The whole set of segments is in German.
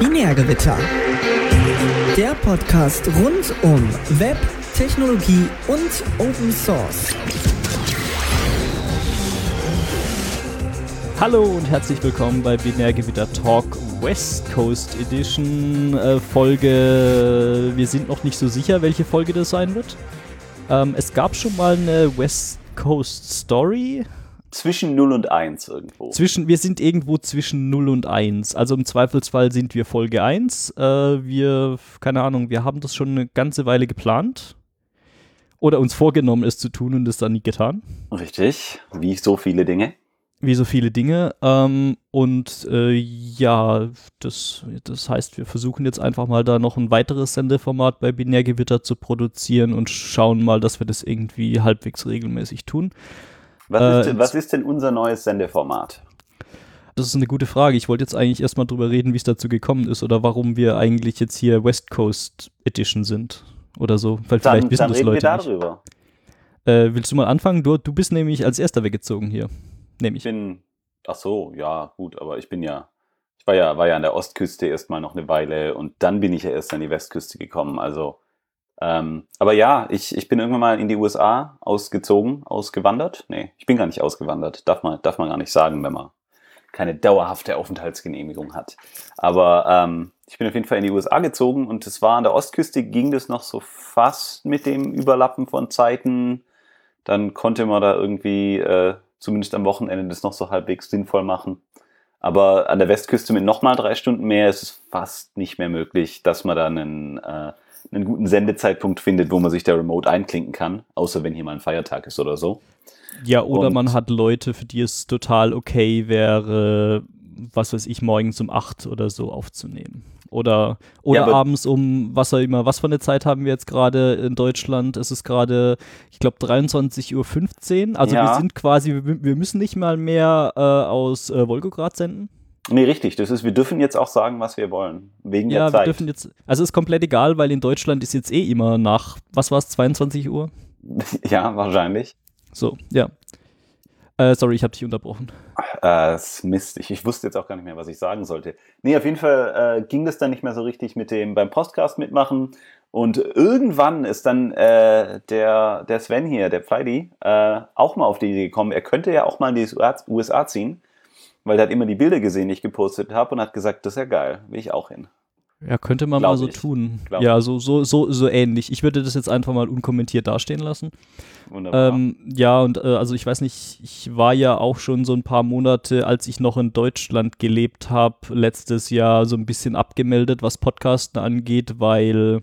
Binärgewitter. Der Podcast rund um Web, Technologie und Open Source. Hallo und herzlich willkommen bei Binärgewitter Talk West Coast Edition äh, Folge. Wir sind noch nicht so sicher, welche Folge das sein wird. Ähm, es gab schon mal eine West Coast Story. Zwischen 0 und 1 irgendwo. Zwischen, wir sind irgendwo zwischen 0 und 1. Also im Zweifelsfall sind wir Folge 1. Äh, wir, keine Ahnung, wir haben das schon eine ganze Weile geplant. Oder uns vorgenommen, es zu tun und es dann nie getan. Richtig, wie so viele Dinge. Wie so viele Dinge. Ähm, und äh, ja, das, das heißt, wir versuchen jetzt einfach mal da noch ein weiteres Sendeformat bei Binärgewitter zu produzieren und schauen mal, dass wir das irgendwie halbwegs regelmäßig tun. Was, Äh, ist, denn, was ist denn unser neues Sendeformat? Das ist eine gute Frage. Ich wollte jetzt eigentlich erstmal drüber reden, wie es dazu gekommen ist oder warum wir eigentlich jetzt hier West Coast Edition sind oder so. Weil Dann, vielleicht wissen dann das reden wir Leute nicht. darüber. Äh, willst du mal anfangen? Du, du bist nämlich als erster weggezogen hier. Nehme Ich ich. bin, ach so, ja, gut, aber ich bin ja, ich war ja, war ja an der Ostküste erstmal noch eine Weile und dann bin ich ja erst an die Westküste gekommen. Also, ähm, aber ja, ich, ich bin irgendwann mal in die USA ausgezogen, ausgewandert. Nee, ich bin gar nicht ausgewandert. Darf man, darf man gar nicht sagen, wenn man keine dauerhafte Aufenthaltsgenehmigung hat. Aber ähm, ich bin auf jeden Fall in die USA gezogen und es war an der Ostküste, ging das noch so fast mit dem Überlappen von Zeiten. Dann konnte man da irgendwie äh, zumindest am Wochenende das noch so halbwegs sinnvoll machen. Aber an der Westküste mit nochmal drei Stunden mehr ist es fast nicht mehr möglich, dass man da einen, äh, einen guten Sendezeitpunkt findet, wo man sich da remote einklinken kann. Außer wenn hier mal ein Feiertag ist oder so. Ja, oder Und- man hat Leute, für die es total okay wäre, was weiß ich, morgens um 8 oder so aufzunehmen. Oder, oder Ja, abends um, was auch immer, was für eine Zeit haben wir jetzt gerade in Deutschland? Es ist gerade, ich glaube, 23.15 Uhr. Also wir Ja. sind quasi, wir, wir müssen nicht mal mehr äh, aus äh, Wolgograd senden. Nee, richtig. Das ist, wir dürfen jetzt auch sagen, was wir wollen. Wegen Ja, der wir Zeit. dürfen jetzt, also ist komplett egal, weil in Deutschland ist jetzt eh immer nach, was war es, 22 Uhr? ja, wahrscheinlich. So, ja. Äh, sorry, ich habe dich unterbrochen. Äh, ist Mist. Ich, ich wusste jetzt auch gar nicht mehr, was ich sagen sollte. Nee, auf jeden Fall äh, ging das dann nicht mehr so richtig mit dem beim Podcast mitmachen. Und irgendwann ist dann äh, der, der Sven hier, der Pleidi, äh, auch mal auf die Idee gekommen, er könnte ja auch mal in die USA ziehen, weil er hat immer die Bilder gesehen, die ich gepostet habe und hat gesagt, das ist ja geil, will ich auch hin. Ja, könnte man Glaub mal so ich. tun. Glaub ja, so, so, so, so ähnlich. Ich würde das jetzt einfach mal unkommentiert dastehen lassen. Wunderbar. Ähm, ja, und äh, also ich weiß nicht, ich war ja auch schon so ein paar Monate, als ich noch in Deutschland gelebt habe, letztes Jahr so ein bisschen abgemeldet, was Podcasten angeht, weil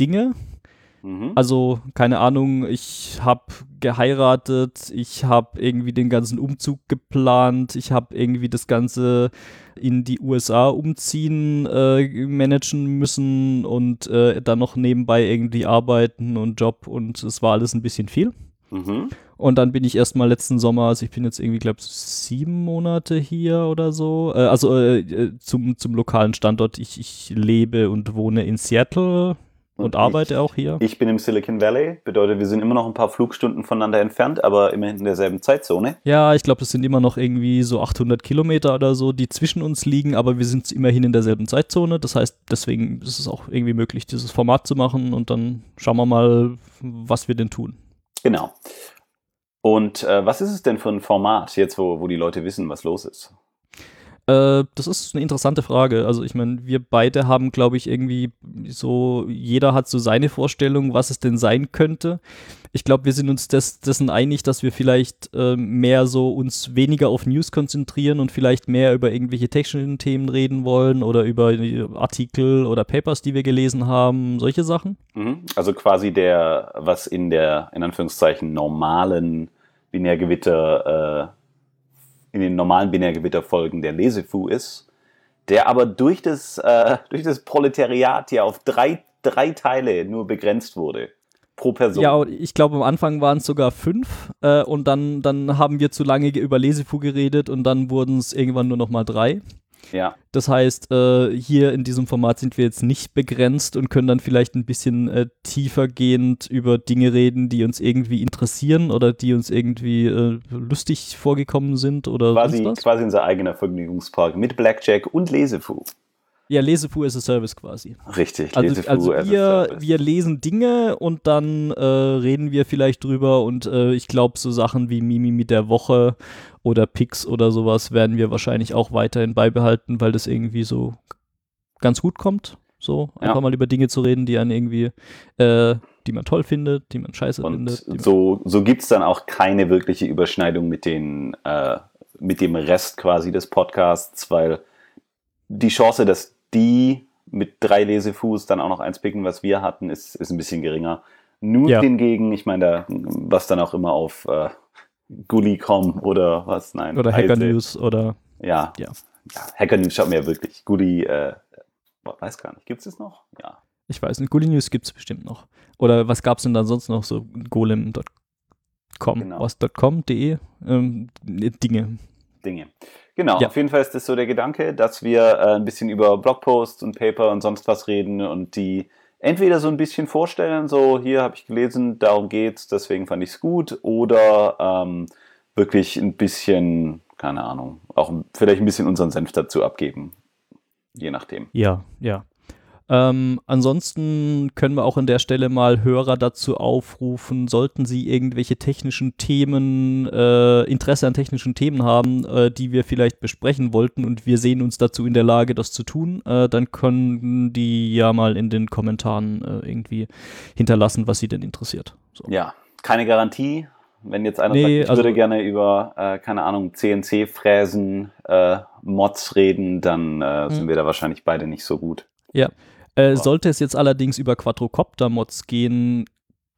Dinge, mhm. also keine Ahnung, ich habe geheiratet, ich habe irgendwie den ganzen Umzug geplant, ich habe irgendwie das Ganze in die USA umziehen, äh, managen müssen und äh, dann noch nebenbei irgendwie arbeiten und Job und es war alles ein bisschen viel. Mhm. Und dann bin ich erstmal letzten Sommer, also ich bin jetzt irgendwie, glaube ich, sieben Monate hier oder so. Äh, also äh, äh, zum, zum lokalen Standort. Ich, ich lebe und wohne in Seattle und, Und arbeite ich- auch hier. Ich bin im Silicon Valley, bedeutet, wir sind immer noch ein paar Flugstunden voneinander entfernt, aber immerhin in derselben Zeitzone. Ja, ich glaube, es sind immer noch irgendwie so 800 Kilometer oder so, die zwischen uns liegen, aber wir sind immerhin in derselben Zeitzone. Das heißt, deswegen ist es auch irgendwie möglich, dieses Format zu machen und dann schauen wir mal, was wir denn tun. Genau. Und äh, was ist es denn für ein Format, jetzt wo, wo die Leute wissen, was los ist? Äh, das ist eine interessante Frage. Also ich meine, wir beide haben, glaube ich, irgendwie so, jeder hat so seine Vorstellung, was es denn sein könnte. Ich glaube, wir sind uns des, dessen einig, dass wir vielleicht äh, mehr so uns weniger auf News konzentrieren und vielleicht mehr über irgendwelche technischen Themen reden wollen oder über die Artikel oder Papers, die wir gelesen haben, solche Sachen. Mhm. Also quasi der, was in der, in Anführungszeichen, normalen Binärgewitter, äh, in den normalen Binärgewitterfolgen der Lesefu ist, der aber durch das, äh, durch das Proletariat ja auf drei, drei Teile nur begrenzt wurde. Pro Person. Ja, ich glaube, am Anfang waren es sogar fünf äh, und dann, dann haben wir zu lange ge- über Lesefu geredet und dann wurden es irgendwann nur noch mal drei. Ja. Das heißt, äh, hier in diesem Format sind wir jetzt nicht begrenzt und können dann vielleicht ein bisschen äh, tiefergehend über Dinge reden, die uns irgendwie interessieren oder die uns irgendwie äh, lustig vorgekommen sind oder Quasi, sonst was. quasi unser eigener Vergnügungspark mit Blackjack und Lesefu. Ja, Lesefu as a Service quasi. Richtig, Also, Lesefu also as a wir, wir lesen Dinge und dann äh, reden wir vielleicht drüber und äh, ich glaube, so Sachen wie Mimi mit der Woche oder Pix oder sowas werden wir wahrscheinlich auch weiterhin beibehalten, weil das irgendwie so ganz gut kommt. So, Ja. einfach mal über Dinge zu reden, die einen irgendwie, äh, die man toll findet, die man scheiße Und findet. so, so gibt es dann auch keine wirkliche Überschneidung mit, den, äh, mit dem Rest quasi des Podcasts, weil die Chance, dass die mit drei Lesefuß dann auch noch eins picken, was wir hatten, ist, ist ein bisschen geringer. News Ja. hingegen, ich meine, da, was dann auch immer auf äh, Gully.com oder was, nein. oder Hacker. News oder Ja. Ja. ja. Hacker News schaut mir ja wirklich. Gully, äh, weiß gar nicht, gibt es es noch? Ja. ich weiß nicht, Gully News gibt es bestimmt noch. Oder was gab es denn dann sonst noch? So golem.com, Genau. was .com, de, ähm, Dinge. Dinge. Genau, Ja. auf jeden Fall ist das so der Gedanke, dass wir äh, ein bisschen über Blogposts und Paper und sonst was reden und die entweder so ein bisschen vorstellen, so hier habe ich gelesen, darum geht's, deswegen fand ich es gut, oder ähm, wirklich ein bisschen, keine Ahnung, auch vielleicht ein bisschen unseren Senf dazu abgeben. Je nachdem. Ja, ja. Ähm, ansonsten können wir auch an der Stelle mal Hörer dazu aufrufen, sollten sie irgendwelche technischen Themen, äh, Interesse an technischen Themen haben, äh, die wir vielleicht besprechen wollten und wir sehen uns dazu in der Lage, das zu tun, äh, dann können die ja mal in den Kommentaren äh, irgendwie hinterlassen, was sie denn interessiert. So. Ja, keine Garantie. Wenn jetzt einer Nee, sagt, ich also- würde gerne über, äh, keine Ahnung, CNC-Fräsen, äh, Mods reden, dann äh, Hm. sind wir da wahrscheinlich beide nicht so gut. Äh, sollte es jetzt allerdings über Quadrocopter-Mods gehen,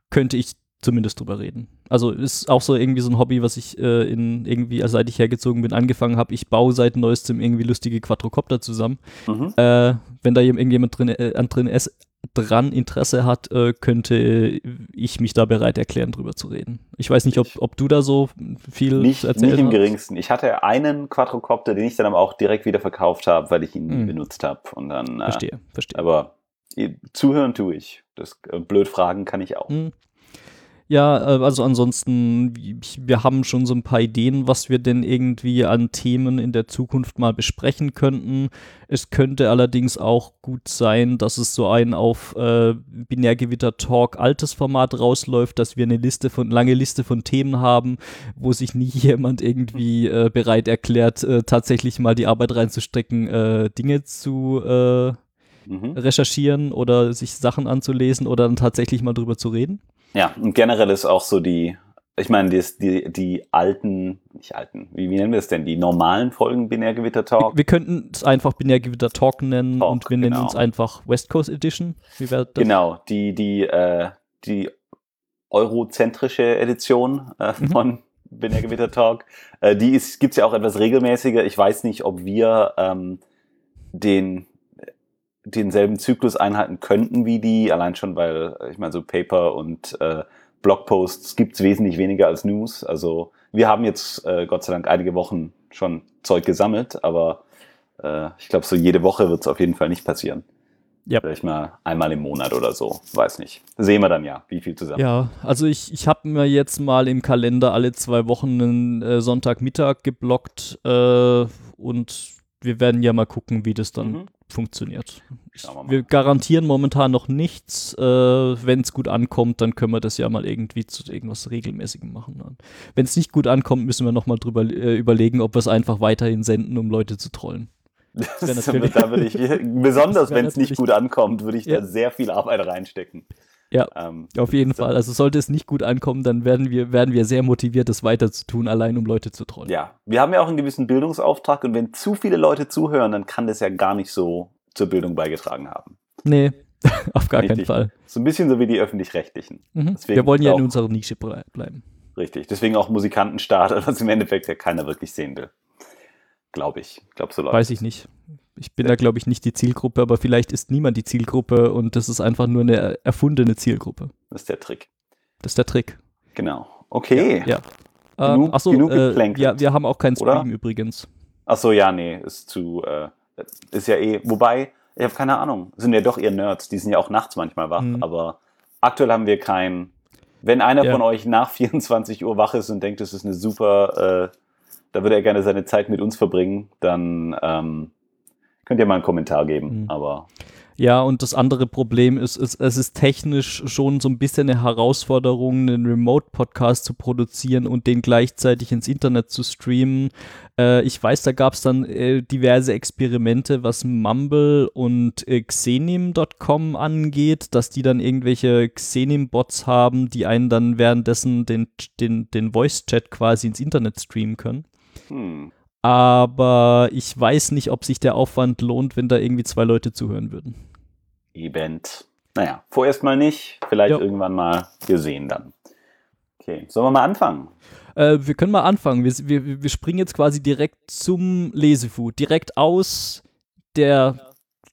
könnte ich zumindest drüber reden. Also ist auch so irgendwie so ein Hobby, was ich äh, in irgendwie, also seit ich hergezogen bin, angefangen habe. Ich baue seit neuestem irgendwie lustige Quadrocopter zusammen. Mhm. Äh, wenn da irgendjemand drin, äh, an drin es, dran Interesse hat, äh, könnte ich mich da bereit erklären, drüber zu reden. Ich weiß nicht, ob, ob du da so viel Nicht, zu erzählen nicht im hast. geringsten. Ich hatte einen Quadrocopter, den ich dann aber auch direkt wieder verkauft habe, weil ich ihn Hm. benutzt habe. Und dann, äh, Verstehe, verstehe. aber eh, zuhören tue ich. Das äh, blöd fragen kann ich auch. Hm. Ja, äh, also ansonsten, wir haben schon so ein paar Ideen, was wir denn irgendwie an Themen in der Zukunft mal besprechen könnten. Es könnte allerdings auch gut sein, dass es so ein auf äh, Binärgewitter Talk altes Format rausläuft, dass wir eine Liste von, lange Liste von Themen haben, wo sich nie jemand irgendwie äh, bereit erklärt, äh, tatsächlich mal die Arbeit reinzustecken, äh, Dinge zu äh, Mhm. recherchieren oder sich Sachen anzulesen oder dann tatsächlich mal drüber zu reden. Ja, und generell ist auch so die, ich meine, die, die, die alten, nicht alten, wie, wie nennen wir es denn? Die normalen Folgen Binärgewitter Talk. Wir könnten es einfach Binärgewitter Talk nennen Talk, und wir nennen genau. uns einfach West Coast Edition. Wie wäre das? Genau, die, die, äh, die eurozentrische Edition äh, Mhm. von Binärgewitter Talk. Äh, die gibt es ja auch etwas regelmäßiger. Ich weiß nicht, ob wir ähm, den denselben Zyklus einhalten könnten wie die, allein schon, weil äh, ich meine, so Paper und äh, Blogposts gibt's wesentlich weniger als News. Also wir haben jetzt äh, Gott sei Dank einige Wochen schon Zeug gesammelt, aber äh, ich glaube, so jede Woche wird's auf jeden Fall nicht passieren. Ja. Vielleicht mal einmal im Monat oder so, weiß nicht. Sehen wir dann ja, wie viel zusammen. Ja, also ich, ich habe mir jetzt mal im Kalender alle zwei Wochen einen äh, Sonntagmittag geblockt äh, und wir werden ja mal gucken, wie das dann Mhm. Funktioniert. Wir wir garantieren momentan noch nichts. Äh, Wenn es gut ankommt, dann können wir das ja mal irgendwie zu irgendwas Regelmäßigem machen. Wenn es nicht gut ankommt, müssen wir nochmal drüber äh, überlegen, ob wir es einfach weiterhin senden, um Leute zu trollen. Das natürlich- da würde ich, besonders Das wenn es nicht gut ankommt, würde ich Ja. da sehr viel Arbeit reinstecken. Ja. Ähm, Auf jeden so. Fall. Also sollte es nicht gut ankommen, dann werden wir, werden wir sehr motiviert, das weiter zu tun, allein um Leute zu trollen. Ja, wir haben ja auch einen gewissen Bildungsauftrag und wenn zu viele Leute zuhören, dann kann das ja gar nicht so zur Bildung beigetragen haben. Nee, auf gar keinen Richtig. Fall. So ein bisschen so wie die öffentlich-rechtlichen. Mhm. Wir wollen ja in unserer Nische blei- bleiben. Richtig. Deswegen auch Musikantenstaat, was im Endeffekt ja keiner wirklich sehen will. Glaube ich. Ich glaube, so läuft Weiß ich nicht. Ich bin da, glaube ich, nicht die Zielgruppe, aber vielleicht ist niemand die Zielgruppe und das ist einfach nur eine erfundene Zielgruppe. Das ist der Trick. Das ist der Trick. Genau. Okay. Ja. Genug- ähm, achso, genug äh, ja, wir haben auch keinen Oder? Stream übrigens. Ach so, ja, nee, ist zu, äh, ist ja eh, wobei, ich habe keine Ahnung, sind ja doch eher Nerds, die sind ja auch nachts manchmal wach, Mhm. aber aktuell haben wir kein, wenn einer Ja. von euch nach 24 Uhr wach ist und denkt, das ist eine super, äh, da würde er gerne seine Zeit mit uns verbringen, dann ähm, könnt ihr mal einen Kommentar geben, Mhm. aber Ja, und das andere Problem ist, ist, es ist technisch schon so ein bisschen eine Herausforderung, einen Remote-Podcast zu produzieren und den gleichzeitig ins Internet zu streamen. Äh, ich weiß, da gab es dann äh, diverse Experimente, was Mumble und äh, Xenim.com angeht, dass die dann irgendwelche Xenim-Bots haben, die einen dann währenddessen den, den, den Voice-Chat quasi ins Internet streamen können. hm, Aber ich weiß nicht, ob sich der Aufwand lohnt, wenn da irgendwie zwei Leute zuhören würden. Event. Naja, vorerst mal nicht, vielleicht Ja. irgendwann mal, wir sehen dann. Okay, sollen wir mal anfangen? Äh, wir können mal anfangen. Wir, wir, wir springen jetzt quasi direkt zum Lesefood. Direkt aus der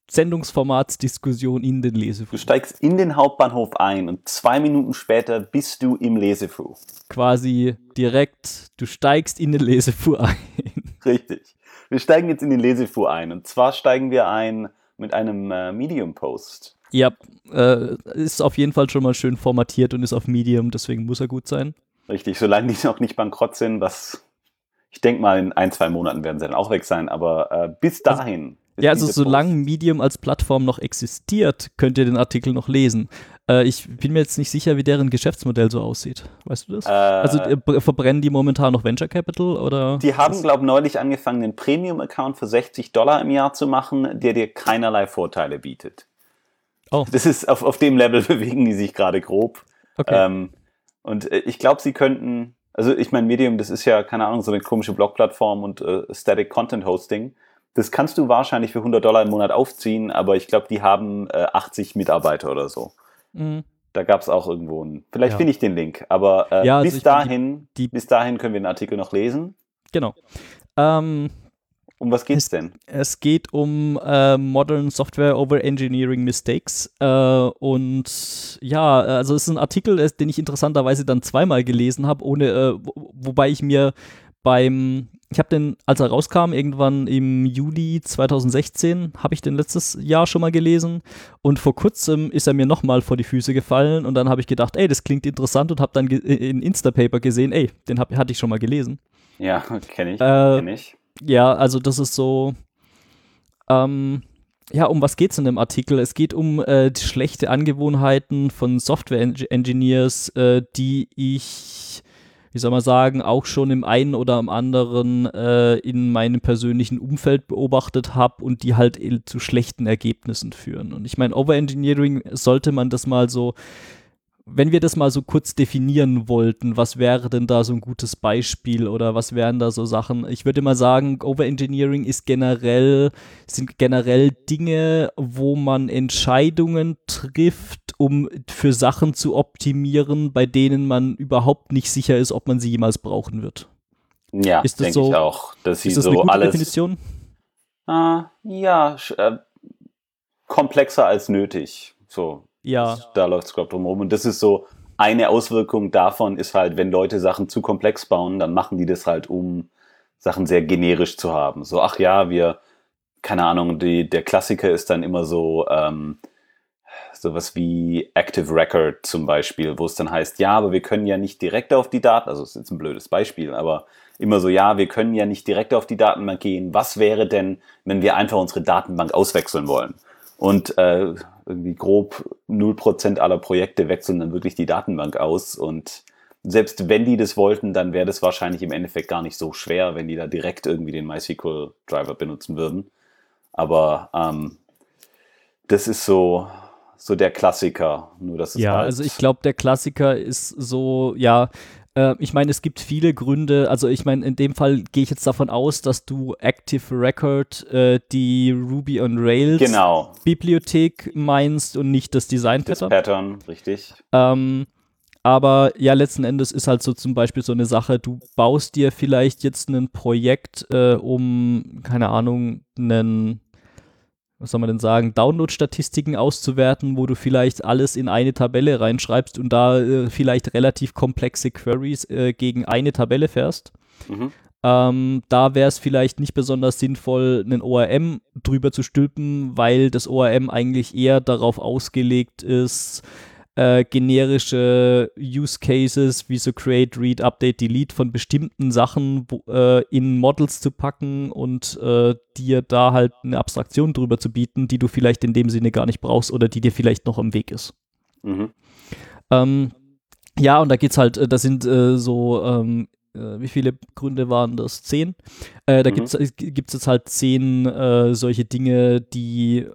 Sendungsformatsdiskussion in den Du Lesefood. steigst in den Hauptbahnhof ein und zwei Minuten später bist du im Lesefu. Quasi direkt, du steigst in den Lesefood ein. Richtig. Wir steigen jetzt in den Lesefu ein. Und zwar steigen wir ein mit einem äh, Medium-Post. ja, äh, ist auf jeden Fall schon mal schön formatiert und ist auf Medium, deswegen muss er gut sein. Richtig, solange die noch nicht bankrott sind, was ich denke mal, in ein, zwei Monaten werden sie dann auch weg sein. Aber äh, bis dahin. Ja, also solange Post- Medium als Plattform noch existiert, könnt ihr den Artikel noch lesen. Äh, ich bin mir jetzt nicht sicher, wie deren Geschäftsmodell so aussieht. Weißt du das? Äh, also äh, br- verbrennen die momentan noch Venture Capital oder? Die haben, glaube ich, neulich angefangen, einen Premium-Account für 60 Dollar im Jahr zu machen, der dir keinerlei Vorteile bietet. Oh. Das ist auf, auf dem Level bewegen die sich gerade grob. Okay. Ähm, und äh, ich glaube, sie könnten, also ich meine, Medium, das ist ja, keine Ahnung, so eine komische Blog-Plattform und äh, Static Content Hosting. Das kannst du wahrscheinlich für 100 Dollar im Monat aufziehen, aber ich glaube, die haben äh, 80 Mitarbeiter oder so. Mhm. Da gab es auch irgendwo einen. Vielleicht Ja. finde ich den Link, aber äh, Ja, also bis meine, die- dahin, die- bis dahin können wir den Artikel noch lesen. Genau. Ähm, Um was geht's denn? es geht um äh, Modern Software Over Engineering Mistakes. Äh, und ja, also es ist ein Artikel, den ich interessanterweise dann zweimal gelesen habe, ohne, äh, wo, wobei ich mir beim, ich habe den, als er rauskam, irgendwann im Juli 2016, habe ich den letztes Jahr schon mal gelesen und vor kurzem ist er mir nochmal vor die Füße gefallen und dann habe ich gedacht, ey, das klingt interessant und habe dann ge- in Instapaper gesehen, ey, den hab, hatte ich schon mal gelesen. Ja, kenne ich. Äh, kenn ich. Ja, also das ist so. Ähm, ja, um was geht es in dem Artikel? Es geht um äh, schlechte Angewohnheiten von Software-Engineers, äh, die ich, wie soll man sagen, auch schon im einen oder am anderen äh, in meinem persönlichen Umfeld beobachtet habe und die halt eh zu schlechten Ergebnissen führen. Und ich meine, Overengineering sollte man das mal so wenn wir das mal so kurz definieren wollten, was wäre denn da so ein gutes Beispiel oder was wären da so Sachen? Ich würde mal sagen, Overengineering ist generell, sind generell Dinge, wo man Entscheidungen trifft, um für Sachen zu optimieren, bei denen man überhaupt nicht sicher ist, ob man sie jemals brauchen wird. Ja, ist das denke so- ich auch. Dass sie Ist das so eine gute alles. Definition? Ah, ja, äh, komplexer als nötig. So, Ja. da läuft es, ich, drum rum. Und das ist so, eine Auswirkung davon ist halt, wenn Leute Sachen zu komplex bauen, dann machen die das halt, um Sachen sehr generisch zu haben. So, ach ja, wir, keine Ahnung, die, der Klassiker ist dann immer so, ähm, sowas wie Active Record zum Beispiel, wo es dann heißt, ja, aber wir können ja nicht direkt auf die Daten, also ist jetzt ein blödes Beispiel, aber immer so, ja, wir können ja nicht direkt auf die Datenbank gehen. Was wäre denn, wenn wir einfach unsere Datenbank auswechseln wollen? Und äh, irgendwie grob 0% aller Projekte wechseln dann wirklich die Datenbank aus. Und selbst wenn die das wollten, dann wäre das wahrscheinlich im Endeffekt gar nicht so schwer, wenn die da direkt irgendwie den MySQL-Driver benutzen würden. Aber ähm, das ist so, so der Klassiker. Nur dass es Ja, halt also ich glaube, der Klassiker ist so, ja, äh, ich meine, es gibt viele Gründe, also ich meine, in dem Fall gehe ich jetzt davon aus, dass du Active Record, äh, die Ruby on Rails genau Bibliothek meinst und nicht das Design das Pattern. Pattern, richtig. Ähm, aber ja, letzten Endes ist halt so zum Beispiel so eine Sache, du baust dir vielleicht jetzt ein Projekt, äh, um, keine Ahnung, einen, was soll man denn sagen, Download-Statistiken auszuwerten, wo du vielleicht alles in eine Tabelle reinschreibst und da äh, vielleicht relativ komplexe Queries äh, gegen eine Tabelle fährst. Mhm. Ähm, da wäre es vielleicht nicht besonders sinnvoll, einen ORM drüber zu stülpen, weil das ORM eigentlich eher darauf ausgelegt ist, äh, generische Use Cases wie so Create, Read, Update, Delete von bestimmten Sachen wo, äh, in Models zu packen und äh, dir da halt eine Abstraktion drüber zu bieten, die du vielleicht in dem Sinne gar nicht brauchst oder die dir vielleicht noch im Weg ist. Mhm. Ähm, ja, und da geht's halt, äh, das sind äh, so ähm, äh, wie viele Gründe waren das? Zehn? Äh, da mhm. gibt es jetzt halt zehn äh, solche Dinge, die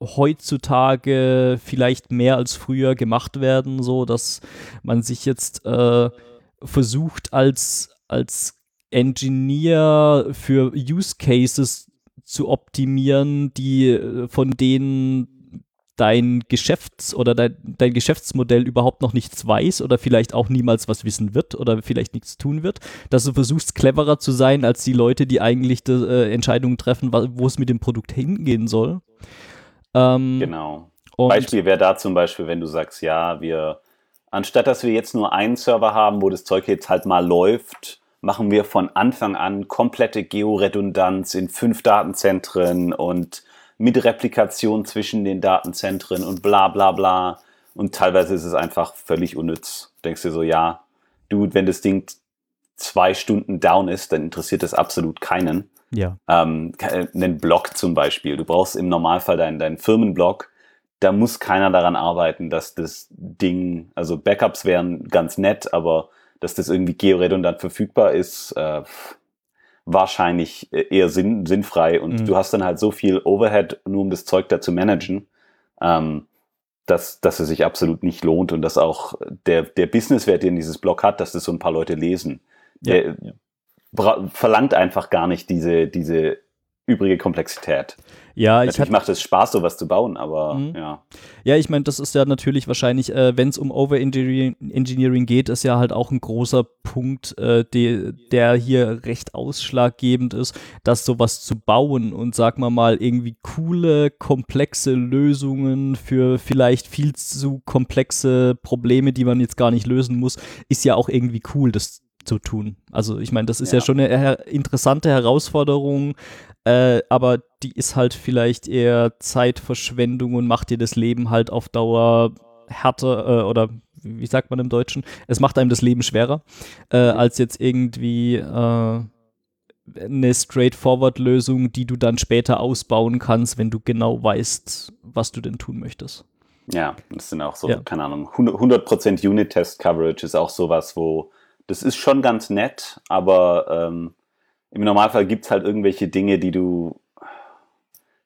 heutzutage vielleicht mehr als früher gemacht werden, so dass man sich jetzt äh, versucht als, als Engineer für Use Cases zu optimieren, die äh, von denen dein Geschäfts- oder dein, dein Geschäftsmodell überhaupt noch nichts weiß oder vielleicht auch niemals was wissen wird oder vielleicht nichts tun wird, dass du versuchst, cleverer zu sein als die Leute, die eigentlich die, äh, Entscheidungen treffen, wo es mit dem Produkt hingehen soll. Ähm, genau. Beispiel wäre da zum Beispiel, wenn du sagst, ja, wir, anstatt dass wir jetzt nur einen Server haben, wo das Zeug jetzt halt mal läuft, machen wir von Anfang an komplette Georedundanz in fünf Datenzentren und mit Replikation zwischen den Datenzentren und bla bla bla. Und teilweise ist es einfach völlig unnütz. Denkst du so, ja, du, wenn das Ding zwei Stunden down ist, dann interessiert das absolut keinen. Ja. Ähm, einen Blog zum Beispiel. Du brauchst im Normalfall deinen, deinen Firmenblog. Da muss keiner daran arbeiten, dass das Ding, also Backups wären ganz nett, aber dass das irgendwie georedundant verfügbar ist, äh, wahrscheinlich äh, eher sinn, sinnfrei und mhm. du hast dann halt so viel Overhead, nur um das Zeug da zu managen, ähm, dass, dass es sich absolut nicht lohnt und dass auch der, der Businesswert, den dieses Blog hat, dass das so ein paar Leute lesen, der ja. Verlangt einfach gar nicht diese, diese übrige Komplexität. Ja, ich Natürlich macht es Spaß, sowas zu bauen, aber mhm. ja. Ja, ich meine, das ist ja natürlich wahrscheinlich, äh, wenn es um Overengineering geht, ist ja halt auch ein großer Punkt, äh, de, der hier recht ausschlaggebend ist, dass sowas zu bauen und sag mal mal irgendwie coole, komplexe Lösungen für vielleicht viel zu komplexe Probleme, die man jetzt gar nicht lösen muss, ist ja auch irgendwie cool, das zu tun. Also ich meine, das ist ja, ja schon eine her interessante Herausforderung, äh, aber die ist halt vielleicht eher Zeitverschwendung und macht dir das Leben halt auf Dauer härter äh, oder wie sagt man im Deutschen? Es macht einem das Leben schwerer, äh, als jetzt irgendwie äh, eine straightforward-Lösung, die du dann später ausbauen kannst, wenn du genau weißt, was du denn tun möchtest. Ja, das sind auch so, ja. keine Ahnung, 100% Unit-Test-Coverage ist auch sowas, wo das ist schon ganz nett, aber ähm, im Normalfall gibt es halt irgendwelche Dinge, die du,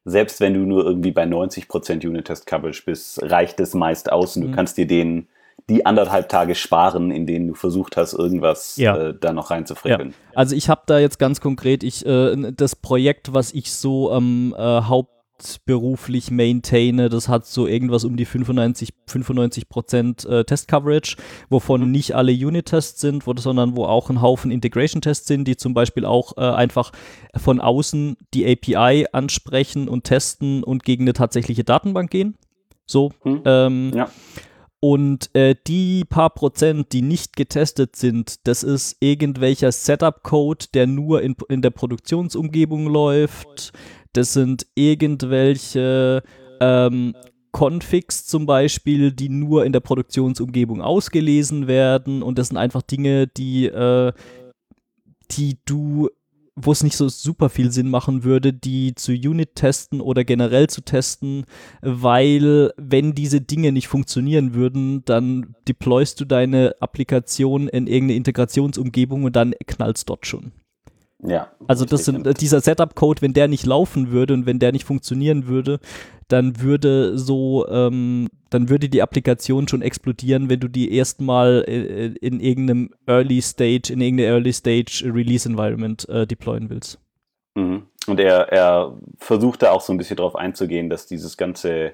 selbst wenn du nur irgendwie bei 90% Unit-Test-Coverage bist, reicht es meist aus und mhm. du kannst dir den die anderthalb Tage sparen, in denen du versucht hast, irgendwas ja. äh, da noch reinzufrickeln. Ja. Also ich habe da jetzt ganz konkret, ich äh, das Projekt, was ich so am äh, Haupt beruflich maintaine, das hat so irgendwas um die 95, 95 Prozent äh, Test-Coverage, wovon mhm. nicht alle Unit-Tests sind, wo, sondern wo auch ein Haufen Integration-Tests sind, die zum Beispiel auch äh, einfach von außen die API ansprechen und testen und gegen eine tatsächliche Datenbank gehen. So. Mhm. Ähm, ja. Und äh, die paar Prozent, die nicht getestet sind, das ist irgendwelcher Setup-Code, der nur in, in der Produktionsumgebung läuft. Das sind irgendwelche ähm, Configs zum Beispiel, die nur in der Produktionsumgebung ausgelesen werden. Und das sind einfach Dinge, die, äh, die du wo es nicht so super viel Sinn machen würde, die zu Unit testen oder generell zu testen, weil wenn diese Dinge nicht funktionieren würden, dann deployst du deine Applikation in irgendeine Integrationsumgebung und dann knallst dort schon. Ja. Also das sind, dieser Setup-Code, wenn der nicht laufen würde und wenn der nicht funktionieren würde, dann würde so, ähm, dann würde die Applikation schon explodieren, wenn du die erstmal äh, in irgendeinem Early Stage, in irgendeinem Early Stage Release Environment äh, deployen willst. Mhm. Und er, er versucht da auch so ein bisschen drauf einzugehen, dass dieses ganze,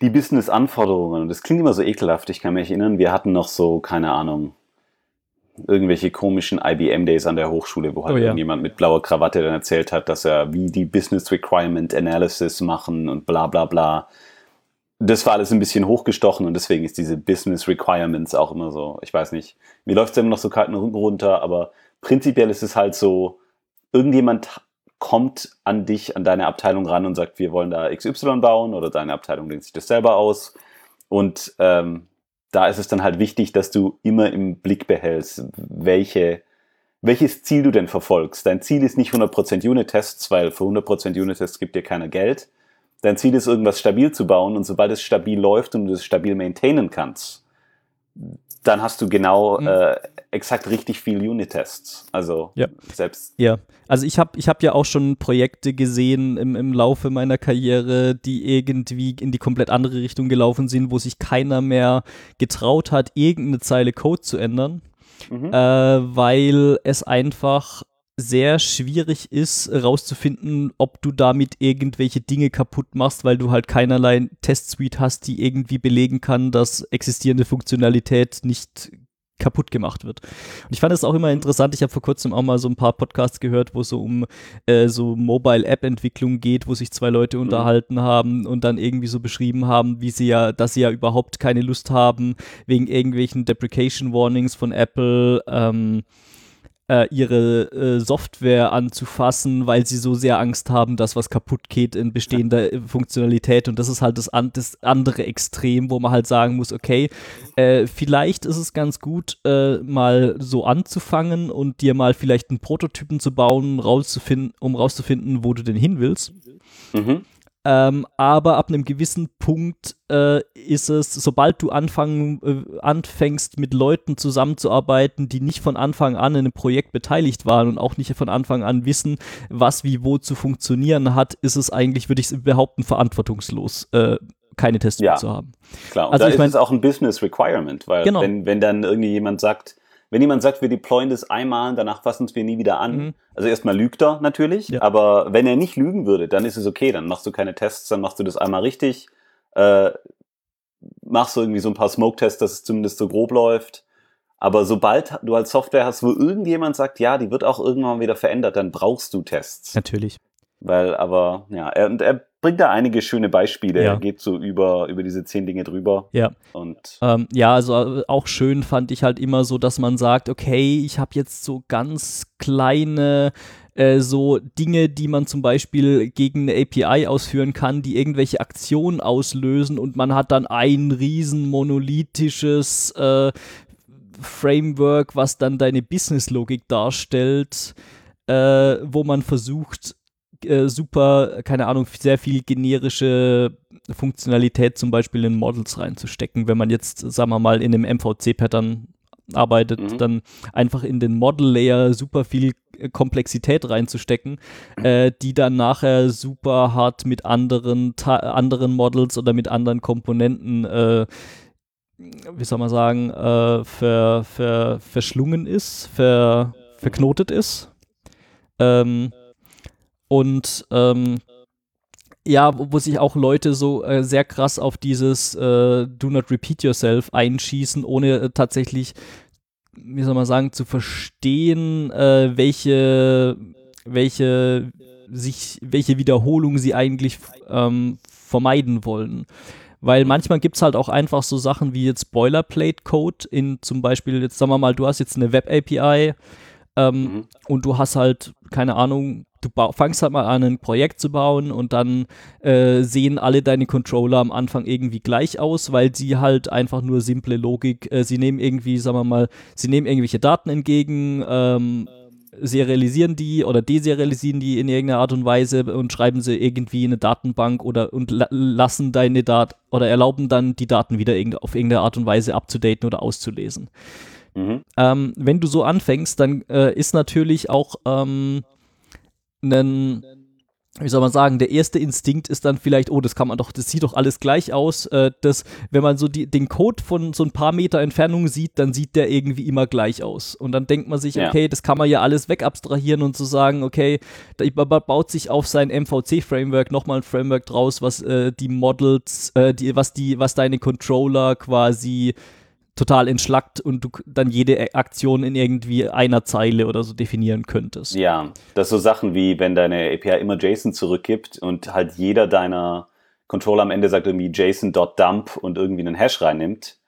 die Business-Anforderungen, und das klingt immer so ekelhaft, ich kann mich erinnern, wir hatten noch so, keine Ahnung, irgendwelche komischen IBM-Days an der Hochschule, wo halt oh, ja. irgendjemand mit blauer Krawatte dann erzählt hat, dass er wie die Business Requirement Analysis machen und bla bla bla. Das war alles ein bisschen hochgestochen und deswegen ist diese Business Requirements auch immer so, ich weiß nicht, mir läuft es immer noch so kalt runter, aber prinzipiell ist es halt so, irgendjemand kommt an dich, an deine Abteilung ran und sagt, wir wollen da XY bauen oder deine Abteilung denkt sich das selber aus. Und ähm, da ist es dann halt wichtig, dass du immer im Blick behältst, welche, welches Ziel du denn verfolgst. Dein Ziel ist nicht 100% Unit-Tests, weil für 100% Unit-Tests gibt dir keiner Geld. Dein Ziel ist, irgendwas stabil zu bauen und sobald es stabil läuft und du es stabil maintainen kannst, dann hast du genau mhm. äh, exakt richtig viel Unit-Tests. Also ja. selbst. Ja, also ich habe ich hab ja auch schon Projekte gesehen im, im Laufe meiner Karriere, die irgendwie in die komplett andere Richtung gelaufen sind, wo sich keiner mehr getraut hat, irgendeine Zeile Code zu ändern. Mhm. Äh, weil es einfach sehr schwierig ist, rauszufinden, ob du damit irgendwelche Dinge kaputt machst, weil du halt keinerlei Testsuite hast, die irgendwie belegen kann, dass existierende Funktionalität nicht kaputt gemacht wird. Und ich fand es auch immer interessant, ich habe vor kurzem auch mal so ein paar Podcasts gehört, wo es so um äh, so Mobile-App-Entwicklung geht, wo sich zwei Leute mhm. unterhalten haben und dann irgendwie so beschrieben haben, wie sie ja, dass sie ja überhaupt keine Lust haben, wegen irgendwelchen Deprecation Warnings von Apple, ähm, äh, ihre äh, Software anzufassen, weil sie so sehr Angst haben, dass was kaputt geht in bestehender ja. Funktionalität. Und das ist halt das, an, das, andere Extrem, wo man halt sagen muss, okay, äh, vielleicht ist es ganz gut, äh, mal so anzufangen und dir mal vielleicht einen Prototypen zu bauen, rauszufinden, um rauszufinden, wo du denn hin willst. Mhm. Ähm, aber ab einem gewissen Punkt äh, ist es, sobald du anfangen, äh, anfängst, mit Leuten zusammenzuarbeiten, die nicht von Anfang an in einem Projekt beteiligt waren und auch nicht von Anfang an wissen, was wie wo zu funktionieren hat, ist es eigentlich, würde ich behaupten, verantwortungslos. Äh, keine Tests ja, zu haben. Klar, und also da ist mein, es auch ein Business Requirement, weil genau. wenn, wenn dann irgendwie jemand sagt, wenn jemand sagt, wir deployen das einmal, danach fassen es wir nie wieder an. Mhm. Also erstmal lügt er natürlich, ja. aber wenn er nicht lügen würde, dann ist es okay, dann machst du keine Tests, dann machst du das einmal richtig, äh, machst du irgendwie so ein paar Smoke-Tests, dass es zumindest so grob läuft. Aber sobald du als Software hast, wo irgendjemand sagt, ja, die wird auch irgendwann wieder verändert, dann brauchst du Tests. Natürlich. Weil, aber, ja, er, und er bringt da einige schöne Beispiele. Ja. Er geht so über, über diese zehn Dinge drüber. Ja. Und ähm, ja, also äh, auch schön fand ich halt immer so, dass man sagt, okay, ich habe jetzt so ganz kleine äh, so Dinge, die man zum Beispiel gegen eine API ausführen kann, die irgendwelche Aktionen auslösen und man hat dann ein riesen monolithisches äh, Framework, was dann deine Businesslogik darstellt, äh, wo man versucht, äh, super, keine Ahnung, sehr viel generische Funktionalität zum Beispiel in Models reinzustecken. Wenn man jetzt, sagen wir mal, in einem MVC-Pattern arbeitet, mhm. dann einfach in den Model-Layer super viel äh, Komplexität reinzustecken, äh, die dann nachher super hart mit anderen, anderen Models oder mit anderen Komponenten äh, wie soll man sagen, äh, ver, ver, verschlungen ist, ver, verknotet ist. Ähm, und ähm, ja, wo sich auch Leute so äh, sehr krass auf dieses äh, Do not repeat yourself einschießen, ohne äh, tatsächlich, wie soll man sagen, zu verstehen, äh, welche, welche sich, welche Wiederholung sie eigentlich ähm, vermeiden wollen. Weil manchmal gibt es halt auch einfach so Sachen wie jetzt Boilerplate-Code in zum Beispiel, jetzt sagen wir mal, du hast jetzt eine Web-API ähm, mhm. und du hast halt, keine Ahnung, du fangst halt mal an, ein Projekt zu bauen und dann äh, sehen alle deine Controller am Anfang irgendwie gleich aus, weil sie halt einfach nur simple Logik, äh, sie nehmen irgendwie, sagen wir mal, sie nehmen irgendwelche Daten entgegen, ähm, serialisieren die oder deserialisieren die in irgendeiner Art und Weise und schreiben sie irgendwie in eine Datenbank oder und la lassen deine Daten oder erlauben dann die Daten wieder irg auf irgendeine Art und Weise abzudaten oder auszulesen. Mhm. Ähm, wenn du so anfängst, dann äh, ist natürlich auch ähm, einen, wie soll man sagen, der erste Instinkt ist dann vielleicht, oh, das kann man doch, das sieht doch alles gleich aus. Äh, das, wenn man so die, den Code von so ein paar Meter Entfernung sieht, dann sieht der irgendwie immer gleich aus. Und dann denkt man sich, ja. okay, das kann man ja alles wegabstrahieren und zu so sagen, okay, da baut sich auf sein MVC-Framework nochmal ein Framework draus, was äh, die Models, äh, die, was die, was deine Controller quasi total entschlackt und du dann jede Aktion in irgendwie einer Zeile oder so definieren könntest. Ja, das so Sachen wie, wenn deine API immer JSON zurückgibt und halt jeder deiner Controller am Ende sagt irgendwie JSON.dump und irgendwie einen Hash reinnimmt,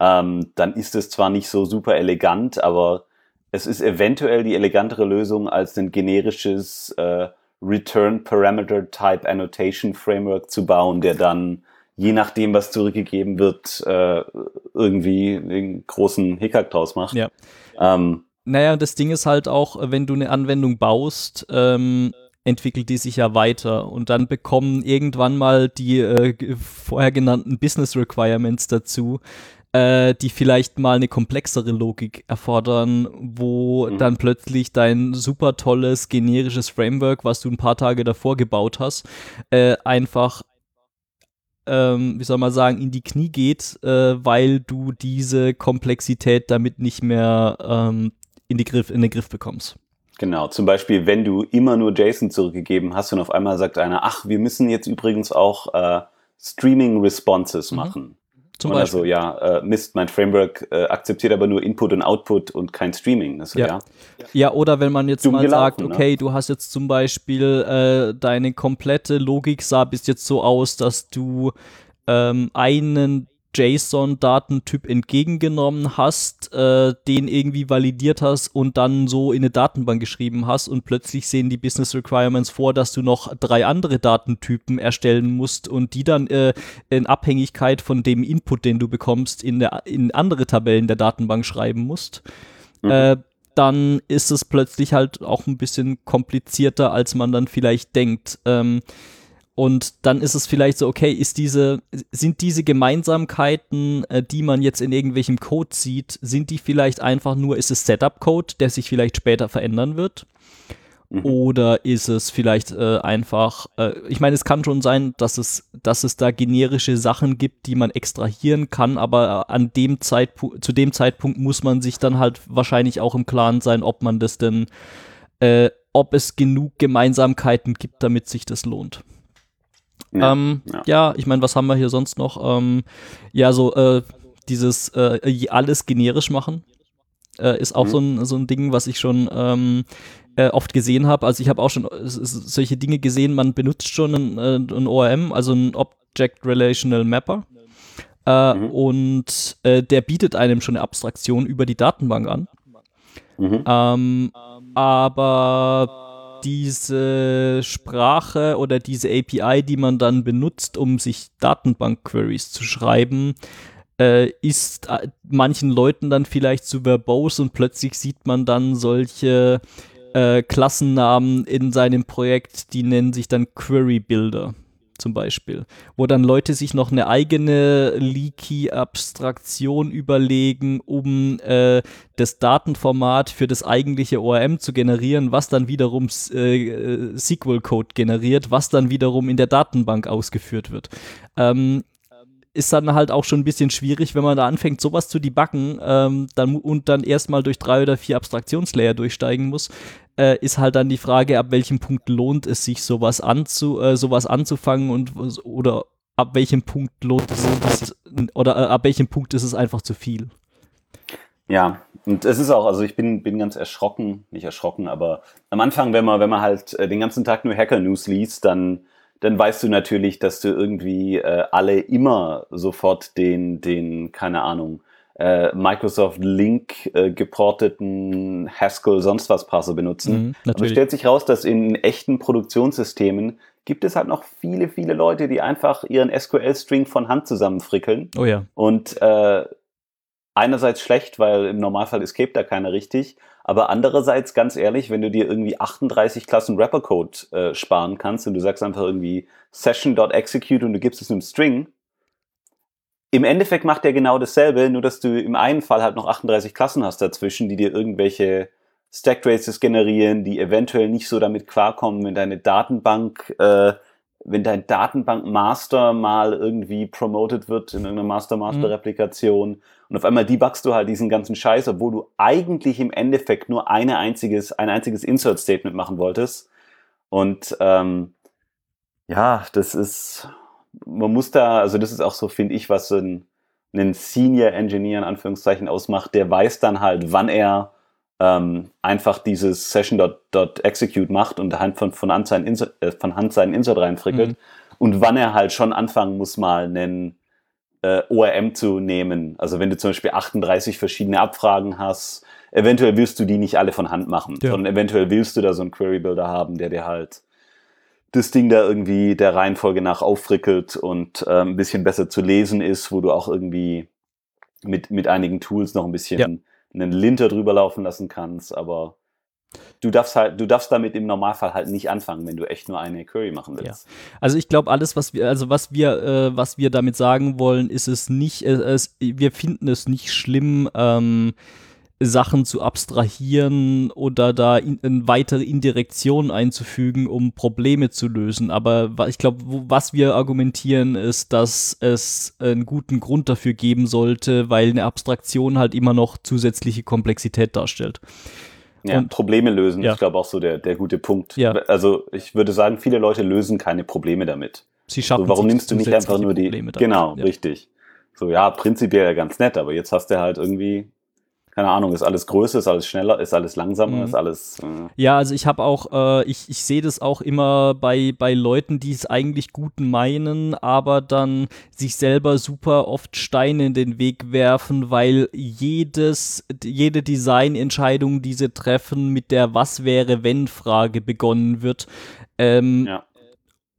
ähm, dann ist es zwar nicht so super elegant, aber es ist eventuell die elegantere Lösung als ein generisches äh, Return Parameter Type Annotation Framework zu bauen, der dann je nachdem, was zurückgegeben wird, äh, irgendwie den großen Hickhack draus macht. Ja. Ähm, naja, das Ding ist halt auch, wenn du eine Anwendung baust, ähm, entwickelt die sich ja weiter und dann bekommen irgendwann mal die äh, vorher genannten Business Requirements dazu, äh, die vielleicht mal eine komplexere Logik erfordern, wo mhm. dann plötzlich dein super tolles generisches Framework, was du ein paar Tage davor gebaut hast, äh, einfach ähm, wie soll man sagen, in die Knie geht, äh, weil du diese Komplexität damit nicht mehr ähm, in, die Griff, in den Griff bekommst. Genau, zum Beispiel, wenn du immer nur JSON zurückgegeben hast und auf einmal sagt einer, ach, wir müssen jetzt übrigens auch äh, Streaming-Responses mhm. machen. Zum Oder Beispiel. so, ja, äh, Mist, mein Framework äh, akzeptiert aber nur Input und Output und kein Streaming. Also, ja. ja. ja. oder wenn man jetzt Dumm mal gelaufen, sagt, ne? okay, ne? du hast jetzt zum Beispiel äh, deine komplette Logik sah bis jetzt so aus, dass du ähm, einen JSON-Datentyp entgegengenommen hast, äh, den irgendwie validiert hast und dann so in eine Datenbank geschrieben hast und plötzlich sehen die Business Requirements vor, dass du noch drei andere Datentypen erstellen musst und die dann äh, in Abhängigkeit von dem Input, den du bekommst, in, der, in andere Tabellen der Datenbank schreiben musst. Mhm. Äh, dann ist es plötzlich halt auch ein bisschen komplizierter, als man dann vielleicht denkt. Ähm, und dann ist es vielleicht so, okay, ist diese, sind diese Gemeinsamkeiten, äh, die man jetzt in irgendwelchem Code sieht, sind die vielleicht einfach nur, ist es Setup-Code, der sich vielleicht später verändern wird? Mhm. Oder ist es vielleicht äh, einfach, äh, ich meine, es kann schon sein, dass es, dass es da generische Sachen gibt, die man extrahieren kann, aber an dem Zeitpunkt, zu dem Zeitpunkt muss man sich dann halt wahrscheinlich auch im Klaren sein, ob man das denn, äh, ob es genug Gemeinsamkeiten gibt, damit sich das lohnt. Ja, ähm, ja. ja ich meine, was haben wir hier sonst noch? Ähm, ja, so äh, dieses äh, alles generisch machen äh, ist auch mhm. so, ein, so ein Ding, was ich schon ähm, äh, oft gesehen habe. Also ich habe auch schon solche Dinge gesehen, man benutzt schon ein, äh, ein ORM, also ein Object Relational Mapper. Äh, mhm. Und der bietet einem schon eine Abstraktion über die Datenbank an. Mhm. Ähm, aber diese Sprache oder diese API, die man dann benutzt, um sich Datenbank-Queries zu schreiben, äh, ist äh, manchen Leuten dann vielleicht zu verbose und plötzlich sieht man dann solche äh, Klassennamen in seinem Projekt, die nennen sich dann Query-Builder zum Beispiel, wo dann Leute sich noch eine eigene Leaky-Abstraktion überlegen, um äh, das Datenformat für das eigentliche ORM zu generieren, was dann wiederum äh, SQL-Code generiert, was dann wiederum in der Datenbank ausgeführt wird. Ähm, ist dann halt auch schon ein bisschen schwierig, wenn man da anfängt, sowas zu debuggen ähm, dann, und dann erstmal durch drei oder vier Abstraktionslayer durchsteigen muss, äh, ist halt dann die Frage, ab welchem Punkt lohnt es sich, sowas, anzu, äh, sowas anzufangen und oder ab welchem Punkt lohnt es oder äh, ab welchem Punkt ist es einfach zu viel. Ja, und es ist auch, also ich bin, bin ganz erschrocken, nicht erschrocken, aber am Anfang, wenn man, wenn man halt äh, den ganzen Tag nur Hacker-News liest, dann dann weißt du natürlich, dass du irgendwie äh, alle immer sofort den, den, keine Ahnung, äh, Microsoft Link äh, geporteten Haskell sonst was Parser benutzen. Mhm, Aber es stellt sich raus, dass in echten Produktionssystemen gibt es halt noch viele, viele Leute, die einfach ihren SQL-String von Hand zusammenfrickeln. Oh ja. Und äh, einerseits schlecht, weil im Normalfall escape da keiner richtig, aber andererseits, ganz ehrlich, wenn du dir irgendwie 38 Klassen Wrapper-Code äh, sparen kannst und du sagst einfach irgendwie session.execute und du gibst es einem String, im Endeffekt macht der genau dasselbe, nur dass du im einen Fall halt noch 38 Klassen hast dazwischen, die dir irgendwelche Stack Traces generieren, die eventuell nicht so damit klarkommen, wenn deine Datenbank äh, wenn dein Datenbank-Master mal irgendwie promoted wird in irgendeiner Master-Master-Replikation mhm. Und auf einmal debugst du halt diesen ganzen Scheiß, obwohl du eigentlich im Endeffekt nur eine einziges, ein einziges Insert-Statement machen wolltest. Und ähm, ja, das ist, man muss da, also das ist auch so, finde ich, was ein, ein Senior Engineer in Anführungszeichen ausmacht, der weiß dann halt, wann er ähm, einfach dieses Session.execute macht und Hand von, von, Hand seinen Insert, äh, von Hand seinen Insert reinfrickelt mhm. und wann er halt schon anfangen muss, mal einen äh, ORM zu nehmen. Also wenn du zum Beispiel 38 verschiedene Abfragen hast, eventuell willst du die nicht alle von Hand machen, Ja. sondern eventuell willst du da so einen Query Builder haben, der dir halt das Ding da irgendwie der Reihenfolge nach auffrickelt und ähm, ein bisschen besser zu lesen ist, wo du auch irgendwie mit, mit einigen Tools noch ein bisschen Ja. einen Linter drüber laufen lassen kannst, aber du darfst halt, du darfst damit im Normalfall halt nicht anfangen, wenn du echt nur eine Query machen willst. Also ich glaube, alles, was wir, also was wir, äh, was wir damit sagen wollen, ist es nicht, äh, es, wir finden es nicht schlimm, ähm, Sachen zu abstrahieren oder da in, in weitere Indirektionen einzufügen, um Probleme zu lösen. Aber ich glaube, was wir argumentieren, ist, dass es einen guten Grund dafür geben sollte, weil eine Abstraktion halt immer noch zusätzliche Komplexität darstellt. Ja, Und- Probleme lösen, Ja. ich glaube auch so der, der gute Punkt. Ja. Also ich würde sagen, viele Leute lösen keine Probleme damit. Sie schaffen So, warum nimmst du nicht einfach nur die. Probleme damit. Genau, Ja. richtig. So, ja, prinzipiell ja ganz nett, aber jetzt hast du halt irgendwie, keine Ahnung, ist alles größer, ist alles schneller, ist alles langsamer, Mhm. ist alles. Äh, Ja, also ich habe auch, äh, ich, ich sehe das auch immer bei, bei Leuten, die es eigentlich gut meinen, aber dann sich selber super oft Steine in den Weg werfen, weil jedes, jede Designentscheidung, die sie treffen, mit der Was wäre, wenn Frage begonnen wird. Ähm, ja.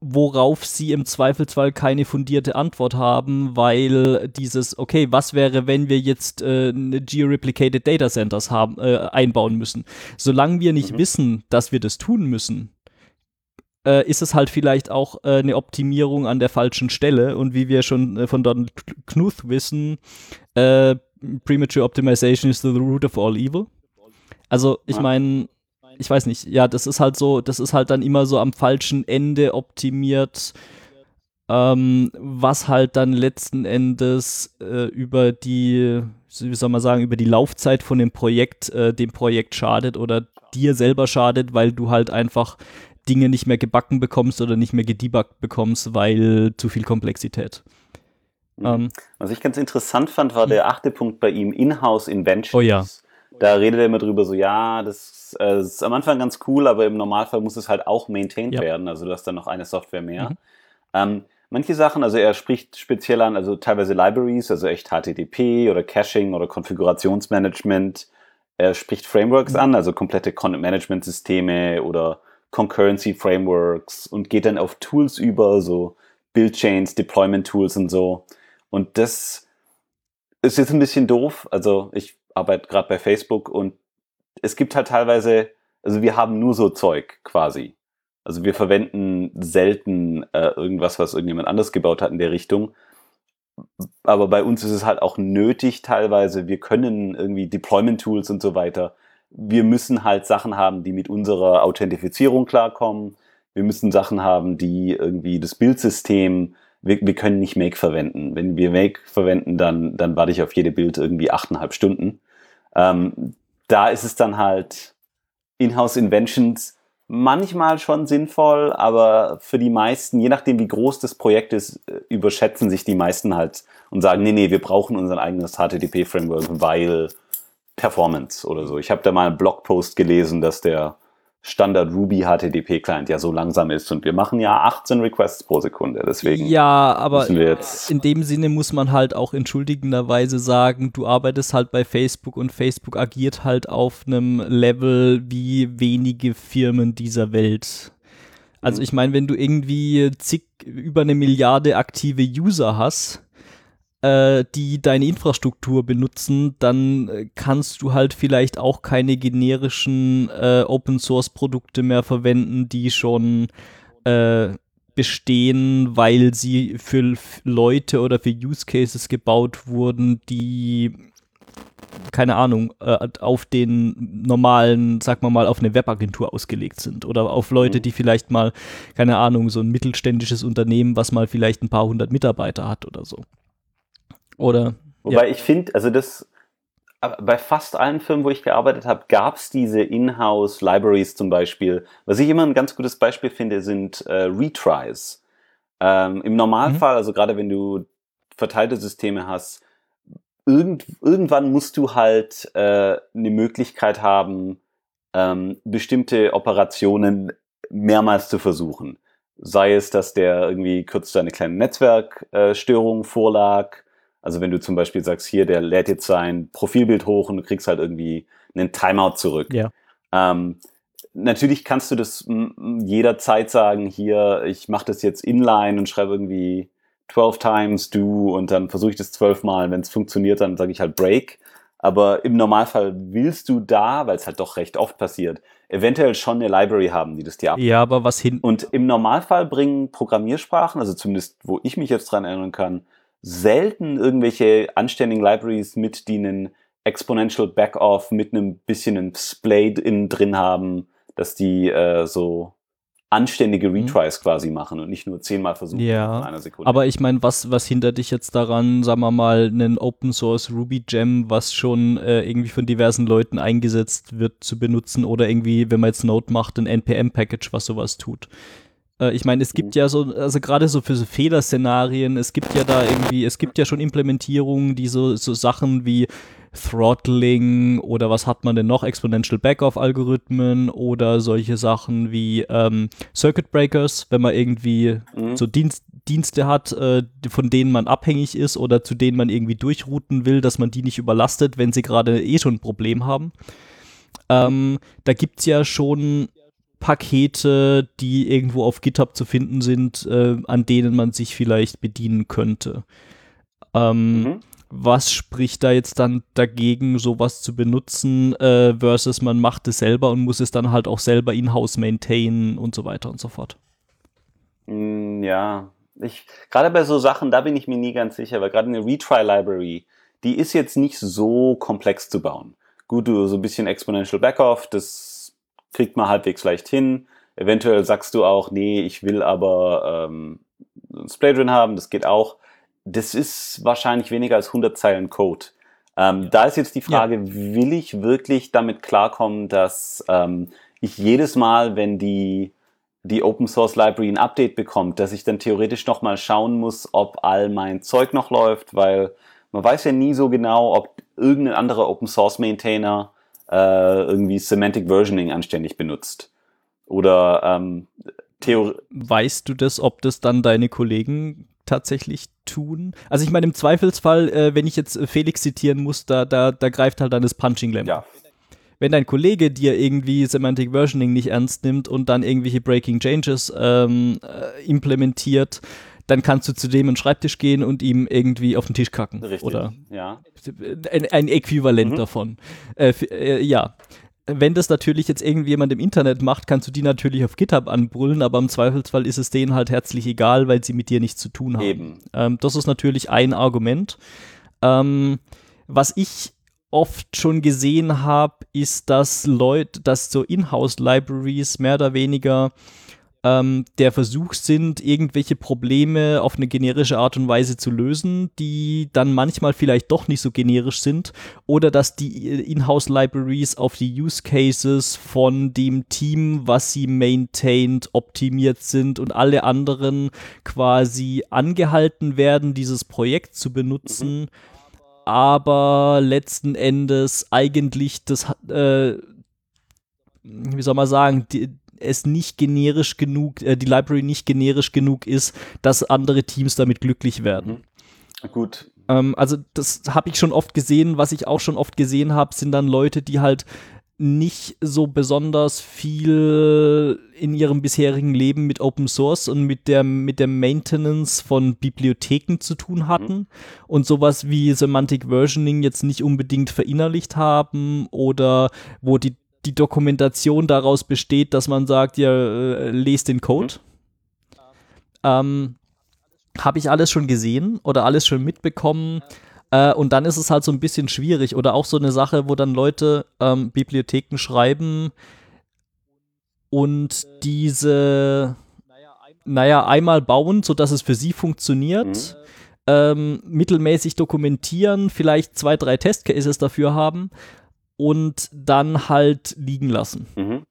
Worauf sie im Zweifelsfall keine fundierte Antwort haben, weil dieses, okay, was wäre, wenn wir jetzt äh, Geo-Replicated Data Centers haben, äh, einbauen müssen? Solange wir nicht Mhm. wissen, dass wir das tun müssen, äh, ist es halt vielleicht auch äh, eine Optimierung an der falschen Stelle. Und wie wir schon äh, von Donald Knuth wissen, äh, Premature Optimization is the root of all evil. Also, ich meine, ich weiß nicht, ja, das ist halt so, das ist halt dann immer so am falschen Ende optimiert, ähm, was halt dann letzten Endes äh, über die, wie soll man sagen, über die Laufzeit von dem Projekt, äh, dem Projekt schadet oder dir selber schadet, weil du halt einfach Dinge nicht mehr gebacken bekommst oder nicht mehr gedebuggt bekommst, weil zu viel Komplexität. Mhm. Ähm, Was ich ganz interessant fand, war der achte Punkt bei ihm, Inhouse Inventions. Oh ja. Da redet er immer drüber so, ja, das, äh, ist am Anfang ganz cool, aber im Normalfall muss es halt auch maintained Ja. werden. Also du hast dann noch eine Software mehr. Mhm. Ähm, manche Sachen, also er spricht speziell an, also teilweise Libraries, also echt HTTP oder Caching oder Konfigurationsmanagement. Er spricht Frameworks Mhm. an, also komplette Content-Management-Systeme oder Concurrency-Frameworks und geht dann auf Tools über, so Build-Chains, Deployment-Tools und so. Und das ist jetzt ein bisschen doof. Also ich arbeite gerade bei Facebook und es gibt halt teilweise, also wir haben nur so Zeug quasi. Also wir verwenden selten äh, irgendwas, was irgendjemand anders gebaut hat in der Richtung. Aber bei uns ist es halt auch nötig teilweise. Wir können irgendwie Deployment-Tools und so weiter. Wir müssen halt Sachen haben, die mit unserer Authentifizierung klarkommen. Wir müssen Sachen haben, die irgendwie das Bildsystem, wir, wir können nicht Make verwenden. Wenn wir Make verwenden, dann, dann warte ich auf jede Bild irgendwie achteinhalb Stunden. Ähm, da ist es dann halt Inhouse Inventions manchmal schon sinnvoll, aber für die meisten, je nachdem wie groß das Projekt ist, äh, überschätzen sich die meisten halt und sagen, nee, nee, wir brauchen unser eigenes HTTP-Framework, weil Performance oder so. Ich habe da mal einen Blogpost gelesen, dass der Standard Ruby HTTP Client ja so langsam ist und wir machen ja 18 Requests pro Sekunde, deswegen Ja, aber müssen wir jetzt in dem Sinne muss man halt auch entschuldigenderweise sagen, du arbeitest halt bei Facebook und Facebook agiert halt auf einem Level wie wenige Firmen dieser Welt. Also Mhm. ich meine, wenn du irgendwie zig über eine Milliarde aktive User hast, äh, die deine Infrastruktur benutzen, dann äh, kannst du halt vielleicht auch keine generischen äh, Open Source Produkte mehr verwenden, die schon äh, bestehen, weil sie für Leute oder für Use Cases gebaut wurden, die keine Ahnung, äh, auf den normalen, sag mal mal, auf eine Webagentur ausgelegt sind oder auf Leute, Mhm. die vielleicht mal, keine Ahnung, so ein mittelständisches Unternehmen, was mal vielleicht ein paar hundert Mitarbeiter hat oder so. Oder Wobei ich finde, also das bei fast allen Firmen, wo ich gearbeitet habe, gab es diese Inhouse-Libraries zum Beispiel. Was ich immer ein ganz gutes Beispiel finde, sind äh, Retries. Ähm, Im Normalfall, also gerade wenn du verteilte Systeme hast, irgend, irgendwann musst du halt äh, eine Möglichkeit haben, ähm, bestimmte Operationen mehrmals zu versuchen. Sei es, dass der irgendwie kurz eine kleine Netzwerkstörung vorlag. Also wenn du zum Beispiel sagst, hier, der lädt jetzt sein Profilbild hoch und du kriegst halt irgendwie einen Timeout zurück. Ja. Ähm, natürlich kannst du das jederzeit sagen, hier, ich mache das jetzt inline und schreibe irgendwie 12 times do und dann versuche ich das zwölfmal. Wenn es funktioniert, dann sage ich halt break. Aber im Normalfall willst du da, weil es halt doch recht oft passiert, eventuell schon eine Library haben, die das dir ab. Ja, aber was hin. Und im Normalfall bringen Programmiersprachen, also zumindest wo ich mich jetzt dran erinnern kann, selten irgendwelche anständigen Libraries mit, die einen Exponential Backoff mit einem bisschen ein Splayed innen drin haben, dass die äh, so anständige mhm. Retries mhm. quasi machen und nicht nur zehnmal versuchen ja, in einer Sekunde. Aber ich meine, was, was hindert dich jetzt daran, sagen wir mal, einen Open Source Ruby Gem, was schon äh, irgendwie von diversen Leuten eingesetzt wird, zu benutzen oder irgendwie, wenn man jetzt Node macht, ein NPM-Package, was sowas tut? Äh, ich meine, es gibt mhm. ja so, also gerade so für so Fehlerszenarien, es gibt ja da irgendwie, es gibt ja schon Implementierungen, die so, so Sachen wie Throttling oder was hat man denn noch? Exponential Backoff-Algorithmen oder solche Sachen wie ähm, Circuit Breakers, wenn man irgendwie mhm. so Dienst, Dienste hat, äh, von denen man abhängig ist oder zu denen man irgendwie durchrouten will, dass man die nicht überlastet, wenn sie gerade eh schon ein Problem haben. Ähm, da gibt es ja schon Pakete, die irgendwo auf GitHub zu finden sind, äh, an denen man sich vielleicht bedienen könnte. Ähm, mhm. Was spricht da jetzt dann dagegen, sowas zu benutzen, äh, versus man macht es selber und muss es dann halt auch selber in-house maintainen und so weiter und so fort? Mm, ja, ich, gerade bei so Sachen, da bin ich mir nie ganz sicher, weil gerade eine Retry-Library, die ist jetzt nicht so komplex zu bauen. Gut, du so ein bisschen Exponential Backoff, das kriegt man halbwegs leicht hin. Eventuell sagst du auch, nee, ich will aber ähm, ein Splay drin haben, das geht auch. Das ist wahrscheinlich weniger als 100 Zeilen Code. Ähm, ja. Da ist jetzt die Frage, ja. will ich wirklich damit klarkommen, dass ähm, ich jedes Mal, wenn die, die Open Source Library ein Update bekommt, dass ich dann theoretisch nochmal schauen muss, ob all mein Zeug noch läuft, weil man weiß ja nie so genau, ob irgendein anderer Open Source Maintainer äh, irgendwie Semantic Versioning anständig benutzt. Oder ähm, Theorie. Weißt du das, ob das dann deine Kollegen tatsächlich tun? Also ich meine, im Zweifelsfall, äh, wenn ich jetzt äh, Felix zitieren muss, da, da, da greift halt dann das Punching Lamp. Ja. Wenn dein Kollege dir irgendwie Semantic Versioning nicht ernst nimmt und dann irgendwelche Breaking Changes ähm, äh, implementiert, dann kannst du zu dem in Schreibtisch gehen und ihm irgendwie auf den Tisch kacken. Richtig, oder ja. Ein, ein Äquivalent mhm. davon. Äh, äh, ja. Wenn das natürlich jetzt irgendjemand im Internet macht, kannst du die natürlich auf GitHub anbrüllen, aber im Zweifelsfall ist es denen halt herzlich egal, weil sie mit dir nichts zu tun haben. Eben. Ähm, das ist natürlich ein Argument. Ähm, was ich oft schon gesehen habe, ist, dass Leute, dass so Inhouse-Libraries mehr oder weniger ähm, der Versuch sind, irgendwelche Probleme auf eine generische Art und Weise zu lösen, die dann manchmal vielleicht doch nicht so generisch sind oder dass die Inhouse-Libraries auf die Use Cases von dem Team, was sie maintained, optimiert sind und alle anderen quasi angehalten werden, dieses Projekt zu benutzen. Mhm. Aber letzten Endes eigentlich das, äh, wie soll man sagen, die, es nicht generisch genug, äh, die Library nicht generisch genug ist, dass andere Teams damit glücklich werden. Mhm. Gut. Ähm, also das habe ich schon oft gesehen. Was ich auch schon oft gesehen habe, sind dann Leute, die halt nicht so besonders viel in ihrem bisherigen Leben mit Open Source und mit der, mit der Maintenance von Bibliotheken zu tun hatten mhm. und sowas wie Semantic Versioning jetzt nicht unbedingt verinnerlicht haben oder wo die die Dokumentation daraus besteht, dass man sagt, ja, äh, lest den Code. Mhm. Ähm, Habe ich alles schon gesehen oder alles schon mitbekommen. Äh, und dann ist es halt so ein bisschen schwierig. Oder auch so eine Sache, wo dann Leute ähm, Bibliotheken schreiben und diese, naja, einmal bauen, sodass es für sie funktioniert. Mhm. Ähm, mittelmäßig dokumentieren, vielleicht zwei, drei Testcases dafür haben und dann halt liegen lassen. Mhm.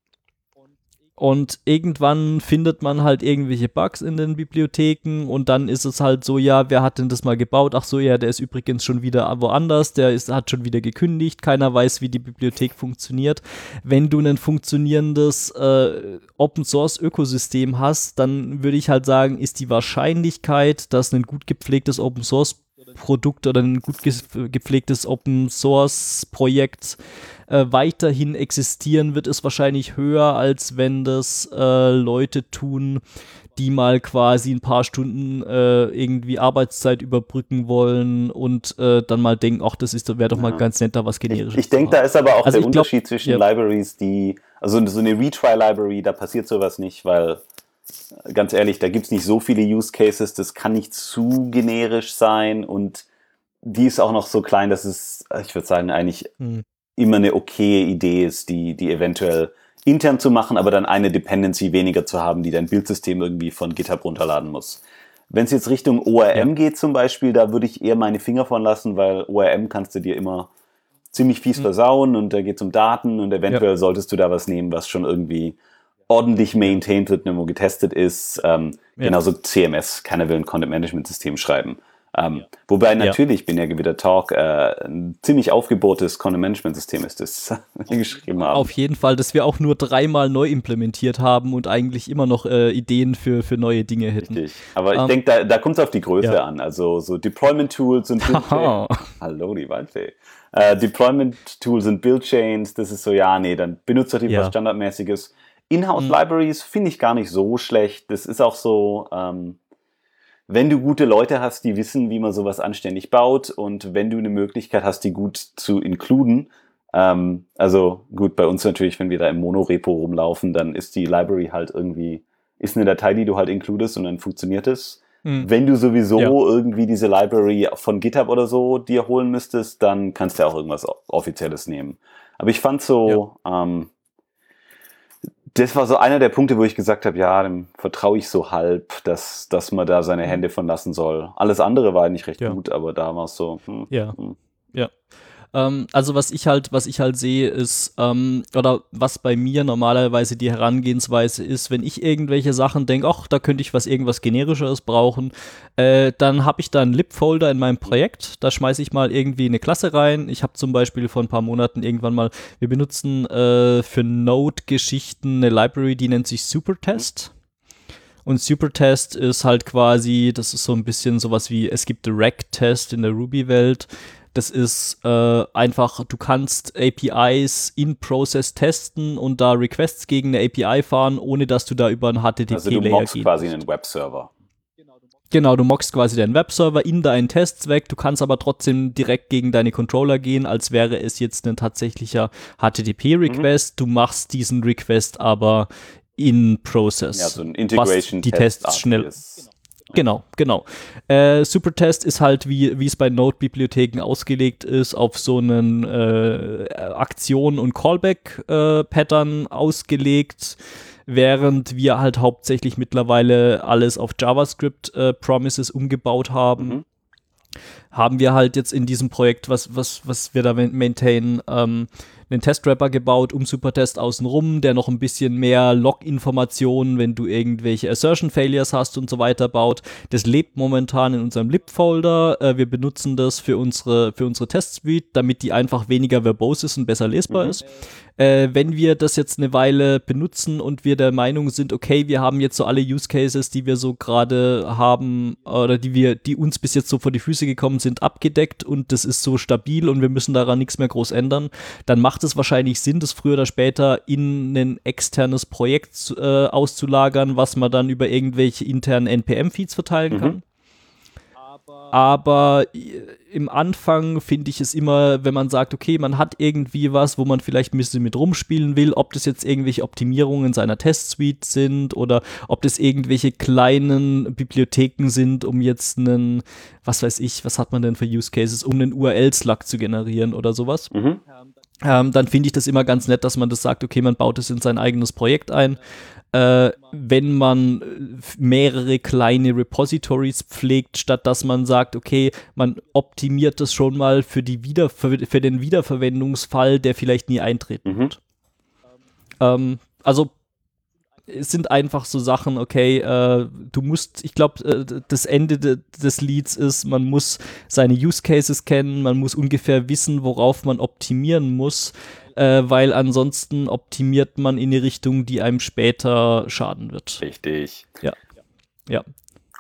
Und irgendwann findet man halt irgendwelche Bugs in den Bibliotheken und dann ist es halt so, ja, wer hat denn das mal gebaut? Ach so, ja, der ist übrigens schon wieder woanders, der ist, hat schon wieder gekündigt, keiner weiß, wie die Bibliothek funktioniert. Wenn du ein funktionierendes äh, Open Source Ökosystem hast, dann würde ich halt sagen, ist die Wahrscheinlichkeit, dass ein gut gepflegtes Open Source Produkt oder ein gut gepflegtes Open Source Projekt äh, weiterhin existieren, wird es wahrscheinlich höher, als wenn das äh, Leute tun, die mal quasi ein paar Stunden äh, irgendwie Arbeitszeit überbrücken wollen und äh, dann mal denken, ach, das ist, wäre doch mal ganz nett, da was generisches. Ich, ich denke, da ist aber auch also der Unterschied glaub, zwischen ja. Libraries, die, also so eine Retry-Library, da passiert sowas nicht, weil ganz ehrlich, da gibt es nicht so viele Use Cases, das kann nicht zu generisch sein und die ist auch noch so klein, dass es, ich würde sagen, eigentlich hm. immer eine okaye Idee ist, die, die eventuell intern zu machen, aber dann eine Dependency weniger zu haben, die dein Bildsystem irgendwie von GitHub runterladen muss. Wenn es jetzt Richtung ORM ja. geht zum Beispiel, da würde ich eher meine Finger von lassen, weil ORM kannst du dir immer ziemlich fies mhm. versauen und da geht es um Daten und eventuell ja. solltest du da was nehmen, was schon irgendwie ordentlich maintained wird, irgendwo getestet ist. Ähm, ja. Genauso CMS, keiner will ein Content Management System schreiben. Ähm, ja. Wobei natürlich ja. bin ja Gewitter Talk äh, ein ziemlich aufgebohrtes Content-Management-System ist, das wir geschrieben haben. Auf jeden Fall, dass wir auch nur dreimal neu implementiert haben und eigentlich immer noch äh, Ideen für, für neue Dinge hätten. Richtig. Aber ich ähm, denke, da, da kommt es auf die Größe ja. an. Also so Deployment-Tools und Hallo, die Waldfee. Äh, Deployment-Tools und Build-Chains, das ist so, ja, nee, dann benutzt doch was Standardmäßiges. Inhouse-Libraries mhm. finde ich gar nicht so schlecht. Das ist auch so, ähm, wenn du gute Leute hast, die wissen, wie man sowas anständig baut und wenn du eine Möglichkeit hast, die gut zu inkluden, ähm, also gut, bei uns natürlich, wenn wir da im Monorepo rumlaufen, dann ist die Library halt irgendwie, ist eine Datei, die du halt inkludest und dann funktioniert es. Mhm. Wenn du sowieso ja. irgendwie diese Library von GitHub oder so dir holen müsstest, dann kannst du auch irgendwas Offizielles nehmen. Aber ich fand so, ja. ähm, das war so einer der Punkte, wo ich gesagt habe, ja, dem vertraue ich so halb, dass, dass man da seine Hände von lassen soll. Alles andere war eigentlich recht ja. gut, aber da war es so. Hm, ja. Hm. Ja. Ähm, also was ich halt, was ich halt sehe, ist, ähm, oder was bei mir normalerweise die Herangehensweise ist, wenn ich irgendwelche Sachen denke, ach, da könnte ich was irgendwas Generischeres brauchen, äh, dann habe ich da einen Lib-Folder in meinem Projekt, da schmeiße ich mal irgendwie eine Klasse rein. Ich habe zum Beispiel vor ein paar Monaten irgendwann mal, wir benutzen äh, für Node-Geschichten eine Library, die nennt sich Supertest. Und Supertest ist halt quasi, das ist so ein bisschen sowas wie, es gibt Rec-Test in der Ruby-Welt. Das ist äh, einfach, du kannst APIs in Process testen und da Requests gegen eine API fahren, ohne dass du da über einen HTTP-Layer also du mockst quasi einen Webserver. Genau, du mockst quasi deinen Webserver in deinen Tests weg. Du kannst aber trotzdem direkt gegen deine Controller gehen, als wäre es jetzt ein tatsächlicher HTTP-Request. Mhm. Du machst diesen Request aber in Process. Ja, so ein Integration was die Tests schnell. Genau, genau. Äh, Supertest ist halt, wie es bei Node-Bibliotheken ausgelegt ist, auf so einen äh, Aktion- und Callback-Pattern äh, ausgelegt, während wir halt hauptsächlich mittlerweile alles auf JavaScript-Promises äh, umgebaut haben. Mhm. Haben wir halt jetzt in diesem Projekt, was, was, was wir da maintainen, ähm, einen Testrapper gebaut um Supertest außenrum, der noch ein bisschen mehr Log-Informationen, wenn du irgendwelche Assertion-Failures hast und so weiter baut. Das lebt momentan in unserem lib-Folder. Äh, wir benutzen das für unsere, für unsere Test-Suite, damit die einfach weniger verbose ist und besser lesbar mhm. ist. Äh, wenn wir das jetzt eine Weile benutzen und wir der Meinung sind, okay, wir haben jetzt so alle Use Cases, die wir so gerade haben oder die wir, die uns bis jetzt so vor die Füße gekommen sind, abgedeckt und das ist so stabil und wir müssen daran nichts mehr groß ändern, dann macht es wahrscheinlich Sinn, das früher oder später in ein externes Projekt äh, auszulagern, was man dann über irgendwelche internen NPM-Feeds verteilen mhm. kann aber äh, im Anfang finde ich es immer, wenn man sagt, okay, man hat irgendwie was, wo man vielleicht ein bisschen mit rumspielen will, ob das jetzt irgendwelche Optimierungen seiner Testsuite sind oder ob das irgendwelche kleinen Bibliotheken sind, um jetzt einen, was weiß ich, was hat man denn für Use Cases, um einen URL-Slug zu generieren oder sowas. Mhm. Ähm, dann finde ich das immer ganz nett, dass man das sagt, okay, man baut es in sein eigenes Projekt ein äh, wenn man äh, mehrere kleine Repositories pflegt, statt dass man sagt, okay, man optimiert das schon mal für, die Wiederver für den Wiederverwendungsfall, der vielleicht nie eintreten mhm. wird. Ähm, also es sind einfach so Sachen, okay, äh, du musst, ich glaube, äh, das Ende de des Leads ist, man muss seine Use Cases kennen, man muss ungefähr wissen, worauf man optimieren muss äh, weil ansonsten optimiert man in die Richtung, die einem später schaden wird. Richtig. Ja. Ja.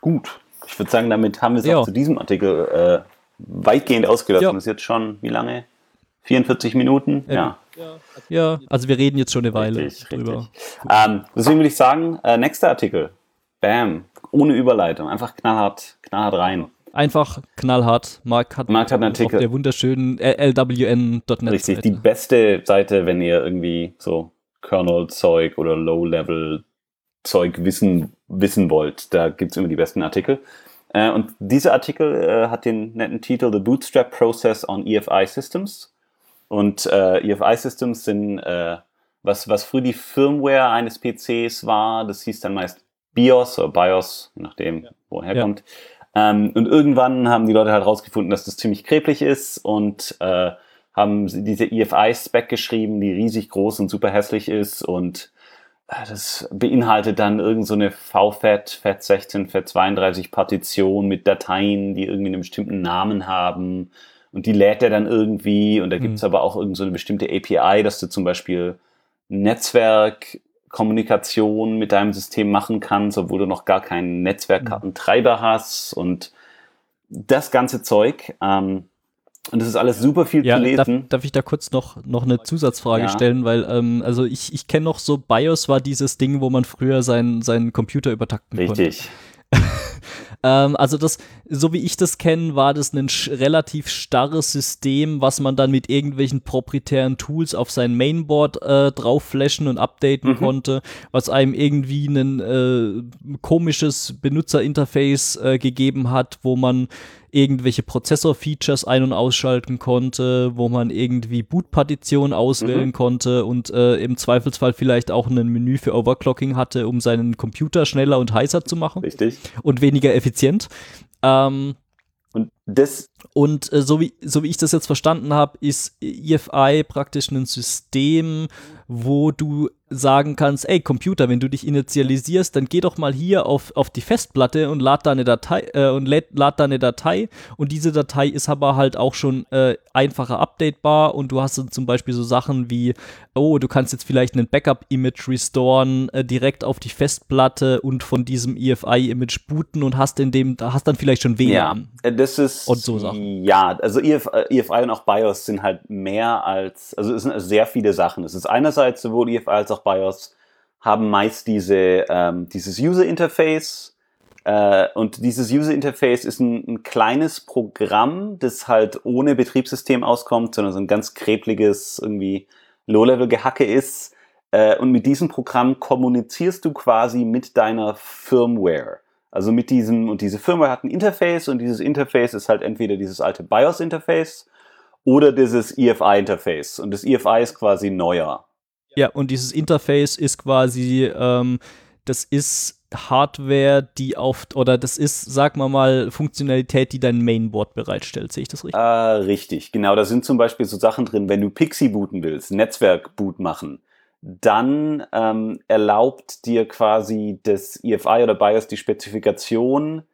Gut. Ich würde sagen, damit haben wir es auch zu diesem Artikel äh, weitgehend ausgelassen. Ja. Das ist jetzt schon, wie lange? 44 Minuten? Ja. ja. Ja, also wir reden jetzt schon eine Weile richtig, drüber. Richtig. Ähm, deswegen würde ich sagen, äh, nächster Artikel. Bam. Ohne Überleitung. Einfach knallhart, knallhart rein. Einfach knallhart. Marc hat, Marc hat einen Artikel. auf der wunderschönen lwn.net Richtig, die beste Seite, wenn ihr irgendwie so Kernel-Zeug oder Low-Level-Zeug wissen, wissen wollt. Da gibt es immer die besten Artikel. Äh, und dieser Artikel äh, hat den netten Titel The Bootstrap Process on EFI Systems. Und äh, EFI Systems sind, äh, was, was früher die Firmware eines PCs war, das hieß dann meist BIOS oder BIOS, je nachdem, ja. wo er herkommt. Ja. Ähm, und irgendwann haben die Leute halt rausgefunden, dass das ziemlich kreblich ist und äh, haben diese EFI-Spec geschrieben, die riesig groß und super hässlich ist und äh, das beinhaltet dann irgend so eine VFAT, FAT16, FAT32 Partition mit Dateien, die irgendwie einen bestimmten Namen haben und die lädt er dann irgendwie und da gibt es mhm. aber auch irgend so eine bestimmte API, dass du zum Beispiel Netzwerkkommunikation mit deinem System machen kannst, obwohl du noch gar keinen Netzwerkkartentreiber hast und das ganze Zeug. Ähm, und das ist alles super viel ja, zu lesen. Darf, darf, ich da kurz noch, noch eine Zusatzfrage ja. stellen? Weil, ähm, also ich, ich kenne noch so, BIOS war dieses Ding, wo man früher seinen, seinen Computer übertakten Richtig. konnte. Richtig. ähm, also das, so wie ich das kenne, war das ein relativ starres System, was man dann mit irgendwelchen proprietären Tools auf sein Mainboard äh, drauf flashen und updaten mhm. konnte, was einem irgendwie ein äh, komisches Benutzerinterface äh, gegeben hat, wo man irgendwelche Prozessor-Features ein- und ausschalten konnte, wo man irgendwie Boot-Partitionen auswählen mhm. konnte und äh, im Zweifelsfall vielleicht auch ein Menü für Overclocking hatte, um seinen Computer schneller und heißer zu machen. Richtig. Und weniger effizient. Ähm, und das. Und äh, so, wie, so wie ich das jetzt verstanden habe, ist EFI praktisch ein System, wo du sagen kannst, ey Computer, wenn du dich initialisierst, dann geh doch mal hier auf, auf die Festplatte und lad da eine Datei äh, und lad, lad da eine Datei und diese Datei ist aber halt auch schon äh, einfacher updatebar und du hast dann zum Beispiel so Sachen wie, oh, du kannst jetzt vielleicht ein Backup-Image restoren äh, direkt auf die Festplatte und von diesem EFI-Image booten und hast in dem, hast dann vielleicht schon WLAN. Ja, äh, das ist und so Sachen. Ja, also EFI, äh, EFI und auch BIOS sind halt mehr als, also es sind sehr viele Sachen. Es ist einerseits sowohl EFI als auch BIOS haben meist diese, ähm, dieses User Interface. Äh, und dieses User Interface ist ein, ein, kleines Programm, das halt ohne Betriebssystem auskommt, sondern so ein ganz krebliges, irgendwie Low-Level-Gehacke ist. Äh, und mit diesem Programm kommunizierst du quasi mit deiner Firmware. Also mit diesem, und diese Firmware hat ein Interface und dieses Interface ist halt entweder dieses alte BIOS-Interface oder dieses EFI-Interface. Und das EFI ist quasi neuer. Ja, und dieses Interface ist quasi, ähm, das ist Hardware, die auf, oder das ist, sag mal mal, Funktionalität, die dein Mainboard bereitstellt. Sehe ich das richtig? Äh, richtig, genau. Da sind zum Beispiel so Sachen drin, wenn du Pixie booten willst, Netzwerkboot machen, dann ähm, erlaubt dir quasi das EFI oder BIOS die Spezifikation,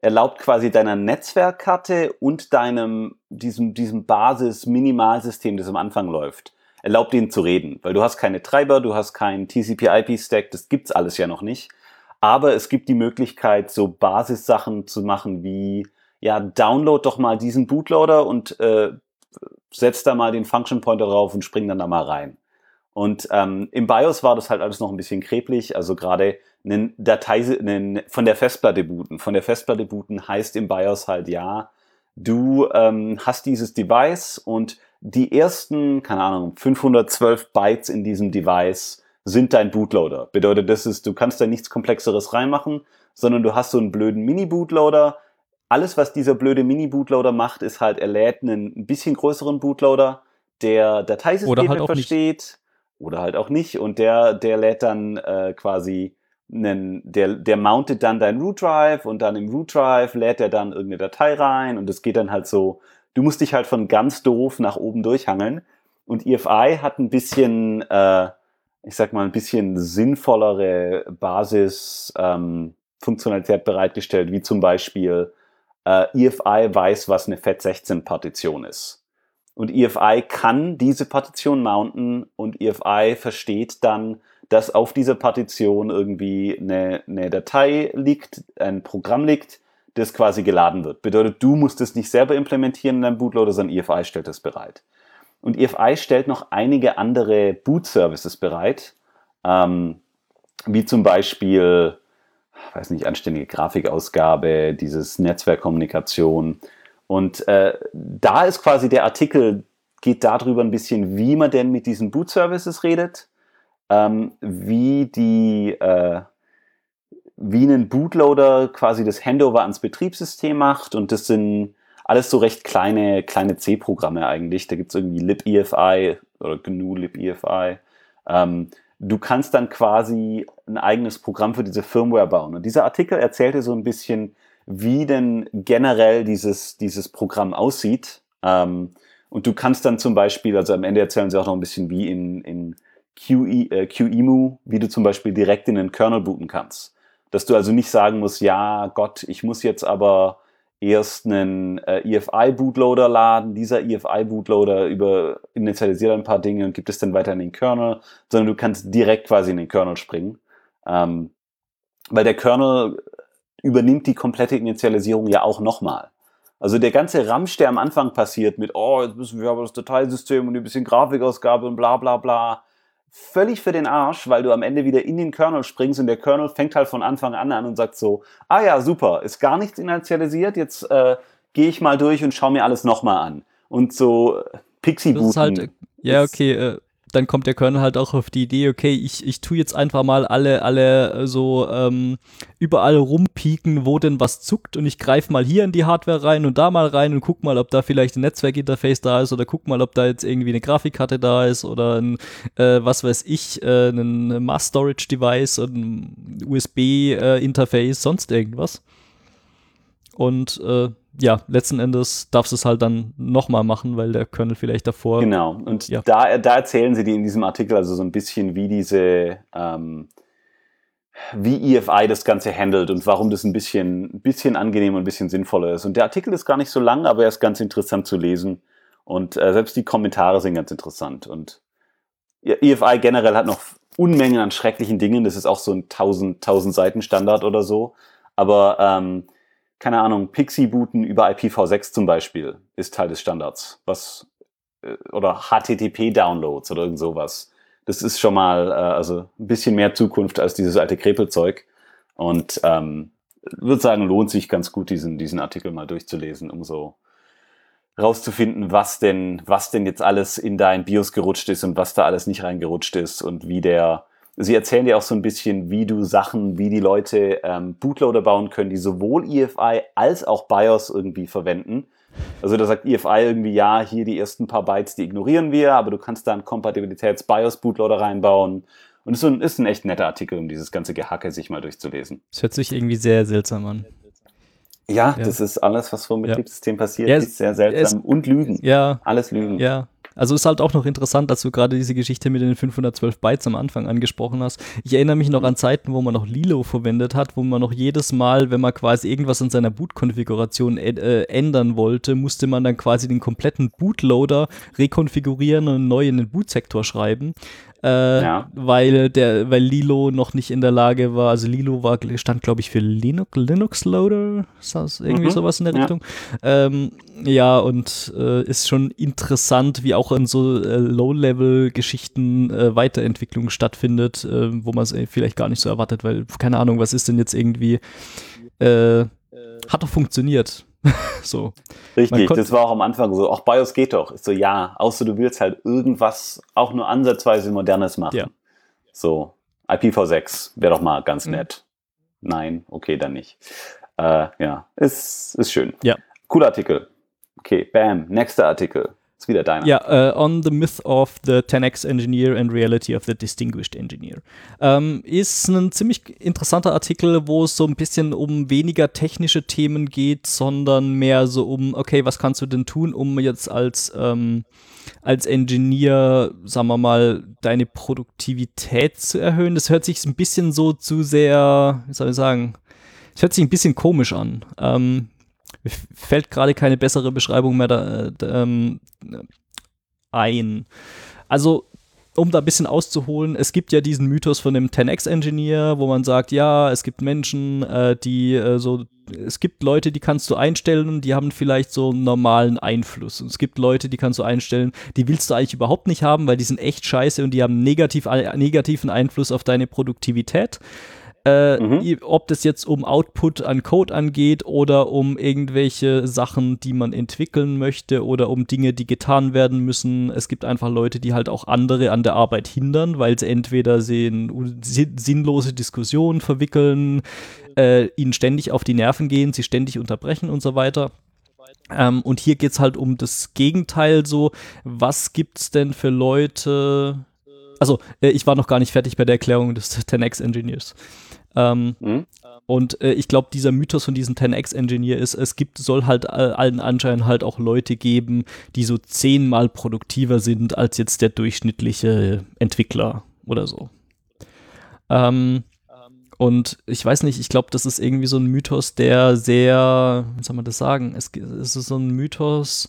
erlaubt quasi deiner Netzwerkkarte und deinem, diesem, diesem Basis-Minimalsystem, das am Anfang läuft, erlaubt ihnen zu reden, weil du hast keine Treiber, du hast keinen TCP/IP-Stack, das gibt's alles ja noch nicht. Aber es gibt die Möglichkeit, so Basissachen zu machen wie, ja, download doch mal diesen Bootloader und äh, setz da mal den Function Pointer drauf und spring dann da mal rein. Und ähm, im BIOS war das halt alles noch ein bisschen kreblich. Also gerade einen Datei einen, von der Festplatte booten. Von der Festplatte booten heißt im BIOS halt ja, du ähm, hast dieses Device und die ersten, keine Ahnung, 512 Bytes in diesem Device sind dein Bootloader. Bedeutet, das ist, du kannst da nichts Komplexeres reinmachen, sondern du hast so einen blöden Mini-Bootloader. Alles, was dieser blöde Mini-Bootloader macht, ist halt, er lädt einen ein bisschen größeren Bootloader, der Dateisysteme halt versteht. Oder halt auch nicht. Und der, der lädt dann äh, quasi einen, der, der mountet dann dein Root Drive und dann im Root Drive lädt er dann irgendeine Datei rein und es geht dann halt so du musst dich halt von ganz doof nach oben durchhangeln. Und EFI hat ein bisschen, äh, ich sag mal, ein bisschen sinnvollere Basis-Funktionalität ähm, bereitgestellt, wie zum Beispiel äh, EFI weiß, was eine FAT16-Partition ist. Und EFI kann diese Partition mounten und EFI versteht dann, dass auf dieser Partition irgendwie eine, eine Datei liegt, ein Programm liegt, das quasi geladen wird. Bedeutet, du musst es nicht selber implementieren in deinem Bootloader, sondern EFI stellt es bereit. Und EFI stellt noch einige andere Boot-Services bereit, ähm, wie zum Beispiel, weiß nicht, anständige Grafikausgabe, dieses Netzwerkkommunikation. Und äh, da ist quasi der Artikel, geht darüber ein bisschen, wie man denn mit diesen Boot-Services redet, ähm, wie die, äh, wie ein Bootloader quasi das Handover ans Betriebssystem macht und das sind alles so recht kleine, kleine C-Programme eigentlich. Da gibt es irgendwie libefi oder GNU libefi. Ähm, du kannst dann quasi ein eigenes Programm für diese Firmware bauen. Und dieser Artikel erzählte so ein bisschen, wie denn generell dieses, dieses Programm aussieht. Ähm, und du kannst dann zum Beispiel, also am Ende erzählen sie auch noch ein bisschen, wie in, in QE, äh, QEMU, wie du zum Beispiel direkt in den Kernel booten kannst. Dass du also nicht sagen musst, ja Gott, ich muss jetzt aber erst einen äh, EFI-Bootloader laden. Dieser EFI-Bootloader über initialisiert ein paar Dinge und gibt es dann weiter in den Kernel, sondern du kannst direkt quasi in den Kernel springen. Ähm, weil der Kernel übernimmt die komplette Initialisierung ja auch nochmal. Also der ganze Ramsch, der am Anfang passiert mit, oh, jetzt müssen wir aber das Dateisystem und ein bisschen Grafikausgabe und bla bla bla, völlig für den Arsch, weil du am Ende wieder in den Kernel springst und der Kernel fängt halt von Anfang an an und sagt so, ah ja, super, ist gar nichts initialisiert, jetzt äh, gehe ich mal durch und schaue mir alles nochmal an. Und so Pixie-Booten. Halt, ja, okay, äh, dann kommt der Kernel halt auch auf die Idee, okay, ich, ich tue jetzt einfach mal alle, alle äh, so ähm, überall rumpieken, wo denn was zuckt und ich greife mal hier in die Hardware rein und da mal rein und guck mal, ob da vielleicht ein Netzwerkinterface da ist oder guck mal, ob da jetzt irgendwie eine Grafikkarte da ist oder ein, äh, was weiß ich, äh, ein Mass Storage Device, ein USB-Interface, äh, sonst irgendwas. Und äh, ja, letzten Endes darfst du es halt dann nochmal machen, weil der Kernel vielleicht davor. Genau, und ja. da, da erzählen sie dir in diesem Artikel also so ein bisschen, wie diese, ähm, wie EFI das Ganze handelt und warum das ein bisschen, ein bisschen angenehm und ein bisschen sinnvoller ist. Und der Artikel ist gar nicht so lang, aber er ist ganz interessant zu lesen. Und äh, selbst die Kommentare sind ganz interessant. Und EFI generell hat noch Unmengen an schrecklichen Dingen. Das ist auch so ein 1000, 1000 Seiten Standard oder so. Aber ähm, keine Ahnung, Pixie-Booten über IPv6 zum Beispiel ist Teil des Standards. Was, äh, oder HTTP-Downloads oder irgend sowas. Das ist schon mal äh, also ein bisschen mehr Zukunft als dieses alte Krepelzeug. Und ähm, würde sagen, lohnt sich ganz gut, diesen, diesen Artikel mal durchzulesen, um so rauszufinden, was denn, was denn jetzt alles in dein BIOS gerutscht ist und was da alles nicht reingerutscht ist und wie der, Sie erzählen dir auch so ein bisschen, wie du Sachen, wie die Leute ähm, Bootloader bauen können, die sowohl EFI als auch BIOS irgendwie verwenden. Also da sagt EFI irgendwie, ja, hier die ersten paar Bytes, die ignorieren wir, aber du kannst da einen Kompatibilitäts-BIOS-Bootloader reinbauen. Und es ist ein, ist ein echt netter Artikel, um dieses ganze Gehacke sich mal durchzulesen. Das hört sich irgendwie sehr seltsam an. Ja, ja. das ist alles, was vom Betriebssystem ja. passiert, ja, ist sehr seltsam. Es, und Lügen. Ja. Alles Lügen. Ja. Also ist halt auch noch interessant, dass du gerade diese Geschichte mit den 512 Bytes am Anfang angesprochen hast. Ich erinnere mich noch an Zeiten, wo man noch Lilo verwendet hat, wo man noch jedes Mal, wenn man quasi irgendwas an seiner Boot-Konfiguration äh, ändern wollte, musste man dann quasi den kompletten Bootloader rekonfigurieren und neu in den Bootsektor schreiben äh, ja. weil der, weil Lilo noch nicht in der Lage war, also Lilo war, stand glaube ich für Linux, Linux Loader, irgendwie mhm. sowas in der ja. Richtung. Ähm, ja, und äh, ist schon interessant, wie auch in so äh, Low-Level-Geschichten äh, Weiterentwicklung stattfindet, äh, wo man es vielleicht gar nicht so erwartet, weil, keine Ahnung, was ist denn jetzt irgendwie, äh, hat doch funktioniert. so. Richtig, das war auch am Anfang so, auch BIOS geht doch. Ich so, ja, außer du willst halt irgendwas auch nur ansatzweise Modernes machen. Ja. So, IPv6 wäre doch mal ganz mhm. nett. Nein, okay, dann nicht. Äh, ja, ist, ist schön. Ja. Cooler Artikel. Okay, bam, nächster Artikel. Ist wieder deiner. Ja, uh, On the Myth of the 10x Engineer and Reality of the Distinguished Engineer. Ähm, ist ein ziemlich interessanter Artikel, wo es so ein bisschen um weniger technische Themen geht, sondern mehr so um, okay, was kannst du denn tun, um jetzt als, ähm, als Engineer, sagen wir mal, deine Produktivität zu erhöhen. Das hört sich ein bisschen so zu sehr, wie soll ich sagen, es hört sich ein bisschen komisch an. Ähm, fällt gerade keine bessere Beschreibung mehr da, ähm, ein. Also, um da ein bisschen auszuholen, es gibt ja diesen Mythos von dem 10x-Engineer, wo man sagt, ja, es gibt Menschen, äh, die äh, so es gibt Leute, die kannst du einstellen, die haben vielleicht so einen normalen Einfluss. Und es gibt Leute, die kannst du einstellen, die willst du eigentlich überhaupt nicht haben, weil die sind echt scheiße und die haben negativ, negativen Einfluss auf deine Produktivität. Äh, mhm. Ob das jetzt um Output an Code angeht oder um irgendwelche Sachen, die man entwickeln möchte oder um Dinge, die getan werden müssen. Es gibt einfach Leute, die halt auch andere an der Arbeit hindern, weil sie entweder sie in sinnlose Diskussionen verwickeln, äh, ihnen ständig auf die Nerven gehen, sie ständig unterbrechen und so weiter. Ähm, und hier geht es halt um das Gegenteil so. Was gibt es denn für Leute? Also, äh, ich war noch gar nicht fertig bei der Erklärung des 10x Engineers. Ähm, mhm. Und äh, ich glaube, dieser Mythos von diesem 10x-Engineer ist, es gibt, soll halt äh, allen Anschein halt auch Leute geben, die so zehnmal produktiver sind als jetzt der durchschnittliche Entwickler oder so. Ähm, und ich weiß nicht, ich glaube, das ist irgendwie so ein Mythos, der sehr, wie soll man das sagen? Es, es ist so ein Mythos,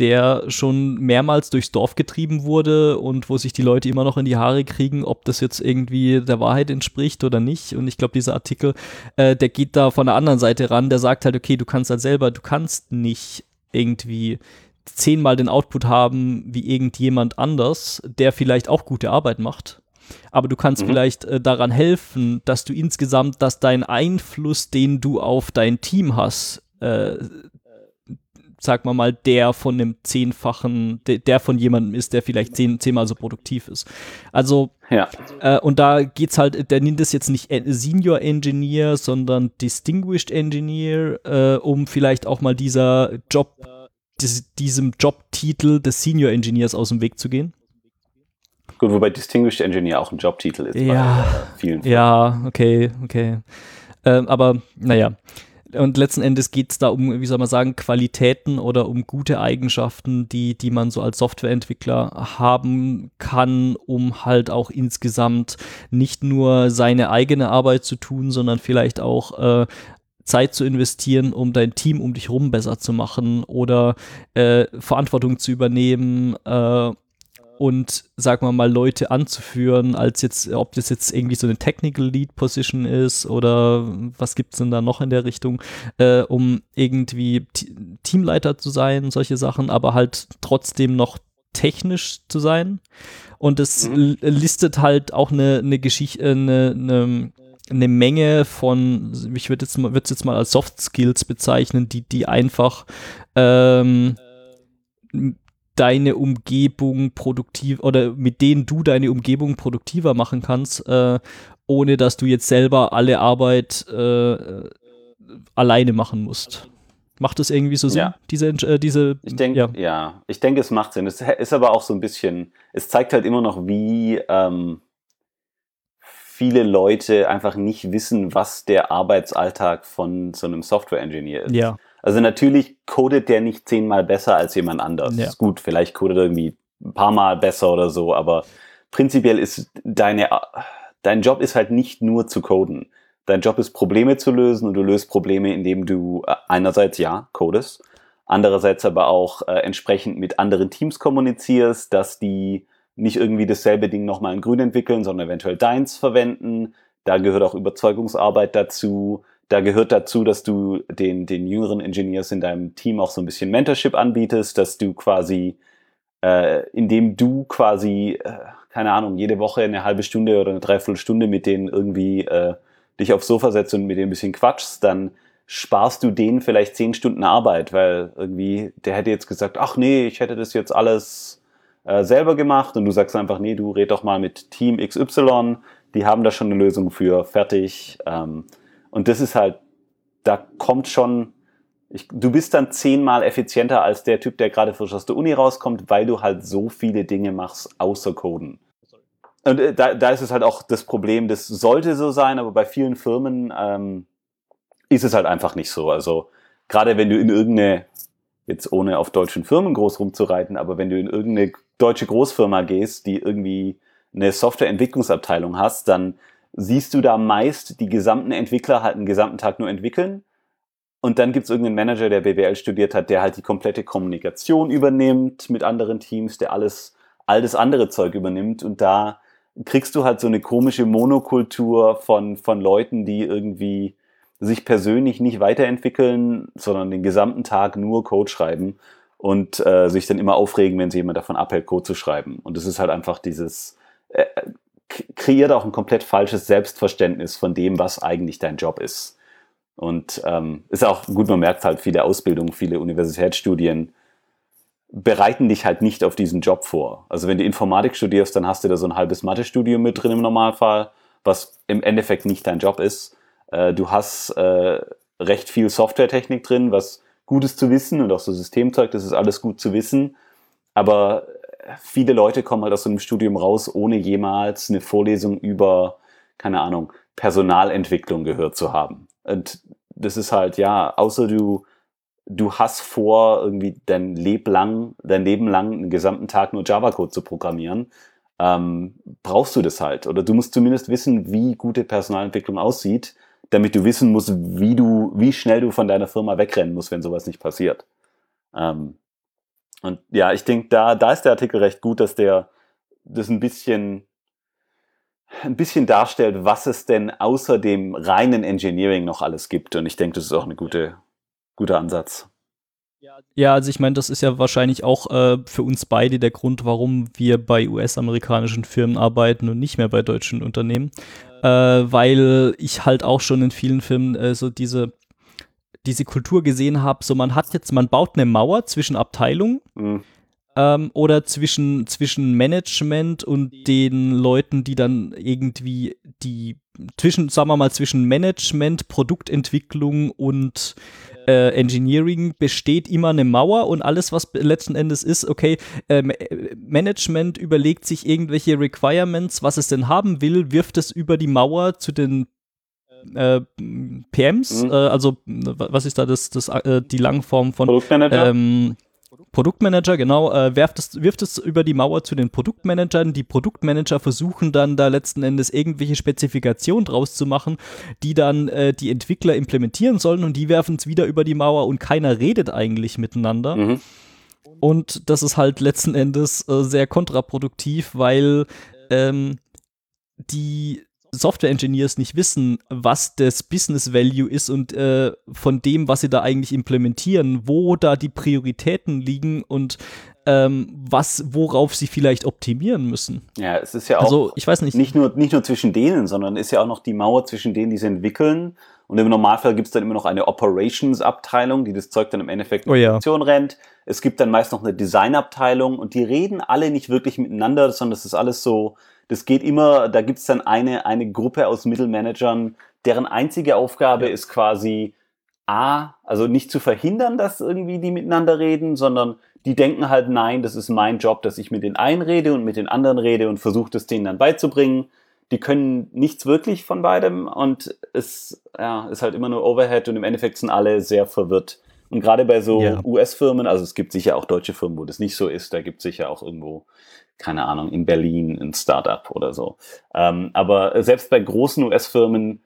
der schon mehrmals durchs Dorf getrieben wurde und wo sich die Leute immer noch in die Haare kriegen, ob das jetzt irgendwie der Wahrheit entspricht oder nicht. Und ich glaube, dieser Artikel, äh, der geht da von der anderen Seite ran, der sagt halt, okay, du kannst halt selber, du kannst nicht irgendwie zehnmal den Output haben wie irgendjemand anders, der vielleicht auch gute Arbeit macht. Aber du kannst mhm. vielleicht äh, daran helfen, dass du insgesamt, dass dein Einfluss, den du auf dein Team hast, äh, sag mal mal, der von einem zehnfachen, der, von jemandem ist, der vielleicht zehn, zehnmal so produktiv ist. Also, ja. Äh, und da geht's halt, der nennt es jetzt nicht Senior Engineer, sondern Distinguished Engineer, äh, um vielleicht auch mal dieser Job, dis, diesem Jobtitel des Senior Engineers aus dem Weg zu gehen. Gut, wobei Distinguished Engineer auch ein Jobtitel ist. Ja, vielen ja, okay, okay. Ähm, aber naja, und letzten Endes geht es da um, wie soll man sagen, Qualitäten oder um gute Eigenschaften, die, die man so als Softwareentwickler haben kann, um halt auch insgesamt nicht nur seine eigene Arbeit zu tun, sondern vielleicht auch äh, Zeit zu investieren, um dein Team um dich herum besser zu machen oder äh, Verantwortung zu übernehmen äh, und sagen wir mal Leute anzuführen, als jetzt, ob das jetzt irgendwie so eine Technical Lead Position ist oder was gibt es denn da noch in der Richtung, äh, um irgendwie Teamleiter zu sein, solche Sachen, aber halt trotzdem noch technisch zu sein. Und es mhm. listet halt auch eine, eine Geschichte, äh, eine, eine, eine Menge von, ich würde jetzt mal, würde es jetzt mal als Soft Skills bezeichnen, die, die einfach ähm, deine Umgebung produktiv oder mit denen du deine Umgebung produktiver machen kannst, äh, ohne dass du jetzt selber alle Arbeit äh, alleine machen musst. Macht das irgendwie so Sinn, ja. diese, äh, diese Ich denke, ja. ja. ich denke, es macht Sinn. Es ist aber auch so ein bisschen, es zeigt halt immer noch, wie ähm, viele Leute einfach nicht wissen, was der Arbeitsalltag von so einem Software-Engineer ist. Ja. Also natürlich codet der nicht zehnmal besser als jemand anders. Ja. Ist gut, vielleicht codet er irgendwie ein paar Mal besser oder so, aber prinzipiell ist deine, dein Job ist halt nicht nur zu coden. Dein Job ist Probleme zu lösen und du löst Probleme, indem du äh, einerseits ja codest, andererseits aber auch äh, entsprechend mit anderen Teams kommunizierst, dass die nicht irgendwie dasselbe Ding nochmal in grün entwickeln, sondern eventuell deins verwenden. Da gehört auch Überzeugungsarbeit dazu da gehört dazu, dass du den, den jüngeren Engineers in deinem Team auch so ein bisschen Mentorship anbietest, dass du quasi, äh, indem du quasi, äh, keine Ahnung, jede Woche eine halbe Stunde oder eine Dreiviertelstunde mit denen irgendwie äh, dich aufs Sofa setzt und mit denen ein bisschen quatschst, dann sparst du denen vielleicht zehn Stunden Arbeit, weil irgendwie der hätte jetzt gesagt, ach nee, ich hätte das jetzt alles äh, selber gemacht und du sagst einfach, nee, du red doch mal mit Team XY, die haben da schon eine Lösung für, fertig. Ähm, und das ist halt, da kommt schon, ich, du bist dann zehnmal effizienter als der Typ, der gerade frisch aus der Uni rauskommt, weil du halt so viele Dinge machst, außer Coden. Und äh, da, da ist es halt auch das Problem, das sollte so sein, aber bei vielen Firmen ähm, ist es halt einfach nicht so. Also gerade wenn du in irgendeine, jetzt ohne auf deutschen Firmen groß rumzureiten, aber wenn du in irgendeine deutsche Großfirma gehst, die irgendwie eine Softwareentwicklungsabteilung hast, dann siehst du da meist die gesamten Entwickler halt einen gesamten Tag nur entwickeln. Und dann gibt es irgendeinen Manager, der BWL studiert hat, der halt die komplette Kommunikation übernimmt mit anderen Teams, der alles, all das andere Zeug übernimmt. Und da kriegst du halt so eine komische Monokultur von, von Leuten, die irgendwie sich persönlich nicht weiterentwickeln, sondern den gesamten Tag nur Code schreiben und äh, sich dann immer aufregen, wenn sie jemand davon abhält, Code zu schreiben. Und es ist halt einfach dieses, äh, kreiert auch ein komplett falsches Selbstverständnis von dem, was eigentlich dein Job ist. Und ähm, ist auch gut, man merkt halt, viele Ausbildungen, viele Universitätsstudien bereiten dich halt nicht auf diesen Job vor. Also wenn du Informatik studierst, dann hast du da so ein halbes Mathestudium mit drin im Normalfall, was im Endeffekt nicht dein Job ist. Äh, du hast äh, recht viel Softwaretechnik drin, was gut ist zu wissen und auch so Systemzeug, das ist alles gut zu wissen. Aber viele Leute kommen halt aus so einem Studium raus, ohne jemals eine Vorlesung über, keine Ahnung, Personalentwicklung gehört zu haben. Und das ist halt, ja, außer du, du hast vor, irgendwie dein Leben lang, dein Leben lang einen gesamten Tag nur Java-Code zu programmieren, ähm, brauchst du das halt. Oder du musst zumindest wissen, wie gute Personalentwicklung aussieht, damit du wissen musst, wie du, wie schnell du von deiner Firma wegrennen musst, wenn sowas nicht passiert. Ähm, und ja, ich denke, da, da ist der Artikel recht gut, dass der das ein bisschen, ein bisschen darstellt, was es denn außer dem reinen Engineering noch alles gibt. Und ich denke, das ist auch ein gute, guter Ansatz. Ja, also ich meine, das ist ja wahrscheinlich auch äh, für uns beide der Grund, warum wir bei US-amerikanischen Firmen arbeiten und nicht mehr bei deutschen Unternehmen. Äh, weil ich halt auch schon in vielen Firmen äh, so diese diese Kultur gesehen habe, so man hat jetzt, man baut eine Mauer zwischen Abteilungen mhm. ähm, oder zwischen, zwischen Management und den Leuten, die dann irgendwie die, zwischen, sagen wir mal, zwischen Management, Produktentwicklung und äh, Engineering besteht immer eine Mauer und alles, was letzten Endes ist, okay, äh, Management überlegt sich irgendwelche Requirements, was es denn haben will, wirft es über die Mauer zu den äh, PMs, mhm. äh, also was ist da das, das äh, die Langform von Produktmanager? Ähm, Produktmanager, genau, äh, wirft, es, wirft es über die Mauer zu den Produktmanagern. Die Produktmanager versuchen dann da letzten Endes irgendwelche Spezifikationen draus zu machen, die dann äh, die Entwickler implementieren sollen und die werfen es wieder über die Mauer und keiner redet eigentlich miteinander. Mhm. Und das ist halt letzten Endes äh, sehr kontraproduktiv, weil ähm, die Software-Engineers nicht wissen, was das Business Value ist und äh, von dem, was sie da eigentlich implementieren, wo da die Prioritäten liegen und ähm, was, worauf sie vielleicht optimieren müssen. Ja, es ist ja auch also, ich weiß nicht. Nicht, nur, nicht nur zwischen denen, sondern ist ja auch noch die Mauer zwischen denen, die sie entwickeln. Und im Normalfall gibt es dann immer noch eine Operations-Abteilung, die das Zeug dann im Endeffekt in oh, ja. Produktion rennt. Es gibt dann meist noch eine Design-Abteilung und die reden alle nicht wirklich miteinander, sondern das ist alles so, das geht immer, da gibt es dann eine, eine Gruppe aus Mittelmanagern, deren einzige Aufgabe ja. ist quasi A, also nicht zu verhindern, dass irgendwie die miteinander reden, sondern die denken halt, nein, das ist mein Job, dass ich mit den einen rede und mit den anderen rede und versuche das denen dann beizubringen. Die können nichts wirklich von beidem und es ja, ist halt immer nur Overhead und im Endeffekt sind alle sehr verwirrt. Und gerade bei so ja. US-Firmen, also es gibt sicher auch deutsche Firmen, wo das nicht so ist, da gibt es sicher auch irgendwo keine Ahnung, in Berlin ein Startup oder so. Ähm, aber selbst bei großen US-Firmen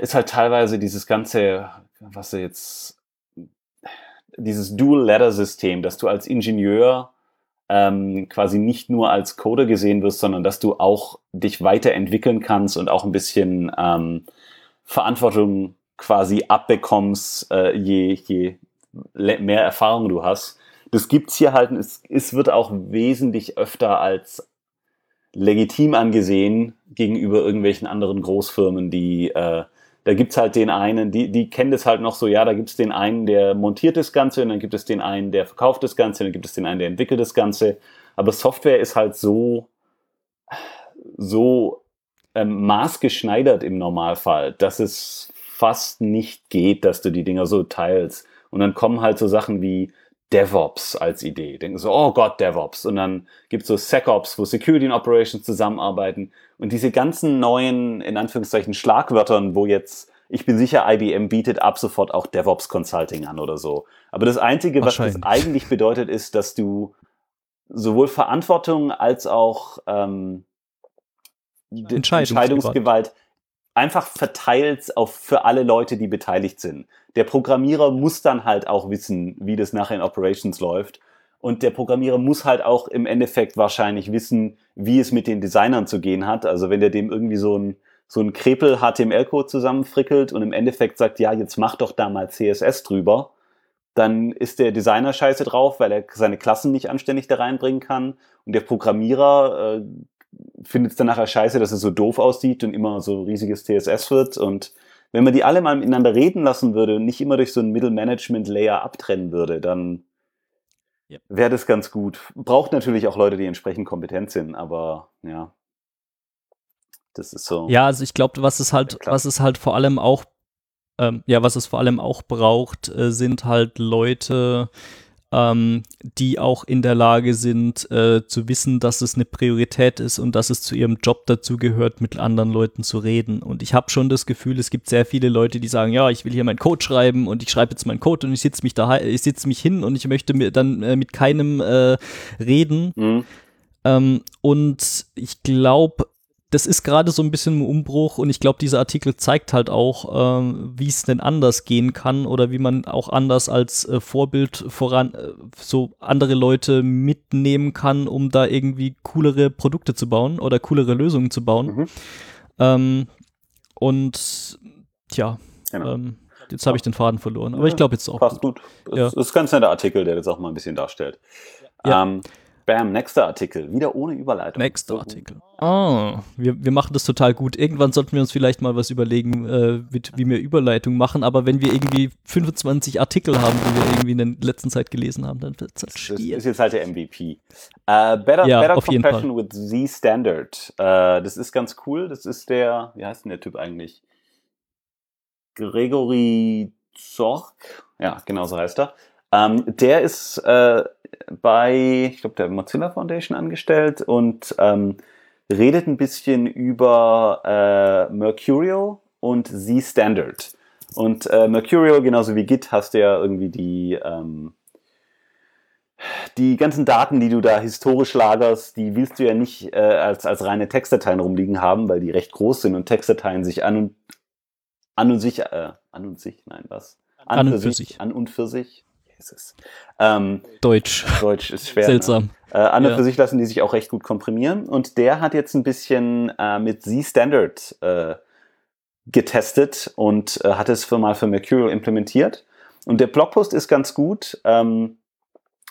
ist halt teilweise dieses ganze, was jetzt, dieses Dual-Ladder-System, dass du als Ingenieur ähm, quasi nicht nur als Coder gesehen wirst, sondern dass du auch dich weiterentwickeln kannst und auch ein bisschen ähm, Verantwortung quasi abbekommst, äh, je, je mehr Erfahrung du hast das gibt's hier halt, es, es wird auch wesentlich öfter als legitim angesehen gegenüber irgendwelchen anderen Großfirmen, die äh, da gibt's halt den einen, die, die kennen das halt noch so, ja, da gibt's den einen, der montiert das Ganze und dann gibt es den einen, der verkauft das Ganze und dann gibt es den einen, der entwickelt das Ganze. Aber Software ist halt so, so ähm, maßgeschneidert im Normalfall, dass es fast nicht geht, dass du die Dinger so teilst. Und dann kommen halt so Sachen wie DevOps als Idee. Denken so, oh Gott, DevOps. Und dann gibt's so SecOps, wo Security and Operations zusammenarbeiten. Und diese ganzen neuen, in Anführungszeichen, Schlagwörtern, wo jetzt, ich bin sicher, IBM bietet ab sofort auch DevOps Consulting an oder so. Aber das Einzige, was das eigentlich bedeutet, ist, dass du sowohl Verantwortung als auch ähm, Entscheidungsgewalt einfach verteilt auf für alle Leute, die beteiligt sind. Der Programmierer muss dann halt auch wissen, wie das nachher in Operations läuft. Und der Programmierer muss halt auch im Endeffekt wahrscheinlich wissen, wie es mit den Designern zu gehen hat. Also wenn der dem irgendwie so ein, so ein Krepel HTML-Code zusammenfrickelt und im Endeffekt sagt, ja, jetzt mach doch da mal CSS drüber, dann ist der Designer scheiße drauf, weil er seine Klassen nicht anständig da reinbringen kann und der Programmierer äh, findet es dann nachher scheiße, dass es so doof aussieht und immer so riesiges CSS wird und wenn man die alle mal miteinander reden lassen würde und nicht immer durch so ein Middle-Management-Layer abtrennen würde, dann ja. wäre das ganz gut. Braucht natürlich auch Leute, die entsprechend kompetent sind, aber ja. Das ist so. Ja, also ich glaube, was es halt, was es halt vor allem auch, ähm, ja, was es vor allem auch braucht, äh, sind halt Leute, ähm, die auch in der Lage sind, äh, zu wissen, dass es eine Priorität ist und dass es zu ihrem Job dazu gehört, mit anderen Leuten zu reden. Und ich habe schon das Gefühl, es gibt sehr viele Leute, die sagen, ja, ich will hier meinen Code schreiben und ich schreibe jetzt meinen Code und ich sitze mich da, ich sitze mich hin und ich möchte mir dann äh, mit keinem äh, reden. Mhm. Ähm, und ich glaube, das ist gerade so ein bisschen ein Umbruch und ich glaube, dieser Artikel zeigt halt auch, ähm, wie es denn anders gehen kann oder wie man auch anders als äh, Vorbild voran äh, so andere Leute mitnehmen kann, um da irgendwie coolere Produkte zu bauen oder coolere Lösungen zu bauen. Mhm. Ähm, und tja, genau. ähm, jetzt habe ich den Faden verloren, aber ich glaube jetzt auch. Passt gut. gut. Ja. Das ist ganz netter Artikel, der das auch mal ein bisschen darstellt. Ja. Ähm, Bam, nächster Artikel. Wieder ohne Überleitung. Nächster Artikel. Oh, wir, wir machen das total gut. Irgendwann sollten wir uns vielleicht mal was überlegen, äh, mit, wie wir Überleitung machen. Aber wenn wir irgendwie 25 Artikel haben, die wir irgendwie in der letzten Zeit gelesen haben, dann wird es halt schwierig. Das ist jetzt halt der MVP. Uh, better ja, better Compression with Z Standard. Uh, das ist ganz cool. Das ist der, wie heißt denn der Typ eigentlich? Gregory Zorg. Ja, genau so heißt er. Um, der ist äh, bei, ich glaube, der Mozilla Foundation angestellt und ähm, redet ein bisschen über äh, Mercurial und Z-Standard. Und äh, Mercurial, genauso wie Git, hast du ja irgendwie die, ähm, die ganzen Daten, die du da historisch lagerst, die willst du ja nicht äh, als, als reine Textdateien rumliegen haben, weil die recht groß sind und Textdateien sich an und, an und sich, äh, an und sich, nein, was? An, an und für sich. An und für sich ist es. Ähm, Deutsch. Deutsch ist schwer. Seltsam. Ne? Äh, an und ja. für sich lassen die sich auch recht gut komprimieren. Und der hat jetzt ein bisschen äh, mit Z-Standard äh, getestet und äh, hat es für mal für Mercurial implementiert. Und der Blogpost ist ganz gut. Ähm,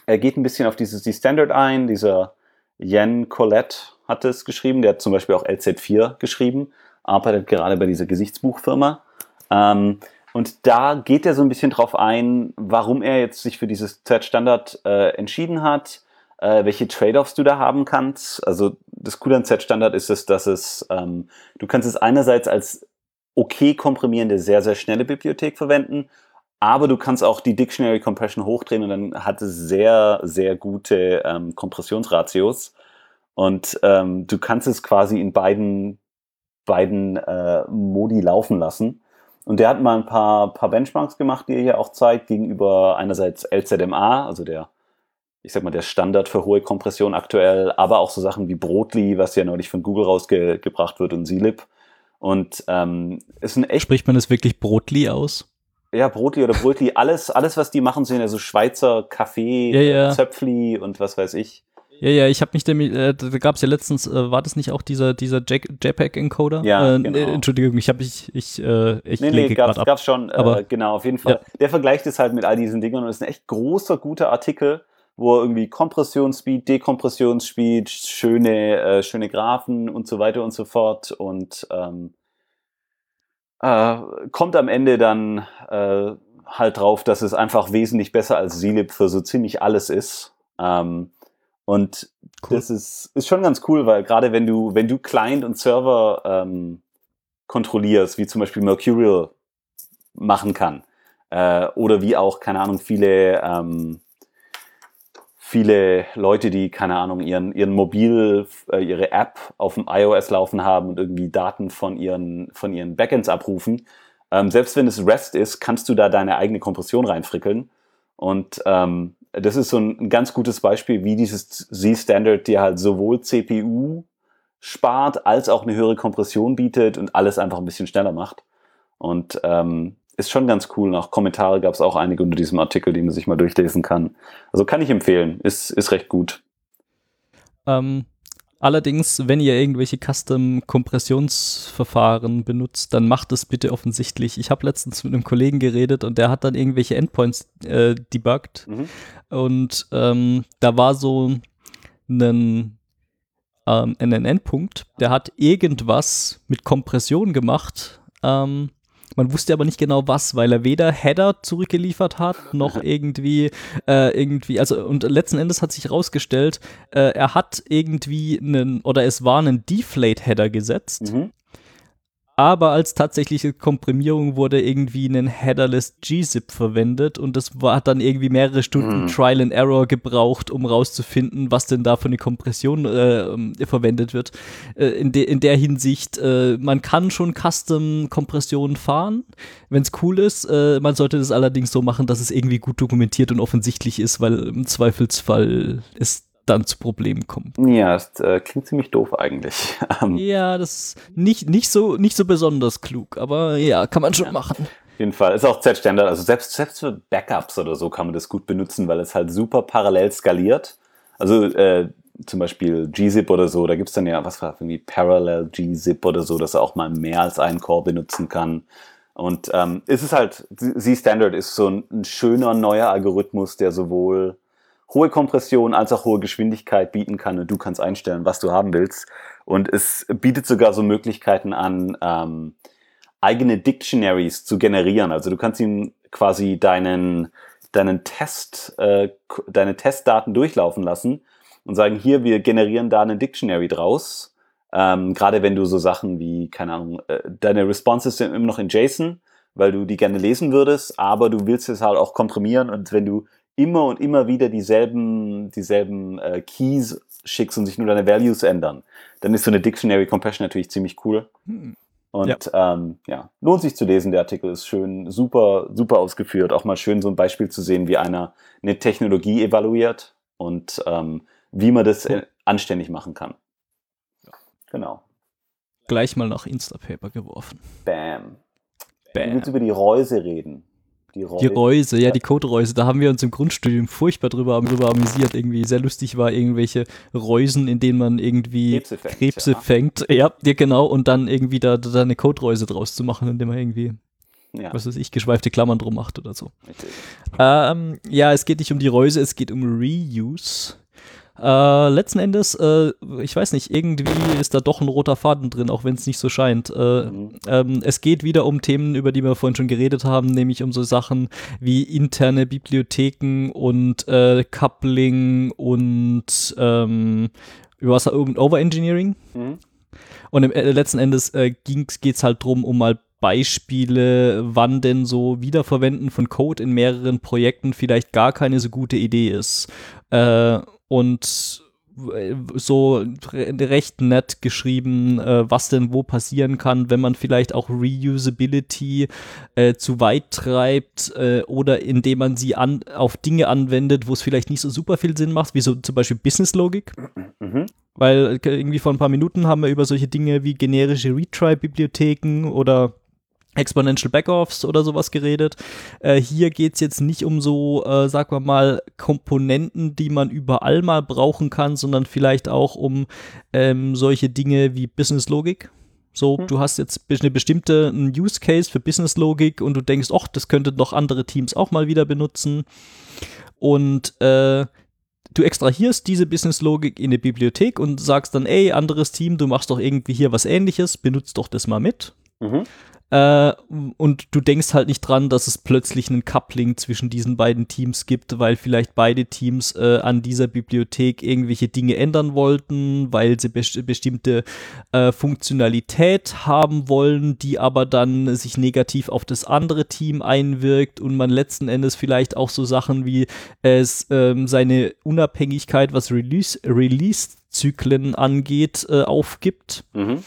er geht ein bisschen auf dieses Z-Standard ein. Dieser Jen Colette hat es geschrieben. Der hat zum Beispiel auch LZ4 geschrieben. Arbeitet gerade bei dieser Gesichtsbuchfirma. Ähm, und da geht er so ein bisschen drauf ein, warum er jetzt sich für dieses Z-Standard äh, entschieden hat, äh, welche Trade-offs du da haben kannst. Also das Coole an Z-Standard ist es, dass es, ähm, du kannst es einerseits als okay komprimierende, sehr, sehr schnelle Bibliothek verwenden, aber du kannst auch die Dictionary Compression hochdrehen und dann hat es sehr, sehr gute ähm, Kompressionsratios. Und ähm, du kannst es quasi in beiden, beiden äh, Modi laufen lassen. Und der hat mal ein paar, paar Benchmarks gemacht, die er hier auch zeigt, gegenüber einerseits LZMA, also der, ich sag mal, der Standard für hohe Kompression aktuell, aber auch so Sachen wie Brotli, was ja neulich von Google rausgebracht wird und Silip. Und ähm, ist ein echt. Spricht man es wirklich Brotli aus? Ja, Brotli oder Brotli, alles, alles, was die machen, sind ja so Schweizer Kaffee, ja, ja. Zöpfli und was weiß ich. Ja, ja, ich habe mich damit, äh, da gab es ja letztens, äh, war das nicht auch dieser, dieser JPEG-Encoder? Ja, äh, genau. Entschuldigung, ich habe mich, ich, äh, ich nee, nee, gab's, ab. gab's schon, Aber, äh, genau, auf jeden Fall. Ja. Der vergleicht es halt mit all diesen Dingen und ist ein echt großer, guter Artikel, wo er irgendwie Kompressionsspeed, Dekompressionsspeed, schöne, äh, schöne Graphen und so weiter und so fort und ähm, äh, kommt am Ende dann äh, halt drauf, dass es einfach wesentlich besser als Silib für so ziemlich alles ist. Ähm, und cool. das ist, ist schon ganz cool, weil gerade wenn du, wenn du Client und Server ähm, kontrollierst, wie zum Beispiel Mercurial machen kann, äh, oder wie auch, keine Ahnung, viele, ähm, viele Leute, die, keine Ahnung, ihren, ihren Mobil, äh, ihre App auf dem iOS laufen haben und irgendwie Daten von ihren, von ihren Backends abrufen. Ähm, selbst wenn es REST ist, kannst du da deine eigene Kompression reinfrickeln. Und ähm, das ist so ein, ganz gutes Beispiel, wie dieses Z-Standard dir halt sowohl CPU spart, als auch eine höhere Kompression bietet und alles einfach ein bisschen schneller macht. Und ähm, ist schon ganz cool. Nach Kommentare gab es auch einige unter diesem Artikel, die man sich mal durchlesen kann. Also kann ich empfehlen. Ist, ist recht gut. Ähm, Allerdings, wenn ihr irgendwelche Custom-Kompressionsverfahren benutzt, dann macht es bitte offensichtlich. Ich habe letztens mit einem Kollegen geredet und der hat dann irgendwelche Endpoints äh, debuggt. Mhm. Und ähm, da war so ein, ähm, Endpunkt, der hat irgendwas mit Kompression gemacht. Ähm, man wusste aber nicht genau was, weil er weder Header zurückgeliefert hat, noch irgendwie, äh, irgendwie, also und letzten Endes hat sich herausgestellt, äh, er hat irgendwie einen, oder es war ein Deflate-Header gesetzt. Mhm aber als tatsächliche Komprimierung wurde irgendwie ein Headerless gzip verwendet und das war, hat dann irgendwie mehrere Stunden mhm. Trial and Error gebraucht, um rauszufinden, was denn da für eine Kompression äh, verwendet wird. Äh, in, de in der Hinsicht, äh, man kann schon Custom-Kompressionen fahren, wenn es cool ist. Äh, man sollte das allerdings so machen, dass es irgendwie gut dokumentiert und offensichtlich ist, weil im Zweifelsfall ist dann zu Problemen kommen. Ja, das äh, klingt ziemlich doof eigentlich. Ähm, ja, das ist nicht, nicht, so, nicht so besonders klug, aber ja, kann man schon ja. machen. Auf jeden Fall. Ist auch Z-Standard. Also selbst, selbst für Backups oder so kann man das gut benutzen, weil es halt super parallel skaliert. Also äh, zum Beispiel gzip oder so, da gibt es dann ja, was war irgendwie Parallel gzip oder so, dass er auch mal mehr als einen Core benutzen kann. Und ähm, es ist halt, Z-Standard ist so ein, ein schöner neuer Algorithmus, der sowohl hohe Kompression als auch hohe Geschwindigkeit bieten kann und du kannst einstellen, was du haben willst. Und es bietet sogar so Möglichkeiten an, ähm, eigene Dictionaries zu generieren. Also du kannst ihm quasi deinen, deinen Test, äh, deine Testdaten durchlaufen lassen und sagen, hier, wir generieren da einen Dictionary draus. Ähm, Gerade wenn du so Sachen wie, keine Ahnung, äh, deine Responses sind immer noch in JSON, weil du die gerne lesen würdest, aber du willst es halt auch komprimieren und wenn du immer und immer wieder dieselben, dieselben äh, Keys schickst und sich nur deine Values ändern, dann ist so eine Dictionary Compression natürlich ziemlich cool. Hm. Und ja. Ähm, ja, lohnt sich zu lesen, der Artikel ist schön, super, super ausgeführt. Auch mal schön so ein Beispiel zu sehen, wie einer eine Technologie evaluiert und ähm, wie man das äh, anständig machen kann. Genau. Gleich mal nach Instapaper geworfen. Bam. Bam. Du willst über die Reuse reden. Die Reuse. die Reuse, ja, die Codereuse. Da haben wir uns im Grundstudium furchtbar drüber, drüber amüsiert. Irgendwie sehr lustig war irgendwelche Reusen, in denen man irgendwie Krebse fängt. Krebse ja. fängt. Ja, ja, genau. Und dann irgendwie da, da eine Codereuse draus zu machen, indem man irgendwie ja. was weiß ich, geschweifte Klammern drum macht oder so. Ähm, ja, es geht nicht um die Reuse, es geht um Reuse. Äh, letzten Endes, äh, ich weiß nicht, irgendwie ist da doch ein roter Faden drin, auch wenn es nicht so scheint. Äh, mhm. ähm, es geht wieder um Themen, über die wir vorhin schon geredet haben, nämlich um so Sachen wie interne Bibliotheken und äh, Coupling und ähm, was, um Overengineering. Mhm. Und im, äh, letzten Endes äh, geht es halt drum, um mal Beispiele, wann denn so Wiederverwenden von Code in mehreren Projekten vielleicht gar keine so gute Idee ist. Äh, und äh, so recht nett geschrieben, äh, was denn wo passieren kann, wenn man vielleicht auch Reusability äh, zu weit treibt äh, oder indem man sie an, auf Dinge anwendet, wo es vielleicht nicht so super viel Sinn macht, wie so zum Beispiel Businesslogik. Mhm. Weil äh, irgendwie vor ein paar Minuten haben wir über solche Dinge wie generische Retry-Bibliotheken oder Exponential Backoffs oder sowas geredet. Äh, hier geht's jetzt nicht um so, äh, sagen wir mal, Komponenten, die man überall mal brauchen kann, sondern vielleicht auch um ähm, solche Dinge wie Business Logik. So, hm. du hast jetzt eine bestimmte Use Case für Business Logik und du denkst, ach, das könnten doch andere Teams auch mal wieder benutzen. Und äh, du extrahierst diese Business Logik in eine Bibliothek und sagst dann, ey, anderes Team, du machst doch irgendwie hier was ähnliches, benutzt doch das mal mit. Mhm. Äh, und du denkst halt nicht dran, dass es plötzlich einen Coupling zwischen diesen beiden Teams gibt, weil vielleicht beide Teams äh, an dieser Bibliothek irgendwelche Dinge ändern wollten, weil sie best bestimmte äh, Funktionalität haben wollen, die aber dann sich negativ auf das andere Team einwirkt und man letzten Endes vielleicht auch so Sachen wie es ähm, seine Unabhängigkeit, was Release, Release-Zyklen angeht, äh, aufgibt. Mhm.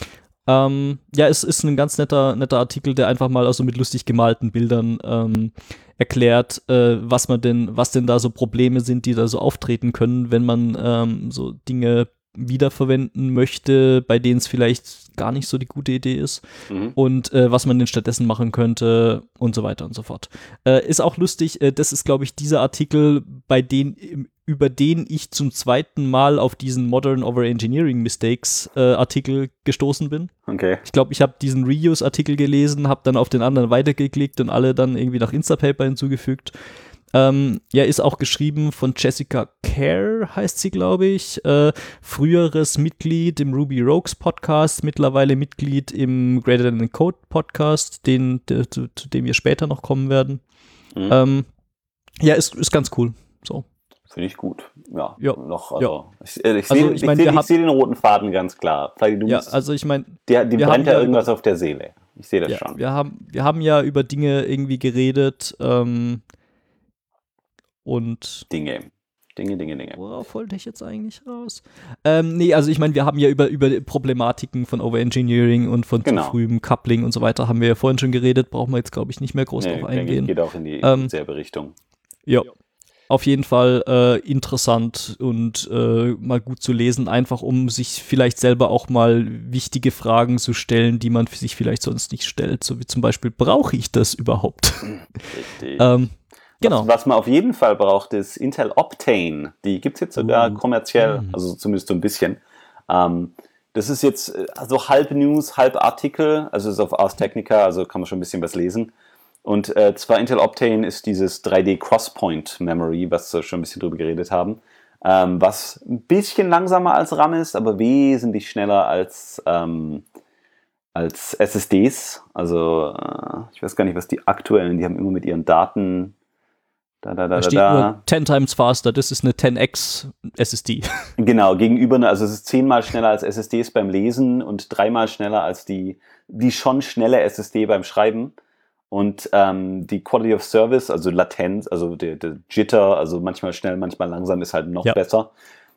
Ähm, ja, es ist ein ganz netter, netter Artikel, der einfach mal also mit lustig gemalten Bildern ähm, erklärt, äh, was man denn, was denn da so Probleme sind, die da so auftreten können, wenn man ähm, so Dinge wiederverwenden möchte, bei denen es vielleicht gar nicht so die gute Idee ist mhm. und äh, was man denn stattdessen machen könnte und so weiter und so fort. Äh, ist auch lustig, äh, das ist glaube ich dieser Artikel, bei dem über den ich zum zweiten Mal auf diesen Modern Over Engineering Mistakes äh, Artikel gestoßen bin. Okay. Ich glaube, ich habe diesen Reuse-Artikel gelesen, habe dann auf den anderen weitergeklickt und alle dann irgendwie nach Instapaper hinzugefügt. Ähm, ja, ist auch geschrieben von Jessica Kerr, heißt sie, glaube ich. Äh, früheres Mitglied im Ruby Rogues Podcast, mittlerweile Mitglied im Greater Than Code Podcast, den, der, zu, zu, dem wir später noch kommen werden. Mhm. Ähm, ja, ist, ist ganz cool. So. Finde ich gut. Ja, ja. noch. Also, ja. Ich, äh, ich, also, sehe, ich, mein, ich, seh, den roten Faden ganz klar. ja, also ich meine, die, die brennt ja irgendwas auf der Seele. Ich sehe das ja, schon. Wir haben, wir haben ja über Dinge irgendwie geredet ähm, und Dinge. Dinge, Dinge, Dinge. Worauf wollte ich jetzt eigentlich raus? Ähm, nee, also ich meine, wir haben ja über, über Problematiken von Overengineering und von genau. zu frühem Coupling und so weiter, haben wir ja vorhin schon geredet, brauchen wir jetzt, glaube ich, nicht mehr groß nee, drauf eingehen. Geht auch in die ähm, selbe Richtung. Ja. Auf jeden Fall äh, interessant und äh, mal gut zu lesen, einfach um sich vielleicht selber auch mal wichtige Fragen zu stellen, die man sich vielleicht sonst nicht stellt. So wie zum Beispiel, brauche ich das überhaupt? Richtig. ähm, Genau. Was, was, man auf jeden Fall braucht, ist Intel Optane. Die gibt es jetzt sogar uh. kommerziell, mm. also zumindest so ein bisschen. Ähm, das ist jetzt also halb News, halb Artikel, also ist auf Ars Technica, also kann man schon ein bisschen was lesen. Und äh, zwar Intel Optane ist dieses 3D Crosspoint Memory, was wir schon ein bisschen drüber geredet haben, ähm, was ein bisschen langsamer als RAM ist, aber wesentlich schneller als, ähm, als SSDs. Also äh, ich weiß gar nicht, was die aktuellen, die haben immer mit ihren Daten da, da, da, da steht da. nur 10 times faster, das ist eine 10x SSD. Genau, gegenüber, also es ist zehnmal schneller als SSDs beim Lesen und dreimal schneller als die, die schon schnelle SSD beim Schreiben. Und ähm, die Quality of Service, also Latenz, also der, der Jitter, also manchmal schnell, manchmal langsam, ist halt noch ja. besser.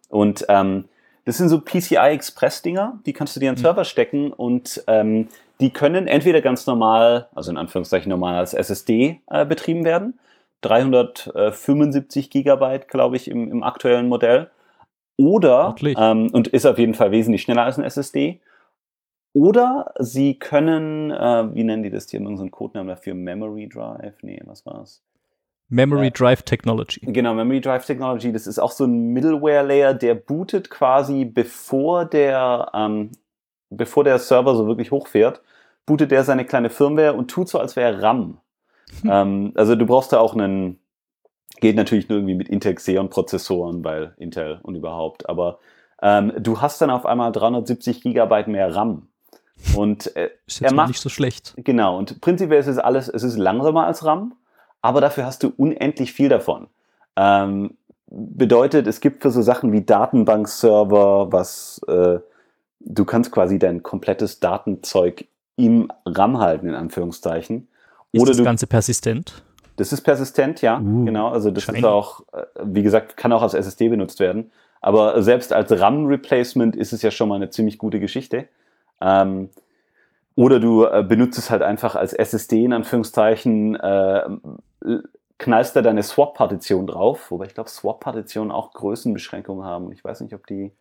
Und ähm, das sind so PCI-Express-Dinger, die kannst du dir in den mhm. Server stecken und ähm, die können entweder ganz normal, also in Anführungszeichen normal als SSD äh, betrieben werden 375 Gigabyte, glaube ich, im, im, aktuellen Modell. Oder, ähm, und ist auf jeden Fall wesentlich schneller als ein SSD. Oder sie können, äh, wie nennen die das? Haben irgendeinen Codenamen dafür, Memory Drive? Nee, was war's? Memory äh, Drive Technology. Genau, Memory Drive Technology. Das ist auch so ein Middleware-Layer, der bootet quasi, bevor der, ähm, bevor der Server so wirklich hochfährt, bootet der seine kleine Firmware und tut so, als wäre RAM. ähm, also du brauchst da auch einen, geht natürlich nur irgendwie mit Intel Xeon-Prozessoren, weil Intel und überhaupt, aber ähm, du hast dann auf einmal 370 Gigabyte mehr RAM. Und äh, ist er macht nicht so schlecht. Genau, und prinzipiell ist es alles, es ist langsamer als RAM, aber dafür hast du unendlich viel davon. Ähm, bedeutet, es gibt für so Sachen wie Datenbankserver, was äh, du kannst quasi dein komplettes Datenzeug im RAM halten, in Anführungszeichen. Ist Oder das Ganze persistent? Das ist persistent, ja, uh, genau. Also das shiny. ist auch, äh, wie gesagt, kann auch als SSD benutzt werden. Aber selbst als RAM-Replacement ist es ja schon mal eine ziemlich gute Geschichte. Ähm, oder du äh, benutzt es halt einfach als SSD in Anführungszeichen, äh, knallst da deine Swap-Partition drauf, wobei ich glaube, Swap-Partitionen auch Größenbeschränkungen haben. Ich weiß nicht, ob die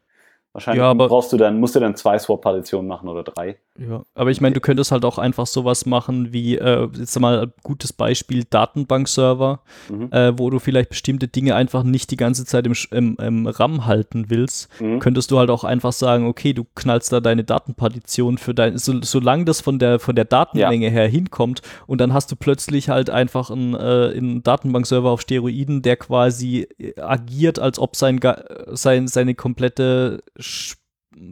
Wahrscheinlich ja, brauchst du dann, musst du dann zwei Swap-Partitionen machen oder drei. Ja, aber ich meine, du könntest halt auch einfach sowas machen wie, äh, jetzt mal ein gutes Beispiel, Datenbankserver, mhm. äh, wo du vielleicht bestimmte Dinge einfach nicht die ganze Zeit im, im, im RAM halten willst. Mhm. Könntest du halt auch einfach sagen, okay, du knallst da deine Datenpartition für dein, so, solange das von der, von der Datenmenge ja. her hinkommt und dann hast du plötzlich halt einfach einen, äh, einen Datenbankserver auf Steroiden, der quasi agiert, als ob sein, sein, seine komplette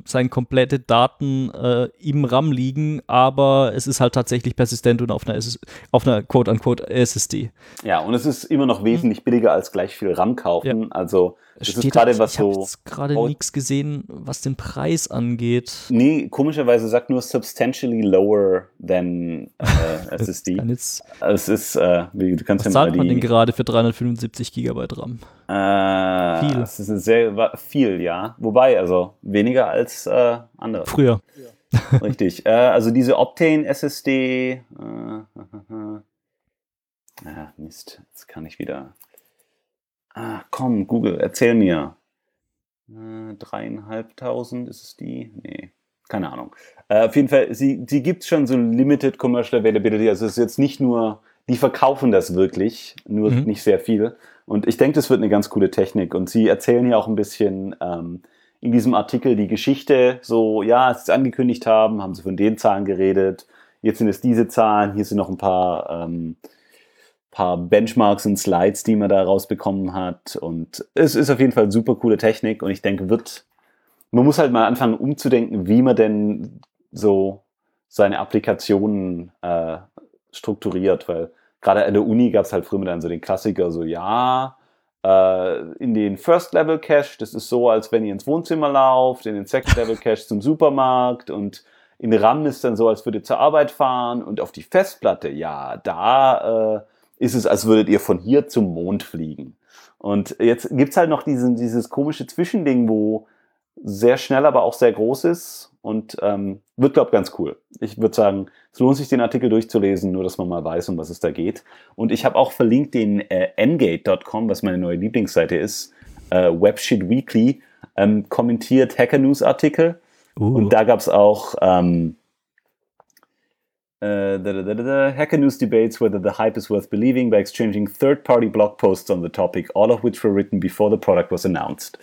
seine komplette Daten äh, im RAM liegen, aber es ist halt tatsächlich persistent und auf einer, SS auf einer quote-unquote SSD. Ja, und es ist immer noch wesentlich billiger als gleich viel RAM kaufen. Ja. Also das ist gerade was ich so. Ich habe gerade nichts gesehen, was den Preis angeht. Nee, komischerweise sagt nur substantially lower than äh, SSD. jetzt, es ist, äh, wie, du kannst was ja zahlt man denn gerade für 375 Gigabyte RAM? Äh, viel. Das ist sehr viel, ja. Wobei, also weniger als äh, andere. Früher. Ja. Richtig. Äh, also diese Optane SSD. Äh, ah, Mist, jetzt kann ich wieder. Ah, komm, Google, erzähl mir. Äh, dreieinhalbtausend ist es die? Nee, keine Ahnung. Äh, auf jeden Fall, sie, sie gibt schon so Limited Commercial Availability. Also es ist jetzt nicht nur die verkaufen das wirklich, nur Mhm. nicht sehr viel. Und ich denke, das wird eine ganz coole Technik. Und sie erzählen ja auch ein bisschen ähm, in diesem Artikel die Geschichte, so, ja, als sie es angekündigt haben, haben sie von den Zahlen geredet. Jetzt sind es diese Zahlen, hier sind noch ein paar, ähm, paar Benchmarks und Slides, die man da rausbekommen hat. Und es ist auf jeden Fall super coole Technik. Und ich denke, wird, man muss halt mal anfangen umzudenken, wie man denn so seine Applikationen äh, strukturiert, weil gerade an der Uni gab es halt früher dann so den Klassiker, so ja, äh, in den First-Level-Cache, das ist so, als wenn ihr ins Wohnzimmer lauft, in den Second-Level-Cache zum Supermarkt und in RAM ist dann so, als würdet ihr zur Arbeit fahren und auf die Festplatte, ja, da äh, ist es, als würdet ihr von hier zum Mond fliegen. Und jetzt gibt's halt noch diesen, dieses komische Zwischending, wo sehr schnell, aber auch sehr groß ist und ähm, wird, glaube ich, ganz cool. Ich würde sagen, es lohnt sich, den Artikel durchzulesen, nur dass man mal weiß, um was es da geht. Und ich habe auch verlinkt den äh, ngate.com, was meine neue Lieblingsseite ist, äh, Webshit Weekly, ähm, kommentiert Hacker News Artikel. Uh. Und da gab es auch ähm, äh, da, da, da, Hacker News debates whether the hype is worth believing by exchanging third-party blog posts on the topic, all of which were written before the product was announced.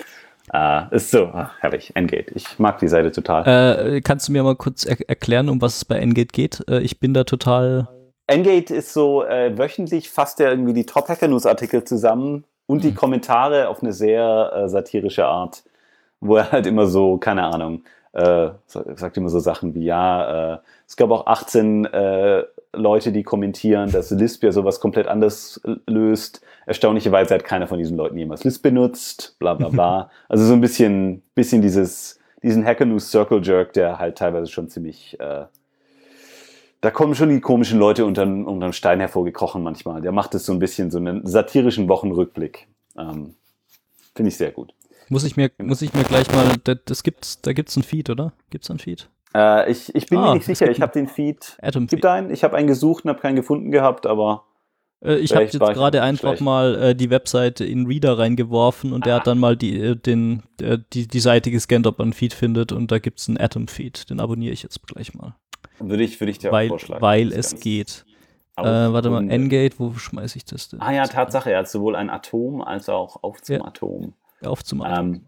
Äh, ist so, ach, herrlich, Engate. Ich mag die Seite total. Äh, kannst du mir mal kurz er erklären, um was es bei Engate geht? Äh, ich bin da total. Engate ist so, äh, wöchentlich fasst er irgendwie die Top Hacker News Artikel zusammen und die Kommentare auf eine sehr äh, satirische Art, wo er halt immer so, keine Ahnung, äh, sagt immer so Sachen wie, ja, äh, es gab auch 18 äh, Leute, die kommentieren, dass Lisp ja sowas komplett anders löst. Erstaunlicherweise hat keiner von diesen Leuten jemals Lisp benutzt, bla bla bla. also so ein bisschen, bisschen dieses, diesen Hacker News Circle Jerk, der halt teilweise schon ziemlich, äh, da kommen schon die komischen Leute unter, unterm Stein hervorgekrochen manchmal. Der macht es so ein bisschen, so einen satirischen Wochenrückblick. Ähm, Finde ich sehr gut. Muss ich mir, muss ich mir gleich mal, das, gibt's, da gibt's ein Feed, oder? Gibt's ein Feed? Äh, ich, ich bin Ah, mir nicht es sicher, gibt ich habe den Feed. Atom Gibt Feed. einen? Ich habe einen gesucht und habe keinen gefunden gehabt, aber Äh, ich habe Vielleicht jetzt gerade einfach schlecht. mal äh, die Webseite in Reader reingeworfen und der hat dann mal die, äh, den, äh, die, die Seite gescannt, ob man einen Feed findet und da gibt's einen Atom-Feed. Den abonniere ich jetzt gleich mal. würde ich, würde ich dir weil auch vorschlagen. weil es geht. Äh, warte mal, Engate, wo schmeiße ich das denn? Ah ja, Tatsache, er hat sowohl ein Atom als auch auf zum Ja. Atom. Auf zum Ähm,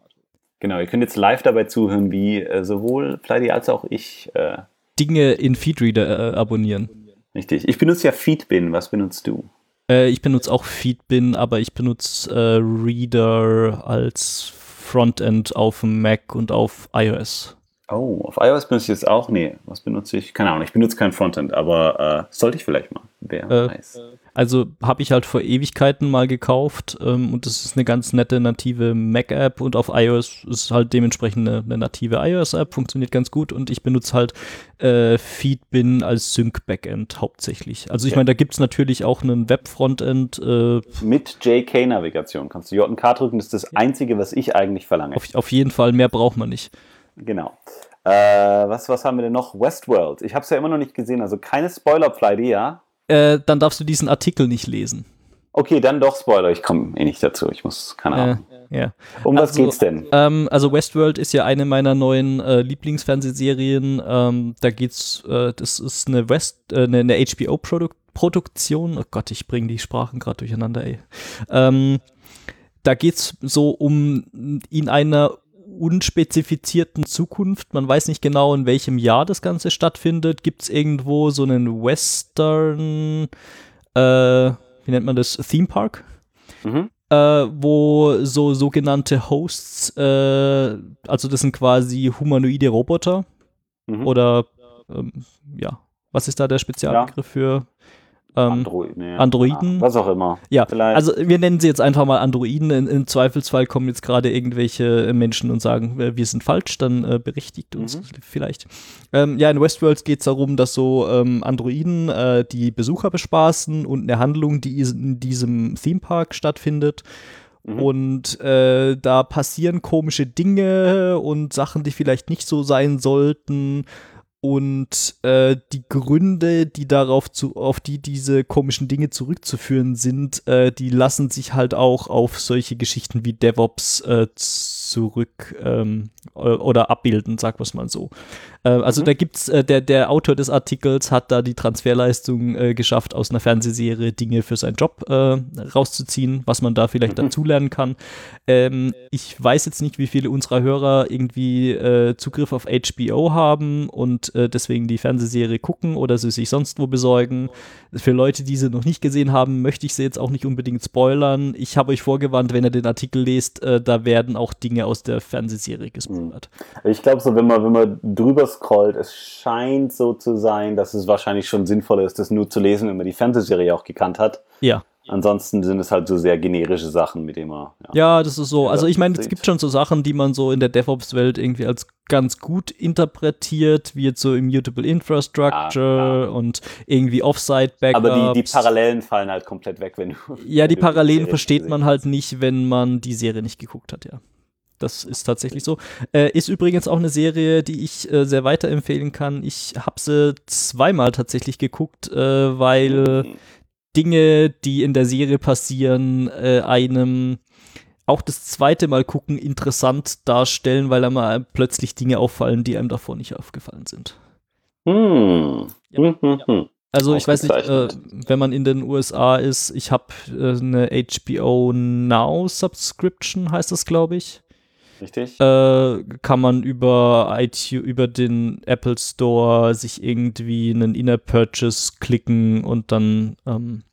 genau, ihr könnt jetzt live dabei zuhören, wie äh, sowohl Fleidy als auch ich. Äh, Dinge in Feedreader äh, abonnieren. richtig. Ich benutze ja Feedbin. Was benutzt du? Äh, ich benutze auch Feedbin, aber ich benutze äh, Reader als Frontend auf dem Mac und auf iOS. Oh, auf iOS benutze ich jetzt auch. Nee, was benutze ich? Keine Ahnung, ich benutze kein Frontend, aber äh, sollte ich vielleicht mal. Wer Äh, weiß. Also habe ich halt vor Ewigkeiten mal gekauft ähm, und das ist eine ganz nette native Mac-App und auf iOS ist halt dementsprechend eine, eine native iOS-App, funktioniert ganz gut und ich benutze halt äh, Feedbin als Sync-Backend hauptsächlich. Also ich Okay. meine, da gibt es natürlich auch einen Web-Frontend, äh, Mit JK-Navigation kannst du JK drücken. Das ist das Einzige, was ich eigentlich verlange. auf, auf jeden Fall, mehr braucht man nicht. Genau. Äh, was, was haben wir denn noch? Westworld. Ich habe es ja immer noch nicht gesehen. Also keine Spoiler, Fleidy, ja? Äh, dann darfst du diesen Artikel nicht lesen. Okay, dann doch Spoiler. Ich komme eh nicht dazu. Ich muss, keine Äh, Ahnung. ja. Um was also- geht's denn? Ähm, also Westworld ist ja eine meiner neuen äh, Lieblingsfernsehserien. Ähm, da geht's, äh, das ist eine West, äh, eine, eine HBO-Produktion. Oh Gott, ich bringe die Sprachen gerade durcheinander, ey. Ähm, da geht's so um in einer unspezifizierten Zukunft. Man weiß nicht genau, in welchem Jahr das Ganze stattfindet. Gibt's irgendwo so einen Western, äh, wie nennt man das, Theme Park? Mhm. äh, wo so sogenannte Hosts, äh, also das sind quasi humanoide Roboter Mhm. oder ähm, ja, was ist da der Spezialbegriff für? Ähm, Android, nee, Androiden? ah, Was auch immer. ja, Vielleicht. also wir nennen sie jetzt einfach mal Androiden. In, Im Zweifelsfall kommen jetzt gerade irgendwelche Menschen und sagen, wir sind falsch, dann äh, berichtigt uns Mhm. vielleicht. Ähm, ja, in Westworld geht es darum, dass so ähm, Androiden äh, die Besucher bespaßen und eine Handlung, die in diesem Themepark stattfindet. Mhm. Und äh, da passieren komische Dinge und Sachen, die vielleicht nicht so sein sollten. Und äh, die Gründe, die darauf zu, auf die diese komischen Dinge zurückzuführen sind, äh, die lassen sich halt auch auf solche Geschichten wie DevOps äh, zurück ähm, äh, oder abbilden, sagen wir es mal so. Äh, also mhm. da gibt's, äh, der, der Autor des Artikels hat da die Transferleistung äh, geschafft, aus einer Fernsehserie Dinge für seinen Job äh, rauszuziehen, was man da vielleicht mhm. dazulernen kann. Ähm, ich weiß jetzt nicht, wie viele unserer Hörer irgendwie äh, Zugriff auf HBO haben und deswegen die Fernsehserie gucken oder sie sich sonst wo besorgen. Für Leute, die sie noch nicht gesehen haben, möchte ich sie jetzt auch nicht unbedingt spoilern. Ich habe euch vorgewarnt, wenn ihr den Artikel lest, da werden auch Dinge aus der Fernsehserie gespoilert. Mhm. Ich glaube so, wenn man, wenn man drüber scrollt, es scheint so zu sein, dass es wahrscheinlich schon sinnvoller ist, das nur zu lesen, wenn man die Fernsehserie auch gekannt hat. Ja. Ansonsten sind es halt so sehr generische Sachen, mit denen man. Ja, ja das ist so. Also ich meine, es gibt schon so Sachen, die man so in der DevOps-Welt irgendwie als ganz gut interpretiert, wie jetzt so Immutable Infrastructure ja, ja. und irgendwie Offsite-Backups. Aber die, die Parallelen fallen halt komplett weg, wenn du. Ja, die Parallelen die versteht man halt nicht, wenn man die Serie nicht geguckt hat, ja. Das ist tatsächlich so. Äh, ist übrigens auch eine Serie, die ich äh, sehr weiterempfehlen kann. Ich habe sie zweimal tatsächlich geguckt, äh, weil Dinge, die in der Serie passieren, äh, einem auch das zweite Mal gucken interessant darstellen, weil einem plötzlich Dinge auffallen, die einem davor nicht aufgefallen sind. Hm. Ja, ja. Hm. Also ich weiß nicht, äh, wenn man in den USA ist, ich habe äh, eine HBO Now Subscription, heißt das, glaube ich. Richtig. Äh, kann man über iTunes, über den Apple Store sich irgendwie einen Inner Purchase klicken und dann, ähm,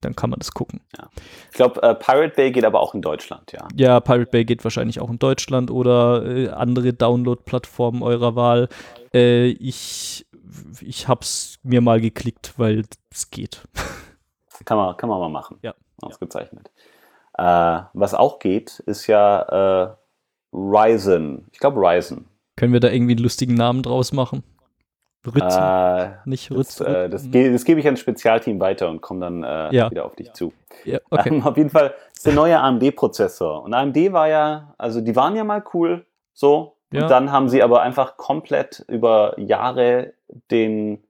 dann kann man das gucken. Ja. Ich glaube, äh, Pirate Bay geht aber auch in Deutschland, ja. Ja, Pirate Bay geht wahrscheinlich auch in Deutschland oder äh, andere Download-Plattformen eurer Wahl. Äh, ich ich habe es mir mal geklickt, weil es geht. Kann man, kann man mal machen. Ja. Ausgezeichnet. Äh, was auch geht, ist ja äh, Ryzen. Ich glaube Ryzen. Können wir da irgendwie einen lustigen Namen draus machen? Ritzen? Äh, nicht Ritzen? Das, äh, das, ge das gebe ich an ein Spezialteam weiter und komme dann äh, ja. wieder auf dich zu. Ja, okay. ähm, auf jeden Fall ist der neue AMD-Prozessor. Und AMD war ja, also die waren ja mal cool, so. Ja. Und dann haben sie aber einfach komplett über Jahre den,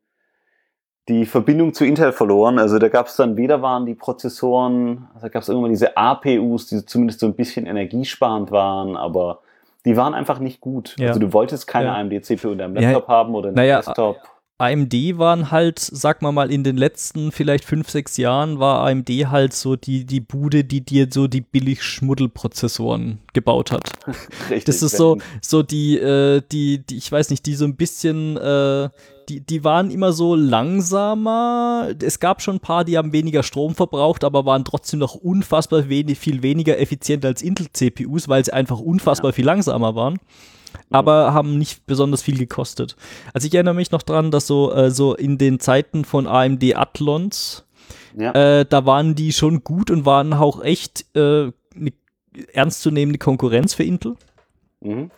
die Verbindung zu Intel verloren. Also da gab es dann weder waren die Prozessoren, also da gab es irgendwann diese APUs, die zumindest so ein bisschen energiesparend waren, aber die waren einfach nicht gut. Ja. Also du wolltest keine ja. AMD-CPU in deinem Laptop ja. haben oder in naja, Desktop. AMD waren halt, sag mal mal, in den letzten vielleicht fünf, sechs Jahren war AMD halt so die, die Bude, die dir so die billig Schmuddelprozessoren gebaut hat. Richtig. Das ist so, so die, äh, die, die, ich weiß nicht, die so ein bisschen, äh, die, die waren immer so langsamer. Es gab schon ein paar, die haben weniger Strom verbraucht, aber waren trotzdem noch unfassbar wenig, viel weniger effizient als Intel-CPUs, weil sie einfach unfassbar ja. viel langsamer waren aber haben nicht besonders viel gekostet. Also ich erinnere mich noch dran, dass so, äh, so in den Zeiten von AMD Athlons, ja. äh, da waren die schon gut und waren auch echt äh, eine ernstzunehmende Konkurrenz für Intel. Mhm.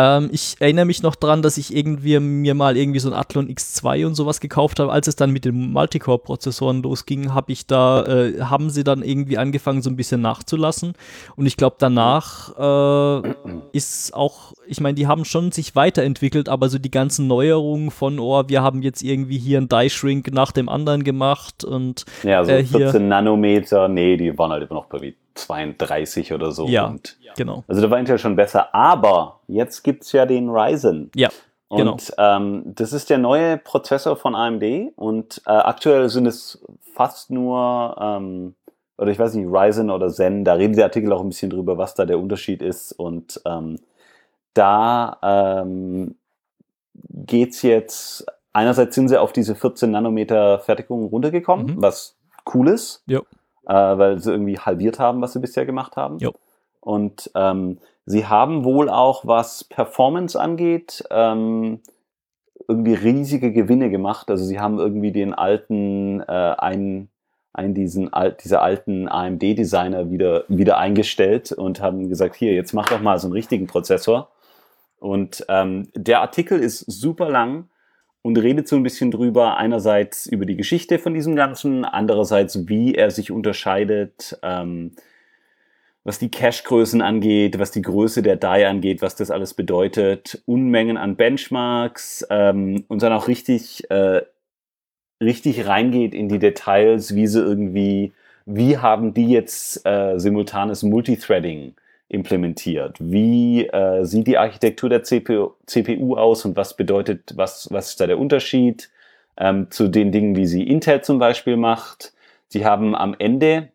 Ähm, ich erinnere mich noch dran, dass ich irgendwie mir mal irgendwie so ein Athlon X2 und sowas gekauft habe. Als es dann mit den Multicore-Prozessoren losging, habe ich da, äh, haben sie dann irgendwie angefangen, so ein bisschen nachzulassen. Und ich glaube, danach äh, ist auch, ich meine, die haben schon sich weiterentwickelt, aber so die ganzen Neuerungen von, oh, wir haben jetzt irgendwie hier ein Die-Shrink nach dem anderen gemacht und ja, so äh, 14 Nanometer, nee, die waren halt immer noch bei 32 oder so. Ja, und, genau. Also da war Intel schon besser, aber jetzt gibt es ja den Ryzen. Ja. Genau. Und ähm, das ist der neue Prozessor von AMD und äh, aktuell sind es fast nur, ähm, oder ich weiß nicht, Ryzen oder Zen, da reden die Artikel auch ein bisschen drüber, was da der Unterschied ist. Und ähm, da ähm, geht es jetzt, einerseits sind sie auf diese 14 Nanometer Fertigung runtergekommen, mhm. was cool ist. Ja äh, weil sie irgendwie halbiert haben, was sie bisher gemacht haben. Jo. Und ähm, sie haben wohl auch, was Performance angeht, ähm, irgendwie riesige Gewinne gemacht. Also sie haben irgendwie den alten, äh, einen, einen diesen, diese alten AMD-Designer wieder, wieder eingestellt und haben gesagt, hier, jetzt mach doch mal so einen richtigen Prozessor. Und ähm, der Artikel ist super lang und redet so ein bisschen drüber, einerseits über die Geschichte von diesem Ganzen, andererseits wie er sich unterscheidet, ähm, was die Cache-Größen angeht, was die Größe der Die angeht, was das alles bedeutet, Unmengen an Benchmarks ähm, und dann auch richtig, äh, richtig reingeht in die Details, wie sie irgendwie, wie haben die jetzt äh, simultanes Multithreading implementiert? Wie äh, sieht die Architektur der CPU, CPU aus und was bedeutet, was, was ist da der Unterschied ähm, zu den Dingen, wie sie Intel zum Beispiel macht? Sie haben am Ende,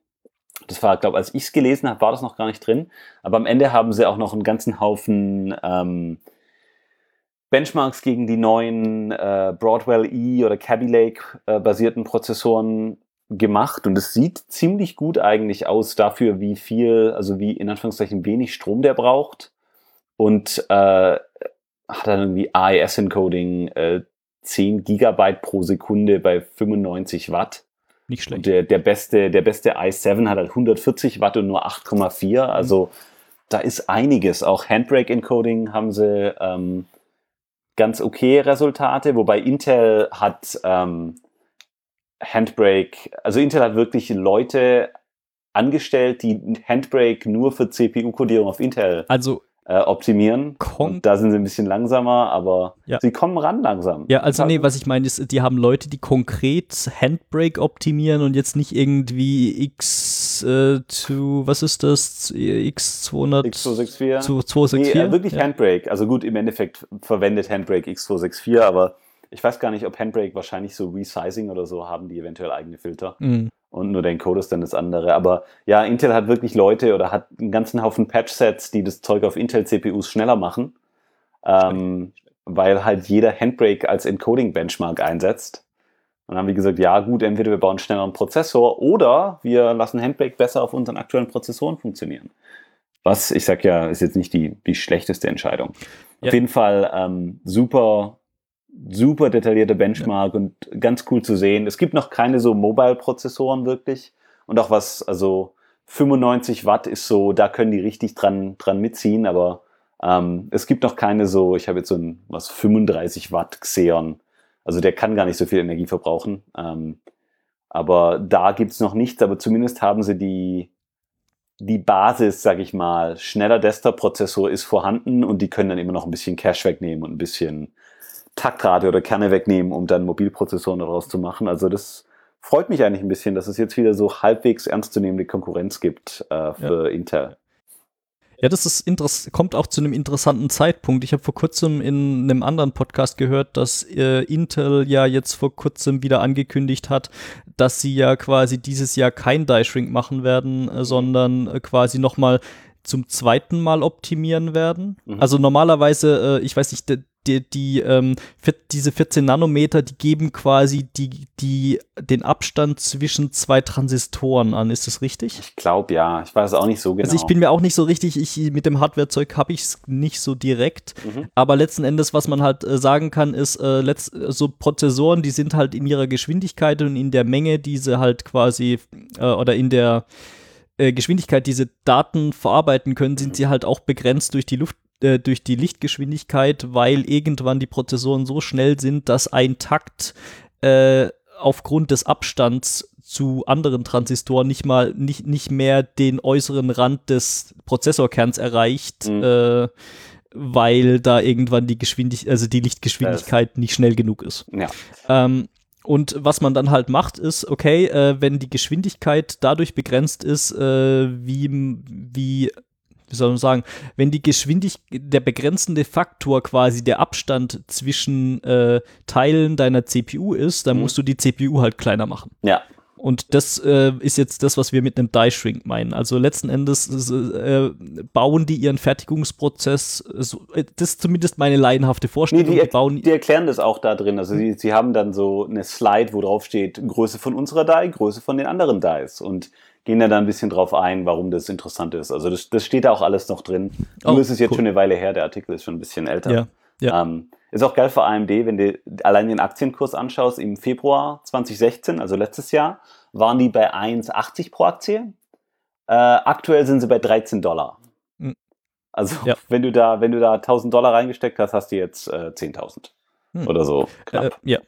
das war, glaube als ich es gelesen habe, war das noch gar nicht drin, aber am Ende haben sie auch noch einen ganzen Haufen ähm, Benchmarks gegen die neuen äh, Broadwell E oder Kaby Lake äh, basierten Prozessoren gemacht und es sieht ziemlich gut eigentlich aus dafür, wie viel, also wie in Anführungszeichen wenig Strom der braucht und äh, hat dann irgendwie AES-Encoding äh, 10 Gigabyte pro Sekunde bei 95 Watt. Nicht schlecht. Und der, der beste, der beste i7 hat halt 140 Watt und nur 8,4. Also da ist einiges. Auch Handbrake-Encoding haben sie ähm, ganz okay Resultate, wobei Intel hat ähm, Handbrake, also Intel hat wirklich Leute angestellt, die Handbrake nur für CPU-Codierung auf Intel Also äh, optimieren. Da sind sie ein bisschen langsamer, aber Ja. sie kommen ran langsam. Ja, also nee, was ich meine ist, die haben Leute, die konkret Handbrake optimieren und jetzt nicht irgendwie X äh, zu, was ist das? X200 X264. zu Nee, 264? äh, wirklich ja. Handbrake. Also gut, im Endeffekt verwendet Handbrake X264, aber ich weiß gar nicht, ob Handbrake wahrscheinlich so Resizing oder so haben, die eventuell eigene Filter. Mhm. Und nur der Encoder ist dann das andere. Aber ja, Intel hat wirklich Leute oder hat einen ganzen Haufen Patch-Sets, die das Zeug auf Intel-CPUs schneller machen. Ähm, weil halt jeder Handbrake als Encoding-Benchmark einsetzt. Und dann haben wir gesagt, ja gut, entweder wir bauen einen schnelleren Prozessor oder wir lassen Handbrake besser auf unseren aktuellen Prozessoren funktionieren. Was, ich sag ja, ist jetzt nicht die, die schlechteste Entscheidung. Ja. Auf jeden Fall ähm, super, super detaillierte Benchmark und ganz cool zu sehen. Es gibt noch keine so Mobile-Prozessoren wirklich. Und auch was, also 95 Watt ist so, da können die richtig dran, dran mitziehen, aber ähm, es gibt noch keine so, ich habe jetzt so ein was 35 Watt Xeon. Also der kann gar nicht so viel Energie verbrauchen. Ähm, aber da gibt's noch nichts, aber zumindest haben sie die, die Basis, sag ich mal, schneller Desktop-Prozessor ist vorhanden und die können dann immer noch ein bisschen Cache wegnehmen und ein bisschen Taktrate oder Kerne wegnehmen, um dann Mobilprozessoren daraus zu machen. Also das freut mich eigentlich ein bisschen, dass es jetzt wieder so halbwegs ernstzunehmende Konkurrenz gibt äh, für Intel. Ja, das ist interess kommt auch zu einem interessanten Zeitpunkt. Ich habe vor kurzem in einem anderen Podcast gehört, dass äh, Intel ja jetzt vor kurzem wieder angekündigt hat, dass sie ja quasi dieses Jahr kein Die Shrink machen werden, äh, sondern äh, quasi noch mal zum zweiten Mal optimieren werden. Mhm. Also normalerweise, äh, ich weiß nicht, die, die, ähm, diese 14 Nanometer, die geben quasi die, die, den Abstand zwischen zwei Transistoren an. Ist das richtig? Ich glaube ja, ich weiß auch nicht so genau. Also ich bin mir auch nicht so richtig, ich mit dem Hardwarezeug habe ich es nicht so direkt, Mhm. aber letzten Endes, was man halt äh, sagen kann, ist, äh, letzt, so Prozessoren, die sind halt in ihrer Geschwindigkeit und in der Menge, die sie halt quasi äh, oder in der äh, Geschwindigkeit, die sie Daten verarbeiten können, sind sie halt auch begrenzt durch die Luft äh, durch die Lichtgeschwindigkeit, weil irgendwann die Prozessoren so schnell sind, dass ein Takt äh, aufgrund des Abstands zu anderen Transistoren nicht mal nicht, nicht mehr den äußeren Rand des Prozessorkerns erreicht, Mhm. äh, weil da irgendwann die Geschwindigkeit, also die Lichtgeschwindigkeit nicht schnell genug ist. Ja. Ähm, und was man dann halt macht, ist, okay, äh, wenn die Geschwindigkeit dadurch begrenzt ist, äh, wie, wie, wie soll man sagen, wenn die Geschwindigkeit, der begrenzende Faktor quasi der Abstand zwischen äh, Teilen deiner CPU ist, dann Mhm. musst du die CPU halt kleiner machen. Ja. Und das äh, ist jetzt das, was wir mit einem Die Shrink meinen. Also letzten Endes äh, bauen die ihren Fertigungsprozess, so, äh, das ist zumindest meine laienhafte Nee, Vorstellung, die, die bauen die erklären das auch da drin. Also sie, sie haben dann so eine Slide, wo drauf steht, Größe von unserer Die, Größe von den anderen Dies und gehen da dann ein bisschen drauf ein, warum das interessant ist. Also das, das steht da auch alles noch drin. Nur Oh, ist es jetzt cool. schon eine Weile her, der Artikel ist schon ein bisschen älter. Ja, ja. Ähm, ist auch geil für AMD, wenn du allein den Aktienkurs anschaust, im Februar 2016, also letztes Jahr, waren die bei 1,80 pro Aktie. Äh, aktuell sind sie bei 13 Dollar. Mhm. Also Ja. wenn du da, wenn du da 1000 Dollar reingesteckt hast, hast du jetzt äh, 10.000 Hm. oder so Äh, knapp. ja.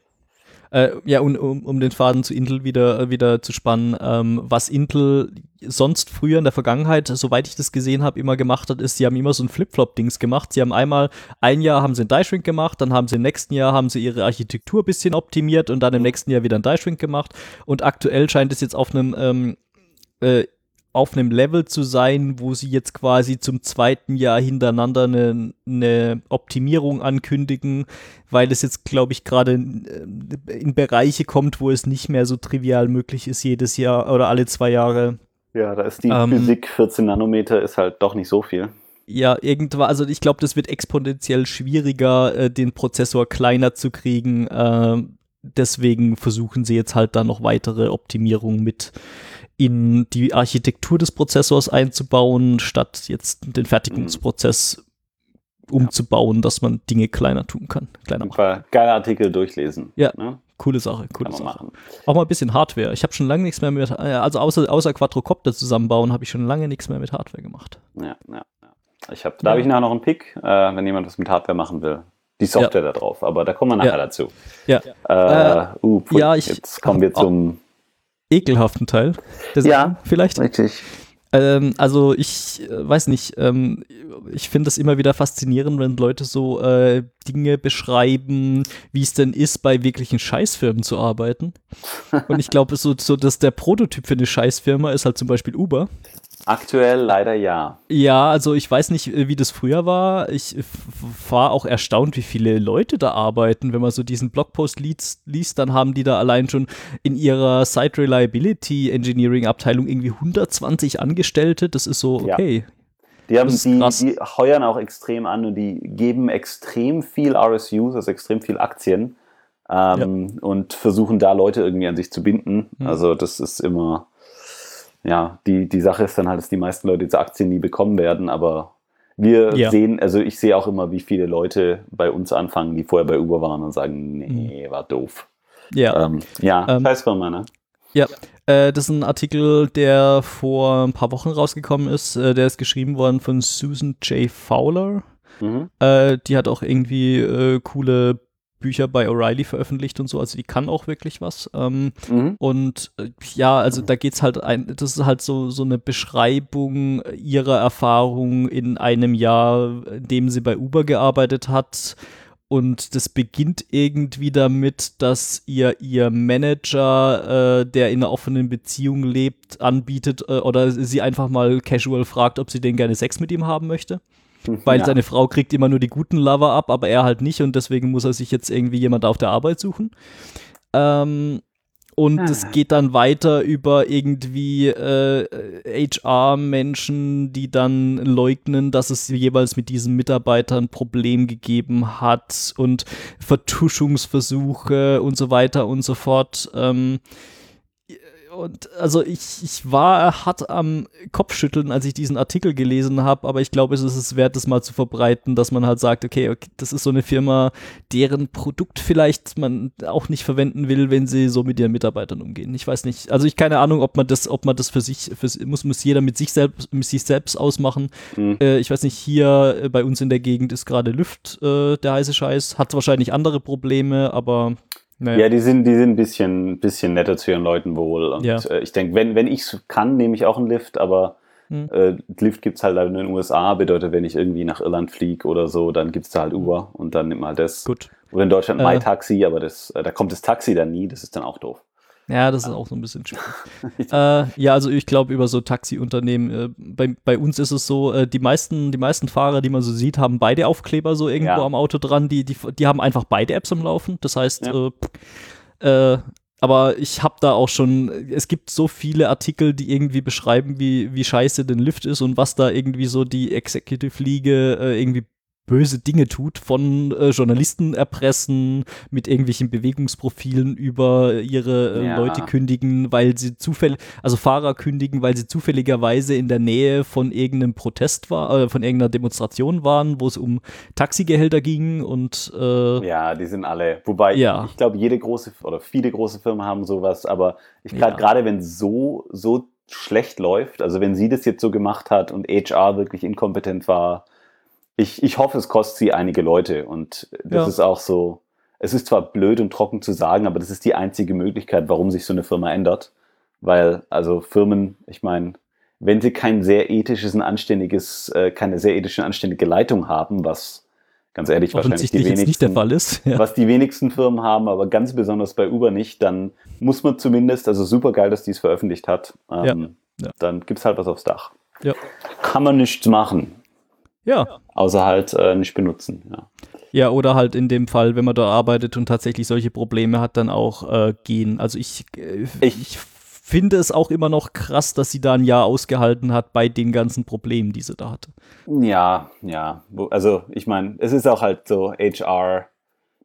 Äh, ja, und um, um den Faden zu Intel wieder, wieder zu spannen, ähm, was Intel sonst früher in der Vergangenheit, soweit ich das gesehen habe, immer gemacht hat, ist, sie haben immer so ein Flip-Flop-Dings gemacht. Sie haben einmal, ein Jahr haben sie einen Die-Shrink gemacht, dann haben sie im nächsten Jahr haben sie ihre Architektur ein bisschen optimiert und dann im nächsten Jahr wieder einen Die-Shrink gemacht. Und aktuell scheint es jetzt auf einem ähm, äh, auf einem Level zu sein, wo sie jetzt quasi zum zweiten Jahr hintereinander eine, eine Optimierung ankündigen, weil es jetzt, glaube ich, gerade in, in, Bereiche kommt, wo es nicht mehr so trivial möglich ist, jedes Jahr oder alle zwei Jahre. Ja, da ist die ähm, Physik 14 Nanometer ist halt doch nicht so viel. Ja, irgendwann, also ich glaube, das wird exponentiell schwieriger, äh, den Prozessor kleiner zu kriegen. Äh, deswegen versuchen sie jetzt halt da noch weitere Optimierungen mit in die Architektur des Prozessors einzubauen, statt jetzt den Fertigungsprozess umzubauen, dass man Dinge kleiner tun kann. Kleiner machen. Geiler Artikel durchlesen. Ja. Ne? Coole Sache, coole Sache. Machen. Auch mal ein bisschen Hardware. Ich habe schon lange nichts mehr mit, äh, also außer, außer Quadrocopter zusammenbauen, habe ich schon lange nichts mehr mit Hardware gemacht. Ja, ja. Ich hab, da habe ich nachher noch einen Pick, äh, wenn jemand was mit Hardware machen will. Die Software ja. da drauf, aber da kommen wir nachher ja. dazu. Ja. Äh, uh, ja, ich, jetzt kommen wir zum ekelhaften Teil. ja, vielleicht. Richtig. Ähm, also ich äh, weiß nicht, ähm, ich finde es immer wieder faszinierend, wenn Leute so äh, Dinge beschreiben, wie es denn ist, bei wirklichen Scheißfirmen zu arbeiten. Und ich glaube, so, so, dass der Prototyp für eine Scheißfirma ist halt zum Beispiel Uber. Aktuell leider ja. Ja, also ich weiß nicht, äh, wie das früher war. Ich war auch erstaunt, wie viele Leute da arbeiten. Wenn man so diesen Blogpost liest, liest dann haben die da allein schon in ihrer Site Reliability Engineering Abteilung irgendwie 120 Angestellte. Das ist so, okay. Ja. Die, haben, die, die heuern auch extrem an und die geben extrem viel RSUs, also extrem viel Aktien ähm, ja. und versuchen da Leute irgendwie an sich zu binden. Mhm. Also das ist immer ja, die, die Sache ist dann halt, dass die meisten Leute diese Aktien nie bekommen werden, aber wir ja. sehen, also ich sehe auch immer, wie viele Leute bei uns anfangen, die vorher bei Uber waren und sagen, nee, mhm. war doof. Ja, ähm, ja, ähm, Scheißfirma, ne? Ja, äh, das ist ein Artikel, der vor ein paar Wochen rausgekommen ist. Äh, der ist geschrieben worden von Susan J. Fowler. Mhm. Äh, die hat auch irgendwie äh, coole Bücher bei O'Reilly veröffentlicht und so, also die kann auch wirklich was. Ähm, mhm. Und äh, ja, also da geht's halt ein, das ist halt so, so eine Beschreibung ihrer Erfahrung in einem Jahr, in dem sie bei Uber gearbeitet hat. Und das beginnt irgendwie damit, dass ihr ihr Manager, äh, der in einer offenen Beziehung lebt, anbietet äh, oder sie einfach mal casual fragt, ob sie denn gerne Sex mit ihm haben möchte. Weil ja. seine Frau kriegt immer nur die guten Lover ab, aber er halt nicht und deswegen muss er sich jetzt irgendwie jemand auf der Arbeit suchen. Ähm, und es ah. geht dann weiter über irgendwie äh, HR-Menschen, die dann leugnen, dass es jeweils mit diesen Mitarbeitern ein Problem gegeben hat und Vertuschungsversuche und so weiter und so fort. Ähm, und also ich, ich war hart am Kopfschütteln, als ich diesen Artikel gelesen habe, aber ich glaube, es ist es wert, das mal zu verbreiten, dass man halt sagt, okay, okay, das ist so eine Firma, deren Produkt vielleicht man auch nicht verwenden will, wenn sie so mit ihren Mitarbeitern umgehen. Ich weiß nicht. Also ich keine Ahnung, ob man das, ob man das für sich, für, muss, muss jeder mit sich selbst, mit sich selbst ausmachen. Mhm. Äh, ich weiß nicht, hier äh, bei uns in der Gegend ist gerade Lüft äh, der heiße Scheiß, hat wahrscheinlich andere Probleme, aber naja. Ja, die sind, die sind ein bisschen, bisschen netter zu ihren Leuten wohl. Und ja. äh, ich denke, wenn, wenn ich es kann, nehme ich auch einen Lift, aber hm. äh, Lift gibt es halt in den USA, bedeutet, wenn ich irgendwie nach Irland fliege oder so, dann gibt es da halt hm. Uber und dann nimmt man halt das. Gut. Oder in Deutschland äh. MyTaxi, aber das, äh, da kommt das Taxi dann nie, das ist dann auch doof. Ja, das ist auch so ein bisschen schwierig. äh, ja, also ich glaube über so Taxiunternehmen, äh, bei, bei uns ist es so, äh, die meisten, die meisten Fahrer, die man so sieht, haben beide Aufkleber so irgendwo ja. am Auto dran, die, die, die haben einfach beide Apps am Laufen. Das heißt, ja. Äh, äh, aber ich habe da auch schon, es gibt so viele Artikel, die irgendwie beschreiben, wie, wie scheiße denn Lyft ist und was da irgendwie so die Executive League äh, irgendwie böse Dinge tut, von äh, Journalisten erpressen, mit irgendwelchen Bewegungsprofilen über ihre äh, ja. Leute kündigen, weil sie zufällig, also Fahrer kündigen, weil sie zufälligerweise in der Nähe von irgendeinem Protest war, äh, von irgendeiner Demonstration waren, wo es um Taxigehälter ging und äh, ja, die sind alle. Wobei ja. ich, ich glaube, jede große oder viele große Firmen haben sowas, aber ich glaube ja. gerade wenn so so schlecht läuft, also wenn sie das jetzt so gemacht hat und HR wirklich inkompetent war, ich, ich hoffe, es kostet sie einige Leute. Und das ja. ist auch so, es ist zwar blöd und trocken zu sagen, aber das ist die einzige Möglichkeit, warum sich so eine Firma ändert. Weil, also Firmen, ich meine, wenn sie kein sehr ethisches und anständiges, äh, keine sehr ethische und anständige Leitung haben, was ganz ehrlich wahrscheinlich die wenigsten, nicht der Fall ist. Ja. Was die wenigsten Firmen haben, aber ganz besonders bei Uber nicht, dann muss man zumindest, also super geil, dass die es veröffentlicht hat. Ähm, ja. Ja. Dann gibt es halt was aufs Dach. Kann man nichts machen, Ja. außer halt äh, nicht benutzen. Ja. Ja, oder halt in dem Fall, wenn man da arbeitet und tatsächlich solche Probleme hat, dann auch äh, gehen. Also ich, äh, Ich- ich finde es auch immer noch krass, dass sie da ein Jahr ausgehalten hat bei den ganzen Problemen, die sie da hatte. Ja, ja. Also ich meine, es ist auch halt so HR.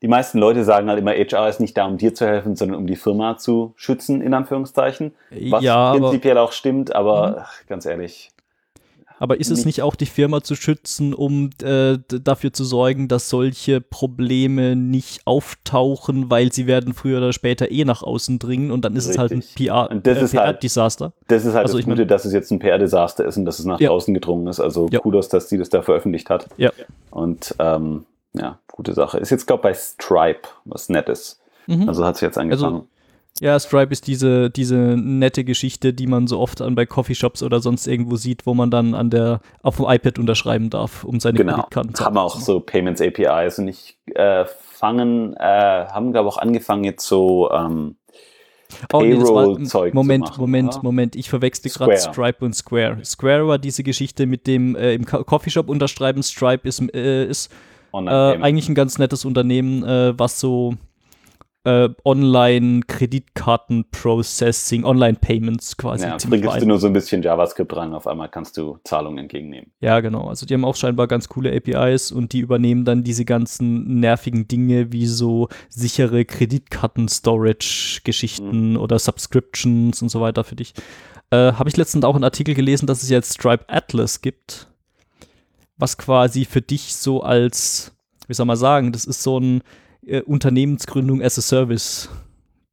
Die meisten Leute sagen halt immer, HR ist nicht da, um dir zu helfen, sondern um die Firma zu schützen, in Anführungszeichen. Was ja, prinzipiell auch stimmt, aber Mhm. ach, ganz ehrlich, aber ist es nicht- nicht auch die Firma zu schützen, um äh, dafür zu sorgen, dass solche Probleme nicht auftauchen, weil sie werden früher oder später eh nach außen dringen und dann ist es halt ein Richtig. PR, Und das äh, ist halt- PR-Desaster. das ist halt Also das Gute, dass es jetzt ein PR-Desaster ist und dass es nach Ja. draußen gedrungen ist. Also Ja. Kudos, dass sie das da veröffentlicht hat. Ja. Und ähm, ja, gute Sache. Ist jetzt, glaube ich, bei Stripe, was nett ist. Mhm. Also hat sie jetzt angefangen. Ja, Stripe ist diese, diese nette Geschichte, die man so oft an bei Coffeeshops oder sonst irgendwo sieht, wo man dann an der, auf dem iPad unterschreiben darf, um seine genau. Kreditkarten zu Haben auch so Payments APIs und ich äh, fangen, äh, haben, glaube ich, auch angefangen jetzt so ähm, Oh, nee, Payroll-Zeug Moment, machen, Moment, oder? Moment, ich verwechsel gerade. Stripe und Square. Square war diese Geschichte mit dem äh, im Co- Coffeeshop unterschreiben. Stripe ist, äh, ist äh, eigentlich ein ganz nettes Unternehmen, äh, was so äh, Online-Kreditkarten-Processing, Online-Payments quasi ja, ziemlich bringst du nur so ein bisschen JavaScript dran, auf einmal kannst du Zahlungen entgegennehmen. Ja, genau. Also die haben auch scheinbar ganz coole APIs und die übernehmen dann diese ganzen nervigen Dinge wie so sichere Kreditkarten-Storage-Geschichten oder Subscriptions und so weiter für dich. Äh, Habe ich letztens auch einen Artikel gelesen, dass es jetzt Stripe Atlas gibt, was quasi für dich so als, wie soll man sagen, das ist so ein äh, Unternehmensgründung as a Service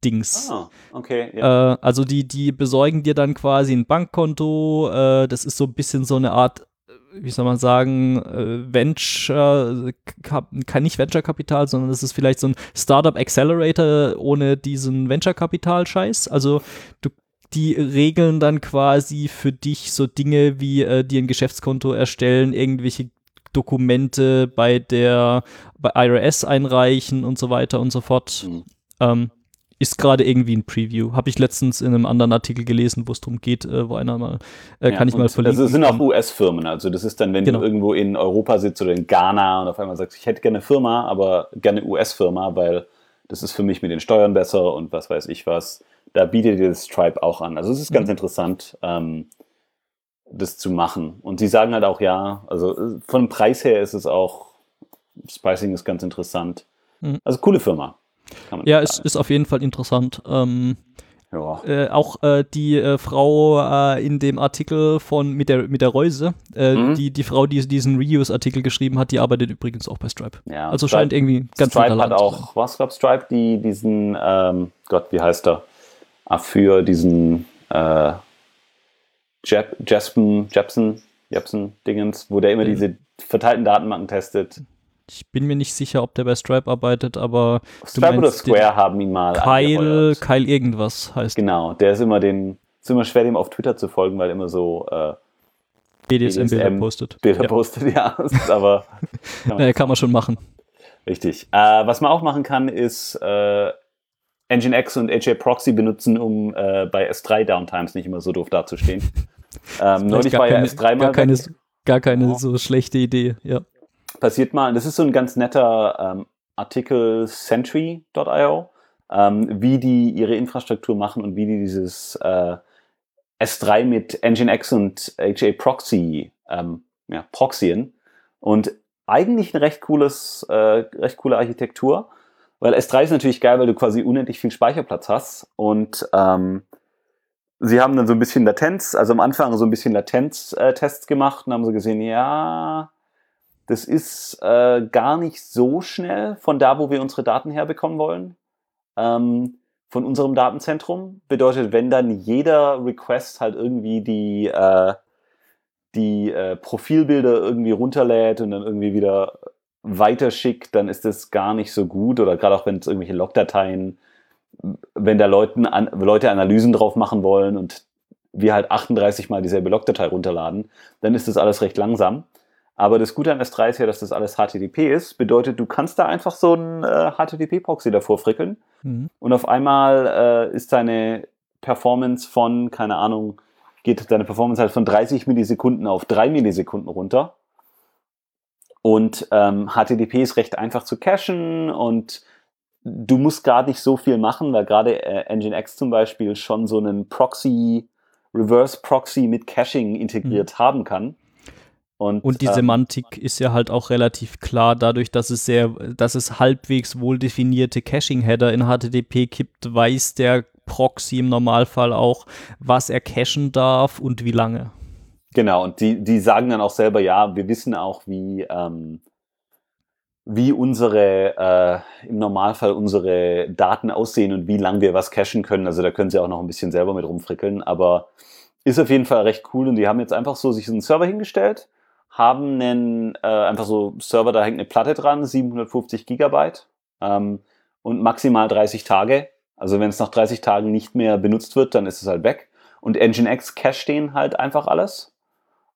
Dings. Ah, okay. Ja. Äh, also die, die besorgen dir dann quasi ein Bankkonto. Äh, das ist so ein bisschen so eine Art, äh, wie soll man sagen, äh, Venture, Kap- kein nicht Venture-Kapital, sondern das ist vielleicht so ein Startup Accelerator ohne diesen Venture-Kapital-Scheiß. Also du die regeln dann quasi für dich so Dinge wie äh, dir ein Geschäftskonto erstellen, irgendwelche Dokumente bei der bei IRS einreichen und so weiter und so fort. Mhm. Ähm, ist gerade irgendwie ein Preview. Habe ich letztens in einem anderen Artikel gelesen, wo es darum geht, äh, wo einer mal, äh, Ja, kann ich mal verlinken. Das sind auch Ähm, US-Firmen. Also das ist dann, wenn Genau. du irgendwo in Europa sitzt oder in Ghana und auf einmal sagst, ich hätte gerne eine Firma, aber gerne US-Firma, weil das ist für mich mit den Steuern besser und was weiß ich was. Da bietet dir das Stripe auch an. Also es ist ganz Mhm. interessant, ähm, das zu machen. Und sie sagen halt auch ja, also äh, von Preis her ist es auch, das Pricing ist ganz interessant. Mhm. Also coole Firma. Ja, es sagen. ist auf jeden Fall interessant. Ähm, ja. äh, auch äh, die äh, Frau äh, in dem Artikel von mit der mit der Reuse, äh, Mhm. die die Frau, die diesen Reuse-Artikel geschrieben hat, die arbeitet übrigens auch bei Stripe. Ja, also Stripe- scheint irgendwie ganz Stripe hat auch, was gab Stripe, die diesen, ähm, Gott, wie heißt er? Für diesen Jep, Jespen, Jepsen, Jepsen Dingens, wo der immer Mhm. diese verteilten Datenbanken testet. Ich bin mir nicht sicher, ob der bei Stripe arbeitet, aber Stripe oder Square haben ihn mal Kyle. Kyle irgendwas heißt Genau, der ist immer den, ist immer schwer, dem auf Twitter zu folgen, weil er immer so äh, BDSM-Bilder BDSM postet. Bilder ja. postet, ja. aber kann man Naja, kann man schon machen. Richtig. Äh, was man auch machen kann, ist äh, Nginx und HA Proxy benutzen, um äh, bei S3 Downtimes nicht immer so doof dazustehen. ähm, neulich war ja keine, S3 mal gar keine, weg. gar keine Ja. so schlechte Idee, ja. passiert mal. Das ist so ein ganz netter ähm, Artikel Sentry.io, ähm, wie die ihre Infrastruktur machen und wie die dieses äh, S3 mit Nginx und HA Proxy ähm, ja, proxyen. Und eigentlich eine recht cooles, äh, recht coole Architektur, weil S3 ist natürlich geil, weil du quasi unendlich viel Speicherplatz hast und ähm, sie haben dann so ein bisschen Latenz, also am Anfang so ein bisschen Latenz-Tests gemacht und haben so gesehen, ja, das ist äh, gar nicht so schnell von da, wo wir unsere Daten herbekommen wollen. Ähm, von unserem Datenzentrum. Bedeutet, wenn dann jeder Request halt irgendwie die, äh, die äh, Profilbilder irgendwie runterlädt und dann irgendwie wieder weiterschickt, dann ist das gar nicht so gut. Oder gerade auch wenn es irgendwelche Logdateien, wenn da Leuten an, Leute Analysen drauf machen wollen und wir halt 38 mal dieselbe Logdatei runterladen, dann ist das alles recht langsam. Aber das Gute an S3 ist ja, dass das alles HTTP ist. Bedeutet, du kannst da einfach so ein äh, HTTP-Proxy davor frickeln Mhm. und auf einmal äh, ist deine Performance von, keine Ahnung, geht deine Performance halt von 30 Millisekunden auf 3 Millisekunden runter. Und ähm, HTTP ist recht einfach zu cachen und du musst gar nicht so viel machen, weil gerade äh, Nginx zum Beispiel schon so einen Proxy, Reverse Proxy mit Caching integriert mhm. haben kann. Und, und die ähm, Semantik ist ja halt auch relativ klar, dadurch, dass es sehr, dass es halbwegs wohl definierte Caching-Header in HTTP gibt, weiß der Proxy im Normalfall auch, was er cachen darf und wie lange. Genau, und die, die sagen dann auch selber, ja, wir wissen auch, wie, ähm, wie unsere, äh, im Normalfall unsere Daten aussehen und wie lange wir was cachen können. Also da können sie auch noch ein bisschen selber mit rumfrickeln, aber ist auf jeden Fall recht cool und die haben jetzt einfach so sich einen Server hingestellt, haben einen, äh, einfach so Server, da hängt eine Platte dran, 750 Gigabyte ähm, und maximal 30 Tage. Also wenn es nach 30 Tagen nicht mehr benutzt wird, dann ist es halt weg. Und Nginx cache den halt einfach alles.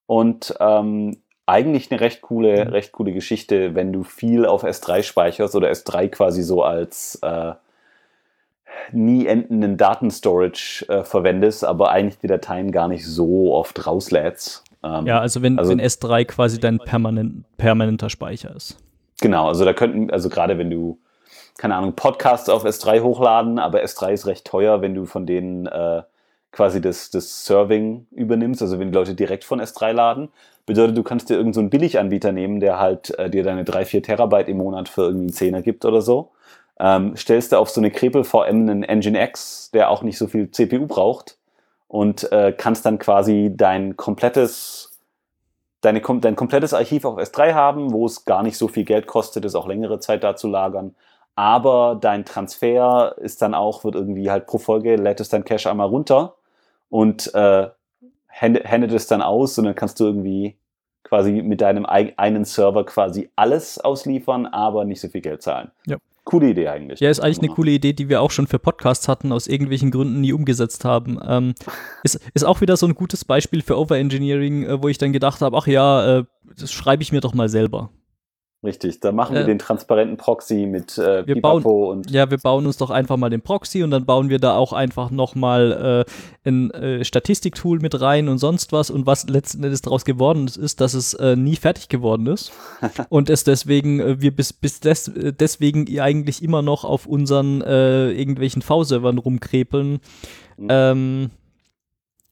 Und ähm, eigentlich eine recht coole, mhm. recht coole Geschichte, wenn du viel auf S3 speicherst oder S3 quasi so als äh, nie endenden Datenstorage äh, verwendest, aber eigentlich die Dateien gar nicht so oft rauslädst. Ähm, ja, also wenn, also wenn S3 quasi dein permanent, permanenter Speicher ist. Genau, also da könnten, also gerade wenn du, keine Ahnung, Podcasts auf S3 hochladen, aber S3 ist recht teuer, wenn du von denen äh, quasi das, das Serving übernimmst, also wenn die Leute direkt von S3 laden, bedeutet, du kannst dir irgendeinen so Billiganbieter nehmen, der halt äh, dir deine 3, 4 Terabyte im Monat für irgendwie einen Zehner gibt oder so. Ähm, stellst du auf so eine Krepel VM einen Engine X, der auch nicht so viel CPU braucht und äh, kannst dann quasi dein komplettes deine, dein komplettes Archiv auf S3 haben, wo es gar nicht so viel Geld kostet, es auch längere Zeit da zu lagern. Aber dein Transfer ist dann auch, wird irgendwie halt pro Folge, lädt es dein Cache einmal runter und äh, händet es dann aus und dann kannst du irgendwie quasi mit deinem einen Server quasi alles ausliefern, aber nicht so viel Geld zahlen. Ja. Coole Idee eigentlich. Ja, ist eigentlich eine coole Idee, die wir auch schon für Podcasts hatten, aus irgendwelchen Gründen nie umgesetzt haben. Ähm, ist, ist auch wieder so ein gutes Beispiel für Overengineering, äh, wo ich dann gedacht habe, ach ja, äh, das schreibe ich mir doch mal selber. Richtig, da machen wir äh, den transparenten Proxy mit äh, wir bauen, und. Ja, wir bauen uns doch einfach mal den Proxy und dann bauen wir da auch einfach nochmal äh, ein äh, Statistiktool mit rein und sonst was. Und was letzten Endes daraus geworden ist, ist, dass es äh, nie fertig geworden ist. und es deswegen, äh, wir bis, bis des, äh, deswegen eigentlich immer noch auf unseren irgendwelchen V-Servern rumkrepeln. Mhm. Ähm,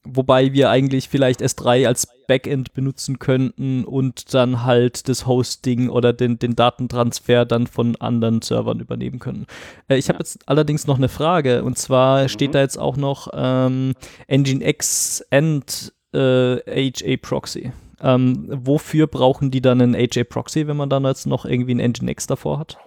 Wobei wir eigentlich vielleicht S3 als Backend benutzen könnten und dann halt das Hosting oder den, den Datentransfer dann von anderen Servern übernehmen können. Äh, ich habe jetzt allerdings noch eine Frage und zwar mhm. steht da jetzt auch noch ähm, Nginx and äh, HA Proxy. Ähm, wofür brauchen die dann einen HA Proxy, wenn man dann jetzt noch irgendwie einen Nginx davor hat?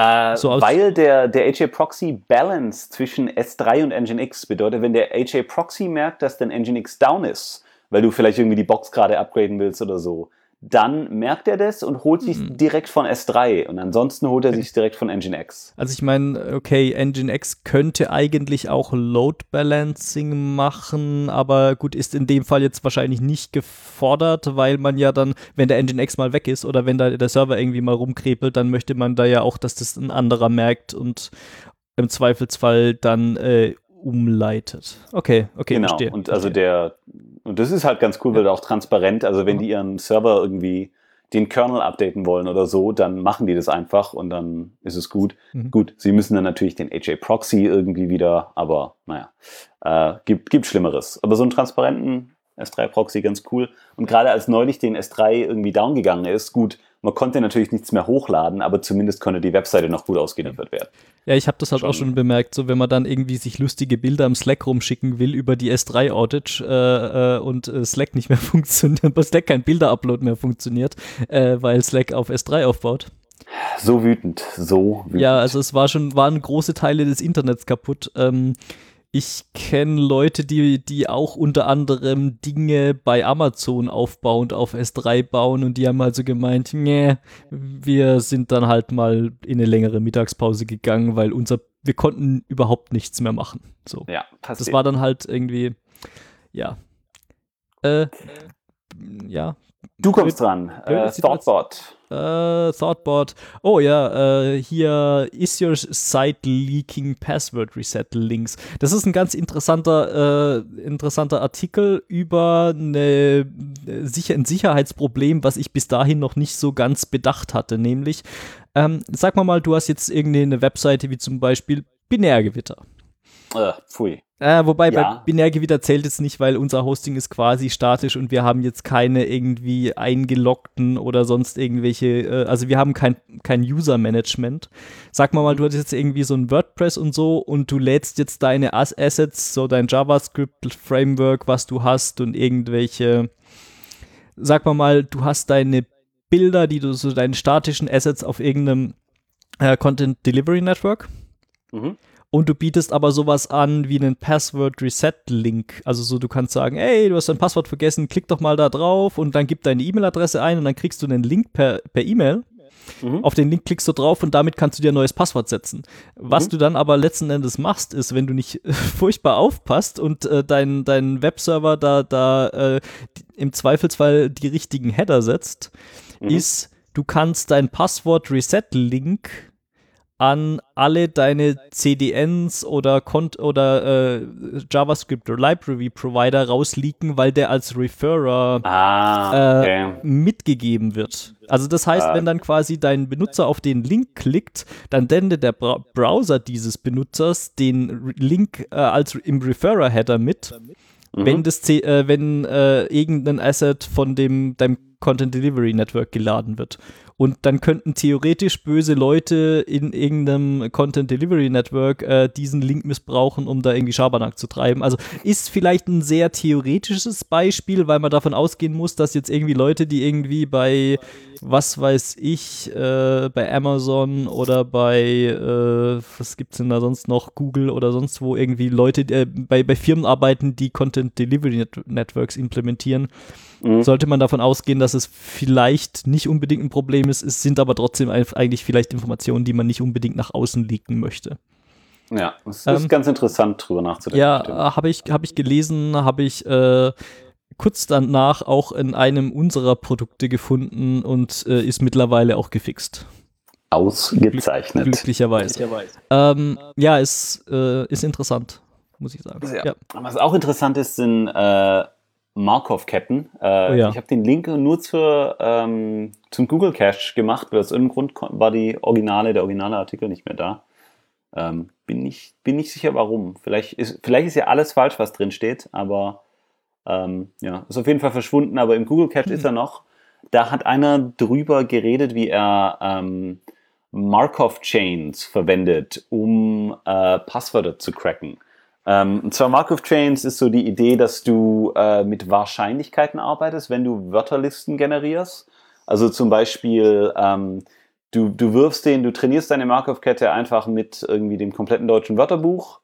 Äh, so weil der, der HA Proxy Balance zwischen S3 und Nginx bedeutet, wenn der HA Proxy merkt, dass dein Nginx down ist, weil du vielleicht irgendwie die Box gerade upgraden willst oder so, dann merkt er das und holt sich mhm. direkt von S3 und ansonsten holt er sich direkt von Nginx. Also ich meine, okay, Nginx könnte eigentlich auch Load Balancing machen, aber gut, ist in dem Fall jetzt wahrscheinlich nicht gefordert, weil man ja dann, wenn der Nginx mal weg ist oder wenn da der Server irgendwie mal rumkrepelt, dann möchte man da ja auch, dass das ein anderer merkt und im Zweifelsfall dann äh, umleitet. Okay, okay, genau. verstehe. Und also der, und das ist halt ganz cool, weil auch transparent, also wenn die ihren Server irgendwie den Kernel updaten wollen oder so, dann machen die das einfach und dann ist es gut. Mhm. Gut, sie müssen dann natürlich den HA Proxy irgendwie wieder, aber naja, äh, gibt, gibt Schlimmeres. Aber so einen transparenten S3 Proxy ganz cool. Und gerade als neulich den S3 irgendwie down gegangen ist, gut, man konnte natürlich nichts mehr hochladen, aber zumindest konnte die Webseite noch gut ausgeliefert werden. Ja, ich habe das halt schon. auch schon bemerkt, so wenn man dann irgendwie sich lustige Bilder am Slack rumschicken will über die S3-Outage äh, äh, und äh, Slack nicht mehr funktioniert, bei Slack kein Bilder-Upload mehr funktioniert, äh, weil Slack auf S3 aufbaut. So wütend, so wütend. Ja, also es war schon, waren große Teile des Internets kaputt. Ähm, ich kenne Leute, die, die auch unter anderem Dinge bei Amazon aufbauend auf S3 bauen und die haben also gemeint, nee, wir sind dann halt mal in eine längere Mittagspause gegangen, weil unser, wir konnten überhaupt nichts mehr machen. So. Ja, passiert. Das war dann halt irgendwie, ja. Äh, ja. Du kommst dran. Äh, Thoughtbot. Äh, Thoughtbot. Oh ja, äh, hier is your site leaking password reset links. Das ist ein ganz interessanter, äh, interessanter Artikel über eine, sicher, ein Sicherheitsproblem, was ich bis dahin noch nicht so ganz bedacht hatte. Nämlich, ähm, sag mal mal, du hast jetzt irgendeine Webseite wie zum Beispiel Binärgewitter. Äh, pfui. Äh, wobei ja. bei Binärgewitter zählt es nicht, weil unser Hosting ist quasi statisch und wir haben jetzt keine irgendwie eingeloggten oder sonst irgendwelche, äh, also wir haben kein, kein User-Management. Sag mal mal, du hattest jetzt irgendwie so ein WordPress und so und du lädst jetzt deine Assets, so dein JavaScript-Framework, was du hast und irgendwelche, sag mal mal, du hast deine Bilder, die du so deine statischen Assets auf irgendeinem äh, Content Delivery Network. Mhm und du bietest aber sowas an wie einen Password Reset Link. Also so, du kannst sagen, ey, du hast dein Passwort vergessen, klick doch mal da drauf und dann gib deine E-Mail-Adresse ein und dann kriegst du einen Link per E-Mail. Mhm. Auf den Link klickst du drauf und damit kannst du dir ein neues Passwort setzen. Was mhm. du dann aber letzten Endes machst, ist, wenn du nicht furchtbar aufpasst und äh, dein, dein Webserver da, da äh, im Zweifelsfall die richtigen Header setzt, mhm. ist, du kannst dein Passwort Reset Link an alle deine CDNs oder, Kont oder äh, JavaScript oder Library Provider rausleaken, weil der als Referrer ah, okay. äh, mitgegeben wird. Also das heißt, ah. wenn dann quasi dein Benutzer auf den Link klickt, dann sendet der Bra Browser dieses Benutzers den Link äh, als im Referrer-Header mit. Mhm. Wenn das äh, wenn äh, irgendein Asset von dem deinem Content Delivery Network geladen wird. Und dann könnten theoretisch böse Leute in irgendeinem Content Delivery Network äh, diesen Link missbrauchen, um da irgendwie Schabernack zu treiben. Also ist vielleicht ein sehr theoretisches Beispiel, weil man davon ausgehen muss, dass jetzt irgendwie Leute, die irgendwie bei, was weiß ich, äh, bei Amazon oder bei, äh, was gibt's denn da sonst noch, Google oder sonst wo irgendwie Leute äh, bei, bei Firmen arbeiten, die Content Delivery Net Networks implementieren, mhm. sollte man davon ausgehen, dass es vielleicht nicht unbedingt ein Problem ist, es sind aber trotzdem eigentlich vielleicht Informationen, die man nicht unbedingt nach außen leaken möchte. Ja, es ist ähm, ganz interessant, drüber nachzudenken. Ja, habe ich, hab ich gelesen, habe ich äh, kurz danach auch in einem unserer Produkte gefunden und äh, ist mittlerweile auch gefixt. Ausgezeichnet. Glück, glücklicherweise. glücklicherweise. Ähm, ja, ist, äh, ist interessant, muss ich sagen. Ja. Ja. Was auch interessant ist, sind äh, Markov-Ketten. Äh, oh ja. Ich habe den Link nur zur, ähm, zum Google Cache gemacht, weil aus irgendeinem Grund war die originale, der originale Artikel nicht mehr da. Ähm, bin, nicht, bin nicht sicher warum. Vielleicht ist, vielleicht ist ja alles falsch, was drin steht, aber ähm, ja, ist auf jeden Fall verschwunden, aber im Google Cache mhm. ist er noch. Da hat einer drüber geredet, wie er ähm, Markov-Chains verwendet, um äh, Passwörter zu cracken. Ähm, und zwar Markov Chains ist so die Idee, dass du äh, mit Wahrscheinlichkeiten arbeitest, wenn du Wörterlisten generierst. Also zum Beispiel, ähm, du, du wirfst den, du trainierst deine Markov-Kette einfach mit irgendwie dem kompletten deutschen Wörterbuch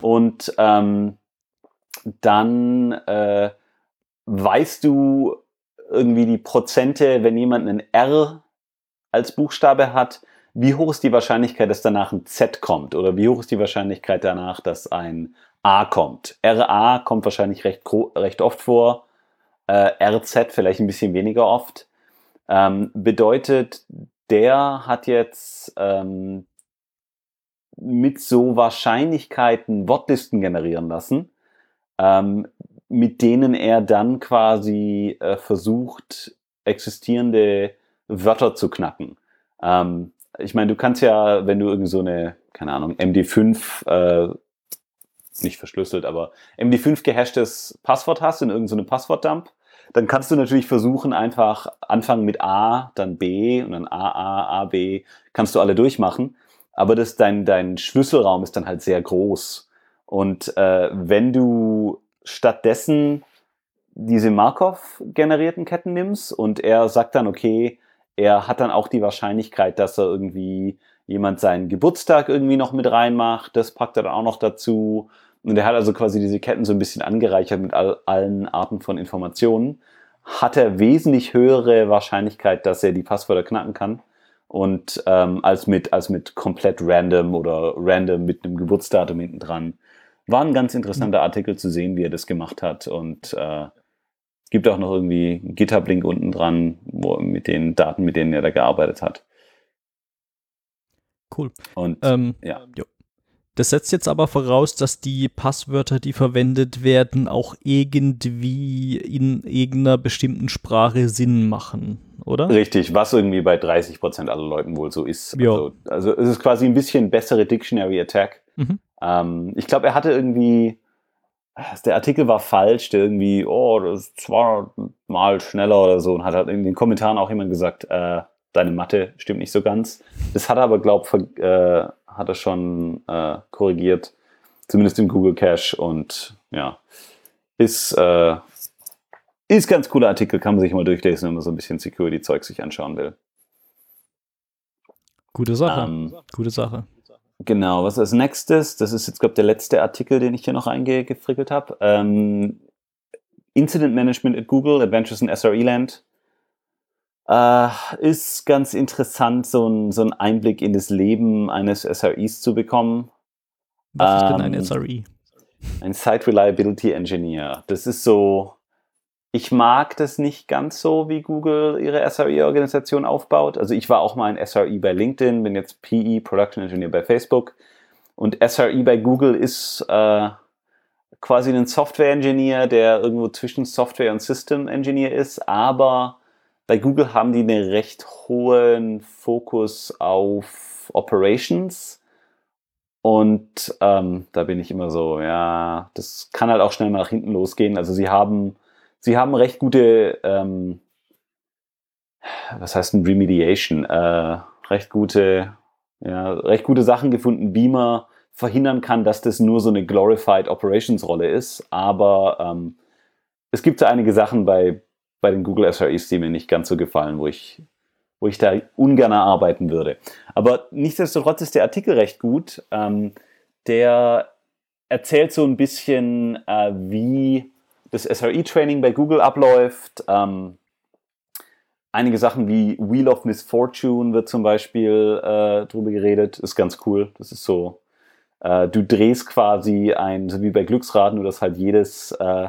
und ähm, dann äh, weißt du irgendwie die Prozente, wenn jemand einen R als Buchstabe hat, wie hoch ist die Wahrscheinlichkeit, dass danach ein Z kommt? Oder wie hoch ist die Wahrscheinlichkeit danach, dass ein A kommt? RA kommt wahrscheinlich recht, recht oft vor, äh, RZ vielleicht ein bisschen weniger oft. Ähm, bedeutet, der hat jetzt ähm, mit so Wahrscheinlichkeiten Wortlisten generieren lassen, ähm, mit denen er dann quasi äh, versucht, existierende Wörter zu knacken. Ähm, ich meine, du kannst ja, wenn du irgendwie so eine, keine Ahnung, MD5, äh, nicht verschlüsselt, aber MD5 gehashtes Passwort hast in irgendeinem so Passwortdump, dann kannst du natürlich versuchen, einfach anfangen mit A, dann B und dann AA, AB, kannst du alle durchmachen. Aber das, dein, dein Schlüsselraum ist dann halt sehr groß. Und äh, wenn du stattdessen diese Markov-generierten Ketten nimmst und er sagt dann, okay, er hat dann auch die Wahrscheinlichkeit, dass er irgendwie jemand seinen Geburtstag irgendwie noch mit reinmacht. Das packt er dann auch noch dazu. Und er hat also quasi diese Ketten so ein bisschen angereichert mit all, allen Arten von Informationen. Hat er wesentlich höhere Wahrscheinlichkeit, dass er die Passwörter knacken kann. Und ähm, als mit als mit komplett random oder random mit einem Geburtsdatum hinten dran. War ein ganz interessanter Artikel zu sehen, wie er das gemacht hat. Und äh, Gibt auch noch irgendwie einen GitHub-Link unten dran, wo, mit den Daten, mit denen er da gearbeitet hat. Cool. Und Ähm, ja. jo. Das setzt jetzt aber voraus, dass die Passwörter, die verwendet werden, auch irgendwie in irgendeiner bestimmten Sprache Sinn machen, oder? Richtig, was irgendwie bei 30 Prozent aller Leuten wohl so ist. Also, also es ist quasi ein bisschen bessere Dictionary Attack. Mhm. Ähm, ich glaube, er hatte irgendwie, der Artikel war falsch, der irgendwie, oh, das ist 200 Mal schneller oder so und hat halt in den Kommentaren auch jemand gesagt, äh, deine Mathe stimmt nicht so ganz. Das hat er aber, glaube ich, äh, hat er schon äh, korrigiert, zumindest im Google Cache und ja, ist, äh, ist ganz cooler Artikel, kann man sich mal durchlesen, wenn man so ein bisschen Security-Zeug sich anschauen will. Gute Sache. Ähm, Gute Sache. Genau, was als nächstes, das ist jetzt, glaube ich, der letzte Artikel, den ich hier noch eingefrickelt habe. Ähm, Incident Management at Google, Adventures in SRE Land. Äh, ist ganz interessant, so, ein, so einen Einblick in das Leben eines SREs zu bekommen. Was ist denn ein ähm, SRE? Ein Site Reliability Engineer. Das ist so, ich mag das nicht ganz so, wie Google ihre SRE-Organisation aufbaut. Also ich war auch mal ein SRE bei LinkedIn, bin jetzt PE, Production Engineer bei Facebook. Und SRE bei Google ist äh, quasi ein Software-Engineer, der irgendwo zwischen Software und System-Engineer ist. Aber bei Google haben die einen recht hohen Fokus auf Operations. Und ähm, da bin ich immer so, ja, das kann halt auch schnell mal nach hinten losgehen. Also sie haben, sie haben recht gute, ähm, was heißt ein Remediation, äh, recht gute, ja, recht gute Sachen gefunden, wie man verhindern kann, dass das nur so eine glorified Operations-Rolle ist. Aber ähm, es gibt so einige Sachen bei, bei den Google SREs, die mir nicht ganz so gefallen, wo ich, wo ich da ungern arbeiten würde. Aber nichtsdestotrotz ist der Artikel recht gut. Ähm, der erzählt so ein bisschen, äh, wie das SRE-Training bei Google abläuft. Ähm, einige Sachen wie Wheel of Misfortune wird zum Beispiel äh, drüber geredet. Ist ganz cool. Das ist so, äh, du drehst quasi ein, so wie bei Glücksrad, nur dass halt jedes, äh,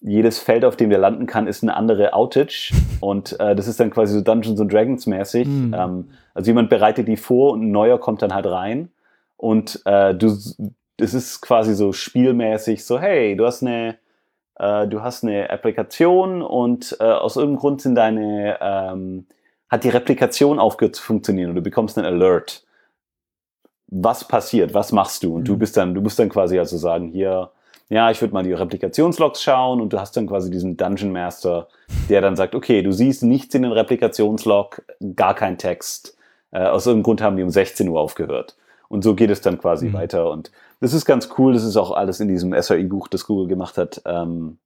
jedes Feld, auf dem der landen kann, ist eine andere Outage. Und äh, das ist dann quasi so Dungeons and Dragons mäßig. Mhm. Ähm, also jemand bereitet die vor und ein neuer kommt dann halt rein. Und äh, du, das ist quasi so spielmäßig so, hey, du hast eine, äh, du hast eine Applikation und äh, aus irgendeinem Grund sind deine, ähm, hat die Replikation aufgehört zu funktionieren und du bekommst einen Alert. Was passiert? Was machst du? Und du Mhm. bist dann, du musst dann quasi also sagen, hier, ja, ich würde mal die Replikationslogs schauen und du hast dann quasi diesen Dungeon Master, der dann sagt, okay, du siehst nichts in den Replikationslog, gar kein Text. Äh, aus irgendeinem Grund haben die um 16 Uhr aufgehört. Und so geht es dann quasi Mhm. weiter. Und das ist ganz cool. Das ist auch alles in diesem SRE-Buch, das Google gemacht hat, ähm,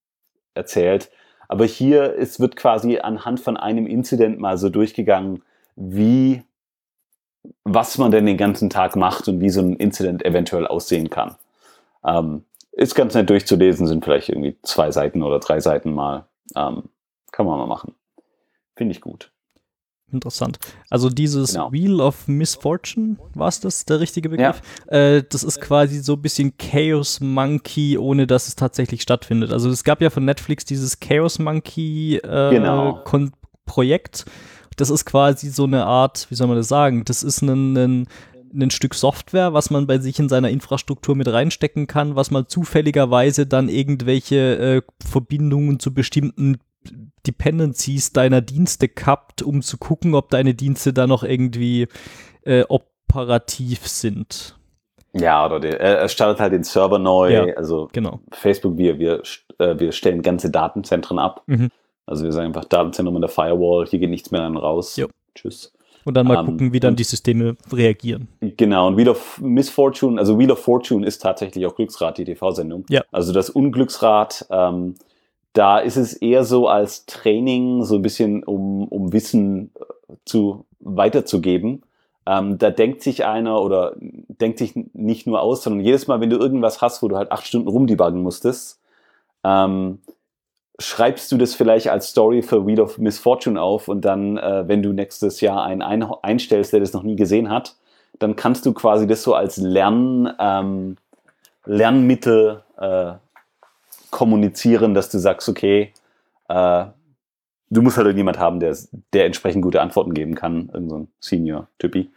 erzählt. Aber hier es wird quasi anhand von einem Incident mal so durchgegangen, wie, was man denn den ganzen Tag macht und wie so ein Incident eventuell aussehen kann. Ähm, ist ganz nett durchzulesen, sind vielleicht irgendwie zwei Seiten oder drei Seiten mal. Ähm, kann man mal machen. Finde ich gut. Interessant. Also dieses Genau. Wheel of Misfortune, war es das der richtige Begriff? Äh, das ist quasi so ein bisschen Chaos Monkey, ohne dass es tatsächlich stattfindet. Also es gab ja von Netflix dieses Chaos Monkey äh, Genau. Projekt. Das ist quasi so eine Art, wie soll man das sagen? Das ist ein, ein, ein Stück Software, was man bei sich in seiner Infrastruktur mit reinstecken kann, was mal zufälligerweise dann irgendwelche äh, Verbindungen zu bestimmten Dependencies deiner Dienste kappt, um zu gucken, ob deine Dienste da noch irgendwie äh, operativ sind. Ja, oder der, er er startet halt den Server neu. Ja. Also Genau. Facebook, wir, wir, äh, wir stellen ganze Datenzentren ab. Mhm. Also wir sagen einfach Datenzentrum in der Firewall, hier geht nichts mehr dann raus. Jo. Tschüss. Und dann mal Ähm, gucken, wie dann die Systeme reagieren. Genau, und Wheel of Misfortune, also Wheel of Fortune ist tatsächlich auch Glücksrad, die TV-Sendung. Ja. Also das Unglücksrad, ähm, da ist es eher so als Training, so ein bisschen um, um Wissen äh, zu, weiterzugeben. Ähm, da denkt sich einer oder denkt sich nicht nur aus, sondern jedes Mal, wenn du irgendwas hast, wo du halt acht Stunden rumdebuggen musstest, ähm, schreibst du das vielleicht als Story für Wheel of Misfortune auf und dann, äh, wenn du nächstes Jahr einen ein einstellst, der das noch nie gesehen hat, dann kannst du quasi das so als Lern, ähm, Lernmittel äh, kommunizieren, dass du sagst, okay, Äh, du musst halt irgendjemand haben, der, der entsprechend gute Antworten geben kann, irgend so ein Senior-Typi.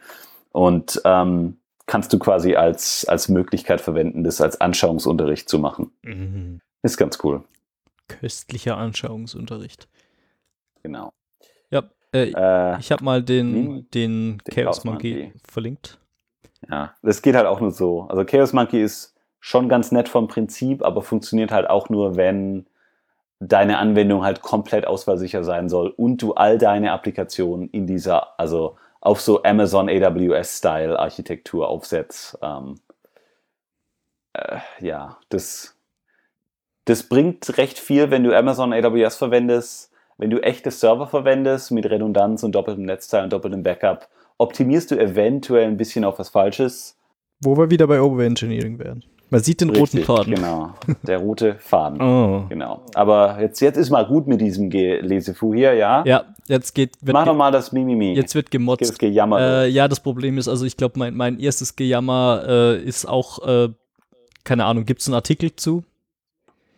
Und ähm, kannst du quasi als, als Möglichkeit verwenden, das als Anschauungsunterricht zu machen. Mhm. Ist ganz cool. Köstlicher Anschauungsunterricht. Genau. Ja, äh, äh, ich habe mal den, den, den Chaos Monkey, Monkey verlinkt. Ja, das geht halt auch nur so. Also Chaos Monkey ist schon ganz nett vom Prinzip, aber funktioniert halt auch nur, wenn deine Anwendung halt komplett ausfallsicher sein soll und du all deine Applikationen in dieser, also auf so Amazon AWS-Style Architektur aufsetzt. Ähm, äh, ja, das, das bringt recht viel, wenn du Amazon AWS verwendest. Wenn du echte Server verwendest mit Redundanz und doppeltem Netzteil und doppeltem Backup, optimierst du eventuell ein bisschen auf was Falsches. Wo wir wieder bei Overengineering werden. Man sieht den Richtig, roten Faden. Genau, der rote Faden. oh. Genau. Aber jetzt, jetzt ist mal gut mit diesem Lesefu hier, ja? Ja, jetzt geht. Mach doch mal das Mimimi. Jetzt wird gemotzt. Jetzt Gejammer. Äh, ja, das Problem ist, also ich glaube, mein, mein erstes Gejammer äh, ist auch, äh, keine Ahnung, gibt es einen Artikel zu?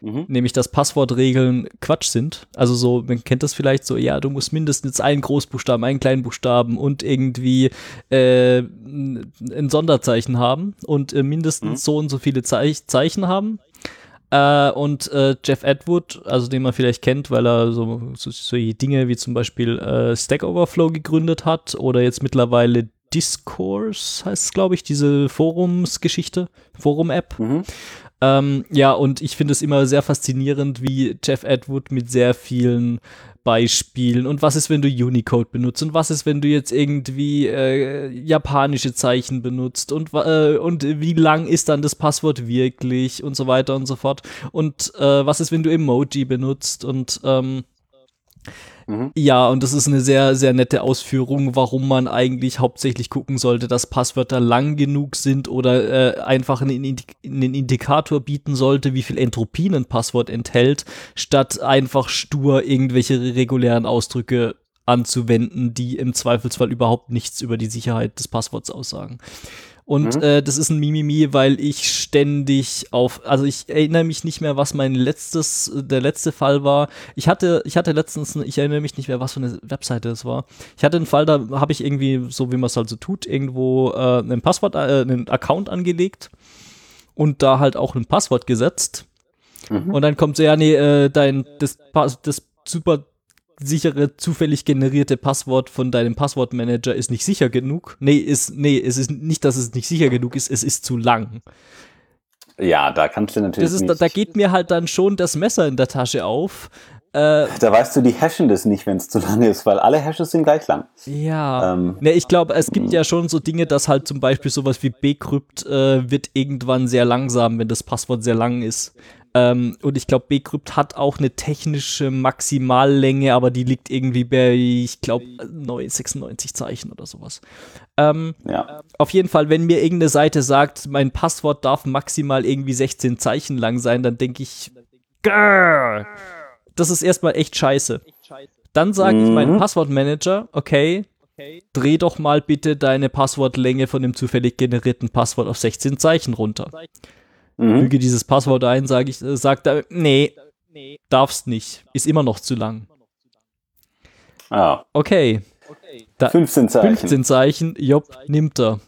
Mhm. Nämlich, dass Passwortregeln Quatsch sind. Also so, man kennt das vielleicht so, ja, du musst mindestens einen Großbuchstaben, einen kleinen Buchstaben und irgendwie äh, ein Sonderzeichen haben und äh, mindestens mhm. so und so viele Zeich Zeichen haben. Äh, und äh, Jeff Edward, also den man vielleicht kennt, weil er so, so, so Dinge wie zum Beispiel äh, Stack Overflow gegründet hat oder jetzt mittlerweile Discourse heißt es, glaube ich, diese Forumsgeschichte, Forum-App. Mhm. Ähm, ja, und ich finde es immer sehr faszinierend, wie Jeff Edward mit sehr vielen Beispielen und was ist, wenn du Unicode benutzt und was ist, wenn du jetzt irgendwie äh, japanische Zeichen benutzt und, äh, und wie lang ist dann das Passwort wirklich und so weiter und so fort. Und äh, was ist, wenn du Emoji benutzt und ähm, Mhm. Ja, und das ist eine sehr, sehr nette Ausführung, warum man eigentlich hauptsächlich gucken sollte, dass Passwörter lang genug sind oder äh, einfach einen, einen, Indikator bieten sollte, wie viel Entropien ein Passwort enthält, statt einfach stur irgendwelche regulären Ausdrücke anzuwenden, die im Zweifelsfall überhaupt nichts über die Sicherheit des Passworts aussagen. Und mhm. äh, das ist ein Mimimi, weil ich ständig auf, also ich erinnere mich nicht mehr, was mein letztes, der letzte Fall war. Ich hatte, ich hatte letztens, ich erinnere mich nicht mehr, was für eine Webseite es war. Ich hatte einen Fall, da habe ich irgendwie, so wie man es halt so tut, irgendwo äh, ein Passwort, äh, einen Account angelegt und da halt auch ein Passwort gesetzt. Mhm. Und dann kommt so, ja, nee, äh, dein, das, das super sichere, zufällig generierte Passwort von deinem Passwortmanager ist nicht sicher genug. Nee, ist, nee, es ist nicht, dass es nicht sicher genug ist, es ist zu lang. Ja, da kannst du natürlich. Ist, da, da, geht mir halt dann schon das Messer in der Tasche auf. Äh, da weißt du, die hashen das nicht, wenn es zu lang ist, weil alle Hashes sind gleich lang. Ja. Ähm, ne, ich glaube, es gibt ja schon so Dinge, dass halt zum Beispiel sowas wie Bcrypt äh, wird irgendwann sehr langsam, wenn das Passwort sehr lang ist. Ähm, und ich glaube, Bcrypt hat auch eine technische Maximallänge, aber die liegt irgendwie bei, ich glaube, 96 Zeichen oder sowas. Ähm, ja. Auf jeden Fall, wenn mir irgendeine Seite sagt, mein Passwort darf maximal irgendwie 16 Zeichen lang sein, dann denke ich, Grrr, das ist erstmal echt scheiße. Dann sage mhm. ich meinem Passwortmanager, okay, dreh doch mal bitte deine Passwortlänge von dem zufällig generierten Passwort auf 16 Zeichen runter mhm. füge dieses Passwort ein, sage ich, äh, sagt er, nee, darfst nicht, ist immer noch zu lang. Ah. Okay. Da, 15 Zeichen. 15 Zeichen, Job, nimmt er.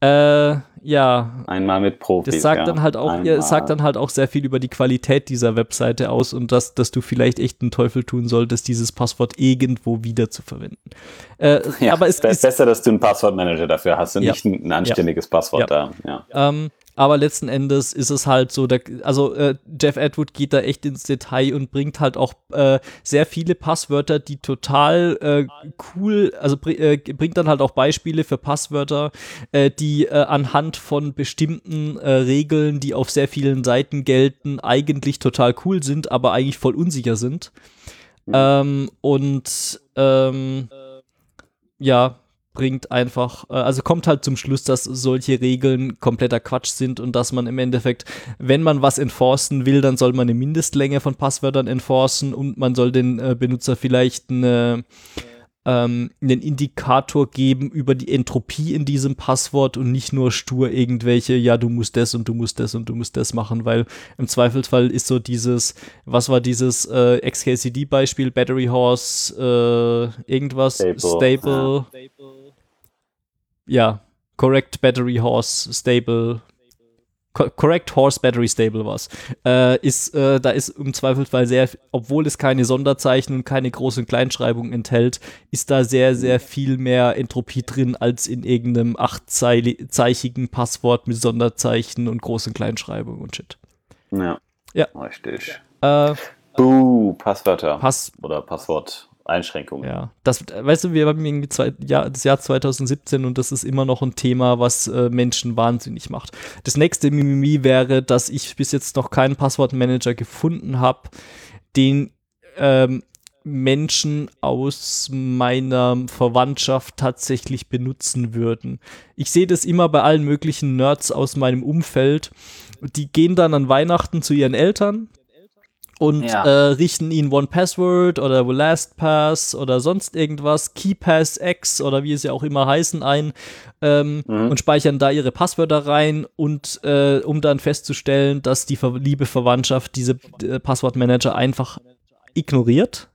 Äh, ja. Einmal mit Profis. Das sagt ja. dann halt auch, ja, sagt dann halt auch sehr viel über die Qualität dieser Webseite aus und dass, dass du vielleicht echt einen Teufel tun solltest, dieses Passwort irgendwo wieder zu verwenden. Äh, ja, aber es ist besser, dass du einen Passwortmanager dafür hast und ja. nicht ein, ein anständiges Passwort da. Ja. Ähm, aber letzten Endes ist es halt so, der, also äh, Jeff Edward geht da echt ins Detail und bringt halt auch äh, sehr viele Passwörter, die total äh, cool, also äh, bringt dann halt auch Beispiele für Passwörter, äh, die äh, anhand von bestimmten Regeln, die auf sehr vielen Seiten gelten, eigentlich total cool sind, aber eigentlich voll unsicher sind. Mhm. Ähm, und ähm, ja, bringt einfach, äh, also kommt halt zum Schluss, dass solche Regeln kompletter Quatsch sind und dass man im Endeffekt, wenn man was enforcen will, dann soll man eine Mindestlänge von Passwörtern enforcen und man soll den äh, Benutzer vielleicht eine ähm, einen Indikator geben über die Entropie in diesem Passwort und nicht nur stur irgendwelche, ja, du musst das und du musst das und du musst das machen, weil im Zweifelsfall ist so dieses, was war dieses äh, XKCD-Beispiel, Battery Horse, äh, irgendwas, Stable, Stable, ja. Correct Battery Horse Stable, Correct Horse Battery Stable was, äh, ist, äh, da ist im Zweifelsfall sehr, obwohl es keine Sonderzeichen und keine Groß- und Kleinschreibung enthält, ist da sehr, sehr viel mehr Entropie drin als in irgendeinem achtzeichigen Passwort mit Sonderzeichen und Groß- und Kleinschreibung und Shit. Ja. Ja. Richtig. Äh, Buh, Passwörter. Pass, Oder Passworteinschränkungen. ja, das, weißt du, wir haben irgendwie zwei, ja, das Jahr 2017 und das ist immer noch ein Thema, was äh, Menschen wahnsinnig macht. Das nächste Mimimi wäre, dass ich bis jetzt noch keinen Passwortmanager gefunden habe, den ähm, Menschen aus meiner Verwandtschaft tatsächlich benutzen würden. Ich sehe das immer bei allen möglichen Nerds aus meinem Umfeld. Die gehen dann an Weihnachten zu ihren Eltern und Ja. äh, richten ihnen One Password oder LastPass oder sonst irgendwas, KeyPass X oder wie es ja auch immer heißen ein ähm, Mhm. und speichern da ihre Passwörter rein und äh, um dann festzustellen, dass die liebe Verwandtschaft diese äh, Passwortmanager einfach ignoriert.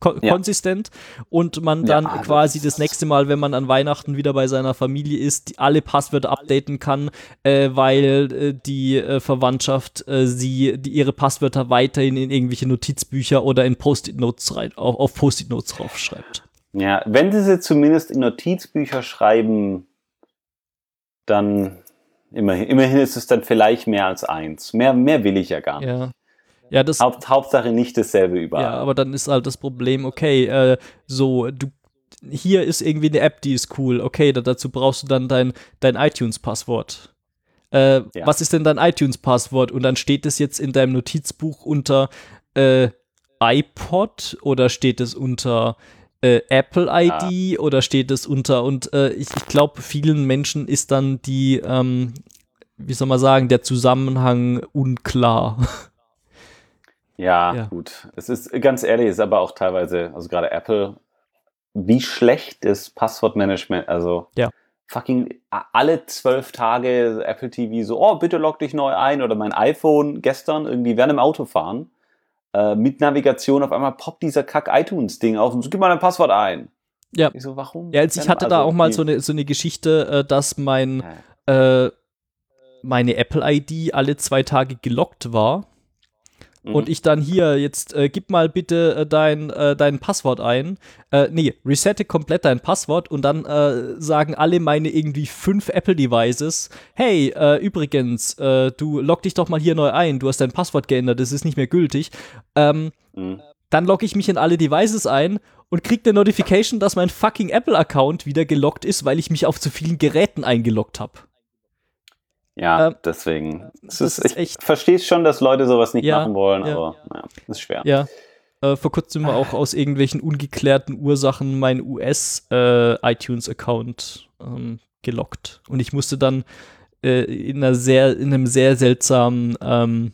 Ko Ja. Konsistent und man Ja, dann das quasi das nächste Mal, wenn man an Weihnachten wieder bei seiner Familie ist, die alle Passwörter updaten kann, äh, weil äh, die äh, Verwandtschaft äh, sie die, ihre Passwörter weiterhin in irgendwelche Notizbücher oder in Post-it-Notes auf, auf Post-it-Notes draufschreibt. Ja, wenn sie sie zumindest in Notizbücher schreiben, dann immerhin, immerhin ist es dann vielleicht mehr als eins. Mehr, mehr will ich ja gar nicht. Ja. Ja, das, Haupt, Hauptsache nicht dasselbe überall. ja, aber dann ist halt das Problem, okay, äh, so, du, hier ist irgendwie eine App, die ist cool, okay, da, dazu brauchst du dann dein, dein iTunes-Passwort. Äh, Ja. Was ist denn dein iTunes-Passwort? Und dann steht es jetzt in deinem Notizbuch unter äh, iPod oder steht es unter äh, Apple ID oder steht es unter und äh, ich, ich glaube, vielen Menschen ist dann die, ähm, wie soll man sagen, der Zusammenhang unklar. Ja, Ja. gut. Es ist ganz ehrlich, ist aber auch teilweise, also gerade Apple, wie schlecht ist Passwortmanagement, also Ja. fucking alle zwölf Tage Apple TV so, oh, bitte log dich neu ein oder mein iPhone gestern irgendwie während dem Autofahren äh, mit Navigation auf einmal poppt dieser Kack iTunes-Ding auf und so, gib mal dein Passwort ein. Ja. Ich so, warum? Ja, als ich hatte da Also, auch mal die- so eine, so eine Geschichte, äh, dass mein, Ja. äh, meine Apple-ID alle zwei Tage gelockt war Mhm. und ich dann hier jetzt, äh, gib mal bitte äh, dein, äh, dein Passwort ein. Äh, nee, resette komplett dein Passwort und dann äh, sagen alle meine irgendwie fünf Apple-Devices, hey, äh, übrigens, äh, du log dich doch mal hier neu ein, du hast dein Passwort geändert, das ist nicht mehr gültig. Ähm, Mhm. dann logge ich mich in alle Devices ein und krieg eine Notification, dass mein fucking Apple-Account wieder gelockt ist, weil ich mich auf zu vielen Geräten eingeloggt habe. Ja, Ähm, deswegen. Ist, ist ich verstehe schon, dass Leute sowas nicht Ja, machen wollen, ja. aber naja, ist schwer. Ja. Äh, vor kurzem war auch aus irgendwelchen ungeklärten Ursachen mein US-iTunes-Account ähm, gelockt. Und ich musste dann äh, in, einer sehr, in einem sehr seltsamen ähm,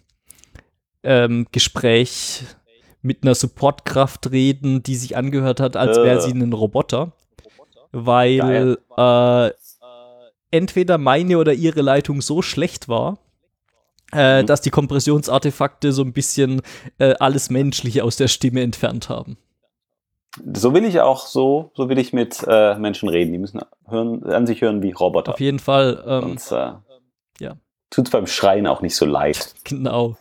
ähm, Gespräch mit einer Supportkraft reden, die sich angehört hat, als wäre Äh. sie ein Roboter. Weil äh, entweder meine oder ihre Leitung so schlecht war, äh, Mhm. dass die Kompressionsartefakte so ein bisschen äh, alles Menschliche aus der Stimme entfernt haben. So will ich auch so, so will ich mit äh, Menschen reden. Die müssen hören, an sich hören wie Roboter. Auf jeden Fall, ähm, Sonst äh, ja. tut's beim Schreien auch nicht so leid. genau.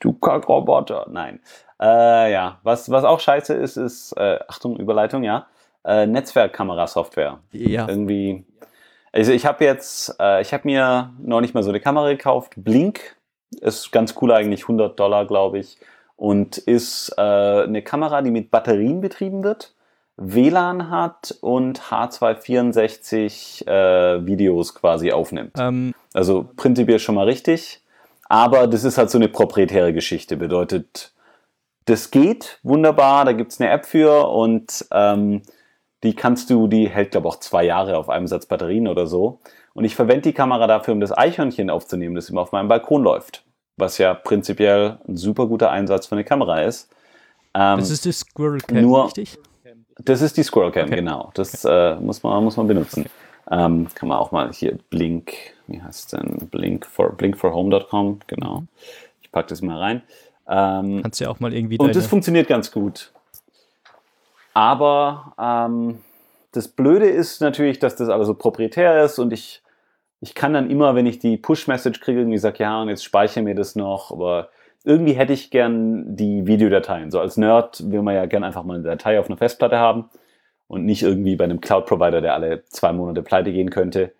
Du Kackroboter. Nein. Äh, ja, was, was auch scheiße ist, ist, äh, Achtung, Überleitung, ja, Netzwerkkamerasoftware. Ja. Irgendwie. Also ich habe jetzt, äh, ich habe mir neulich mal so eine Kamera gekauft. Blink ist ganz cool eigentlich, 100 Dollar, glaube ich. Und ist äh, eine Kamera, die mit Batterien betrieben wird, WLAN hat und H264 äh, Videos quasi aufnimmt. Ähm, Also prinzipiell schon mal richtig. Aber das ist halt so eine proprietäre Geschichte. Bedeutet, das geht wunderbar, da gibt es eine App für und ähm, die kannst du, die hält glaube auch zwei Jahre auf einem Satz Batterien oder so. Und ich verwende die Kamera dafür, um das Eichhörnchen aufzunehmen, das immer auf meinem Balkon läuft. Was ja prinzipiell ein super guter Einsatz für eine Kamera ist. Ähm, das ist das Squirrel Cam, nur- richtig? Das ist die Squirrel Cam, okay. genau. Das okay. äh, muss, man, muss man benutzen. Okay. Ähm, kann man auch mal hier Blink, wie heißt es denn? Blink for, blinkforhome.com, genau. Ich packe das mal rein. Ähm, Kannst ja auch mal irgendwie. Und das funktioniert ganz gut. Aber ähm, das Blöde ist natürlich, dass das alles so proprietär ist und ich, ich kann dann immer, wenn ich die Push-Message kriege, irgendwie sage, ja, und jetzt speichere mir das noch, aber irgendwie hätte ich gern die Videodateien. So als Nerd will man ja gern einfach mal eine Datei auf einer Festplatte haben und nicht irgendwie bei einem Cloud-Provider, der alle zwei Monate pleite gehen könnte.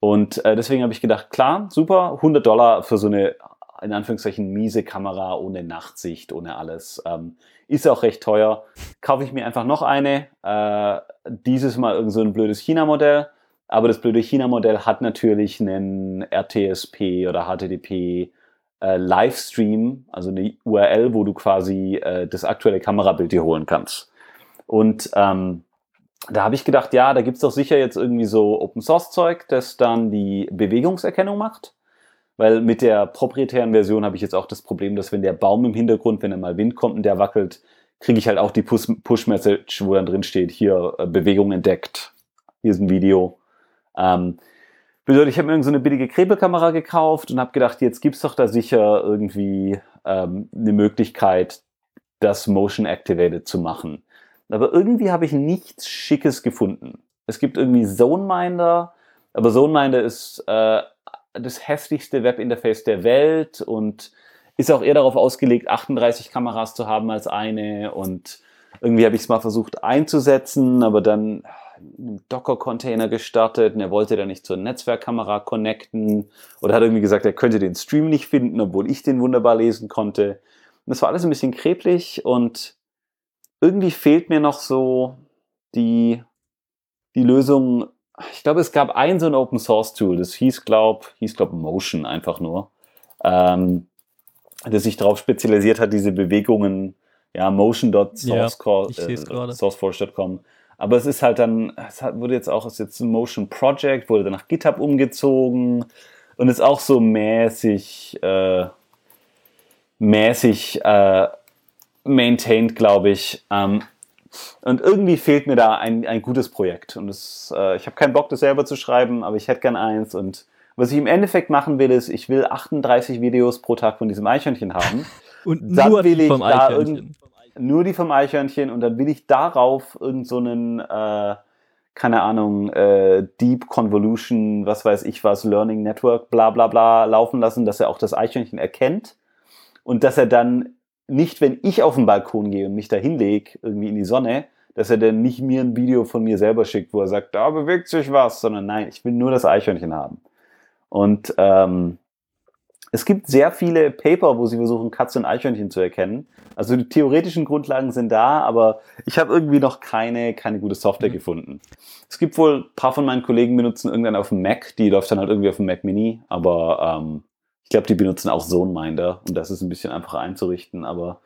Und äh, deswegen habe ich gedacht, klar, super, 100 Dollar für so eine in Anführungszeichen miese Kamera ohne Nachtsicht, ohne alles. Ähm, ist auch recht teuer. Kaufe ich mir einfach noch eine. Äh, dieses Mal irgend so ein blödes China-Modell. Aber das blöde China-Modell hat natürlich einen RTSP oder HTTP äh, Livestream, also eine URL, wo du quasi äh, das aktuelle Kamerabild dir holen kannst. Und ähm, da habe ich gedacht, ja, da gibt's doch sicher jetzt irgendwie so Open Source Zeug, das dann die Bewegungserkennung macht. Weil mit der proprietären Version habe ich jetzt auch das Problem, dass wenn der Baum im Hintergrund, wenn er mal Wind kommt und der wackelt, kriege ich halt auch die Push-Message, wo dann drin steht, hier äh, Bewegung entdeckt, hier ist ein Video. Ähm, bedeutet, ich habe mir irgendeine so eine billige Krebelkamera gekauft und habe gedacht, jetzt gibt's doch da sicher irgendwie ähm, eine Möglichkeit, das Motion Activated zu machen. Aber irgendwie habe ich nichts Schickes gefunden. Es gibt irgendwie ZoneMinder, aber ZoneMinder ist äh, das hässlichste Webinterface der Welt und ist auch eher darauf ausgelegt, 38 Kameras zu haben als eine. Und irgendwie habe ich es mal versucht einzusetzen, aber dann einen Docker-Container gestartet und er wollte dann nicht zur Netzwerkkamera connecten oder hat irgendwie gesagt, er könnte den Stream nicht finden, obwohl ich den wunderbar lesen konnte. Und das war alles ein bisschen kreblich und irgendwie fehlt mir noch so die, die Lösung. Ich glaube, es gab ein so ein Open Source Tool, das hieß, glaub, hieß, glaub, Motion einfach nur, ähm, das sich darauf spezialisiert hat, diese Bewegungen, ja, motion.sourceforge.com. Ja, aber es ist halt dann, es hat, wurde jetzt auch, es ist jetzt ein Motion Project, wurde dann nach GitHub umgezogen und ist auch so mäßig, äh, mäßig äh, maintained, glaube ich. Ähm, und irgendwie fehlt mir da ein, ein gutes Projekt. Und das, äh, ich habe keinen Bock, das selber zu schreiben, aber ich hätte gern eins. Und was ich im Endeffekt machen will, ist, ich will 38 Videos pro Tag von diesem Eichhörnchen haben. und dann nur will ich vom da Eichhörnchen. nur die vom Eichhörnchen und dann will ich darauf irgendeinen, so äh, keine Ahnung, äh, Deep Convolution, was weiß ich was, Learning Network, bla bla bla laufen lassen, dass er auch das Eichhörnchen erkennt und dass er dann nicht, wenn ich auf den Balkon gehe und mich da hinlege, irgendwie in die Sonne, dass er dann nicht mir ein Video von mir selber schickt, wo er sagt, da bewegt sich was, sondern nein, ich will nur das Eichhörnchen haben. Und ähm, es gibt sehr viele Paper, wo sie versuchen, Katze und Eichhörnchen zu erkennen. Also die theoretischen Grundlagen sind da, aber ich habe irgendwie noch keine, keine gute Software mhm. gefunden. Es gibt wohl, ein paar von meinen Kollegen benutzen irgendwann auf dem Mac, die läuft dann halt irgendwie auf dem Mac Mini, aber ähm, ich glaube, die benutzen auch ZoneMinder und das ist ein bisschen einfacher einzurichten, aber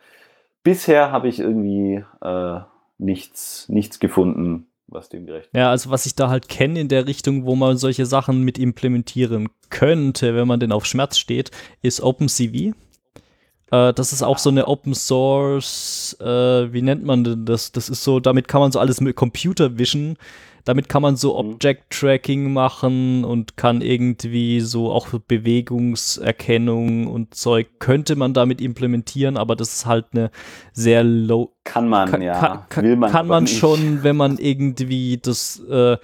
bisher habe ich irgendwie äh, nichts, nichts gefunden, was dem gerecht ist. Ja, also was ich da halt kenne in der Richtung, wo man solche Sachen mit implementieren könnte, wenn man denn auf Schmerz steht, ist OpenCV. Äh, das ist auch so eine Open Source, äh, wie nennt man denn das? Das ist so, damit kann man so alles mit Computer Vision damit kann man so mhm. Object-Tracking machen und kann irgendwie so auch Bewegungserkennung und Zeug könnte man damit implementieren, aber das ist halt eine sehr low. Kann man, kann, ja. Kann, Will man, kann man schon, wenn man irgendwie das äh,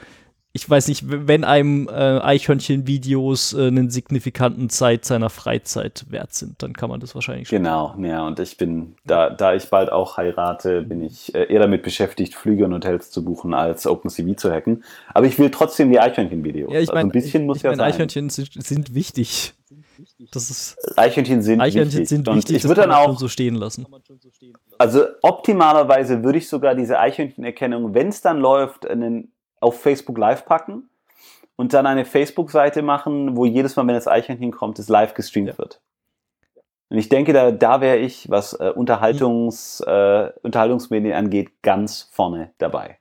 ich weiß nicht, wenn einem äh, Eichhörnchen-Videos äh, einen signifikanten Zeit seiner Freizeit wert sind, dann kann man das wahrscheinlich schon. Genau, ja, und ich bin, da, da ich bald auch heirate, bin ich äh, eher damit beschäftigt, Flüge und Hotels zu buchen, als OpenCV zu hacken. Aber ich will trotzdem die Eichhörnchen-Videos. Ja, ich meine, also ein bisschen ich, muss ich ja mein, sein. Eichhörnchen sind, sind wichtig. Das ist, Eichhörnchen sind Eichhörnchen wichtig. sind wichtig, ich würde dann auch so stehen lassen. Also optimalerweise würde ich sogar diese Eichhörnchenerkennung, wenn es dann läuft, einen auf Facebook Live packen und dann eine Facebook-Seite machen, wo jedes Mal, wenn das Eichhörnchen kommt, es live gestreamt ja. wird. Und ich denke, da, da wäre ich, was äh, Unterhaltungs, äh, Unterhaltungsmedien angeht, ganz vorne dabei.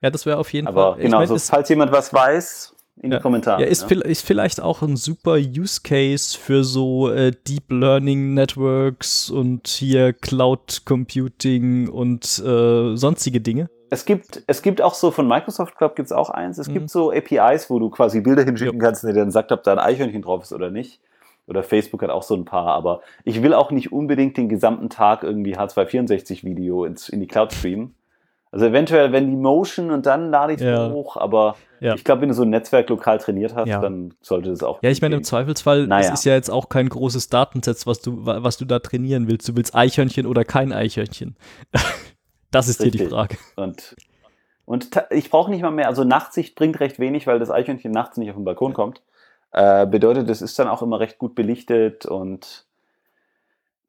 Ja, das wäre auf jeden Aber Fall. Genau, mein, so, falls jemand was weiß, in ja, die Kommentare. Ja, ist, ja. ist, vielleicht auch ein super Use Case für so äh, Deep Learning Networks und hier Cloud Computing und äh, sonstige Dinge Es gibt, es gibt auch so von Microsoft Club gibt es auch eins. Es Mhm. gibt so APIs, wo du quasi Bilder hinschicken kannst, der dann sagt, ob da ein Eichhörnchen drauf ist oder nicht. Oder Facebook hat auch so ein paar, aber ich will auch nicht unbedingt den gesamten Tag irgendwie H264-Video ins, in die Cloud streamen. Also eventuell, wenn die Motion und dann lade ich es Ja. hoch, aber Ja. ich glaube, wenn du so ein Netzwerk lokal trainiert hast, Ja. dann sollte das auch. Ja, ich meine, im. Zweifelsfall, Naja. das ist ja jetzt auch kein großes Datenset, was du, wa- was du da trainieren willst. Du willst Eichhörnchen oder kein Eichhörnchen. das ist hier die Richtig. Frage. Und, und ich brauche nicht mal mehr, also Nachtsicht bringt recht wenig, weil das Eichhörnchen nachts nicht auf den Balkon kommt. Äh, bedeutet, es ist dann auch immer recht gut belichtet und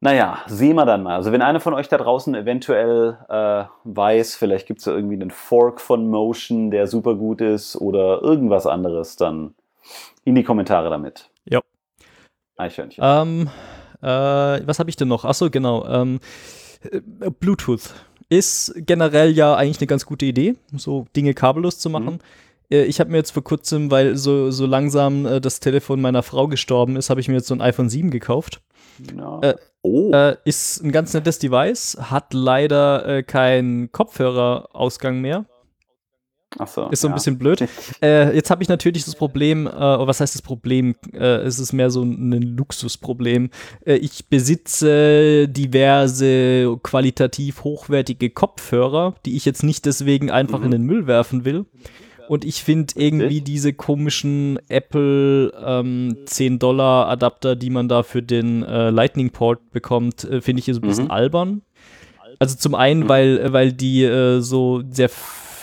naja, sehen wir dann mal. Also wenn einer von euch da draußen eventuell äh, weiß, vielleicht gibt es da irgendwie einen Fork von Motion, der super gut ist oder irgendwas anderes, dann in die Kommentare damit. Ja. Eichhörnchen. Ähm, äh, was habe ich denn noch? Achso, genau. Ähm, äh, Bluetooth ist generell ja eigentlich eine ganz gute Idee, so Dinge kabellos zu machen. Äh, Ich habe mir jetzt vor kurzem, weil so, so langsam äh, das Telefon meiner Frau gestorben ist, habe ich mir jetzt so ein iPhone 7 gekauft. Ja. äh, oh, Äh, ist ein ganz nettes Device, hat leider äh, keinen Kopfhörerausgang mehr. Ach so. Ist so ein ja. bisschen blöd. Äh, jetzt habe ich natürlich das Problem, äh, was heißt das Problem? Äh, es ist mehr so ein, Luxusproblem. Äh, ich besitze diverse qualitativ hochwertige Kopfhörer, die ich jetzt nicht deswegen einfach Mhm. in den Müll werfen will. Und ich finde irgendwie diese komischen Apple ähm, 10-Dollar-Adapter, die man da für den äh, Lightning-Port bekommt, äh, finde ich so ein bisschen Mhm. albern. Also zum einen, Mhm. weil, weil die so sehr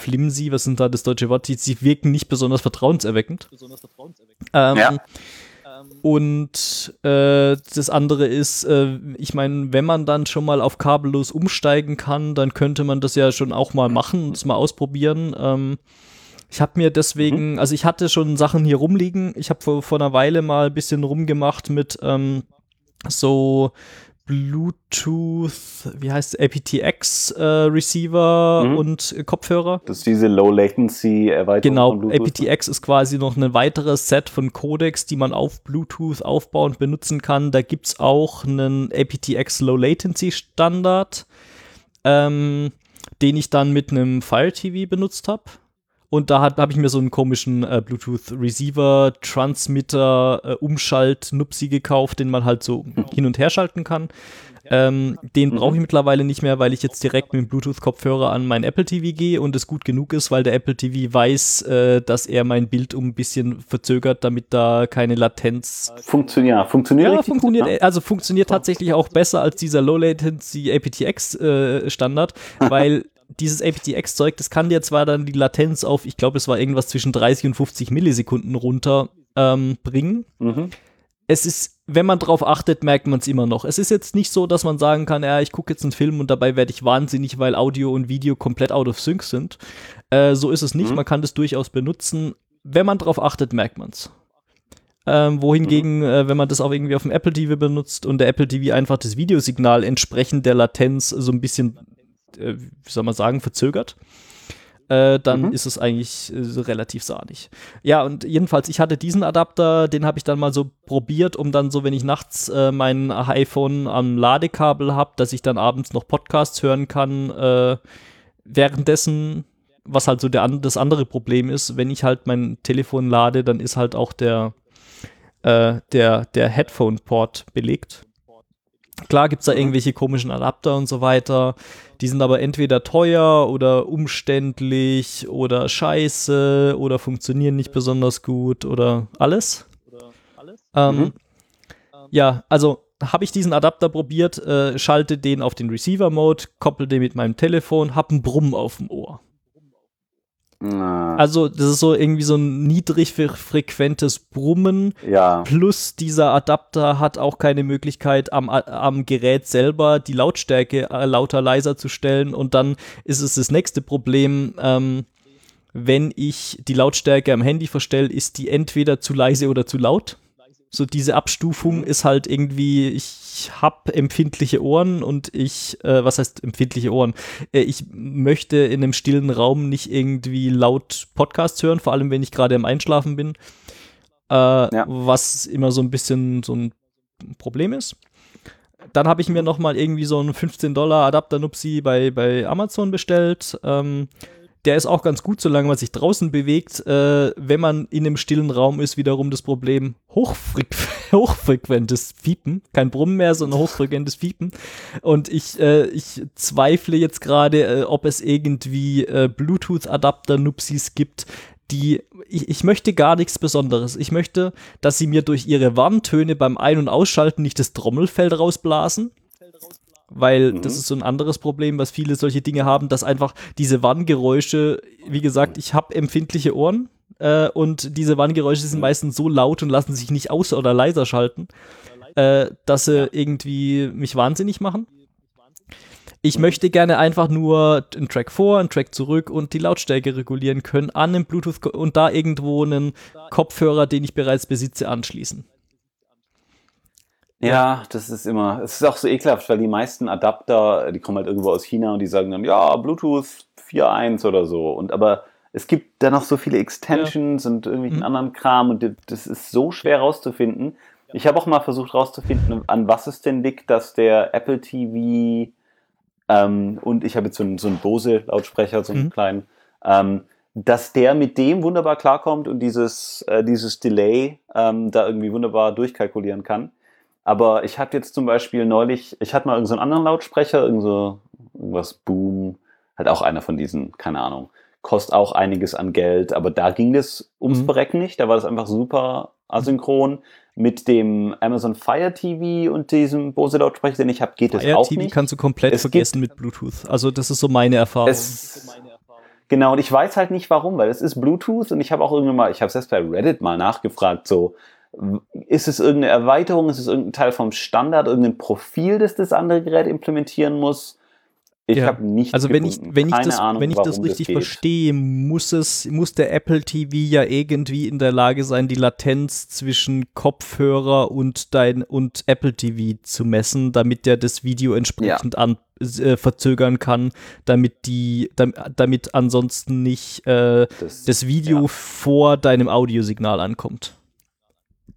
flimsy, was sind da das deutsche Wort, die, sie wirken nicht besonders vertrauenserweckend. Ähm, Ja. Und äh, das andere ist, äh, ich meine, wenn man dann schon mal auf kabellos umsteigen kann, dann könnte man das ja schon auch mal machen, das mal ausprobieren. Ähm, ich habe mir deswegen, also ich hatte schon Sachen hier rumliegen. Ich habe vor, vor einer Weile mal ein bisschen rumgemacht mit ähm, so Bluetooth, wie heißt es, aptX äh, Receiver Mhm. und äh, Kopfhörer. Das ist diese Low Latency Erweiterung Genau, von Bluetooth. aptX ist quasi noch ein weiteres Set von Codecs, die man auf Bluetooth aufbauen benutzen kann. Da gibt es auch einen aptX Low Latency Standard, ähm, den ich dann mit einem Fire TV benutzt habe. Und da habe ich mir so einen komischen äh, Bluetooth Receiver, Transmitter, äh, Umschalt-Nupsi gekauft, den man halt so hin und her schalten kann. Ähm, den Mhm. brauche ich mittlerweile nicht mehr, weil ich jetzt direkt mit dem Bluetooth-Kopfhörer an mein Apple TV gehe und es gut genug ist, weil der Apple TV weiß, äh, dass er mein Bild um ein bisschen verzögert, damit da keine Latenz. Funktioniert, ja, funktioniert Ja, funktioniert, gut, ne? also funktioniert tatsächlich auch besser als dieser Low Latency aptX äh, Standard, weil dieses aptX-Zeug, das kann dir zwar dann die Latenz auf, ich glaube, es war irgendwas zwischen 30 und 50 Millisekunden runter ähm, bringen, Mhm. es ist, wenn man drauf achtet, merkt man es immer noch. Es ist jetzt nicht so, dass man sagen kann, ja, ich gucke jetzt einen Film und dabei werde ich wahnsinnig, weil Audio und Video komplett out of sync sind. Äh, so ist es nicht. Mhm. Man kann das durchaus benutzen. Wenn man drauf achtet, merkt man es. Ähm, wohingegen, äh, wenn man das auch irgendwie auf dem Apple TV benutzt und der Apple TV einfach das Videosignal entsprechend der Latenz so ein bisschen, äh, wie soll man sagen, verzögert, äh, dann Mhm. ist es eigentlich äh, relativ sahnig. Ja, und jedenfalls, ich hatte diesen Adapter, den habe ich dann mal so probiert, um dann so, wenn ich nachts äh, mein iPhone am Ladekabel habe, dass ich dann abends noch Podcasts hören kann, äh, währenddessen, was halt so der, das andere Problem ist, wenn ich halt mein Telefon lade, dann ist halt auch der, äh, der, der Headphone-Port belegt. Klar gibt es da Mhm. irgendwelche komischen Adapter und so weiter. Die sind aber entweder teuer oder umständlich oder scheiße oder funktionieren nicht besonders gut oder alles. Ähm, Mhm. Ja, also habe ich diesen Adapter probiert, äh, schalte den auf den Receiver-Mode, koppel den mit meinem Telefon, hab einen Brummen auf dem Ohr. Na, Also das ist so irgendwie so ein niedrig fre- frequentes Brummen, ja, Plus dieser Adapter hat auch keine Möglichkeit am, am Gerät selber die Lautstärke äh, lauter leiser zu stellen. Und dann ist es das nächste Problem, ähm, wenn ich die Lautstärke am Handy verstelle, ist die entweder zu leise oder zu laut. So diese Abstufung ist halt irgendwie, ich habe empfindliche Ohren und ich, äh, was heißt empfindliche Ohren? Äh, ich möchte in einem stillen Raum nicht irgendwie laut Podcasts hören, vor allem wenn ich gerade im Einschlafen bin äh, was immer so ein bisschen so ein Problem ist. dann habe ich mir nochmal irgendwie so einen 15 Dollar Adapter Nupsi bei, bei Amazon bestellt. Ähm, der ist auch ganz gut, solange man sich draußen bewegt. Äh, wenn man in einem stillen Raum ist, wiederum das Problem hochfrequ hochfrequentes Fiepen. Kein Brummen mehr, sondern hochfrequentes Fiepen. Und ich, äh, ich zweifle jetzt gerade, äh, ob es irgendwie äh, Bluetooth-Adapter-Nupsis gibt, die, ich, ich möchte gar nichts Besonderes. Ich möchte, dass sie mir durch ihre Warntöne beim Ein- und Ausschalten nicht das Trommelfell rausblasen weil mhm. das ist so ein anderes Problem, was viele solche Dinge haben, dass einfach diese Warngeräusche, wie gesagt, ich habe empfindliche Ohren äh, und diese Warngeräusche sind mhm. meistens so laut und lassen sich nicht aus- oder leiser schalten, äh, dass sie irgendwie mich wahnsinnig machen. Ich möchte gerne einfach nur einen Track vor, einen Track zurück und die Lautstärke regulieren können an einem Bluetooth und da irgendwo einen Kopfhörer, den ich bereits besitze, anschließen. Ja, das ist immer, es ist auch so ekelhaft, weil die meisten Adapter, die kommen halt irgendwo aus China und die sagen dann, ja, Bluetooth 4.1 oder so. Und aber es gibt da noch so viele Extensions ja. und irgendwelchen mhm. anderen Kram und das ist so schwer rauszufinden. Ich habe auch mal versucht rauszufinden, an was es denn liegt, dass der Apple TV ähm, und ich habe jetzt so einen, so einen Bose-Lautsprecher, so einen mhm. kleinen, ähm, dass der mit dem wunderbar klarkommt und dieses, äh, dieses Delay ähm, da irgendwie wunderbar durchkalkulieren kann. Aber ich hatte jetzt zum Beispiel neulich, ich hatte mal irgendeinen so anderen Lautsprecher, irgend so, irgendwas Boom, halt auch einer von diesen, keine Ahnung, kostet auch einiges an Geld, aber da ging es ums mhm. Berecken nicht, da war das einfach super asynchron. Mit dem Amazon Fire TV und diesem Bose Lautsprecher, den ich habe, geht es auch TV nicht. kannst du komplett es vergessen mit Bluetooth. Also das ist so meine Erfahrung. Es, genau, und ich weiß halt nicht warum, weil es ist Bluetooth und ich habe auch irgendwann mal, ich habe selbst bei Reddit mal nachgefragt, so, ist es irgendeine Erweiterung? Ist es irgendein Teil vom Standard, irgendein Profil, das das andere Gerät implementieren muss? Ich ja. habe nicht Also wenn gefunden. ich wenn ich das Ahnung, wenn ich das richtig das verstehe, muss es muss der Apple TV ja irgendwie in der Lage sein, die Latenz zwischen Kopfhörer und dein und Apple TV zu messen, damit der das Video entsprechend ja. an äh, verzögern kann, damit die damit, damit ansonsten nicht äh, das, das, Video ja. vor deinem Audiosignal ankommt.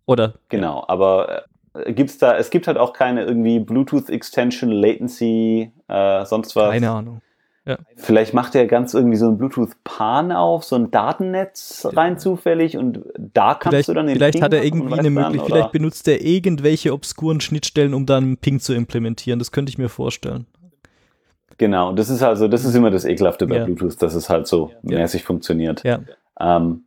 Oder? Genau, aber äh, gibt's da, es gibt halt auch keine irgendwie Bluetooth Extension, Latency, äh, sonst was. Keine Ahnung. Ja. Vielleicht macht er ganz irgendwie so ein Bluetooth-Pan auf, so ein Datennetz rein ja. zufällig und da kannst vielleicht, du dann den Vielleicht Ping hat er irgendwie eine Möglichkeit, vielleicht benutzt er irgendwelche obskuren Schnittstellen, um dann Ping zu implementieren. Das könnte ich mir vorstellen. Genau, das ist also, das ist immer das Ekelhafte bei ja. Bluetooth, dass es halt so mäßig funktioniert. Ja. Ähm,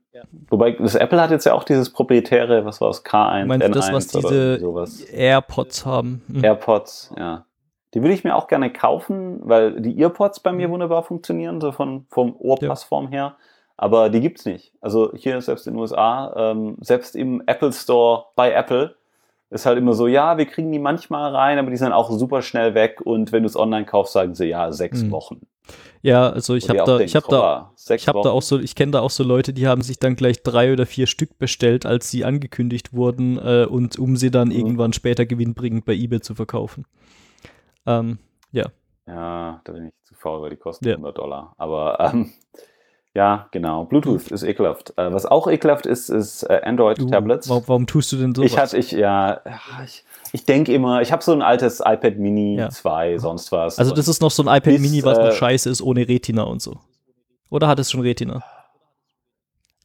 Wobei, das Apple hat jetzt ja auch dieses proprietäre, was war es, K1, du meinst N1 das, was diese sowas. AirPods haben? Hm. AirPods, ja. Die würde ich mir auch gerne kaufen, weil die EarPods bei mir hm. wunderbar funktionieren, so von, vom Ohrpassform her. Aber die gibt's nicht. Also hier selbst in den USA, ähm, selbst im Apple Store bei Apple ist halt immer so, ja, wir kriegen die manchmal rein, aber die sind auch super schnell weg und wenn du es online kaufst, sagen sie ja, sechs mhm. Wochen. Ja, also ich habe da, ich habe da, ich habe da auch so, ich kenne da auch so Leute, die haben sich dann gleich drei oder vier Stück bestellt, als sie angekündigt wurden äh, und um sie dann mhm. irgendwann später gewinnbringend bei eBay zu verkaufen. Ähm, ja. Ja, da bin ich zu faul, weil die kosten ja. 100 Dollar. Aber ähm, ja, genau. Bluetooth ist ekelhaft. Äh, was auch ekelhaft ist, ist äh, Android-Tablets. Warum, warum, tust du denn so? Ich hatte, ich, ja, ich, ich denke immer, ich habe so ein altes iPad Mini ja. 2, sonst was. Also das ist noch so ein iPad bis, Mini, was äh, noch scheiße ist, ohne Retina und so. Oder hat es schon Retina?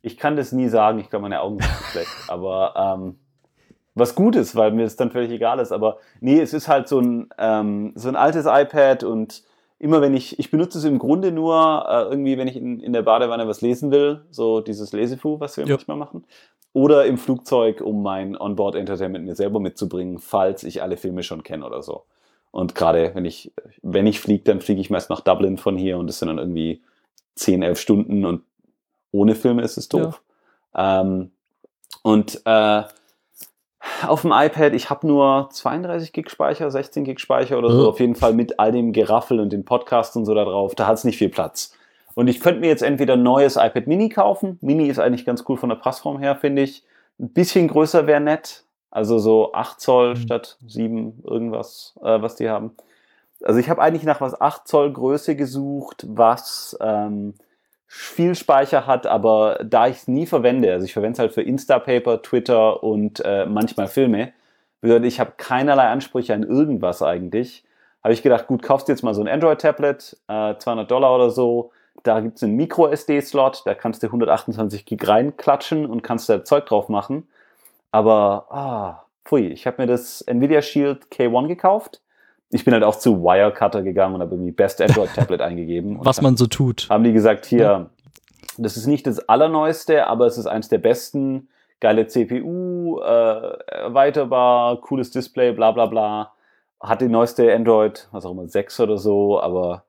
Ich kann das nie sagen, ich glaube, meine Augen sind schlecht. Aber ähm, was gut ist, weil mir das dann völlig egal ist. Aber nee, es ist halt so ein, ähm, so ein altes iPad und immer wenn ich, ich benutze es im Grunde nur äh, irgendwie, wenn ich in, in der Badewanne was lesen will, so dieses Lesefu, was wir ja. manchmal machen oder im Flugzeug, um mein Onboard-Entertainment mir selber mitzubringen, falls ich alle Filme schon kenne oder so. Und gerade wenn ich, wenn ich fliege, dann fliege ich meist nach Dublin von hier und das sind dann irgendwie 10, 11 Stunden und ohne Filme ist es doof. Ja. Ähm, und äh, auf dem iPad, ich habe nur 32 Gig Speicher, 16 Gig Speicher oder so, auf jeden Fall mit all dem Geraffel und den Podcasts und so da drauf, da hat es nicht viel Platz. Und ich könnte mir jetzt entweder ein neues iPad Mini kaufen. Mini ist eigentlich ganz cool von der Passform her, finde ich. Ein bisschen größer wäre nett. Also so 8 Zoll mhm. statt 7 irgendwas, äh, was die haben. Also ich habe eigentlich nach was 8 Zoll Größe gesucht, was ähm, viel Speicher hat, aber da ich es nie verwende, also ich verwende es halt für Instapaper, Twitter und äh, manchmal Filme, Bedeutet, ich habe keinerlei Ansprüche an irgendwas eigentlich. Habe ich gedacht, gut, kaufst jetzt mal so ein Android-Tablet, äh, 200 Dollar oder so. Da gibt es einen Micro-SD-Slot, da kannst du 128 Gig reinklatschen und kannst da Zeug drauf machen. Aber, ah, pfui, ich habe mir das Nvidia Shield K1 gekauft. Ich bin halt auch zu Wirecutter gegangen und habe irgendwie Best Android Tablet eingegeben. Was man so tut. Haben die gesagt, hier, ja. das ist nicht das allerneueste, aber es ist eins der besten. Geile CPU, äh, erweiterbar, cooles Display, bla bla bla. Hat die neueste Android, was auch immer, 6 oder so, aber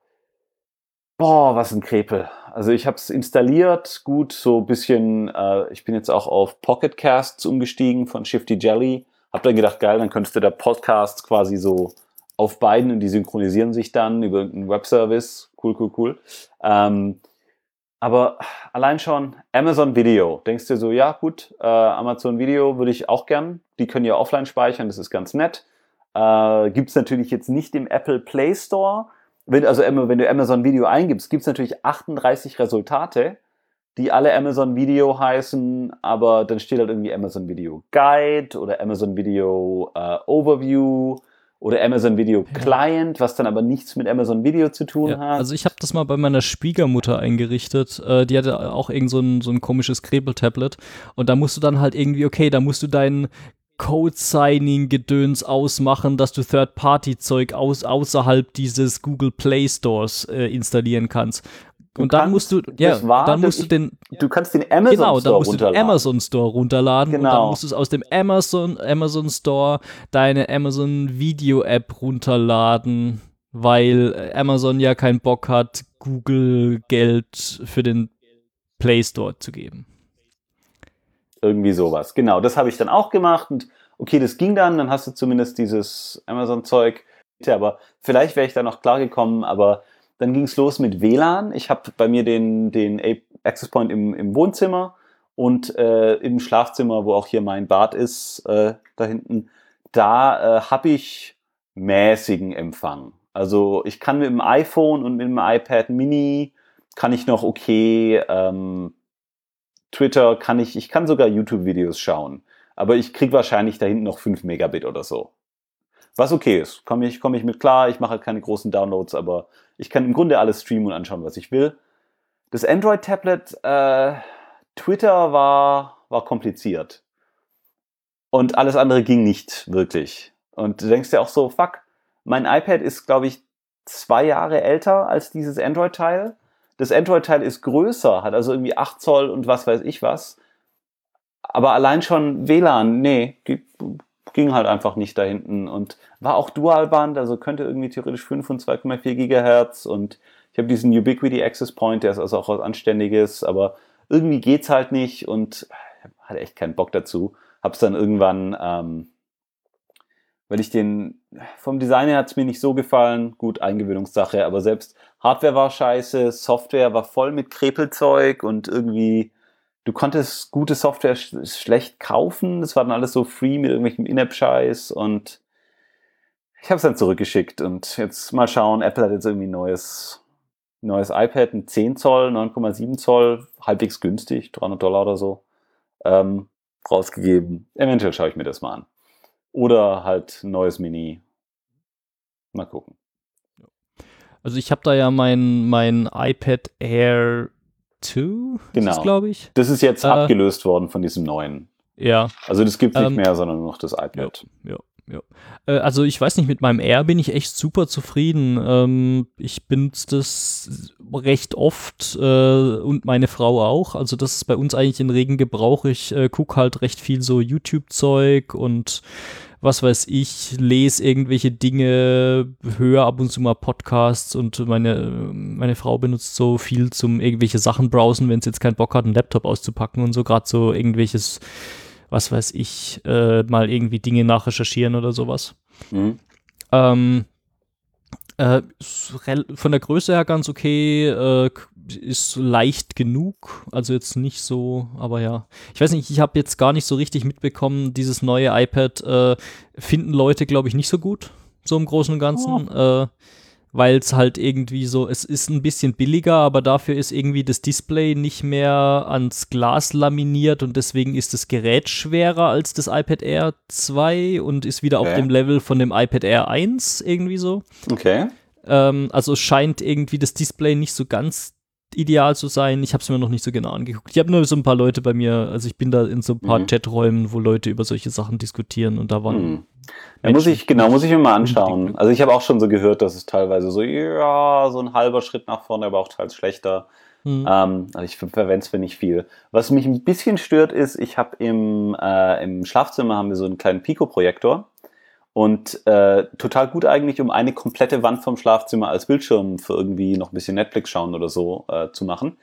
boah, was ein Krepel. Also ich habe es installiert, gut, so ein bisschen, äh, ich bin jetzt auch auf Pocket Casts umgestiegen von Shifty Jelly. Hab dann gedacht, geil, dann könntest du da Podcasts quasi so auf beiden und die synchronisieren sich dann über einen Webservice. Cool, cool, cool. Ähm, aber allein schon Amazon Video, denkst du so, ja gut, äh, Amazon Video würde ich auch gern. Die können ja offline speichern, das ist ganz nett. Äh, gibt es natürlich jetzt nicht im Apple Play Store. Wenn, also wenn du Amazon Video eingibst, gibt es natürlich 38 Resultate, die alle Amazon Video heißen, aber dann steht halt irgendwie Amazon Video Guide oder Amazon Video äh, Overview oder Amazon Video Client, was dann aber nichts mit Amazon Video zu tun ja, hat. Also ich habe das mal bei meiner Schwiegermutter eingerichtet. Äh, die hatte auch irgend so ein, so ein komisches Krebel-Tablet. Und da musst du dann halt irgendwie, okay, da musst du deinen Code-Signing-Gedöns ausmachen, dass du Third-Party-Zeug aus, außerhalb dieses Google Play Stores äh, installieren kannst. Du und dann musst du, ja, dann musst du den, du kannst den Amazon genau, Store dann musst du den Amazon Store runterladen genau. und dann genau. musst du es aus dem Amazon, Amazon Store deine Amazon Video App runterladen, weil äh, Amazon ja keinen Bock hat, Google Geld für den Play Store zu geben. Irgendwie sowas. Genau, das habe ich dann auch gemacht und okay, das ging dann, dann hast du zumindest dieses Amazon Zeug, aber vielleicht wäre ich da noch klar gekommen, aber dann ging es los mit WLAN. Ich habe bei mir den, den Access Point im, im Wohnzimmer und äh, im Schlafzimmer, wo auch hier mein Bad ist, äh, da hinten, da äh, habe ich mäßigen Empfang. Also ich kann mit dem iPhone und mit dem iPad Mini kann ich noch okay ähm, Twitter kann ich, ich kann sogar YouTube-Videos schauen. Aber ich kriege wahrscheinlich da hinten noch 5 Megabit oder so. Was okay ist. Komme ich, komm ich mit klar, ich mache keine großen Downloads, aber ich kann im Grunde alles streamen und anschauen, was ich will. Das Android-Tablet, äh, Twitter war, war kompliziert. Und alles andere ging nicht wirklich. Und du denkst dir auch so, fuck, mein iPad ist, glaube ich, zwei Jahre älter als dieses Android-Teil. Das Android-Teil ist größer, hat also irgendwie 8 Zoll und was weiß ich was. Aber allein schon WLAN, nee, ging halt einfach nicht da hinten und war auch Dualband, also könnte irgendwie theoretisch 5 und 2,4 Gigahertz und ich habe diesen Ubiquity Access Point, der ist also auch was Anständiges, aber irgendwie geht's halt nicht und hatte echt keinen Bock dazu. Hab's dann irgendwann, ähm, weil ich den, vom Design her hat's mir nicht so gefallen, gut, Eingewöhnungssache, aber selbst Hardware war scheiße, Software war voll mit Krepelzeug und irgendwie du konntest gute Software sch schlecht kaufen. Das war dann alles so free mit irgendwelchem In-App-Scheiß und ich habe es dann zurückgeschickt und jetzt mal schauen. Apple hat jetzt irgendwie ein neues, neues iPad, ein 10 Zoll, 9,7 Zoll, halbwegs günstig, 300 Dollar oder so, ähm, rausgegeben. Eventuell schaue ich mir das mal an. Oder halt ein neues Mini. Mal gucken. Also ich habe da ja mein, mein iPad Air 2, genau. glaube ich. Das ist jetzt äh, abgelöst worden von diesem neuen. Ja. Also das gibt es nicht ähm, mehr, sondern nur noch das iPad. Ja, ja. Ja. Äh, also ich weiß nicht, mit meinem Air bin ich echt super zufrieden. Ähm, ich benutze das recht oft äh, und meine Frau auch. Also das ist bei uns eigentlich in regen Gebrauch. Ich äh, gucke halt recht viel so YouTube-Zeug und was weiß ich, lese irgendwelche Dinge, höre ab und zu mal Podcasts und meine, meine Frau benutzt so viel zum irgendwelche Sachen browsen, wenn sie jetzt keinen Bock hat, einen Laptop auszupacken und so, gerade so irgendwelches, was weiß ich, äh, mal irgendwie Dinge nachrecherchieren oder sowas. Mhm. Ähm, äh, von der Größe her ganz okay, äh, ist leicht genug, also jetzt nicht so, aber ja. Ich weiß nicht, ich habe jetzt gar nicht so richtig mitbekommen, dieses neue iPad äh, finden Leute, glaube ich, nicht so gut, so im Großen und Ganzen. Oh. Äh, weil es halt irgendwie so, es ist ein bisschen billiger, aber dafür ist irgendwie das Display nicht mehr ans Glas laminiert und deswegen ist das Gerät schwerer als das iPad Air 2 und ist wieder okay. auf dem Level von dem iPad Air 1 irgendwie so. Okay. Ähm, also es scheint irgendwie das Display nicht so ganz ideal zu sein. Ich habe es mir noch nicht so genau angeguckt. Ich habe nur so ein paar Leute bei mir, also ich bin da in so ein paar mhm. Chaträumen, wo Leute über solche Sachen diskutieren und da waren. Mhm. Ja, muss ich, genau, muss ich mir mal anschauen. Also ich habe auch schon so gehört, dass es teilweise so, ja, so ein halber Schritt nach vorne, aber auch teils schlechter. Mhm. Ähm, also ich verwende es für nicht viel. Was mich ein bisschen stört, ist, ich habe im, äh, im Schlafzimmer haben wir so einen kleinen Pico-Projektor. Und äh, total gut eigentlich, um eine komplette Wand vom Schlafzimmer als Bildschirm für irgendwie noch ein bisschen Netflix schauen oder so äh, zu machen.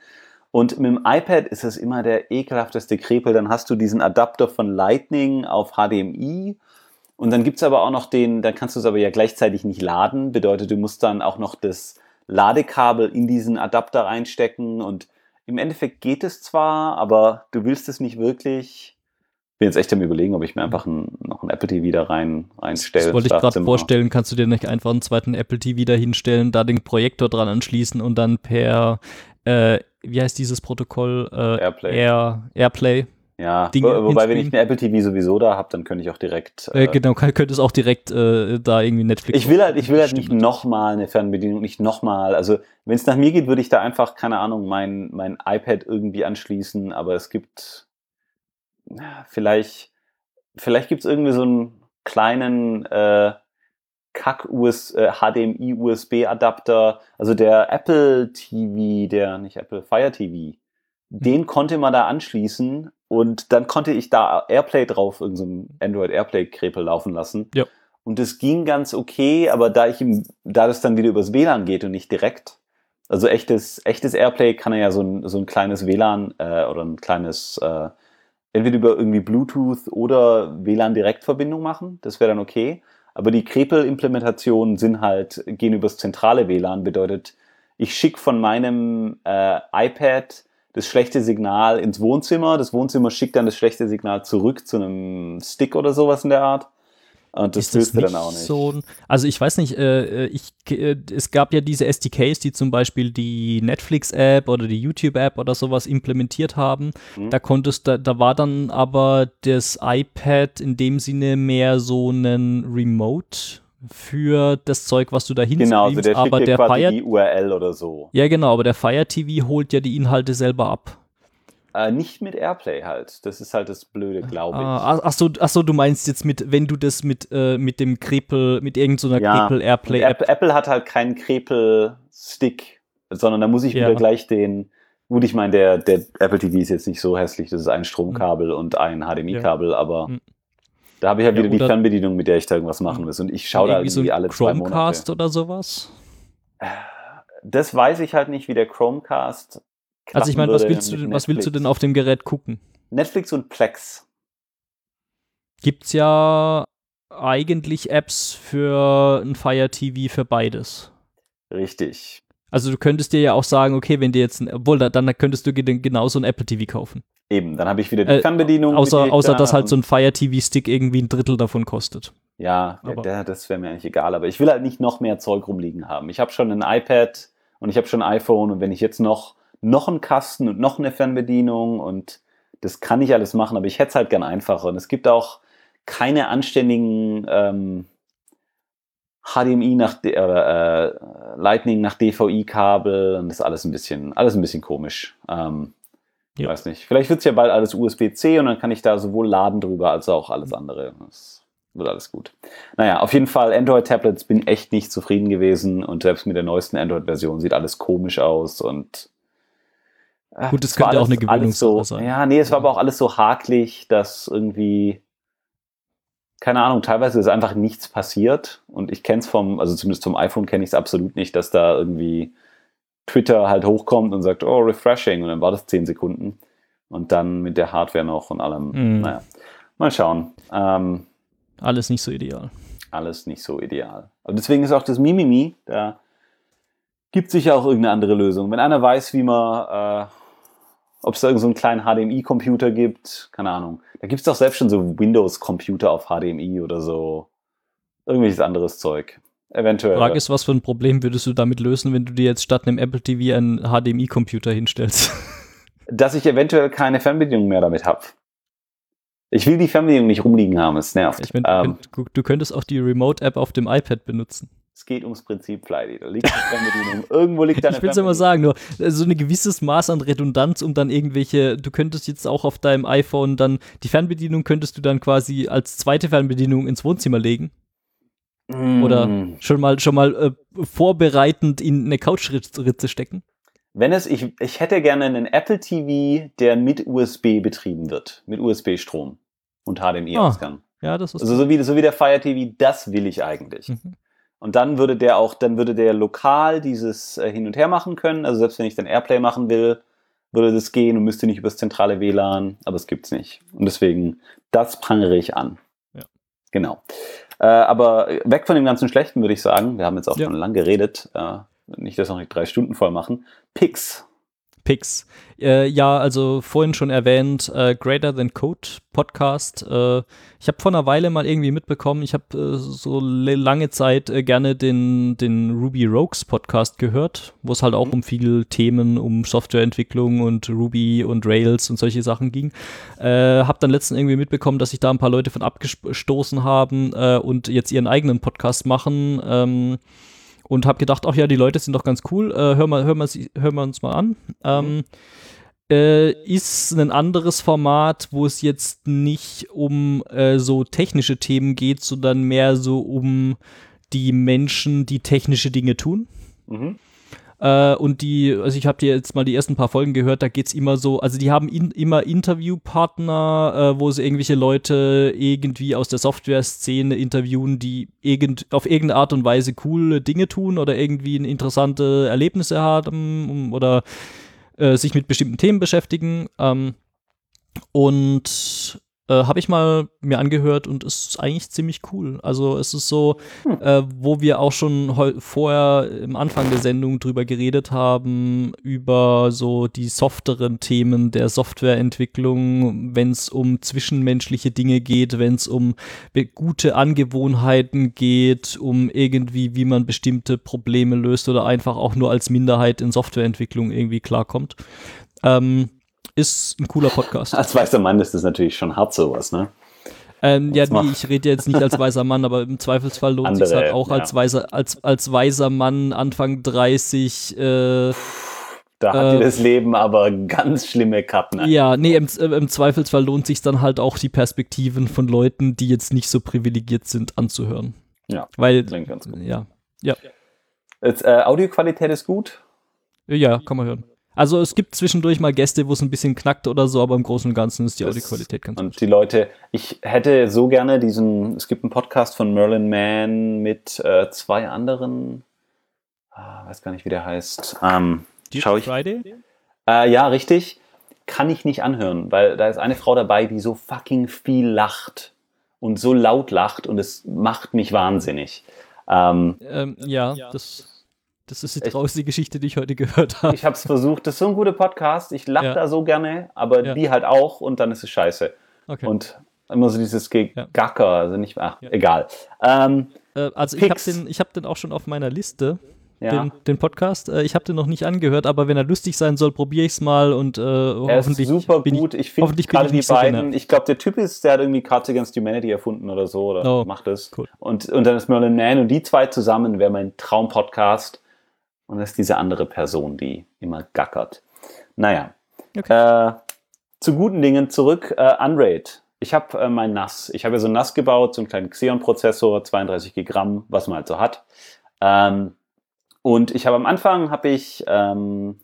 Und mit dem iPad ist es immer der ekelhafteste Krepel. Dann hast du diesen Adapter von Lightning auf HDMI. Und dann gibt's aber auch noch den, dann kannst du es aber ja gleichzeitig nicht laden. Bedeutet, du musst dann auch noch das Ladekabel in diesen Adapter reinstecken. Und im Endeffekt geht es zwar, aber du willst es nicht wirklich bin jetzt echt am überlegen, ob ich mir einfach ein, noch ein Apple TV da rein reinstelle. Das wollte ich gerade vorstellen, kannst du dir nicht einfach einen zweiten Apple TV da hinstellen, da den Projektor dran anschließen und dann per, äh, wie heißt dieses Protokoll? Äh, Airplay. Air, Airplay. Ja, Dinge wobei, wenn ich ein Apple TV sowieso da habe, dann könnte ich auch direkt. Äh, äh genau, könnte es auch direkt äh, da irgendwie Netflix. Ich will halt, ich will halt nicht nochmal eine Fernbedienung, nicht nochmal. Also, wenn es nach mir geht, würde ich da einfach, keine Ahnung, mein, mein iPad irgendwie anschließen, aber es gibt vielleicht, vielleicht gibt es irgendwie so einen kleinen äh, Kack-US, äh, HDMI-USB-Adapter, also der Apple TV, der, nicht Apple, Fire TV, den mhm. konnte man da anschließen und dann konnte ich da Airplay drauf, irgendein so Android Airplay-Krepel laufen lassen. Ja. Und das ging ganz okay, aber da ich im, da das dann wieder übers WLAN geht und nicht direkt, also echtes, echtes Airplay kann er ja so ein, so ein kleines WLAN äh, oder ein kleines äh, entweder über irgendwie Bluetooth oder WLAN-Direktverbindung machen. Das wäre dann okay. Aber die Krepel-Implementationen sind halt, gehen übers zentrale WLAN, bedeutet, ich schicke von meinem äh, iPad das schlechte Signal ins Wohnzimmer. Das Wohnzimmer schickt dann das schlechte Signal zurück zu einem Stick oder sowas in der Art. Und das ist das dann auch nicht. So also ich weiß nicht, äh, äh, ich, äh, es gab ja diese SDKs, die zum Beispiel die Netflix-App oder die YouTube-App oder sowas implementiert haben. Mhm. Da konntest da, da war dann aber das iPad in dem Sinne mehr so ein Remote für das Zeug, was du da Genau, also der aber der Fire die URL oder so. Ja, genau, aber der Fire TV holt ja die Inhalte selber ab. Äh, nicht mit Airplay halt. Das ist halt das Blöde, glaube ich. Ah, ach, so, ach so, du meinst jetzt mit, wenn du das mit, äh, mit dem Krepel, mit irgendeiner so ja, Krepel Airplay App. Apple hat halt keinen Krepel-Stick, sondern da muss ich ja. wieder gleich den. Gut, ich meine, der, der Apple TV ist jetzt nicht so hässlich, das ist ein Stromkabel mhm. und ein HDMI-Kabel, ja. aber mhm. da habe ich halt wieder die Fernbedienung, mit der ich da irgendwas machen muss. Und ich schaue da irgendwie so alle Chromecast zwei Monate. Chromecast oder sowas? Das weiß ich halt nicht, wie der Chromecast also ich meine, was willst, du, was willst du denn auf dem Gerät gucken? Netflix und Plex. Gibt's ja eigentlich Apps für ein Fire TV für beides. Richtig. Also du könntest dir ja auch sagen, okay, wenn dir jetzt, obwohl dann könntest du genauso ein Apple TV kaufen. Eben, dann habe ich wieder die äh, Fernbedienung. Außer, außer da dass halt so ein Fire TV Stick irgendwie ein Drittel davon kostet. Ja, aber der, das wäre mir eigentlich egal. Aber ich will halt nicht noch mehr Zeug rumliegen haben. Ich habe schon ein iPad und ich habe schon ein iPhone und wenn ich jetzt noch noch einen Kasten und noch eine Fernbedienung und das kann ich alles machen, aber ich hätte es halt gern einfacher. Und es gibt auch keine anständigen ähm, HDMI nach D oder äh, Lightning nach DVI-Kabel und das ist alles ein bisschen, alles ein bisschen komisch. Ähm, ja. Weiß nicht. Vielleicht wird es ja bald alles USB-C und dann kann ich da sowohl laden drüber als auch alles andere. Das wird alles gut. Naja, auf jeden Fall Android-Tablets bin echt nicht zufrieden gewesen und selbst mit der neuesten Android-Version sieht alles komisch aus und Gut, das könnte auch eine Gewöhnungssache so, sein. Ja, nee, es war aber auch alles so hakelig, dass irgendwie, keine Ahnung, teilweise ist einfach nichts passiert. Und ich kenne es vom, also zumindest vom iPhone kenne ich es absolut nicht, dass da irgendwie Twitter halt hochkommt und sagt, oh, refreshing. Und dann war das zehn Sekunden. Und dann mit der Hardware noch und allem. Mhm. Naja, mal schauen. Ähm, alles nicht so ideal. Alles nicht so ideal. Aber deswegen ist auch das Mimimi, da gibt sicher auch irgendeine andere Lösung. Wenn einer weiß, wie man äh, ob es da so einen kleinen HDMI-Computer gibt, keine Ahnung. Da gibt es doch selbst schon so Windows-Computer auf HDMI oder so. Irgendwelches anderes Zeug. Eventuell. Die Frage ist, was für ein Problem würdest du damit lösen, wenn du dir jetzt statt einem Apple TV einen HDMI-Computer hinstellst? Dass ich eventuell keine Fernbedienung mehr damit habe. Ich will die Fernbedienung nicht rumliegen haben, es nervt. Ich mein, Ähm, du könntest auch die Remote-App auf dem iPad benutzen. Es geht ums Prinzip Flighty. Da liegt eine Fernbedienung. Irgendwo liegt da eine Ich will es immer sagen, nur äh, so ein gewisses Maß an Redundanz, um dann irgendwelche, du könntest jetzt auch auf deinem iPhone dann, die Fernbedienung könntest du dann quasi als zweite Fernbedienung ins Wohnzimmer legen. Oder Mm. schon mal, schon mal äh, vorbereitend in eine Couchritze stecken. Wenn es, ich, ich hätte gerne einen Apple TV, der mit USB betrieben wird. Mit USB-Strom und HDMI-Ausgang. Ja, das ist. Also so wie, so wie der Fire TV, das will ich eigentlich. Mhm. Und dann würde der auch, dann würde der lokal dieses äh, Hin und Her machen können. Also selbst wenn ich dann Airplay machen will, würde das gehen und müsste nicht übers zentrale WLAN, aber es gibt's nicht. Und deswegen, das prangere ich an. Ja. Genau. Äh, aber weg von dem ganzen Schlechten würde ich sagen, wir haben jetzt auch Ja. schon lang geredet, äh, nicht, dass wir noch nicht drei Stunden voll machen. Pix. Pix. Äh, ja, also vorhin schon erwähnt, äh, Greater Than Code Podcast. Äh, ich habe vor einer Weile mal irgendwie mitbekommen, ich habe äh, so lange Zeit äh, gerne den, den Ruby Rogues Podcast gehört, wo es halt auch Mhm. um viele Themen, um Softwareentwicklung und Ruby und Rails und solche Sachen ging. Äh, habe dann letztens irgendwie mitbekommen, dass sich da ein paar Leute von abgestoßen haben äh, und jetzt ihren eigenen Podcast machen. Ähm, und habe gedacht, ach ja, die Leute sind doch ganz cool, äh, hör, mal, hör, mal, hör mal uns mal an. Ähm, äh, ist ein anderes Format, wo es jetzt nicht um äh, so technische Themen geht, sondern mehr so um die Menschen, die technische Dinge tun. Mhm. Äh, und die, also ich habe dir jetzt mal die ersten paar Folgen gehört, da geht's immer so, also die haben in, immer Interviewpartner, äh, wo sie irgendwelche Leute irgendwie aus der Software-Szene interviewen, die irgend, auf irgendeine Art und Weise coole Dinge tun oder irgendwie interessante Erlebnisse haben oder äh, sich mit bestimmten Themen beschäftigen. Ähm, und äh, habe ich mal mir angehört und es ist eigentlich ziemlich cool. Also es ist so, äh, wo wir auch schon vorher im Anfang der Sendung drüber geredet haben, über so die softeren Themen der Softwareentwicklung, wenn es um zwischenmenschliche Dinge geht, wenn es um gute Angewohnheiten geht, um irgendwie, wie man bestimmte Probleme löst oder einfach auch nur als Minderheit in Softwareentwicklung irgendwie klarkommt. Ähm, ist ein cooler Podcast. Als weißer Mann ist das natürlich schon hart sowas, ne? Ähm, ja, nee, ich rede jetzt nicht als weißer Mann, aber im Zweifelsfall lohnt sich halt auch ja. als weißer, als, als weiser Mann Anfang 30. Äh, Da hat Äh, das Leben aber ganz schlimme Karten. ja, nee, im, äh, im Zweifelsfall lohnt sich dann halt auch die Perspektiven von Leuten, die jetzt nicht so privilegiert sind, anzuhören. Ja, Weil, klingt ganz gut. ja, Jetzt, äh, Audioqualität ist gut. ja, kann man hören. Also es gibt zwischendurch mal Gäste, wo es ein bisschen knackt oder so, aber im Großen und Ganzen ist die Audioqualität ganz Und die Leute, ich hätte so gerne diesen, es gibt einen Podcast von Merlin Mann mit äh, zwei anderen, ah, weiß gar nicht, wie der heißt. Ähm, schau ich. Friday? Äh, ja, richtig. Kann ich nicht anhören, weil da ist eine Frau dabei, die so fucking viel lacht und so laut lacht und es macht mich wahnsinnig. Ähm, Ähm, ja, das, das ist die traurigste Geschichte, die ich heute gehört habe. ich habe es versucht, das ist so ein guter Podcast, ich lache Ja. da so gerne, aber Ja. die halt auch und dann ist es scheiße. Okay. Und immer so dieses Ja. Gacker, also nicht, ach, egal. Ähm, Äh, also ich habe den, ich hab den auch schon auf meiner Liste, den, den Podcast. Äh, ich habe den noch nicht angehört, aber wenn er lustig sein soll, probiere ich es mal und äh, Er ist hoffentlich super bin gut. Ich, Ich, finde gerade ich die so beiden, genervt. ich glaube, der Typ ist, der hat irgendwie Cards Against Humanity erfunden oder so, oder Oh, macht es. cool. Und, und dann ist Merlin Mann und die zwei zusammen wäre mein Traumpodcast. Und das ist diese andere Person, die immer gackert. Naja. Äh, zu guten Dingen zurück. Äh, Unraid. Ich habe äh, mein NAS. Ich habe ja so ein NAS gebaut, so einen kleinen Xeon-Prozessor, 32 Gramm, was man halt so hat. Ähm, und ich habe am Anfang habe ich ähm,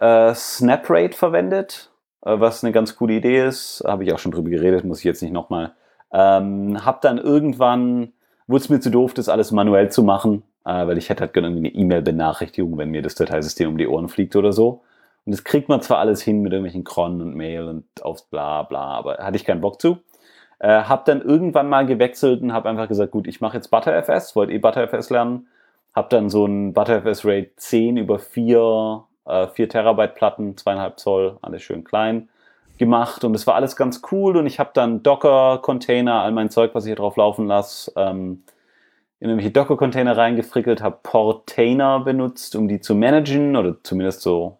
äh, SnapRate verwendet, äh, was eine ganz coole Idee ist. Habe ich auch schon drüber geredet, muss ich jetzt nicht nochmal. Ähm, hab dann irgendwann, wurde es mir zu doof, das alles manuell zu machen, weil ich hätte halt gerne irgendwie eine E-Mail-Benachrichtigung, wenn mir das Dateisystem um die Ohren fliegt oder so. Und das kriegt man zwar alles hin mit irgendwelchen Cron und Mail und aufs bla bla, aber hatte ich keinen Bock zu. Äh, hab dann irgendwann mal gewechselt und habe einfach gesagt, gut, ich mache jetzt ButterFS, wollte eh ButterFS lernen. Hab dann so ein ButterFS RAID 10 über 4, äh, 4 Terabyte Platten, 2,5 Zoll, alles schön klein gemacht und es war alles ganz cool und ich habe dann Docker, Container, all mein Zeug, was ich hier drauf laufen lasse, ähm, in irgendwelche Docker-Container reingefrickelt, habe Portainer benutzt, um die zu managen oder zumindest so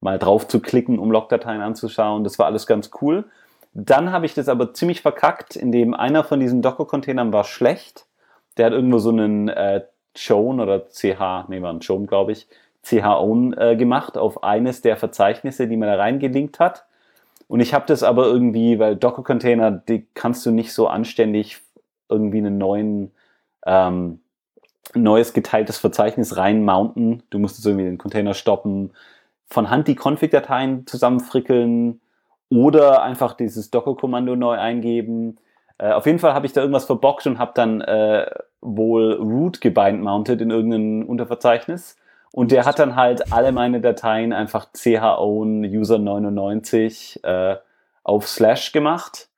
mal drauf zu klicken, um Logdateien anzuschauen. Das war alles ganz cool. Dann habe ich das aber ziemlich verkackt, indem einer von diesen Docker-Containern war schlecht. Der hat irgendwo so einen äh, Chown oder CH, nee, war ein Chown, glaube ich, CH-Own äh, gemacht auf eines der Verzeichnisse, die man da reingelinkt hat. Und ich habe das aber irgendwie, weil Docker-Container, die kannst du nicht so anständig irgendwie einen neuen, ähm, neues geteiltes Verzeichnis reinmounten. Du musstest irgendwie den Container stoppen, von Hand die Config-Dateien zusammenfrickeln oder einfach dieses Docker-Kommando neu eingeben. Äh, auf jeden Fall habe ich da irgendwas verbockt und habe dann äh, wohl root gebind mounted in irgendeinem Unterverzeichnis. Und der hat dann halt alle meine Dateien einfach chown user99 äh, auf Slash gemacht.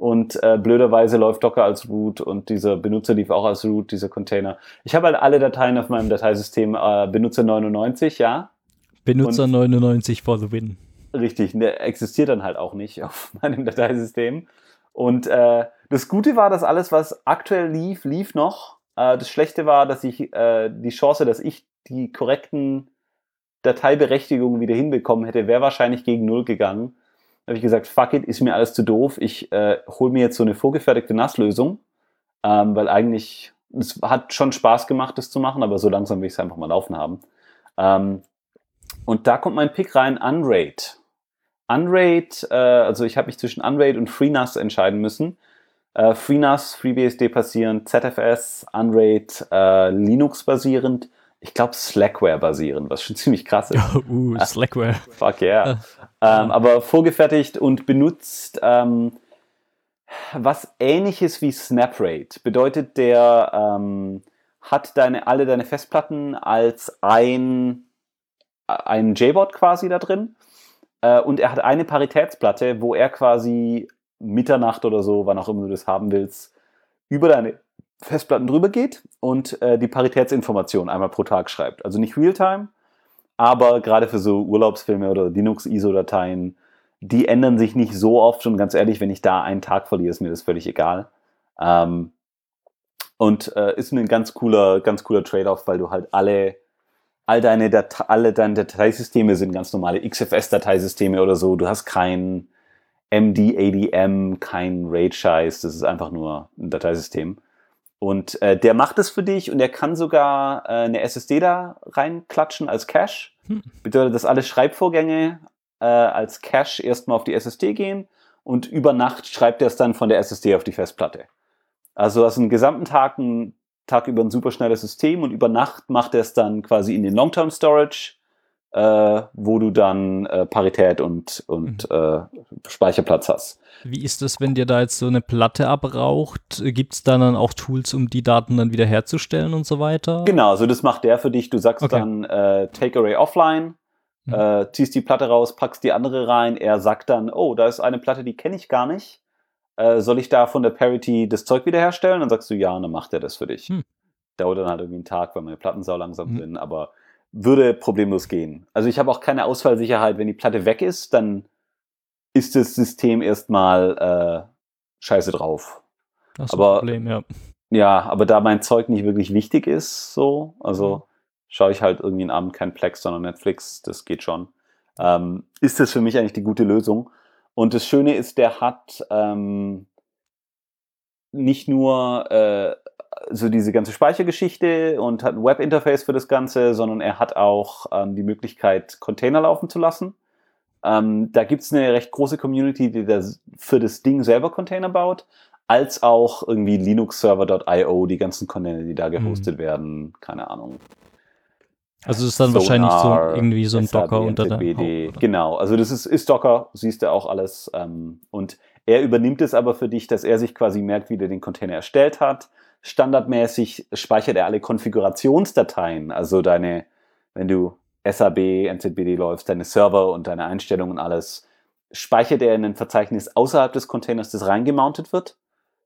Und äh, blöderweise läuft Docker als root und dieser Benutzer lief auch als root, dieser Container. Ich habe halt alle Dateien auf meinem Dateisystem äh, Benutzer 99, ja. Benutzer und 99 for the win. Richtig, der existiert dann halt auch nicht auf meinem Dateisystem. Und äh, das Gute war, dass alles, was aktuell lief, lief noch. Äh, das Schlechte war, dass ich äh, die Chance, dass ich die korrekten Dateiberechtigungen wieder hinbekommen hätte, wäre wahrscheinlich gegen Null gegangen. Habe ich gesagt, fuck it, ist mir alles zu doof. Ich äh, hole mir jetzt so eine vorgefertigte NAS-Lösung, ähm, weil eigentlich, es hat schon Spaß gemacht, das zu machen, aber so langsam will ich es einfach mal laufen haben. Ähm, und da kommt mein Pick rein, Unraid. Unraid, äh, also ich habe mich zwischen Unraid und FreeNAS entscheiden müssen. Äh, FreeNAS, FreeBSD basierend, ZFS, Unraid, äh, Linux basierend, ich glaube Slackware basierend, was schon ziemlich krass ist. uh, Slackware. Fuck yeah. ähm, aber vorgefertigt und benutzt ähm, was ähnliches wie SnapRate. Bedeutet, der ähm, hat deine, alle deine Festplatten als ein, ein JBOD quasi da drin äh, und er hat eine Paritätsplatte, wo er quasi Mitternacht oder so, wann auch immer du das haben willst, über deine Festplatten drüber geht und äh, die Paritätsinformation einmal pro Tag schreibt. Also nicht Realtime, aber gerade für so Urlaubsfilme oder Linux-ISO-Dateien, die ändern sich nicht so oft und ganz ehrlich, wenn ich da einen Tag verliere, ist mir das völlig egal. Ähm, und äh, ist ein ganz cooler, ganz cooler Trade-off, weil du halt alle all deine, Date alle deine Dateisysteme sind ganz normale XFS-Dateisysteme oder so. Du hast kein MD-ADM, kein RAID-Scheiß. Das ist einfach nur ein Dateisystem. Und äh, der macht es für dich und er kann sogar äh, eine SSD da reinklatschen als Cache. Hm. Bedeutet, dass alle Schreibvorgänge äh, als Cache erstmal auf die SSD gehen und über Nacht schreibt er es dann von der SSD auf die Festplatte. Also hast du einen gesamten Tag ein Tag über ein super schnelles System und über Nacht macht er es dann quasi in den Long-Term Storage, äh, wo du dann äh, Parität und, und mhm. äh, Speicherplatz hast. Wie ist das, wenn dir da jetzt so eine Platte abraucht? Gibt es dann, dann auch Tools, um die Daten dann wieder herzustellen und so weiter? Genau, also das macht der für dich. Du sagst okay. dann äh, Take Array offline, mhm. Äh, ziehst die Platte raus, packst die andere rein. Er sagt dann, oh, da ist eine Platte, die kenne ich gar nicht äh, soll ich da von der Parity das Zeug wiederherstellen? Dann sagst du, ja, und dann macht er das für dich. Hm. Dauert dann halt irgendwie einen Tag, weil meine Platten sau langsam hm. sind, aber würde problemlos gehen. Also ich habe auch keine Ausfallsicherheit. Wenn die Platte weg ist, dann ist das System erstmal äh, scheiße drauf. Das ist aber, ein Problem, ja. Ja, aber da mein Zeug nicht wirklich wichtig ist, so, also mhm. schaue ich halt irgendwie einen Abend kein Plex, sondern Netflix, das geht schon. Ähm, ist das für mich eigentlich die gute Lösung? Und das Schöne ist, der hat ähm, nicht nur äh, so diese ganze Speichergeschichte und hat ein Webinterface für das Ganze, sondern er hat auch ähm, die Möglichkeit, Container laufen zu lassen. Ähm, da gibt es eine recht große Community, die das für das Ding selber Container baut, als auch irgendwie linuxserver.io, die ganzen Container, die da mhm. gehostet mhm. werden, keine Ahnung, also das ist dann Sonar, wahrscheinlich so irgendwie so ein SAB, Docker unter der Genau, also das ist, ist Docker, siehst du auch alles. Ähm, und er übernimmt es aber für dich, dass er sich quasi merkt, wie der den Container erstellt hat. Standardmäßig speichert er alle Konfigurationsdateien, also deine, wenn du SAB, NZBD läufst, deine Server und deine Einstellungen und alles, speichert er in ein Verzeichnis außerhalb des Containers, das reingemountet wird.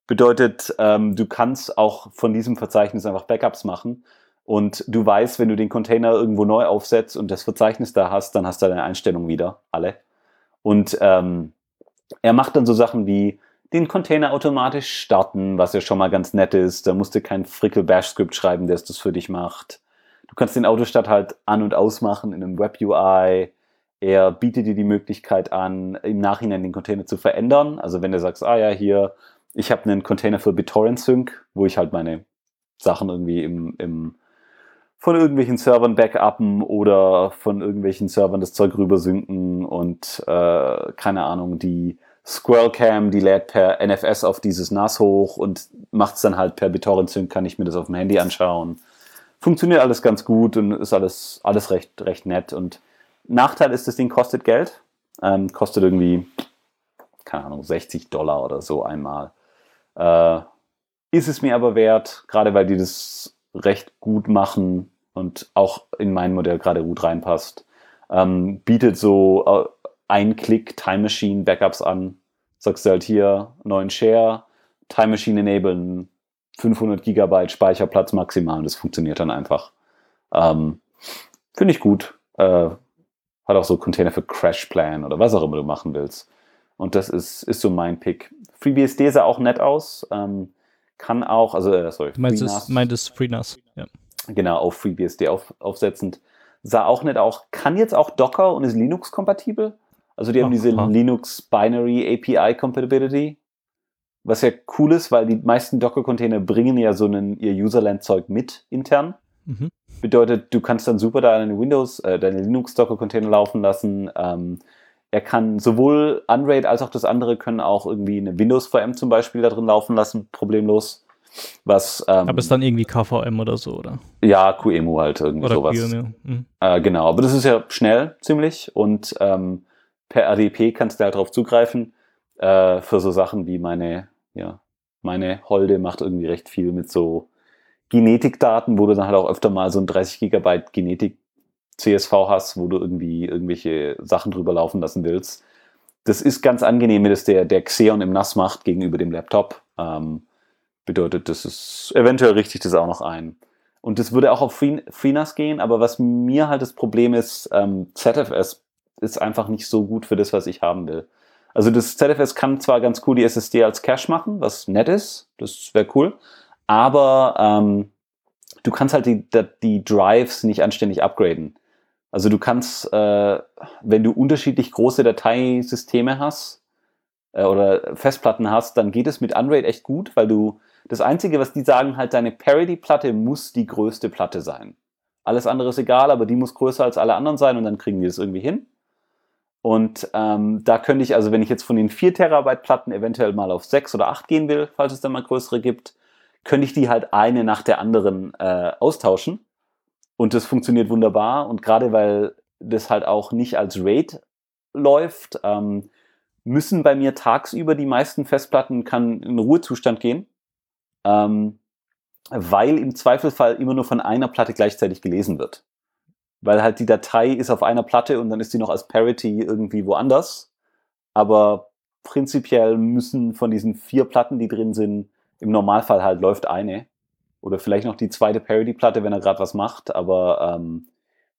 Bedeutet, ähm, du kannst auch von diesem Verzeichnis einfach Backups machen und du weißt, wenn du den Container irgendwo neu aufsetzt und das Verzeichnis da hast, dann hast du deine Einstellungen wieder, alle. Und ähm, er macht dann so Sachen wie, den Container automatisch starten, was ja schon mal ganz nett ist. Da musst du kein Frickel-Bash-Skript schreiben, das das für dich macht. Du kannst den Autostart halt an- und ausmachen in einem Web-UI. Er bietet dir die Möglichkeit an, im Nachhinein den Container zu verändern. Also wenn du sagst, ah ja, hier, ich habe einen Container für BitTorrent Sync, wo ich halt meine Sachen irgendwie im, im von irgendwelchen Servern backuppen oder von irgendwelchen Servern das Zeug rübersynken und äh, keine Ahnung, die Squirrelcam, die lädt per NFS auf dieses NAS hoch und macht es dann halt per BitTorrent Sync, kann ich mir das auf dem Handy anschauen. Funktioniert alles ganz gut und ist alles, alles recht, recht nett. Und Nachteil ist, das Ding kostet Geld. Ähm, kostet irgendwie, keine Ahnung, 60 Dollar oder so einmal. Äh, ist es mir aber wert, gerade weil die das recht gut machen und auch in mein Modell gerade gut reinpasst. Ähm, bietet so äh, ein Klick Time Machine Backups an. Sagst du halt hier neuen Share, Time Machine enablen, 500 Gigabyte Speicherplatz maximal und das funktioniert dann einfach. Ähm, Finde ich gut. Äh, hat auch so Container für Crash Plan oder was auch immer du machen willst. Und das ist, ist so mein Pick. FreeBSD sah auch nett aus. Ähm, kann auch, also, äh, sorry. Du meinst es, meint es FreeNAS, ja. Genau, auf FreeBSD auf, aufsetzend. Sah auch nett auch. Kann jetzt auch Docker und ist Linux-kompatibel. Also die haben diese Aha. Linux Binary API Compatibility. Was ja cool ist, weil die meisten Docker-Container bringen ja so einen ihr Userland-Zeug mit intern. Mhm. Bedeutet, du kannst dann super deine Windows, äh, deine Linux-Docker-Container laufen lassen. Ähm, er kann sowohl Unraid als auch das andere können auch irgendwie eine Windows-VM zum Beispiel da drin laufen lassen, problemlos. Was, ähm, Aber ist dann irgendwie KVM oder so, oder? ja, QEMU halt irgendwie Oder sowas. QEMU. Mhm. Äh, genau, aber das ist ja schnell ziemlich und ähm, per RDP kannst du halt drauf zugreifen äh, für so Sachen wie meine, ja, meine Holde macht irgendwie recht viel mit so Genetikdaten, wo du dann halt auch öfter mal so ein 30 Gigabyte Genetik CSV hast, wo du irgendwie irgendwelche Sachen drüber laufen lassen willst. Das ist ganz angenehm, wenn das der, der Xeon im NAS macht gegenüber dem Laptop. Ähm, bedeutet, das ist eventuell richtig das auch noch ein. Und das würde auch auf Free, FreeNAS gehen, aber was mir halt das Problem ist, ähm, ZFS ist einfach nicht so gut für das, was ich haben will. Also das ZFS kann zwar ganz cool die SSD als Cache machen, was nett ist, das wäre cool, aber ähm, du kannst halt die, die, Drives nicht anständig upgraden. Also du kannst, äh, wenn du unterschiedlich große Dateisysteme hast äh, oder Festplatten hast, dann geht es mit Unraid echt gut, weil du das Einzige, was die sagen, halt deine Parity-Platte muss die größte Platte sein. Alles andere ist egal, aber die muss größer als alle anderen sein und dann kriegen die das irgendwie hin. Und ähm, da könnte ich, also wenn ich jetzt von den 4 Terabyte Platten eventuell mal auf 6 oder 8 gehen will, falls es dann mal größere gibt, könnte ich die halt eine nach der anderen äh, austauschen. Und das funktioniert wunderbar. Und gerade weil das halt auch nicht als RAID läuft, ähm, müssen bei mir tagsüber die meisten Festplatten kann in Ruhezustand gehen, ähm, weil im Zweifelsfall immer nur von einer Platte gleichzeitig gelesen wird. Weil halt die Datei ist auf einer Platte und dann ist die noch als Parity irgendwie woanders. Aber prinzipiell müssen von diesen vier Platten, die drin sind, im Normalfall halt läuft eine. Oder vielleicht noch die zweite Parity-Platte, wenn er gerade was macht. Aber ähm,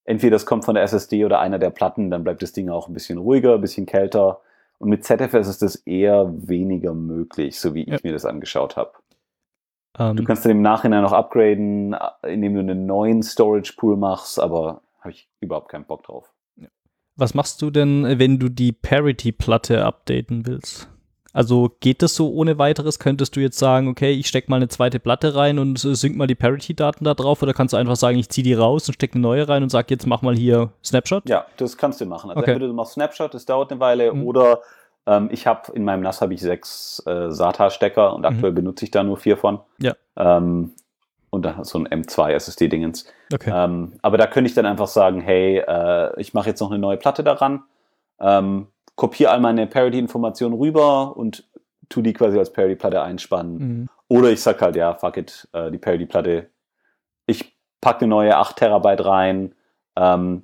entweder das kommt von der SSD oder einer der Platten, dann bleibt das Ding auch ein bisschen ruhiger, ein bisschen kälter. Und mit ZFS ist das eher weniger möglich, so wie ich Ja. mir das angeschaut habe. Ähm, Du kannst dann im Nachhinein noch upgraden, äh, indem du einen neuen Storage Pool machst, aber habe ich überhaupt keinen Bock drauf. Was machst du denn, wenn du die Parity-Platte updaten willst? Also geht das so ohne weiteres? Könntest du jetzt sagen, okay, ich stecke mal eine zweite Platte rein und äh, sync mal die Parity-Daten da drauf? Oder kannst du einfach sagen, ich ziehe die raus und stecke eine neue rein und sag jetzt mach mal hier Snapshot? Ja, das kannst du machen. Also Okay. entweder du machst Snapshot, das dauert eine Weile, Mhm. oder ähm, ich habe in meinem NAS habe ich sechs äh, SATA-Stecker und aktuell benutze ich da nur vier von. Mhm. Ja. Ähm, und dann so ein M2 SSD-Dingens. Okay. Ähm, aber da könnte ich dann einfach sagen, hey, äh, ich mache jetzt noch eine neue Platte daran, ähm, kopiere all meine Parity-Informationen rüber und tu die quasi als Parity-Platte einspannen. Mhm. Oder ich sag halt, ja, fuck it, äh, die Parity-Platte. Ich packe eine neue 8 Terabyte rein, ähm,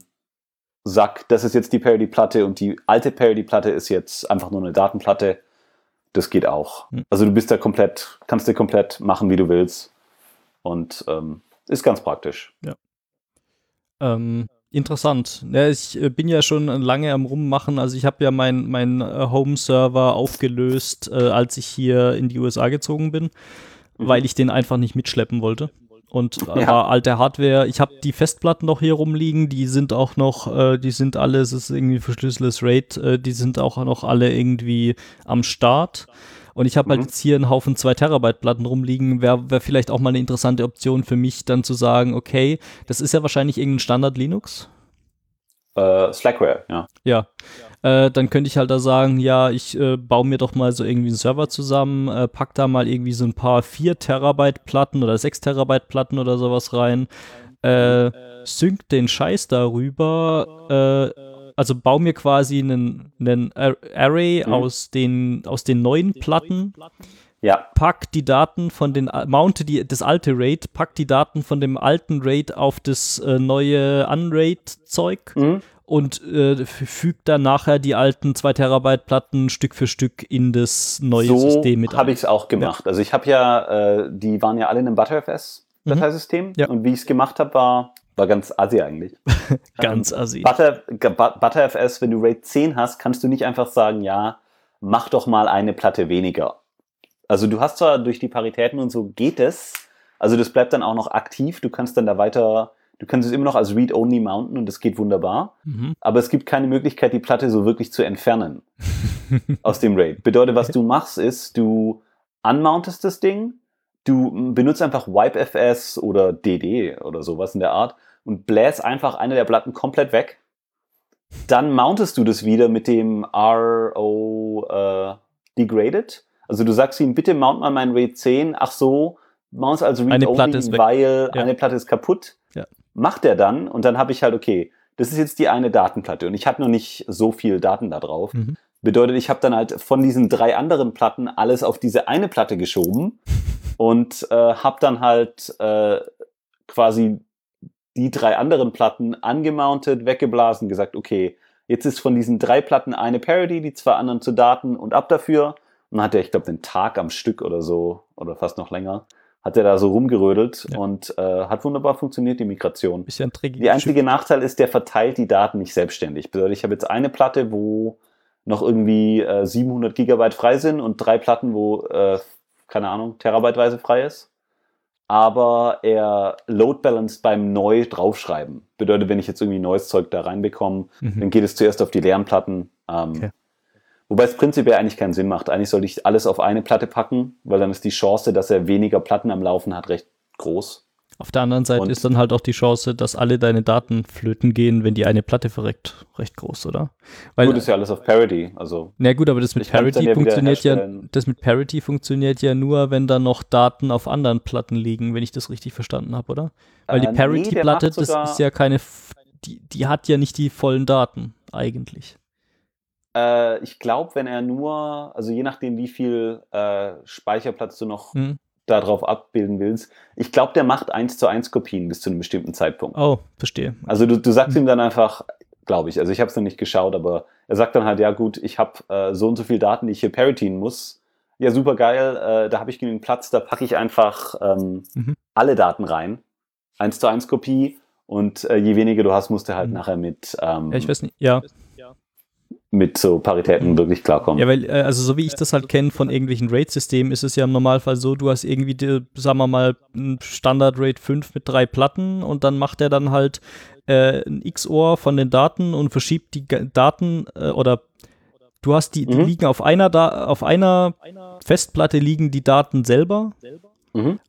sag, das ist jetzt die Parity-Platte und die alte Parity-Platte ist jetzt einfach nur eine Datenplatte. Das geht auch. Hm. Also du bist da komplett, kannst dir komplett machen, wie du willst. Und ähm, ist ganz praktisch. Ähm, Interessant. Ja, ich äh, bin ja schon lange am Rummachen. Also ich habe ja meinen mein äh, Home-Server aufgelöst, äh, als ich hier in die USA gezogen bin, mhm. weil ich den einfach nicht mitschleppen wollte. Und äh, ja. war alte Hardware. Ich habe die Festplatten noch hier rumliegen, die sind auch noch, äh, die sind alle, es ist irgendwie verschlüsseltes RAID, äh, die sind auch noch alle irgendwie am Start. Und ich habe halt mhm. halt jetzt hier einen Haufen 2 Terabyte Platten rumliegen. Wäre wär vielleicht auch mal eine interessante Option für mich, dann zu sagen, okay, das ist ja wahrscheinlich irgendein Standard Linux. Uh, Slackware, ja. Ja. Äh, dann könnte ich halt da sagen, ja, ich äh, baue mir doch mal so irgendwie einen Server zusammen, äh, pack da mal irgendwie so ein paar 4 Terabyte Platten oder 6 Terabyte Platten oder sowas rein, äh, sync den Scheiß darüber, äh, also baue mir quasi einen, einen Array mhm. aus, den, aus den neuen Platten. Ja. Pack die Daten von den, mounte die, das alte RAID, pack die Daten von dem alten RAID auf das äh, neue Unraid-Zeug mhm. und äh, fügt dann nachher die alten 2 Terabyte Platten Stück für Stück in das neue so System mit. So habe ich es auch gemacht. Ja. Also ich habe ja, äh, die waren ja alle in einem ButterFS. Mhm. Dateisystem. Mhm. Ja. Und wie ich es gemacht habe, war, war ganz assi eigentlich. ganz ähm, assi. Butter, ButterFS, wenn du RAID 10 hast, kannst du nicht einfach sagen, ja, mach doch mal eine Platte weniger. Also du hast zwar durch die Paritäten und so geht es, also das bleibt dann auch noch aktiv, du kannst dann da weiter, du kannst es immer noch als Read-Only mounten und das geht wunderbar, mhm. aber es gibt keine Möglichkeit, die Platte so wirklich zu entfernen aus dem RAID. Bedeutet, was du machst, ist, du unmountest das Ding, du benutzt einfach WipeFS oder DD oder sowas in der Art und bläst einfach eine der Platten komplett weg. Dann mountest du das wieder mit dem RO äh, Degraded. Also du sagst ihm, bitte mount mal mein RAID 10. Ach so, mount also Read Only, weil ja. eine Platte ist kaputt. Ja. Macht er dann und dann habe ich halt, okay, das ist jetzt die eine Datenplatte und ich hatte noch nicht so viel Daten da drauf. Mhm. Bedeutet, ich habe dann halt von diesen drei anderen Platten alles auf diese eine Platte geschoben und äh, habe dann halt äh, quasi die drei anderen Platten angemountet, weggeblasen, gesagt, okay, jetzt ist von diesen drei Platten eine Parody, die zwei anderen zu Daten und ab dafür. Und dann hat er, ich glaube, den Tag am Stück oder so, oder fast noch länger, hat er da so rumgerödelt ja. und äh, hat wunderbar funktioniert, die Migration. Bisschen die einzige Nachteil ist, der verteilt die Daten nicht selbstständig. Bedeutet, ich habe jetzt eine Platte, wo noch irgendwie äh, 700 Gigabyte frei sind und drei Platten, wo, äh, keine Ahnung, terabyteweise frei ist. Aber er load balanced beim neu draufschreiben. Bedeutet, wenn ich jetzt irgendwie neues Zeug da reinbekomme, mhm. dann geht es zuerst auf die leeren Platten. Ähm, okay. Wobei es prinzipiell eigentlich keinen Sinn macht. Eigentlich sollte ich alles auf eine Platte packen, weil dann ist die Chance, dass er weniger Platten am Laufen hat, recht groß. Auf der anderen Seite und ist dann halt auch die Chance, dass alle deine Daten flöten gehen, wenn die eine Platte verreckt, recht groß, oder? Weil, gut, ist ja alles auf Parity, also. Na gut, aber das mit Parity ja funktioniert ja, das mit Parity funktioniert ja nur, wenn da noch Daten auf anderen Platten liegen, wenn ich das richtig verstanden habe, oder? Weil die äh, Parity-Platte, nee, das ist ja keine, die, die hat ja nicht die vollen Daten, eigentlich. Äh, ich glaube, wenn er nur, also je nachdem, wie viel äh, Speicherplatz du noch hm darauf abbilden willst. Ich glaube, der macht eins zu eins Kopien bis zu einem bestimmten Zeitpunkt. Oh, verstehe. Also du, du sagst ihm dann einfach, glaube ich, also ich habe es noch nicht geschaut, aber er sagt dann halt, ja gut, ich habe äh, so und so viel Daten, die ich hier parityen muss. Ja, super geil, äh, da habe ich genügend Platz, da packe ich einfach ähm, mhm. alle Daten rein. Eins zu eins Kopie und äh, je weniger du hast, musst du halt mhm. nachher mit. Ähm, ja, ich weiß nicht, ja mit so Paritäten wirklich klarkommen. Ja, weil, äh, also so wie ich das halt kenne von irgendwelchen RAID-Systemen, ist es ja im Normalfall so, du hast irgendwie, die, sagen wir mal, ein Standard-RAID 5 mit drei Platten und dann macht er dann halt äh, ein XOR von den Daten und verschiebt die Daten äh, oder du hast die, die mhm. liegen auf einer, da auf einer Festplatte liegen die Daten selber. Mhm.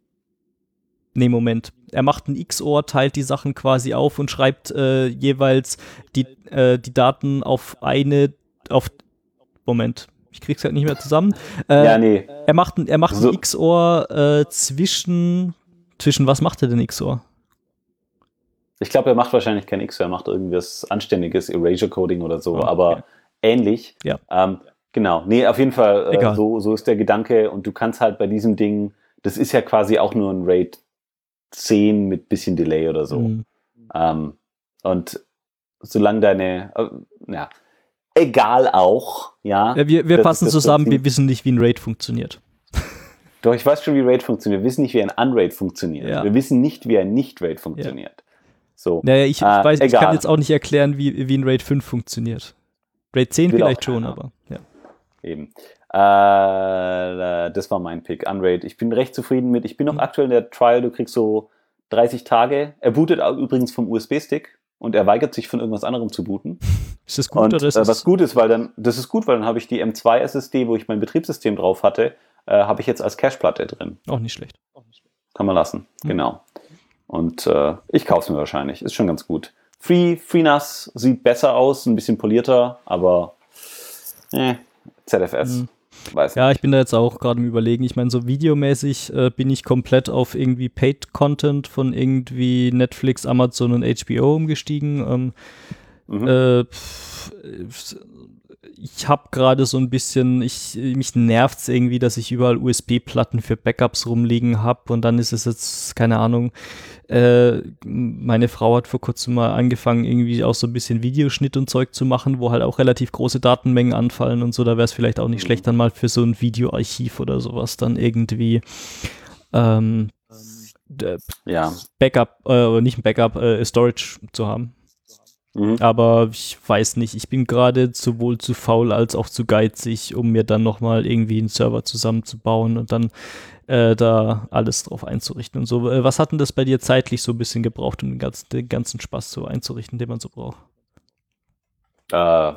Nee, Moment. Er macht ein XOR, teilt die Sachen quasi auf und schreibt äh, jeweils die, äh, die Daten auf eine, auf, Moment, ich krieg's halt nicht mehr zusammen. Äh, ja, nee. Er macht, er macht so. ein XOR äh, zwischen, zwischen was macht er denn XOR? Ich glaube, er macht wahrscheinlich kein XOR, er macht irgendwas anständiges Erasure Coding oder so, oh, aber ja. ähnlich. Ja. Ähm, genau. Nee, auf jeden Fall, äh, so, so ist der Gedanke und du kannst halt bei diesem Ding, das ist ja quasi auch nur ein RAID 10 mit bisschen Delay oder so. Mhm. Ähm, und solange deine, äh, ja, egal auch, ja. ja wir wir passen zusammen, wir wissen nicht, wie ein Raid funktioniert. Doch, ich weiß schon, wie Raid funktioniert. Wir wissen nicht, wie ein Unraid funktioniert. Ja. Wir wissen nicht, wie ein Nicht-Raid funktioniert. Ja. So. Naja, ich, ich Äh, weiß, ich egal. kann jetzt auch nicht erklären, wie, wie ein Raid 5 funktioniert. Raid 10 Will vielleicht schon, aber ja. Eben. Äh, das war mein Pick. Unraid. Ich bin recht zufrieden mit. Ich bin noch Mhm. aktuell in der Trial. Du kriegst so 30 Tage. Er bootet auch übrigens vom USB-Stick und er weigert sich von irgendwas anderem zu booten. Ist das gut und oder ist äh, das was gut ist, weil dann, das ist gut, weil dann habe ich die M2 SSD, wo ich mein Betriebssystem drauf hatte, äh, habe ich jetzt als Cache-Platte drin. auch nicht schlecht? Kann man lassen. Mhm. Genau. Und äh, ich kaufe es mir wahrscheinlich. Ist schon ganz gut. Free, FreeNAS sieht besser aus, ein bisschen polierter, aber äh, ZFS. Mhm. Weiß Ja, ich bin da jetzt auch gerade im Überlegen. Ich meine, so videomäßig äh, bin ich komplett auf irgendwie Paid-Content von irgendwie Netflix, Amazon und HBO umgestiegen. Ähm, Mhm. Äh, pff, ich habe gerade so ein bisschen, ich, mich nervt's irgendwie, dass ich überall USB-Platten für Backups rumliegen habe und dann ist es jetzt, keine Ahnung, äh, meine Frau hat vor kurzem mal angefangen, irgendwie auch so ein bisschen Videoschnitt und Zeug zu machen, wo halt auch relativ große Datenmengen anfallen und so, da wäre es vielleicht auch nicht Mhm. schlecht, dann mal für so ein Videoarchiv oder sowas dann irgendwie ähm, d- Ja. Backup, äh, nicht ein Backup, äh, Storage zu haben. Mhm. Aber ich weiß nicht, ich bin gerade sowohl zu faul als auch zu geizig, um mir dann nochmal irgendwie einen Server zusammenzubauen und dann äh, da alles drauf einzurichten und so. Äh, was hat denn das bei dir zeitlich so ein bisschen gebraucht, um den ganzen, den ganzen Spaß so einzurichten, den man so braucht? Äh,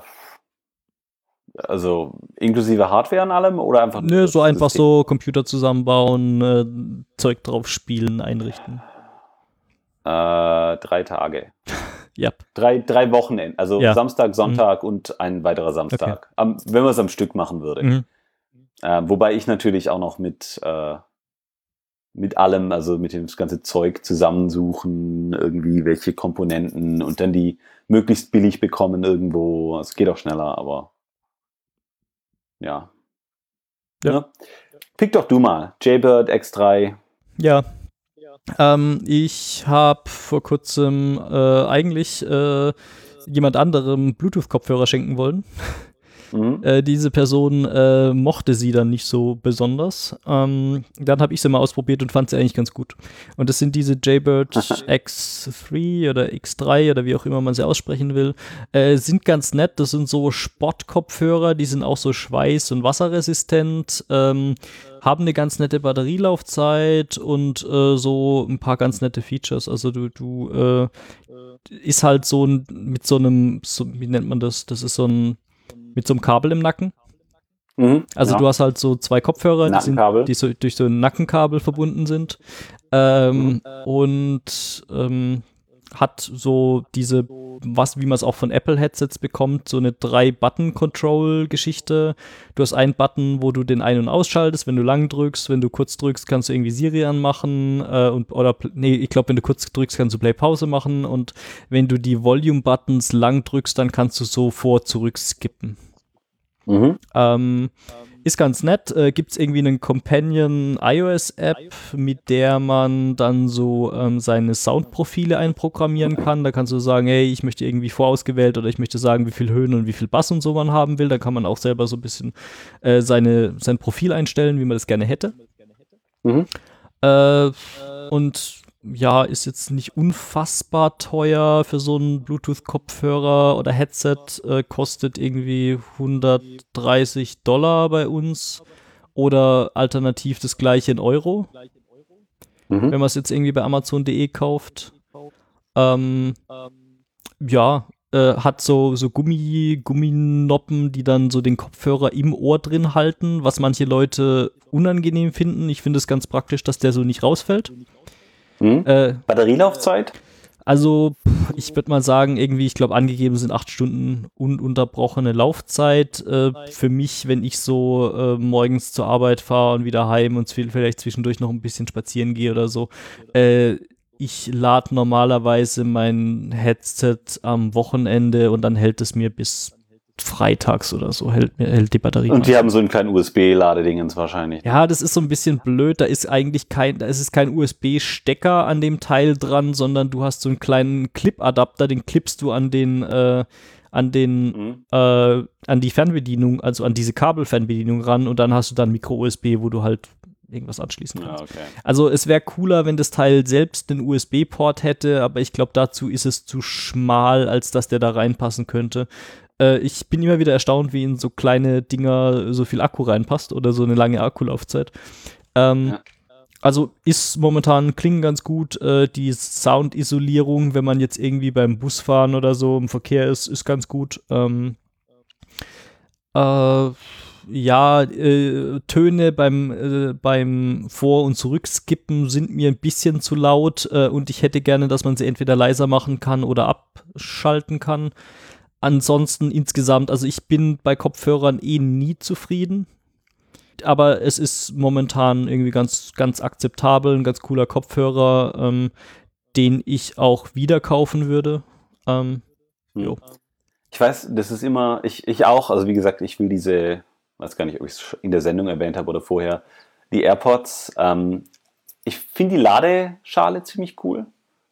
also inklusive Hardware an allem oder einfach Nö, so einfach System? so Computer zusammenbauen, äh, Zeug drauf spielen, einrichten. Äh, drei Tage. Ja. Drei, drei Wochenenden. Also Ja. Samstag, Sonntag und ein weiterer Samstag. Am, wenn man es am Stück machen würde. Mhm. Äh, wobei ich natürlich auch noch mit, äh, mit allem, also mit dem ganze Zeug zusammensuchen, irgendwie welche Komponenten und dann die möglichst billig bekommen irgendwo. Es geht auch schneller, aber ja. Ja. Ne? Pick doch du mal. Jaybird X3. Ja. Ähm, ich habe vor kurzem äh, eigentlich äh, jemand anderem Bluetooth-Kopfhörer schenken wollen. Mhm. Äh, diese Person äh, mochte sie dann nicht so besonders. Ähm, dann habe ich sie mal ausprobiert und fand sie eigentlich ganz gut. Und das sind diese Jaybird X3 oder X3 oder wie auch immer man sie aussprechen will. Äh, sind ganz nett. Das sind so Sportkopfhörer, die sind auch so schweiß- und wasserresistent. Ähm, haben eine ganz nette Batterielaufzeit und äh, so ein paar ganz nette Features. Also du, du äh, ist halt so ein mit so einem, so, wie nennt man das? Das ist so ein mit so einem Kabel im Nacken. Mhm. Also ja. du hast halt so zwei Kopfhörer, die, sind, die so durch so ein Nackenkabel verbunden sind. Ähm, Und ähm, hat so diese, was, wie man es auch von Apple-Headsets bekommt, so eine Drei-Button-Control-Geschichte. Du hast einen Button, wo du den ein- und ausschaltest, wenn du lang drückst, wenn du kurz drückst, kannst du irgendwie Siri anmachen äh, und oder nee, ich glaube, wenn du kurz drückst, kannst du Play-Pause machen und wenn du die Volume-Buttons lang drückst, dann kannst du so vor zurück skippen. Mhm. Ähm, ist ganz nett. Äh, Gibt es irgendwie einen Companion iOS-App, mit der man dann so ähm, seine Soundprofile einprogrammieren kann? Da kannst du sagen, hey, ich möchte irgendwie vorausgewählt oder ich möchte sagen, wie viel Höhen und wie viel Bass und so man haben will. Da kann man auch selber so ein bisschen äh, seine, sein Profil einstellen, wie man das gerne hätte. Mhm. Äh, und ja, ist jetzt nicht unfassbar teuer für so einen Bluetooth-Kopfhörer oder Headset. Äh, kostet irgendwie 130 Dollar bei uns. Oder alternativ das gleiche in Euro, Mhm. wenn man es jetzt irgendwie bei Amazon.de kauft. Ähm, ja, äh, hat so, so Gummi, Gumminoppen, die dann so den Kopfhörer im Ohr drin halten, was manche Leute unangenehm finden. Ich finde es ganz praktisch, dass der so nicht rausfällt. Mhm. Äh, Batterielaufzeit? also, ich würde mal sagen, irgendwie, ich glaube, angegeben sind acht Stunden ununterbrochene Laufzeit. Äh, für mich, wenn ich so äh, morgens zur Arbeit fahre und wieder heim und vielleicht zwischendurch noch ein bisschen spazieren gehe oder so. Äh, ich lade normalerweise mein Headset am Wochenende und dann hält es mir bis freitags oder so, hält, mir- hält die Batterie. Und die meistens. haben so einen kleinen USB-Ladedingens wahrscheinlich. Ja, das ist so ein bisschen blöd. Da ist eigentlich kein, da ist es kein USB-Stecker an dem Teil dran, sondern du hast so einen kleinen Clip-Adapter, den klippst du an den, äh, an den, Mhm. äh, an die Fernbedienung, also an diese Kabelfernbedienung ran und dann hast du dann Micro-USB, wo du halt irgendwas anschließen kannst. Ja, okay. Also es wäre cooler, wenn das Teil selbst einen USB-Port hätte, aber ich glaube, dazu ist es zu schmal, als dass der da reinpassen könnte. Äh, ich bin immer wieder erstaunt, wie in so kleine Dinger so viel Akku reinpasst oder so eine lange Akkulaufzeit. Ähm, Ja. Also ist momentan klingen ganz gut. Äh, die Soundisolierung, wenn man jetzt irgendwie beim Busfahren oder so im Verkehr ist, ist ganz gut. Ähm, äh, ja, äh, Töne beim, äh, beim Vor- und Zurückskippen sind mir ein bisschen zu laut äh, und ich hätte gerne, dass man sie entweder leiser machen kann oder abschalten kann. Ansonsten insgesamt, also ich bin bei Kopfhörern eh nie zufrieden. Aber es ist momentan irgendwie ganz, ganz akzeptabel, ein ganz cooler Kopfhörer, ähm, den ich auch wieder kaufen würde. Ähm, Jo. Ich weiß, das ist immer, ich, ich auch, also wie gesagt, ich will diese, weiß gar nicht, ob ich es in der Sendung erwähnt habe oder vorher, die AirPods. Ähm, ich finde die Ladeschale ziemlich cool,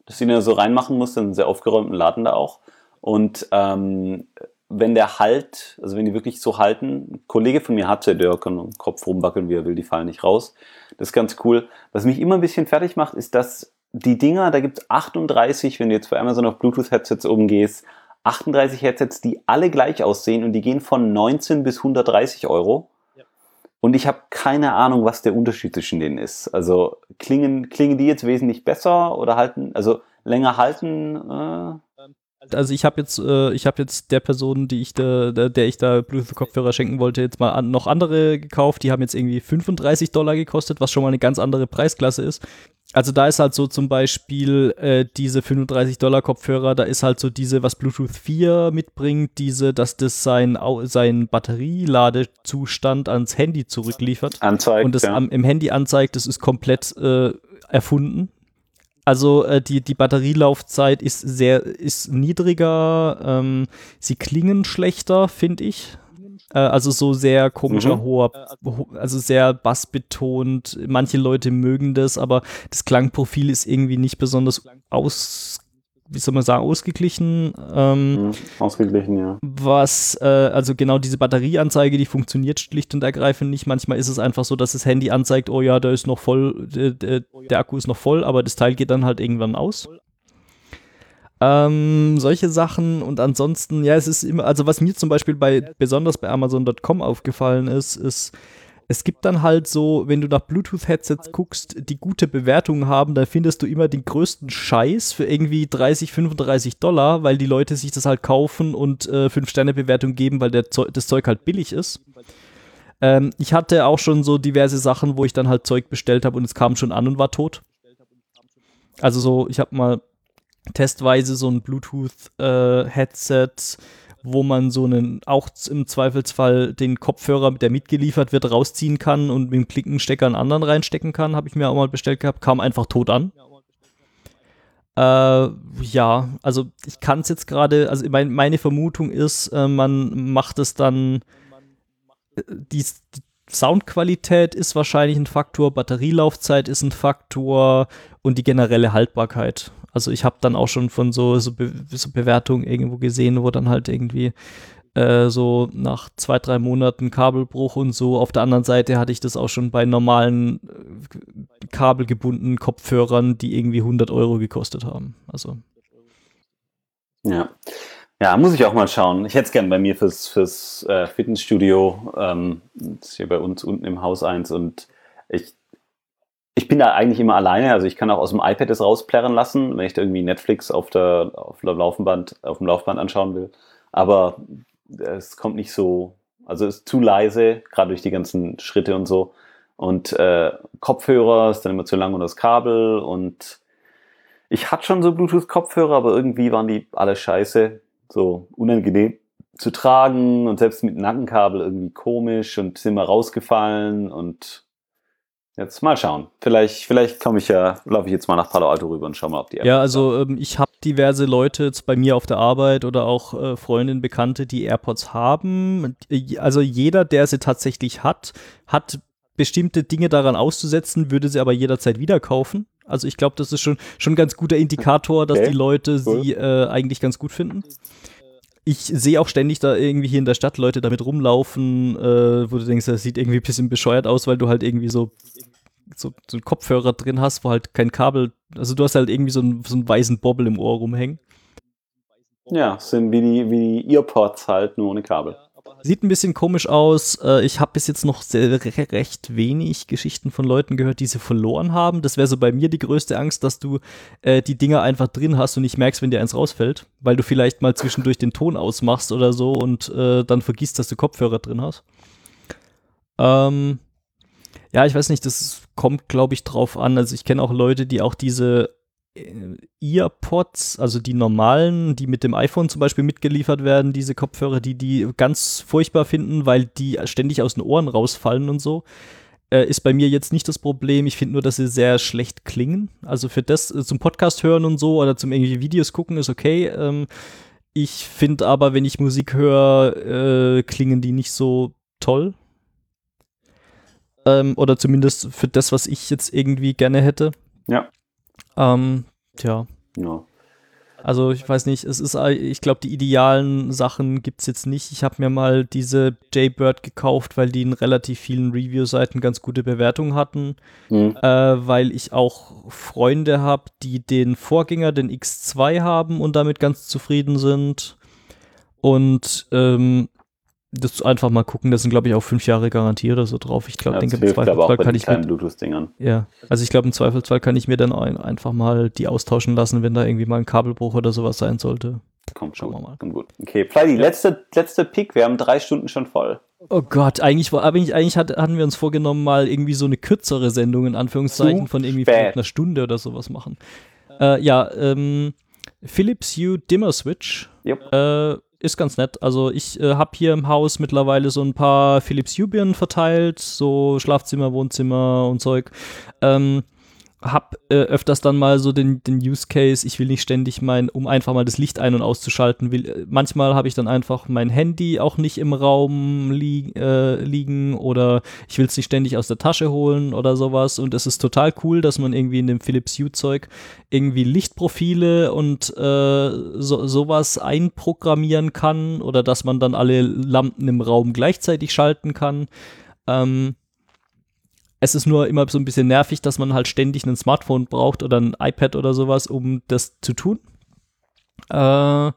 dass du die da so reinmachen musst, einen sehr aufgeräumten Laden da auch. Und ähm, wenn der halt, also wenn die wirklich so halten, ein Kollege von mir hatte, der kann im Kopf rumwackeln, wie er will, die fallen nicht raus. Das ist ganz cool. Was mich immer ein bisschen fertig macht, ist, dass die Dinger, da gibt es 38, wenn du jetzt bei Amazon auf Bluetooth-Headsets umgehst, 38 Headsets, die alle gleich aussehen und die gehen von 19 bis 130 Euro. Und ich habe keine Ahnung, was der Unterschied zwischen denen ist. Also klingen, klingen die jetzt wesentlich besser oder halten, also länger halten? Äh, also ich habe jetzt, äh, ich habe jetzt der Person, die ich da, der, ich da Bluetooth-Kopfhörer schenken wollte, jetzt mal an, noch andere gekauft. Die haben jetzt irgendwie 35 Dollar gekostet, was schon mal eine ganz andere Preisklasse ist. Also da ist halt so zum Beispiel äh, diese 35 Dollar Kopfhörer, da ist halt so diese, was Bluetooth 4 mitbringt, diese, dass das sein, sein Batterieladezustand ans Handy zurückliefert anzeigt. und das ja. am, im Handy anzeigt, das ist komplett äh, erfunden. Also äh, die, die Batterielaufzeit ist sehr ist niedriger, ähm, sie klingen schlechter, finde ich. Äh, also so sehr komischer Mhm. hoher, ho- also sehr bassbetont. Manche Leute mögen das, aber das Klangprofil ist irgendwie nicht besonders aus, wie soll man sagen, ausgeglichen. Ähm, Mhm, Ausgeglichen, ja. was, äh, also genau diese Batterieanzeige, die funktioniert schlicht und ergreifend nicht. Manchmal ist es einfach so, dass das Handy anzeigt, oh ja, der ist noch voll, der, der, der Akku ist noch voll, aber das Teil geht dann halt irgendwann aus. Ähm, solche Sachen und ansonsten, ja, es ist immer, also was mir zum Beispiel bei, besonders bei Amazon.com aufgefallen ist, ist, es gibt dann halt so, wenn du nach Bluetooth-Headsets guckst, die gute Bewertungen haben, dann findest du immer den größten Scheiß für irgendwie 30, 35 Dollar, weil die Leute sich das halt kaufen und äh, 5-Sterne-Bewertung geben, weil der Zeu das Zeug halt billig ist. Ähm, ich hatte auch schon so diverse Sachen, wo ich dann halt Zeug bestellt habe und es kam schon an und war tot. Also so, ich habe mal testweise so ein Bluetooth-Headset, wo man so einen, auch im Zweifelsfall den Kopfhörer, der mitgeliefert wird, rausziehen kann und mit dem Klickenstecker einen anderen reinstecken kann, habe ich mir auch mal bestellt gehabt, kam einfach tot an. Äh, ja, also ich kann es jetzt gerade, also mein, meine Vermutung ist, äh, man macht es dann, äh, die, die Soundqualität ist wahrscheinlich ein Faktor, Batterielaufzeit ist ein Faktor und die generelle Haltbarkeit. Also ich habe dann auch schon von so, so, Be so Bewertungen irgendwo gesehen, wo dann halt irgendwie äh, so nach zwei, drei Monaten Kabelbruch und so. Auf der anderen Seite hatte ich das auch schon bei normalen äh, kabelgebundenen Kopfhörern, die irgendwie 100 Euro gekostet haben. Also Ja. Ja, muss ich auch mal schauen. Ich hätte es gern bei mir fürs, fürs äh, Fitnessstudio. Ähm, ist hier bei uns unten im Haus eins und ich, ich bin da eigentlich immer alleine. Also ich kann auch aus dem iPad das rausplärren lassen, wenn ich da irgendwie Netflix auf der, auf der Laufband, auf dem Laufband anschauen will. Aber es kommt nicht so, also es ist zu leise, gerade durch die ganzen Schritte und so. Und äh, Kopfhörer ist dann immer zu lang und das Kabel und ich hatte schon so Bluetooth-Kopfhörer, aber irgendwie waren die alle scheiße, so unangenehm zu tragen und selbst mit Nackenkabel irgendwie komisch und sind mal rausgefallen und jetzt mal schauen. Vielleicht, vielleicht komme ich ja, laufe ich jetzt mal nach Palo Alto rüber und schau mal, ob die Ja, also ähm, ich habe diverse Leute jetzt bei mir auf der Arbeit oder auch äh, Freundinnen, Bekannte, die AirPods haben. Äh, Also jeder, der sie tatsächlich hat, hat bestimmte Dinge daran auszusetzen, würde sie aber jederzeit wieder kaufen. Also ich glaube, das ist schon, schon ein ganz guter Indikator, dass Okay, die Leute cool. sie äh, eigentlich ganz gut finden. Ich sehe auch ständig da irgendwie hier in der Stadt Leute damit rumlaufen, äh, wo du denkst, das sieht irgendwie ein bisschen bescheuert aus, weil du halt irgendwie so so, so einen Kopfhörer drin hast, wo halt kein Kabel, also du hast halt irgendwie so einen, so einen weißen Bobbel im Ohr rumhängen. Ja, sind wie die, wie die Earpods halt, nur ohne Kabel. Sieht ein bisschen komisch aus. Äh, Ich habe bis jetzt noch sehr, recht wenig Geschichten von Leuten gehört, die sie verloren haben. Das wäre so bei mir die größte Angst, dass du äh, die Dinger einfach drin hast und nicht merkst, wenn dir eins rausfällt, weil du vielleicht mal zwischendurch den Ton ausmachst oder so und äh, dann vergisst, dass du Kopfhörer drin hast. Ähm, ja, ich weiß nicht, das kommt, glaube ich, drauf an. Also ich kenne auch Leute, die auch diese Earpods, also die normalen, die mit dem iPhone zum Beispiel mitgeliefert werden, diese Kopfhörer, die die ganz furchtbar finden, weil die ständig aus den Ohren rausfallen und so. Äh, ist bei mir jetzt nicht das Problem. Ich finde nur, dass sie sehr schlecht klingen. Also für das äh, zum Podcast hören und so oder zum irgendwie Videos gucken ist okay. Ähm, ich finde aber, wenn ich Musik höre, äh, klingen die nicht so toll. Ähm, oder zumindest für das, was ich jetzt irgendwie gerne hätte. Ja. Ähm, tja. Ja. Also ich weiß nicht, es ist, äh, ich glaube, die idealen Sachen gibt es jetzt nicht. Ich habe mir mal diese Jaybird gekauft, weil die in relativ vielen Review-Seiten ganz gute Bewertungen hatten, Mhm. äh, weil ich auch Freunde habe, die den Vorgänger, den X2 haben und damit ganz zufrieden sind. Und ähm, das einfach mal gucken, das sind glaube ich auch fünf Jahre Garantie oder so drauf. Ich glaube, Ja, denke im Zweifelsfall kann ich mir Bluetooth-Dingern. ja, also ich glaube, im Zweifelsfall kann ich mir dann ein, einfach mal die austauschen lassen, wenn da irgendwie mal ein Kabelbruch oder sowas sein sollte. Kommt Schauen wir mal. Kommt gut. Okay, Fleidy, letzte, letzte Pick. Wir haben drei Stunden schon voll. Oh Gott, eigentlich, war, eigentlich, eigentlich hat, hatten wir uns vorgenommen, mal irgendwie so eine kürzere Sendung in Anführungszeichen Zu von irgendwie einer Stunde oder sowas machen. Äh, ja, ähm, Philips Hue Dimmer Switch Jupp. äh, ist ganz nett. Also ich äh, habe hier im Haus mittlerweile so ein paar Philips Hue Birnen verteilt, so Schlafzimmer, Wohnzimmer und Zeug. Ähm, hab äh, öfters dann mal so den, den Use Case, ich will nicht ständig mein, um einfach mal das Licht ein- und auszuschalten, will, äh, manchmal habe ich dann einfach mein Handy auch nicht im Raum li äh, liegen oder ich will es nicht ständig aus der Tasche holen oder sowas und es ist total cool, dass man irgendwie in dem Philips Hue Zeug irgendwie Lichtprofile und äh, so, sowas einprogrammieren kann oder dass man dann alle Lampen im Raum gleichzeitig schalten kann. Ähm, es ist nur immer so ein bisschen nervig, dass man halt ständig ein Smartphone braucht oder ein iPad oder sowas, um das zu tun. Äh,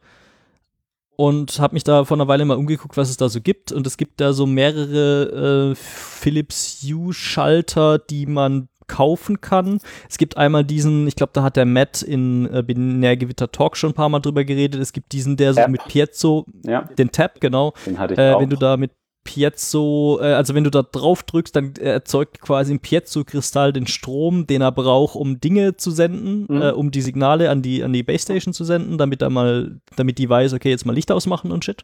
und habe mich da vor einer Weile mal umgeguckt, was es da so gibt. Und es gibt da so mehrere äh, Philips Hue-Schalter, die man kaufen kann. Es gibt einmal diesen, ich glaube, da hat der Matt in äh, Binärgewitter Talk schon ein paar Mal drüber geredet. Es gibt diesen, der so Tab. mit Piezo, Ja, den Tab, genau, den hatte ich äh, auch. wenn du da mit Piezo, äh, also wenn du da drauf drückst, dann äh, erzeugt quasi ein Piezo-Kristall den Strom, den er braucht, um Dinge zu senden, Mhm. äh, um die Signale an die, an die Base Station zu senden, damit er mal, damit die weiß, okay, jetzt mal Licht ausmachen und shit.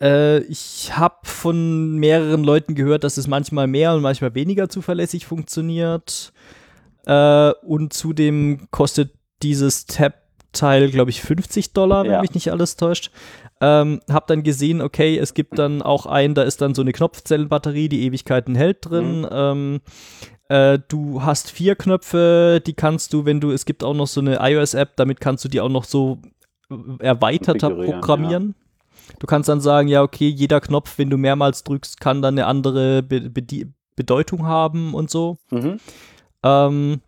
Äh, ich habe von mehreren Leuten gehört, dass es manchmal mehr und manchmal weniger zuverlässig funktioniert. Äh, und zudem kostet dieses Tab-Teil, glaube ich, 50 Dollar, wenn Ja. mich nicht alles täuscht. Ähm, hab dann gesehen, okay, es gibt dann auch einen, da ist dann so eine Knopfzellenbatterie, die Ewigkeiten hält drin. Mhm. Ähm, äh, du hast vier Knöpfe, die kannst du, wenn du, es gibt auch noch so eine iOS-App, damit kannst du die auch noch so erweiterter programmieren. Du kannst dann sagen, ja, okay, jeder Knopf, wenn du mehrmals drückst, kann dann eine andere Be Bedeutung haben und so. Mhm. Ähm,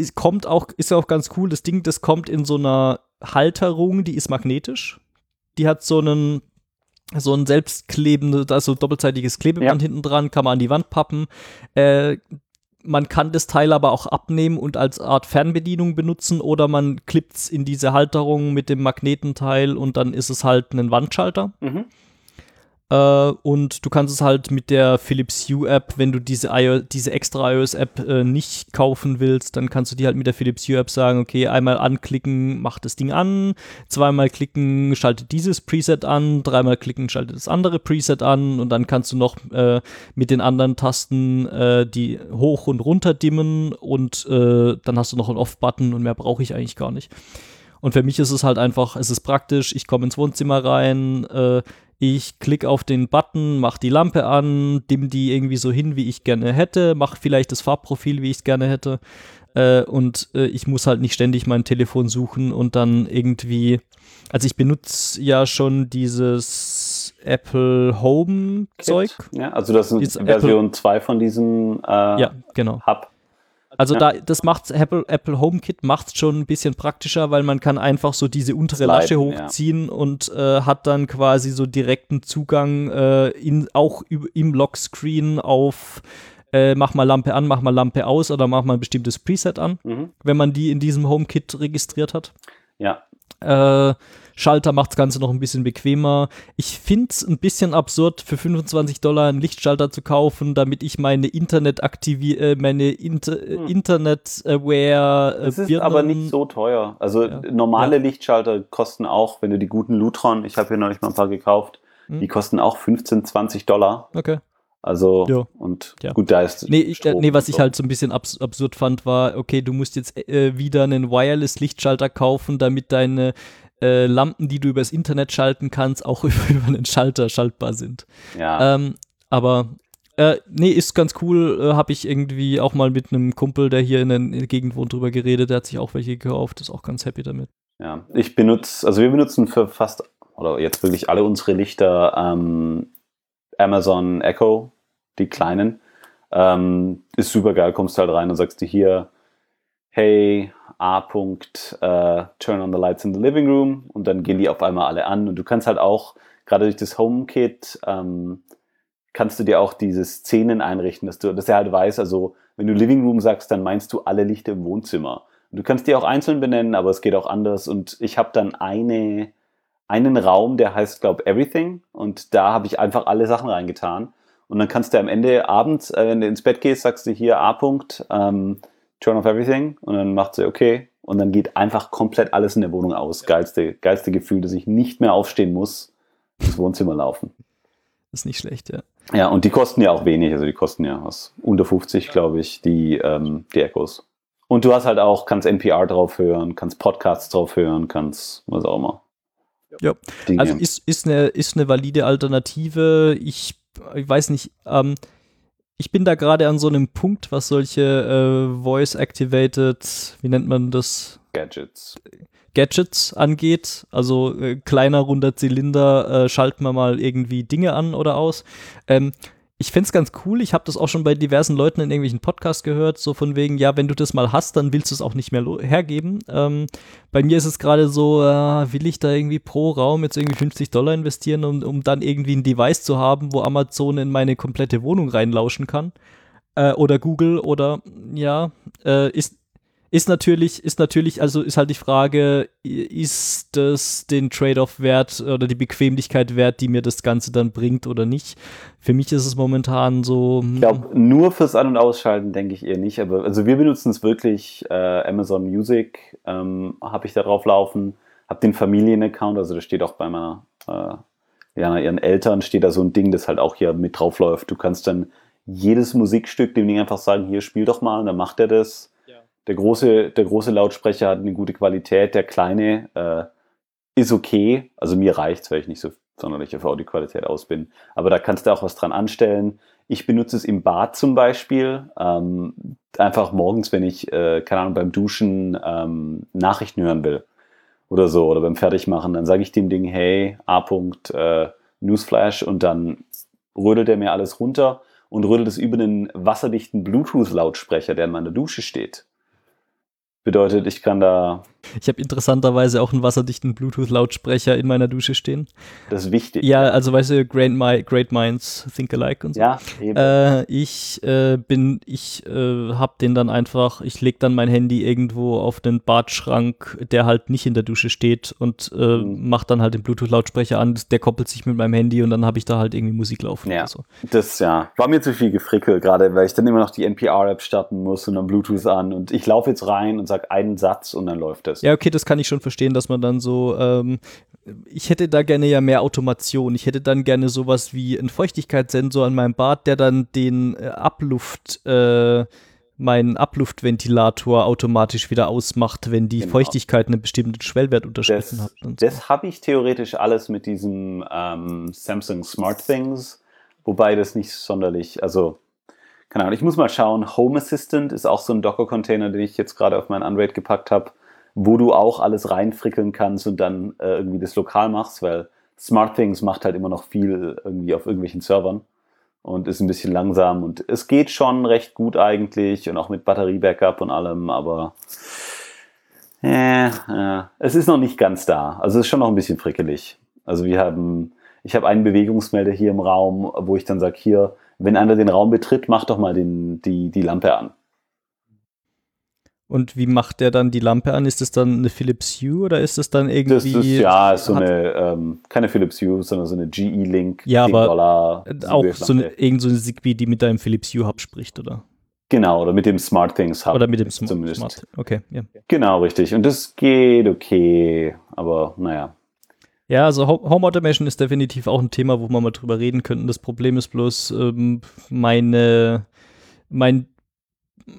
es kommt auch, ist ja auch ganz cool, das Ding, das kommt in so einer Halterung, die ist magnetisch. Die hat so einen, so ein selbstklebendes, also doppelseitiges Klebeband Ja. hinten dran, kann man an die Wand pappen. Äh, man kann das Teil aber auch abnehmen und als Art Fernbedienung benutzen oder man klippt es in diese Halterung mit dem Magnetenteil und dann ist es halt ein Wandschalter. Mhm. Äh, und du kannst es halt mit der Philips Hue App, wenn du diese, iO diese extra iOS App äh, nicht kaufen willst, dann kannst du die halt mit der Philips Hue App sagen, okay, einmal anklicken, macht das Ding an, zweimal klicken, schaltet dieses Preset an, dreimal klicken, schaltet das andere Preset an und dann kannst du noch äh, mit den anderen Tasten äh, die hoch und runter dimmen und äh, dann hast du noch einen Off-Button und mehr brauche ich eigentlich gar nicht. Und für mich ist es halt einfach, es ist praktisch, ich komme ins Wohnzimmer rein, äh, ich klicke auf den Button, mache die Lampe an, dimm die irgendwie so hin, wie ich gerne hätte, mache vielleicht das Farbprofil, wie ich es gerne hätte. Äh, und äh, ich muss halt nicht ständig mein Telefon suchen und dann irgendwie, also ich benutze ja schon dieses Apple Home Zeug. Ja, also das ist Version 2 von diesem äh, Ja, genau. Hub. Also Ja. da, das macht Apple, Apple HomeKit macht schon ein bisschen praktischer, weil man kann einfach so diese untere Sliden, Lasche ja. hochziehen und äh, hat dann quasi so direkten Zugang äh, in, auch im Lockscreen auf äh, mach mal Lampe an, mach mal Lampe aus oder mach mal ein bestimmtes Preset an, Mhm. wenn man die in diesem HomeKit registriert hat. Ja, Äh, Schalter macht das Ganze noch ein bisschen bequemer. Ich finde es ein bisschen absurd, für 25 Dollar einen Lichtschalter zu kaufen, damit ich meine Internet aktivi äh, meine Inter Hm. Internet-aware äh, es ist Birnen- aber nicht so teuer. Also Ja. normale Lichtschalter kosten auch, wenn du die guten Lutron, ich habe hier neulich mal ein paar gekauft, Hm. die kosten auch 15, 20 Dollar. Okay. Also, Ja. und Ja. gut, da ist. Nee, ich, äh, nee, was und ich so. halt so ein bisschen abs absurd fand, war, okay, du musst jetzt äh, wieder einen Wireless-Lichtschalter kaufen, damit deine äh, Lampen, die du übers Internet schalten kannst, auch über, über einen Schalter schaltbar sind. Ja, Ähm, aber äh, nee, ist ganz cool. Äh, Habe ich irgendwie auch mal mit einem Kumpel, der hier in der, in der Gegend wohnt, drüber geredet. Der hat sich auch welche gekauft. Ist auch ganz happy damit. ja. Ich benutze, also wir benutzen für fast, oder jetzt wirklich alle unsere Lichter ähm, Amazon Echo, die kleinen. Ähm, ist super geil, kommst halt rein und sagst dir hier, hey, A. Äh, turn on the lights in the living room und dann gehen die auf einmal alle an und du kannst halt auch, gerade durch das HomeKit, ähm, kannst du dir auch diese Szenen einrichten, dass du, dass er halt weiß, also wenn du Living Room sagst, dann meinst du alle Lichter im Wohnzimmer. Und du kannst die auch einzeln benennen, aber es geht auch anders und ich habe dann eine, einen Raum, der heißt, glaube Everything und da habe ich einfach alle Sachen reingetan und dann kannst du am Ende abends, äh, wenn du ins Bett gehst, sagst du hier A. Punkt, ähm, turn off everything und dann macht sie okay und dann geht einfach komplett alles in der Wohnung aus. Geilste, geilste Gefühl, dass ich nicht mehr aufstehen muss, ins Wohnzimmer laufen. Ist nicht schlecht, ja. Ja, und die kosten ja auch wenig, also die kosten ja was unter 50, glaube ich, die, ähm, die Echos. Und du hast halt auch, kannst NPR drauf hören, kannst Podcasts drauf hören, kannst was auch immer. Ja. Dinge. Also ist, ist, eine, ist eine valide Alternative. Ich, ich weiß nicht, ähm, ich bin da gerade an so einem Punkt, was solche äh, Voice-Activated, wie nennt man das? Gadgets. Gadgets angeht. Also äh, kleiner runder Zylinder, äh, schalten wir mal irgendwie Dinge an oder aus. Ähm, ich find's ganz cool. Ich habe das auch schon bei diversen Leuten in irgendwelchen Podcasts gehört, so von wegen, ja, wenn du das mal hast, dann willst du es auch nicht mehr hergeben. Ähm, bei mir ist es gerade so, äh, will ich da irgendwie pro Raum jetzt irgendwie 50 Dollar investieren, um, um dann irgendwie ein Device zu haben, wo Amazon in meine komplette Wohnung reinlauschen kann? Äh, oder Google oder ja, äh, ist ist natürlich, ist natürlich, also ist halt die Frage, ist das den Trade-off wert oder die Bequemlichkeit wert, die mir das Ganze dann bringt oder nicht? Für mich ist es momentan so. hm, Ich glaube, nur fürs An- und Ausschalten denke ich eher nicht, aber also wir benutzen es wirklich, äh, Amazon Music ähm, habe ich da drauf laufen, habe den Familienaccount, also da steht auch bei meiner, äh, ja, ihren Eltern steht da so ein Ding, das halt auch hier mit drauf läuft. Du kannst dann jedes Musikstück dem Ding einfach sagen, hier spiel doch mal und dann macht er das. Der große, der große Lautsprecher hat eine gute Qualität, der kleine äh, ist okay. Also mir reicht's, weil ich nicht so sonderlich auf Audioqualität aus bin. Aber da kannst du auch was dran anstellen. Ich benutze es im Bad zum Beispiel. Ähm, einfach morgens, wenn ich, äh, keine Ahnung, beim Duschen ähm, Nachrichten hören will oder so oder beim Fertigmachen, dann sage ich dem Ding, hey, A. -Punkt, äh, Newsflash und dann rödelt er mir alles runter und rödelt es über einen wasserdichten Bluetooth-Lautsprecher, der in meiner Dusche steht. Bedeutet, ich kann da, Ich habe interessanterweise auch einen wasserdichten Bluetooth-Lautsprecher in meiner Dusche stehen. das ist wichtig. Ja, also weißt du, Great, Mi Great Minds Think Alike und so. ja eben. Äh, ich äh, bin, ich äh, hab den dann einfach, ich leg dann mein Handy irgendwo auf den Badschrank, der halt nicht in der Dusche steht und äh, Mhm. mach dann halt den Bluetooth-Lautsprecher an, der koppelt sich mit meinem Handy und dann habe ich da halt irgendwie Musik laufen Ja. oder so. Das ja, war mir zu viel gefrickel, gerade weil ich dann immer noch die NPR-App starten muss und dann Bluetooth an und ich laufe jetzt rein und sage einen Satz und dann läuft das. Ja, okay, das kann ich schon verstehen, dass man dann so, ähm, ich hätte da gerne ja mehr Automation. Ich hätte dann gerne sowas wie einen Feuchtigkeitssensor an meinem Bad, der dann den äh, Abluft, äh, meinen Abluftventilator automatisch wieder ausmacht, wenn die Genau. Feuchtigkeit einen bestimmten Schwellwert unterschritten Das, hat. So. das habe ich theoretisch alles mit diesem ähm, Samsung Smart Things, wobei das nicht sonderlich, also keine Ahnung, ich muss mal schauen. Home Assistant ist auch so ein Docker-Container, den ich jetzt gerade auf mein Android gepackt habe, wo du auch alles reinfrickeln kannst und dann äh, irgendwie das lokal machst, weil SmartThings macht halt immer noch viel irgendwie auf irgendwelchen Servern und ist ein bisschen langsam und es geht schon recht gut eigentlich und auch mit Batteriebackup und allem, aber äh, äh, es ist noch nicht ganz da. Also es ist schon noch ein bisschen frickelig. Also wir haben, ich habe einen Bewegungsmelder hier im Raum, wo ich dann sage, hier, wenn einer den Raum betritt, mach doch mal den, die, die Lampe an. Und wie macht der dann die Lampe an? Ist das dann eine Philips Hue oder ist das dann irgendwie. Das ist, ja, ist so eine, ähm, keine Philips Hue, sondern so eine GE-Link. Ja, aber Dollar, auch so eine, irgend so eine Zigbee, die mit deinem Philips Hue Hub spricht, oder? Genau, oder mit dem Smart Things Hub. Oder mit dem Sm zumindest. Smart. Okay, ja. Genau, richtig. Und das geht okay, aber naja. Ja, also Home Automation ist definitiv auch ein Thema, wo wir mal drüber reden könnten. Das Problem ist bloß, ähm, meine, mein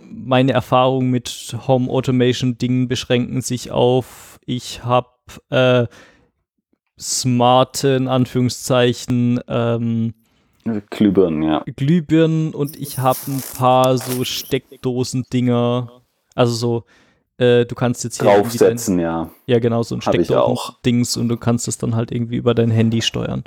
meine Erfahrungen mit Home Automation Dingen beschränken sich auf, ich habe äh, smarte, in Anführungszeichen, ähm, Glühbirnen, ja. Glühbirnen und ich habe ein paar so Steckdosen-Dinger, also so äh, du kannst jetzt hier draufsetzen, dein, ja. Ja, genau, so ein Steckdosen-Dings und du kannst es dann halt irgendwie über dein Handy steuern.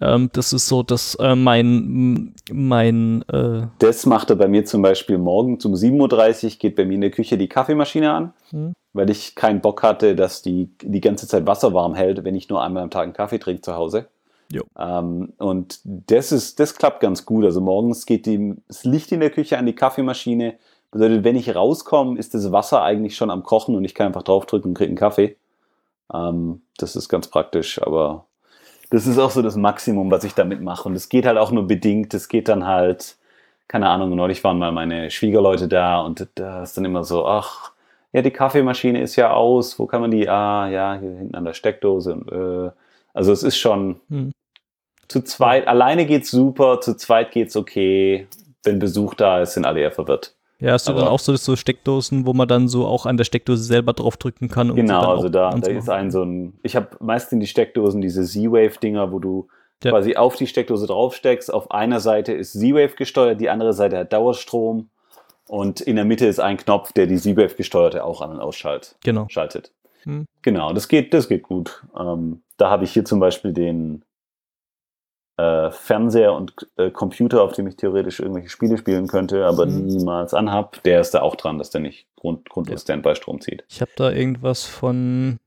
Ähm, das ist so, dass äh, mein, mein äh Das machte bei mir zum Beispiel morgen um 7.30 Uhr geht bei mir in der Küche die Kaffeemaschine an, hm. weil ich keinen Bock hatte, dass die die ganze Zeit Wasser warm hält, wenn ich nur einmal am Tag einen Kaffee trinke zu Hause. Ähm, und das ist, das klappt ganz gut. Also morgens geht die, das Licht in der Küche an die Kaffeemaschine Bedeutet, wenn ich rauskomme, ist das Wasser eigentlich schon am Kochen und ich kann einfach draufdrücken und kriege einen Kaffee. Ähm, das ist ganz praktisch, aber das ist auch so das Maximum, was ich damit mache. Und es geht halt auch nur bedingt. Es geht dann halt, keine Ahnung, neulich waren mal meine Schwiegerleute da und da ist dann immer so, ach, ja, die Kaffeemaschine ist ja aus, wo kann man die? Ah, ja, hier hinten an der Steckdose. Und, äh, also es ist schon hm. zu zweit, alleine geht's super, zu zweit geht's okay. Wenn Besuch da ist, sind alle eher verwirrt. Ja, hast du aber dann auch so, so Steckdosen, wo man dann so auch an der Steckdose selber draufdrücken kann? Um genau, also da, da ist ein so ein, ich habe meist in die Steckdosen diese Z-Wave-Dinger, wo du ja. quasi auf die Steckdose draufsteckst. Auf einer Seite ist Z-Wave gesteuert, die andere Seite hat Dauerstrom und in der Mitte ist ein Knopf, der die Z-Wave gesteuerte auch an- und ausschaltet. Genau. Schaltet. Hm. Genau, das geht, das geht gut. Ähm, da habe ich hier zum Beispiel den äh, Fernseher und äh, Computer, auf dem ich theoretisch irgendwelche Spiele spielen könnte, aber mhm. niemals anhab, der ist da auch dran, dass der nicht grund grundlos ja. Standby-Strom zieht. Ich habe da irgendwas von,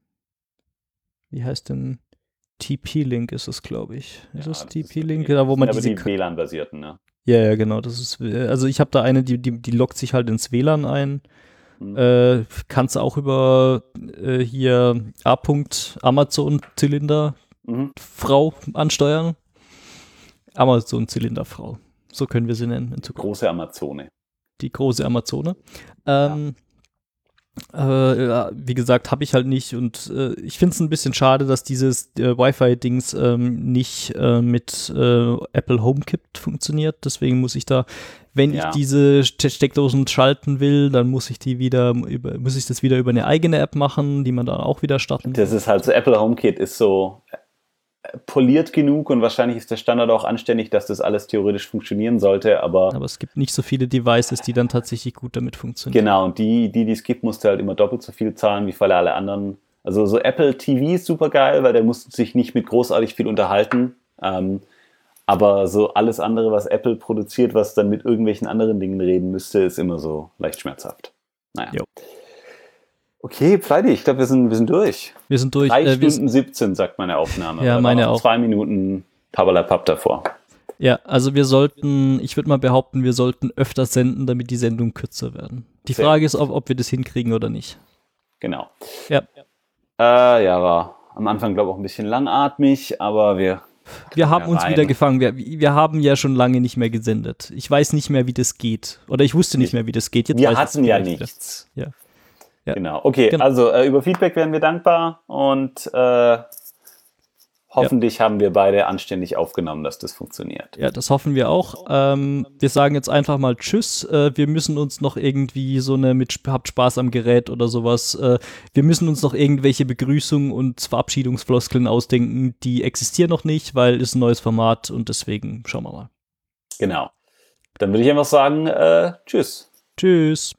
wie heißt denn, TP-Link ist es, glaube ich. Ist ja, es TP-Link? Da, wo man diese die WLAN-basierten, ne? Ja, ja, genau. Das ist, also ich habe da eine, die, die, die lockt sich halt ins WLAN ein. Mhm. Äh, kannst du auch über äh, hier A. Amazon-Zylinder mhm. Frau ansteuern. Amazon-Zylinderfrau. So können wir sie nennen. In Große Amazone. Die große Amazone. Ähm, ja. äh, wie gesagt, habe ich halt nicht und äh, ich finde es ein bisschen schade, dass dieses äh, Wi-Fi-Dings ähm, nicht äh, mit äh, Apple HomeKit funktioniert. Deswegen muss ich da, wenn ja. ich diese Steckdosen schalten will, dann muss ich die wieder über, muss ich das wieder über eine eigene App machen, die man dann auch wieder starten. Das ist halt so, Apple HomeKit ist so poliert genug und wahrscheinlich ist der Standard auch anständig, dass das alles theoretisch funktionieren sollte, aber. Aber es gibt nicht so viele Devices, die dann tatsächlich gut damit funktionieren. Genau, und die, die, die es gibt, musste halt immer doppelt so viel zahlen wie für alle anderen. Also so Apple TV ist super geil, weil der musste sich nicht mit großartig viel unterhalten. Ähm, aber so alles andere, was Apple produziert, was dann mit irgendwelchen anderen Dingen reden müsste, ist immer so leicht schmerzhaft. Naja. Jo. Okay, Pleidi, ich glaube, wir sind, wir sind durch. Wir sind durch. Drei äh, Stunden 17, sagt meine Aufnahme. Ja, meine auch. Zwei Minuten Pabalapap davor. Ja, also wir sollten, ich würde mal behaupten, wir sollten öfter senden, damit die Sendungen kürzer werden. Die Sehr Frage ist, ob, ob wir das hinkriegen oder nicht. Genau. Ja. Äh, ja, war am Anfang, glaube ich, auch ein bisschen langatmig, aber wir. Wir haben uns wieder gefangen. Wir, wir haben ja schon lange nicht mehr gesendet. Ich weiß nicht mehr, wie das geht. Oder ich wusste nicht mehr, wie das geht. Jetzt wir hatten ja nichts. Ja. Ja. Genau. Okay, genau. also äh, über Feedback wären wir dankbar und äh, hoffentlich ja. haben wir beide anständig aufgenommen, dass das funktioniert. Ja, das hoffen wir auch. Ähm, wir sagen jetzt einfach mal Tschüss. Äh, wir müssen uns noch irgendwie so eine mit Habt Spaß am Gerät oder sowas. Äh, wir müssen uns noch irgendwelche Begrüßungen und Verabschiedungsfloskeln ausdenken. Die existieren noch nicht, weil es ein neues Format und deswegen schauen wir mal. Genau. Dann würde ich einfach sagen, äh, Tschüss. Tschüss.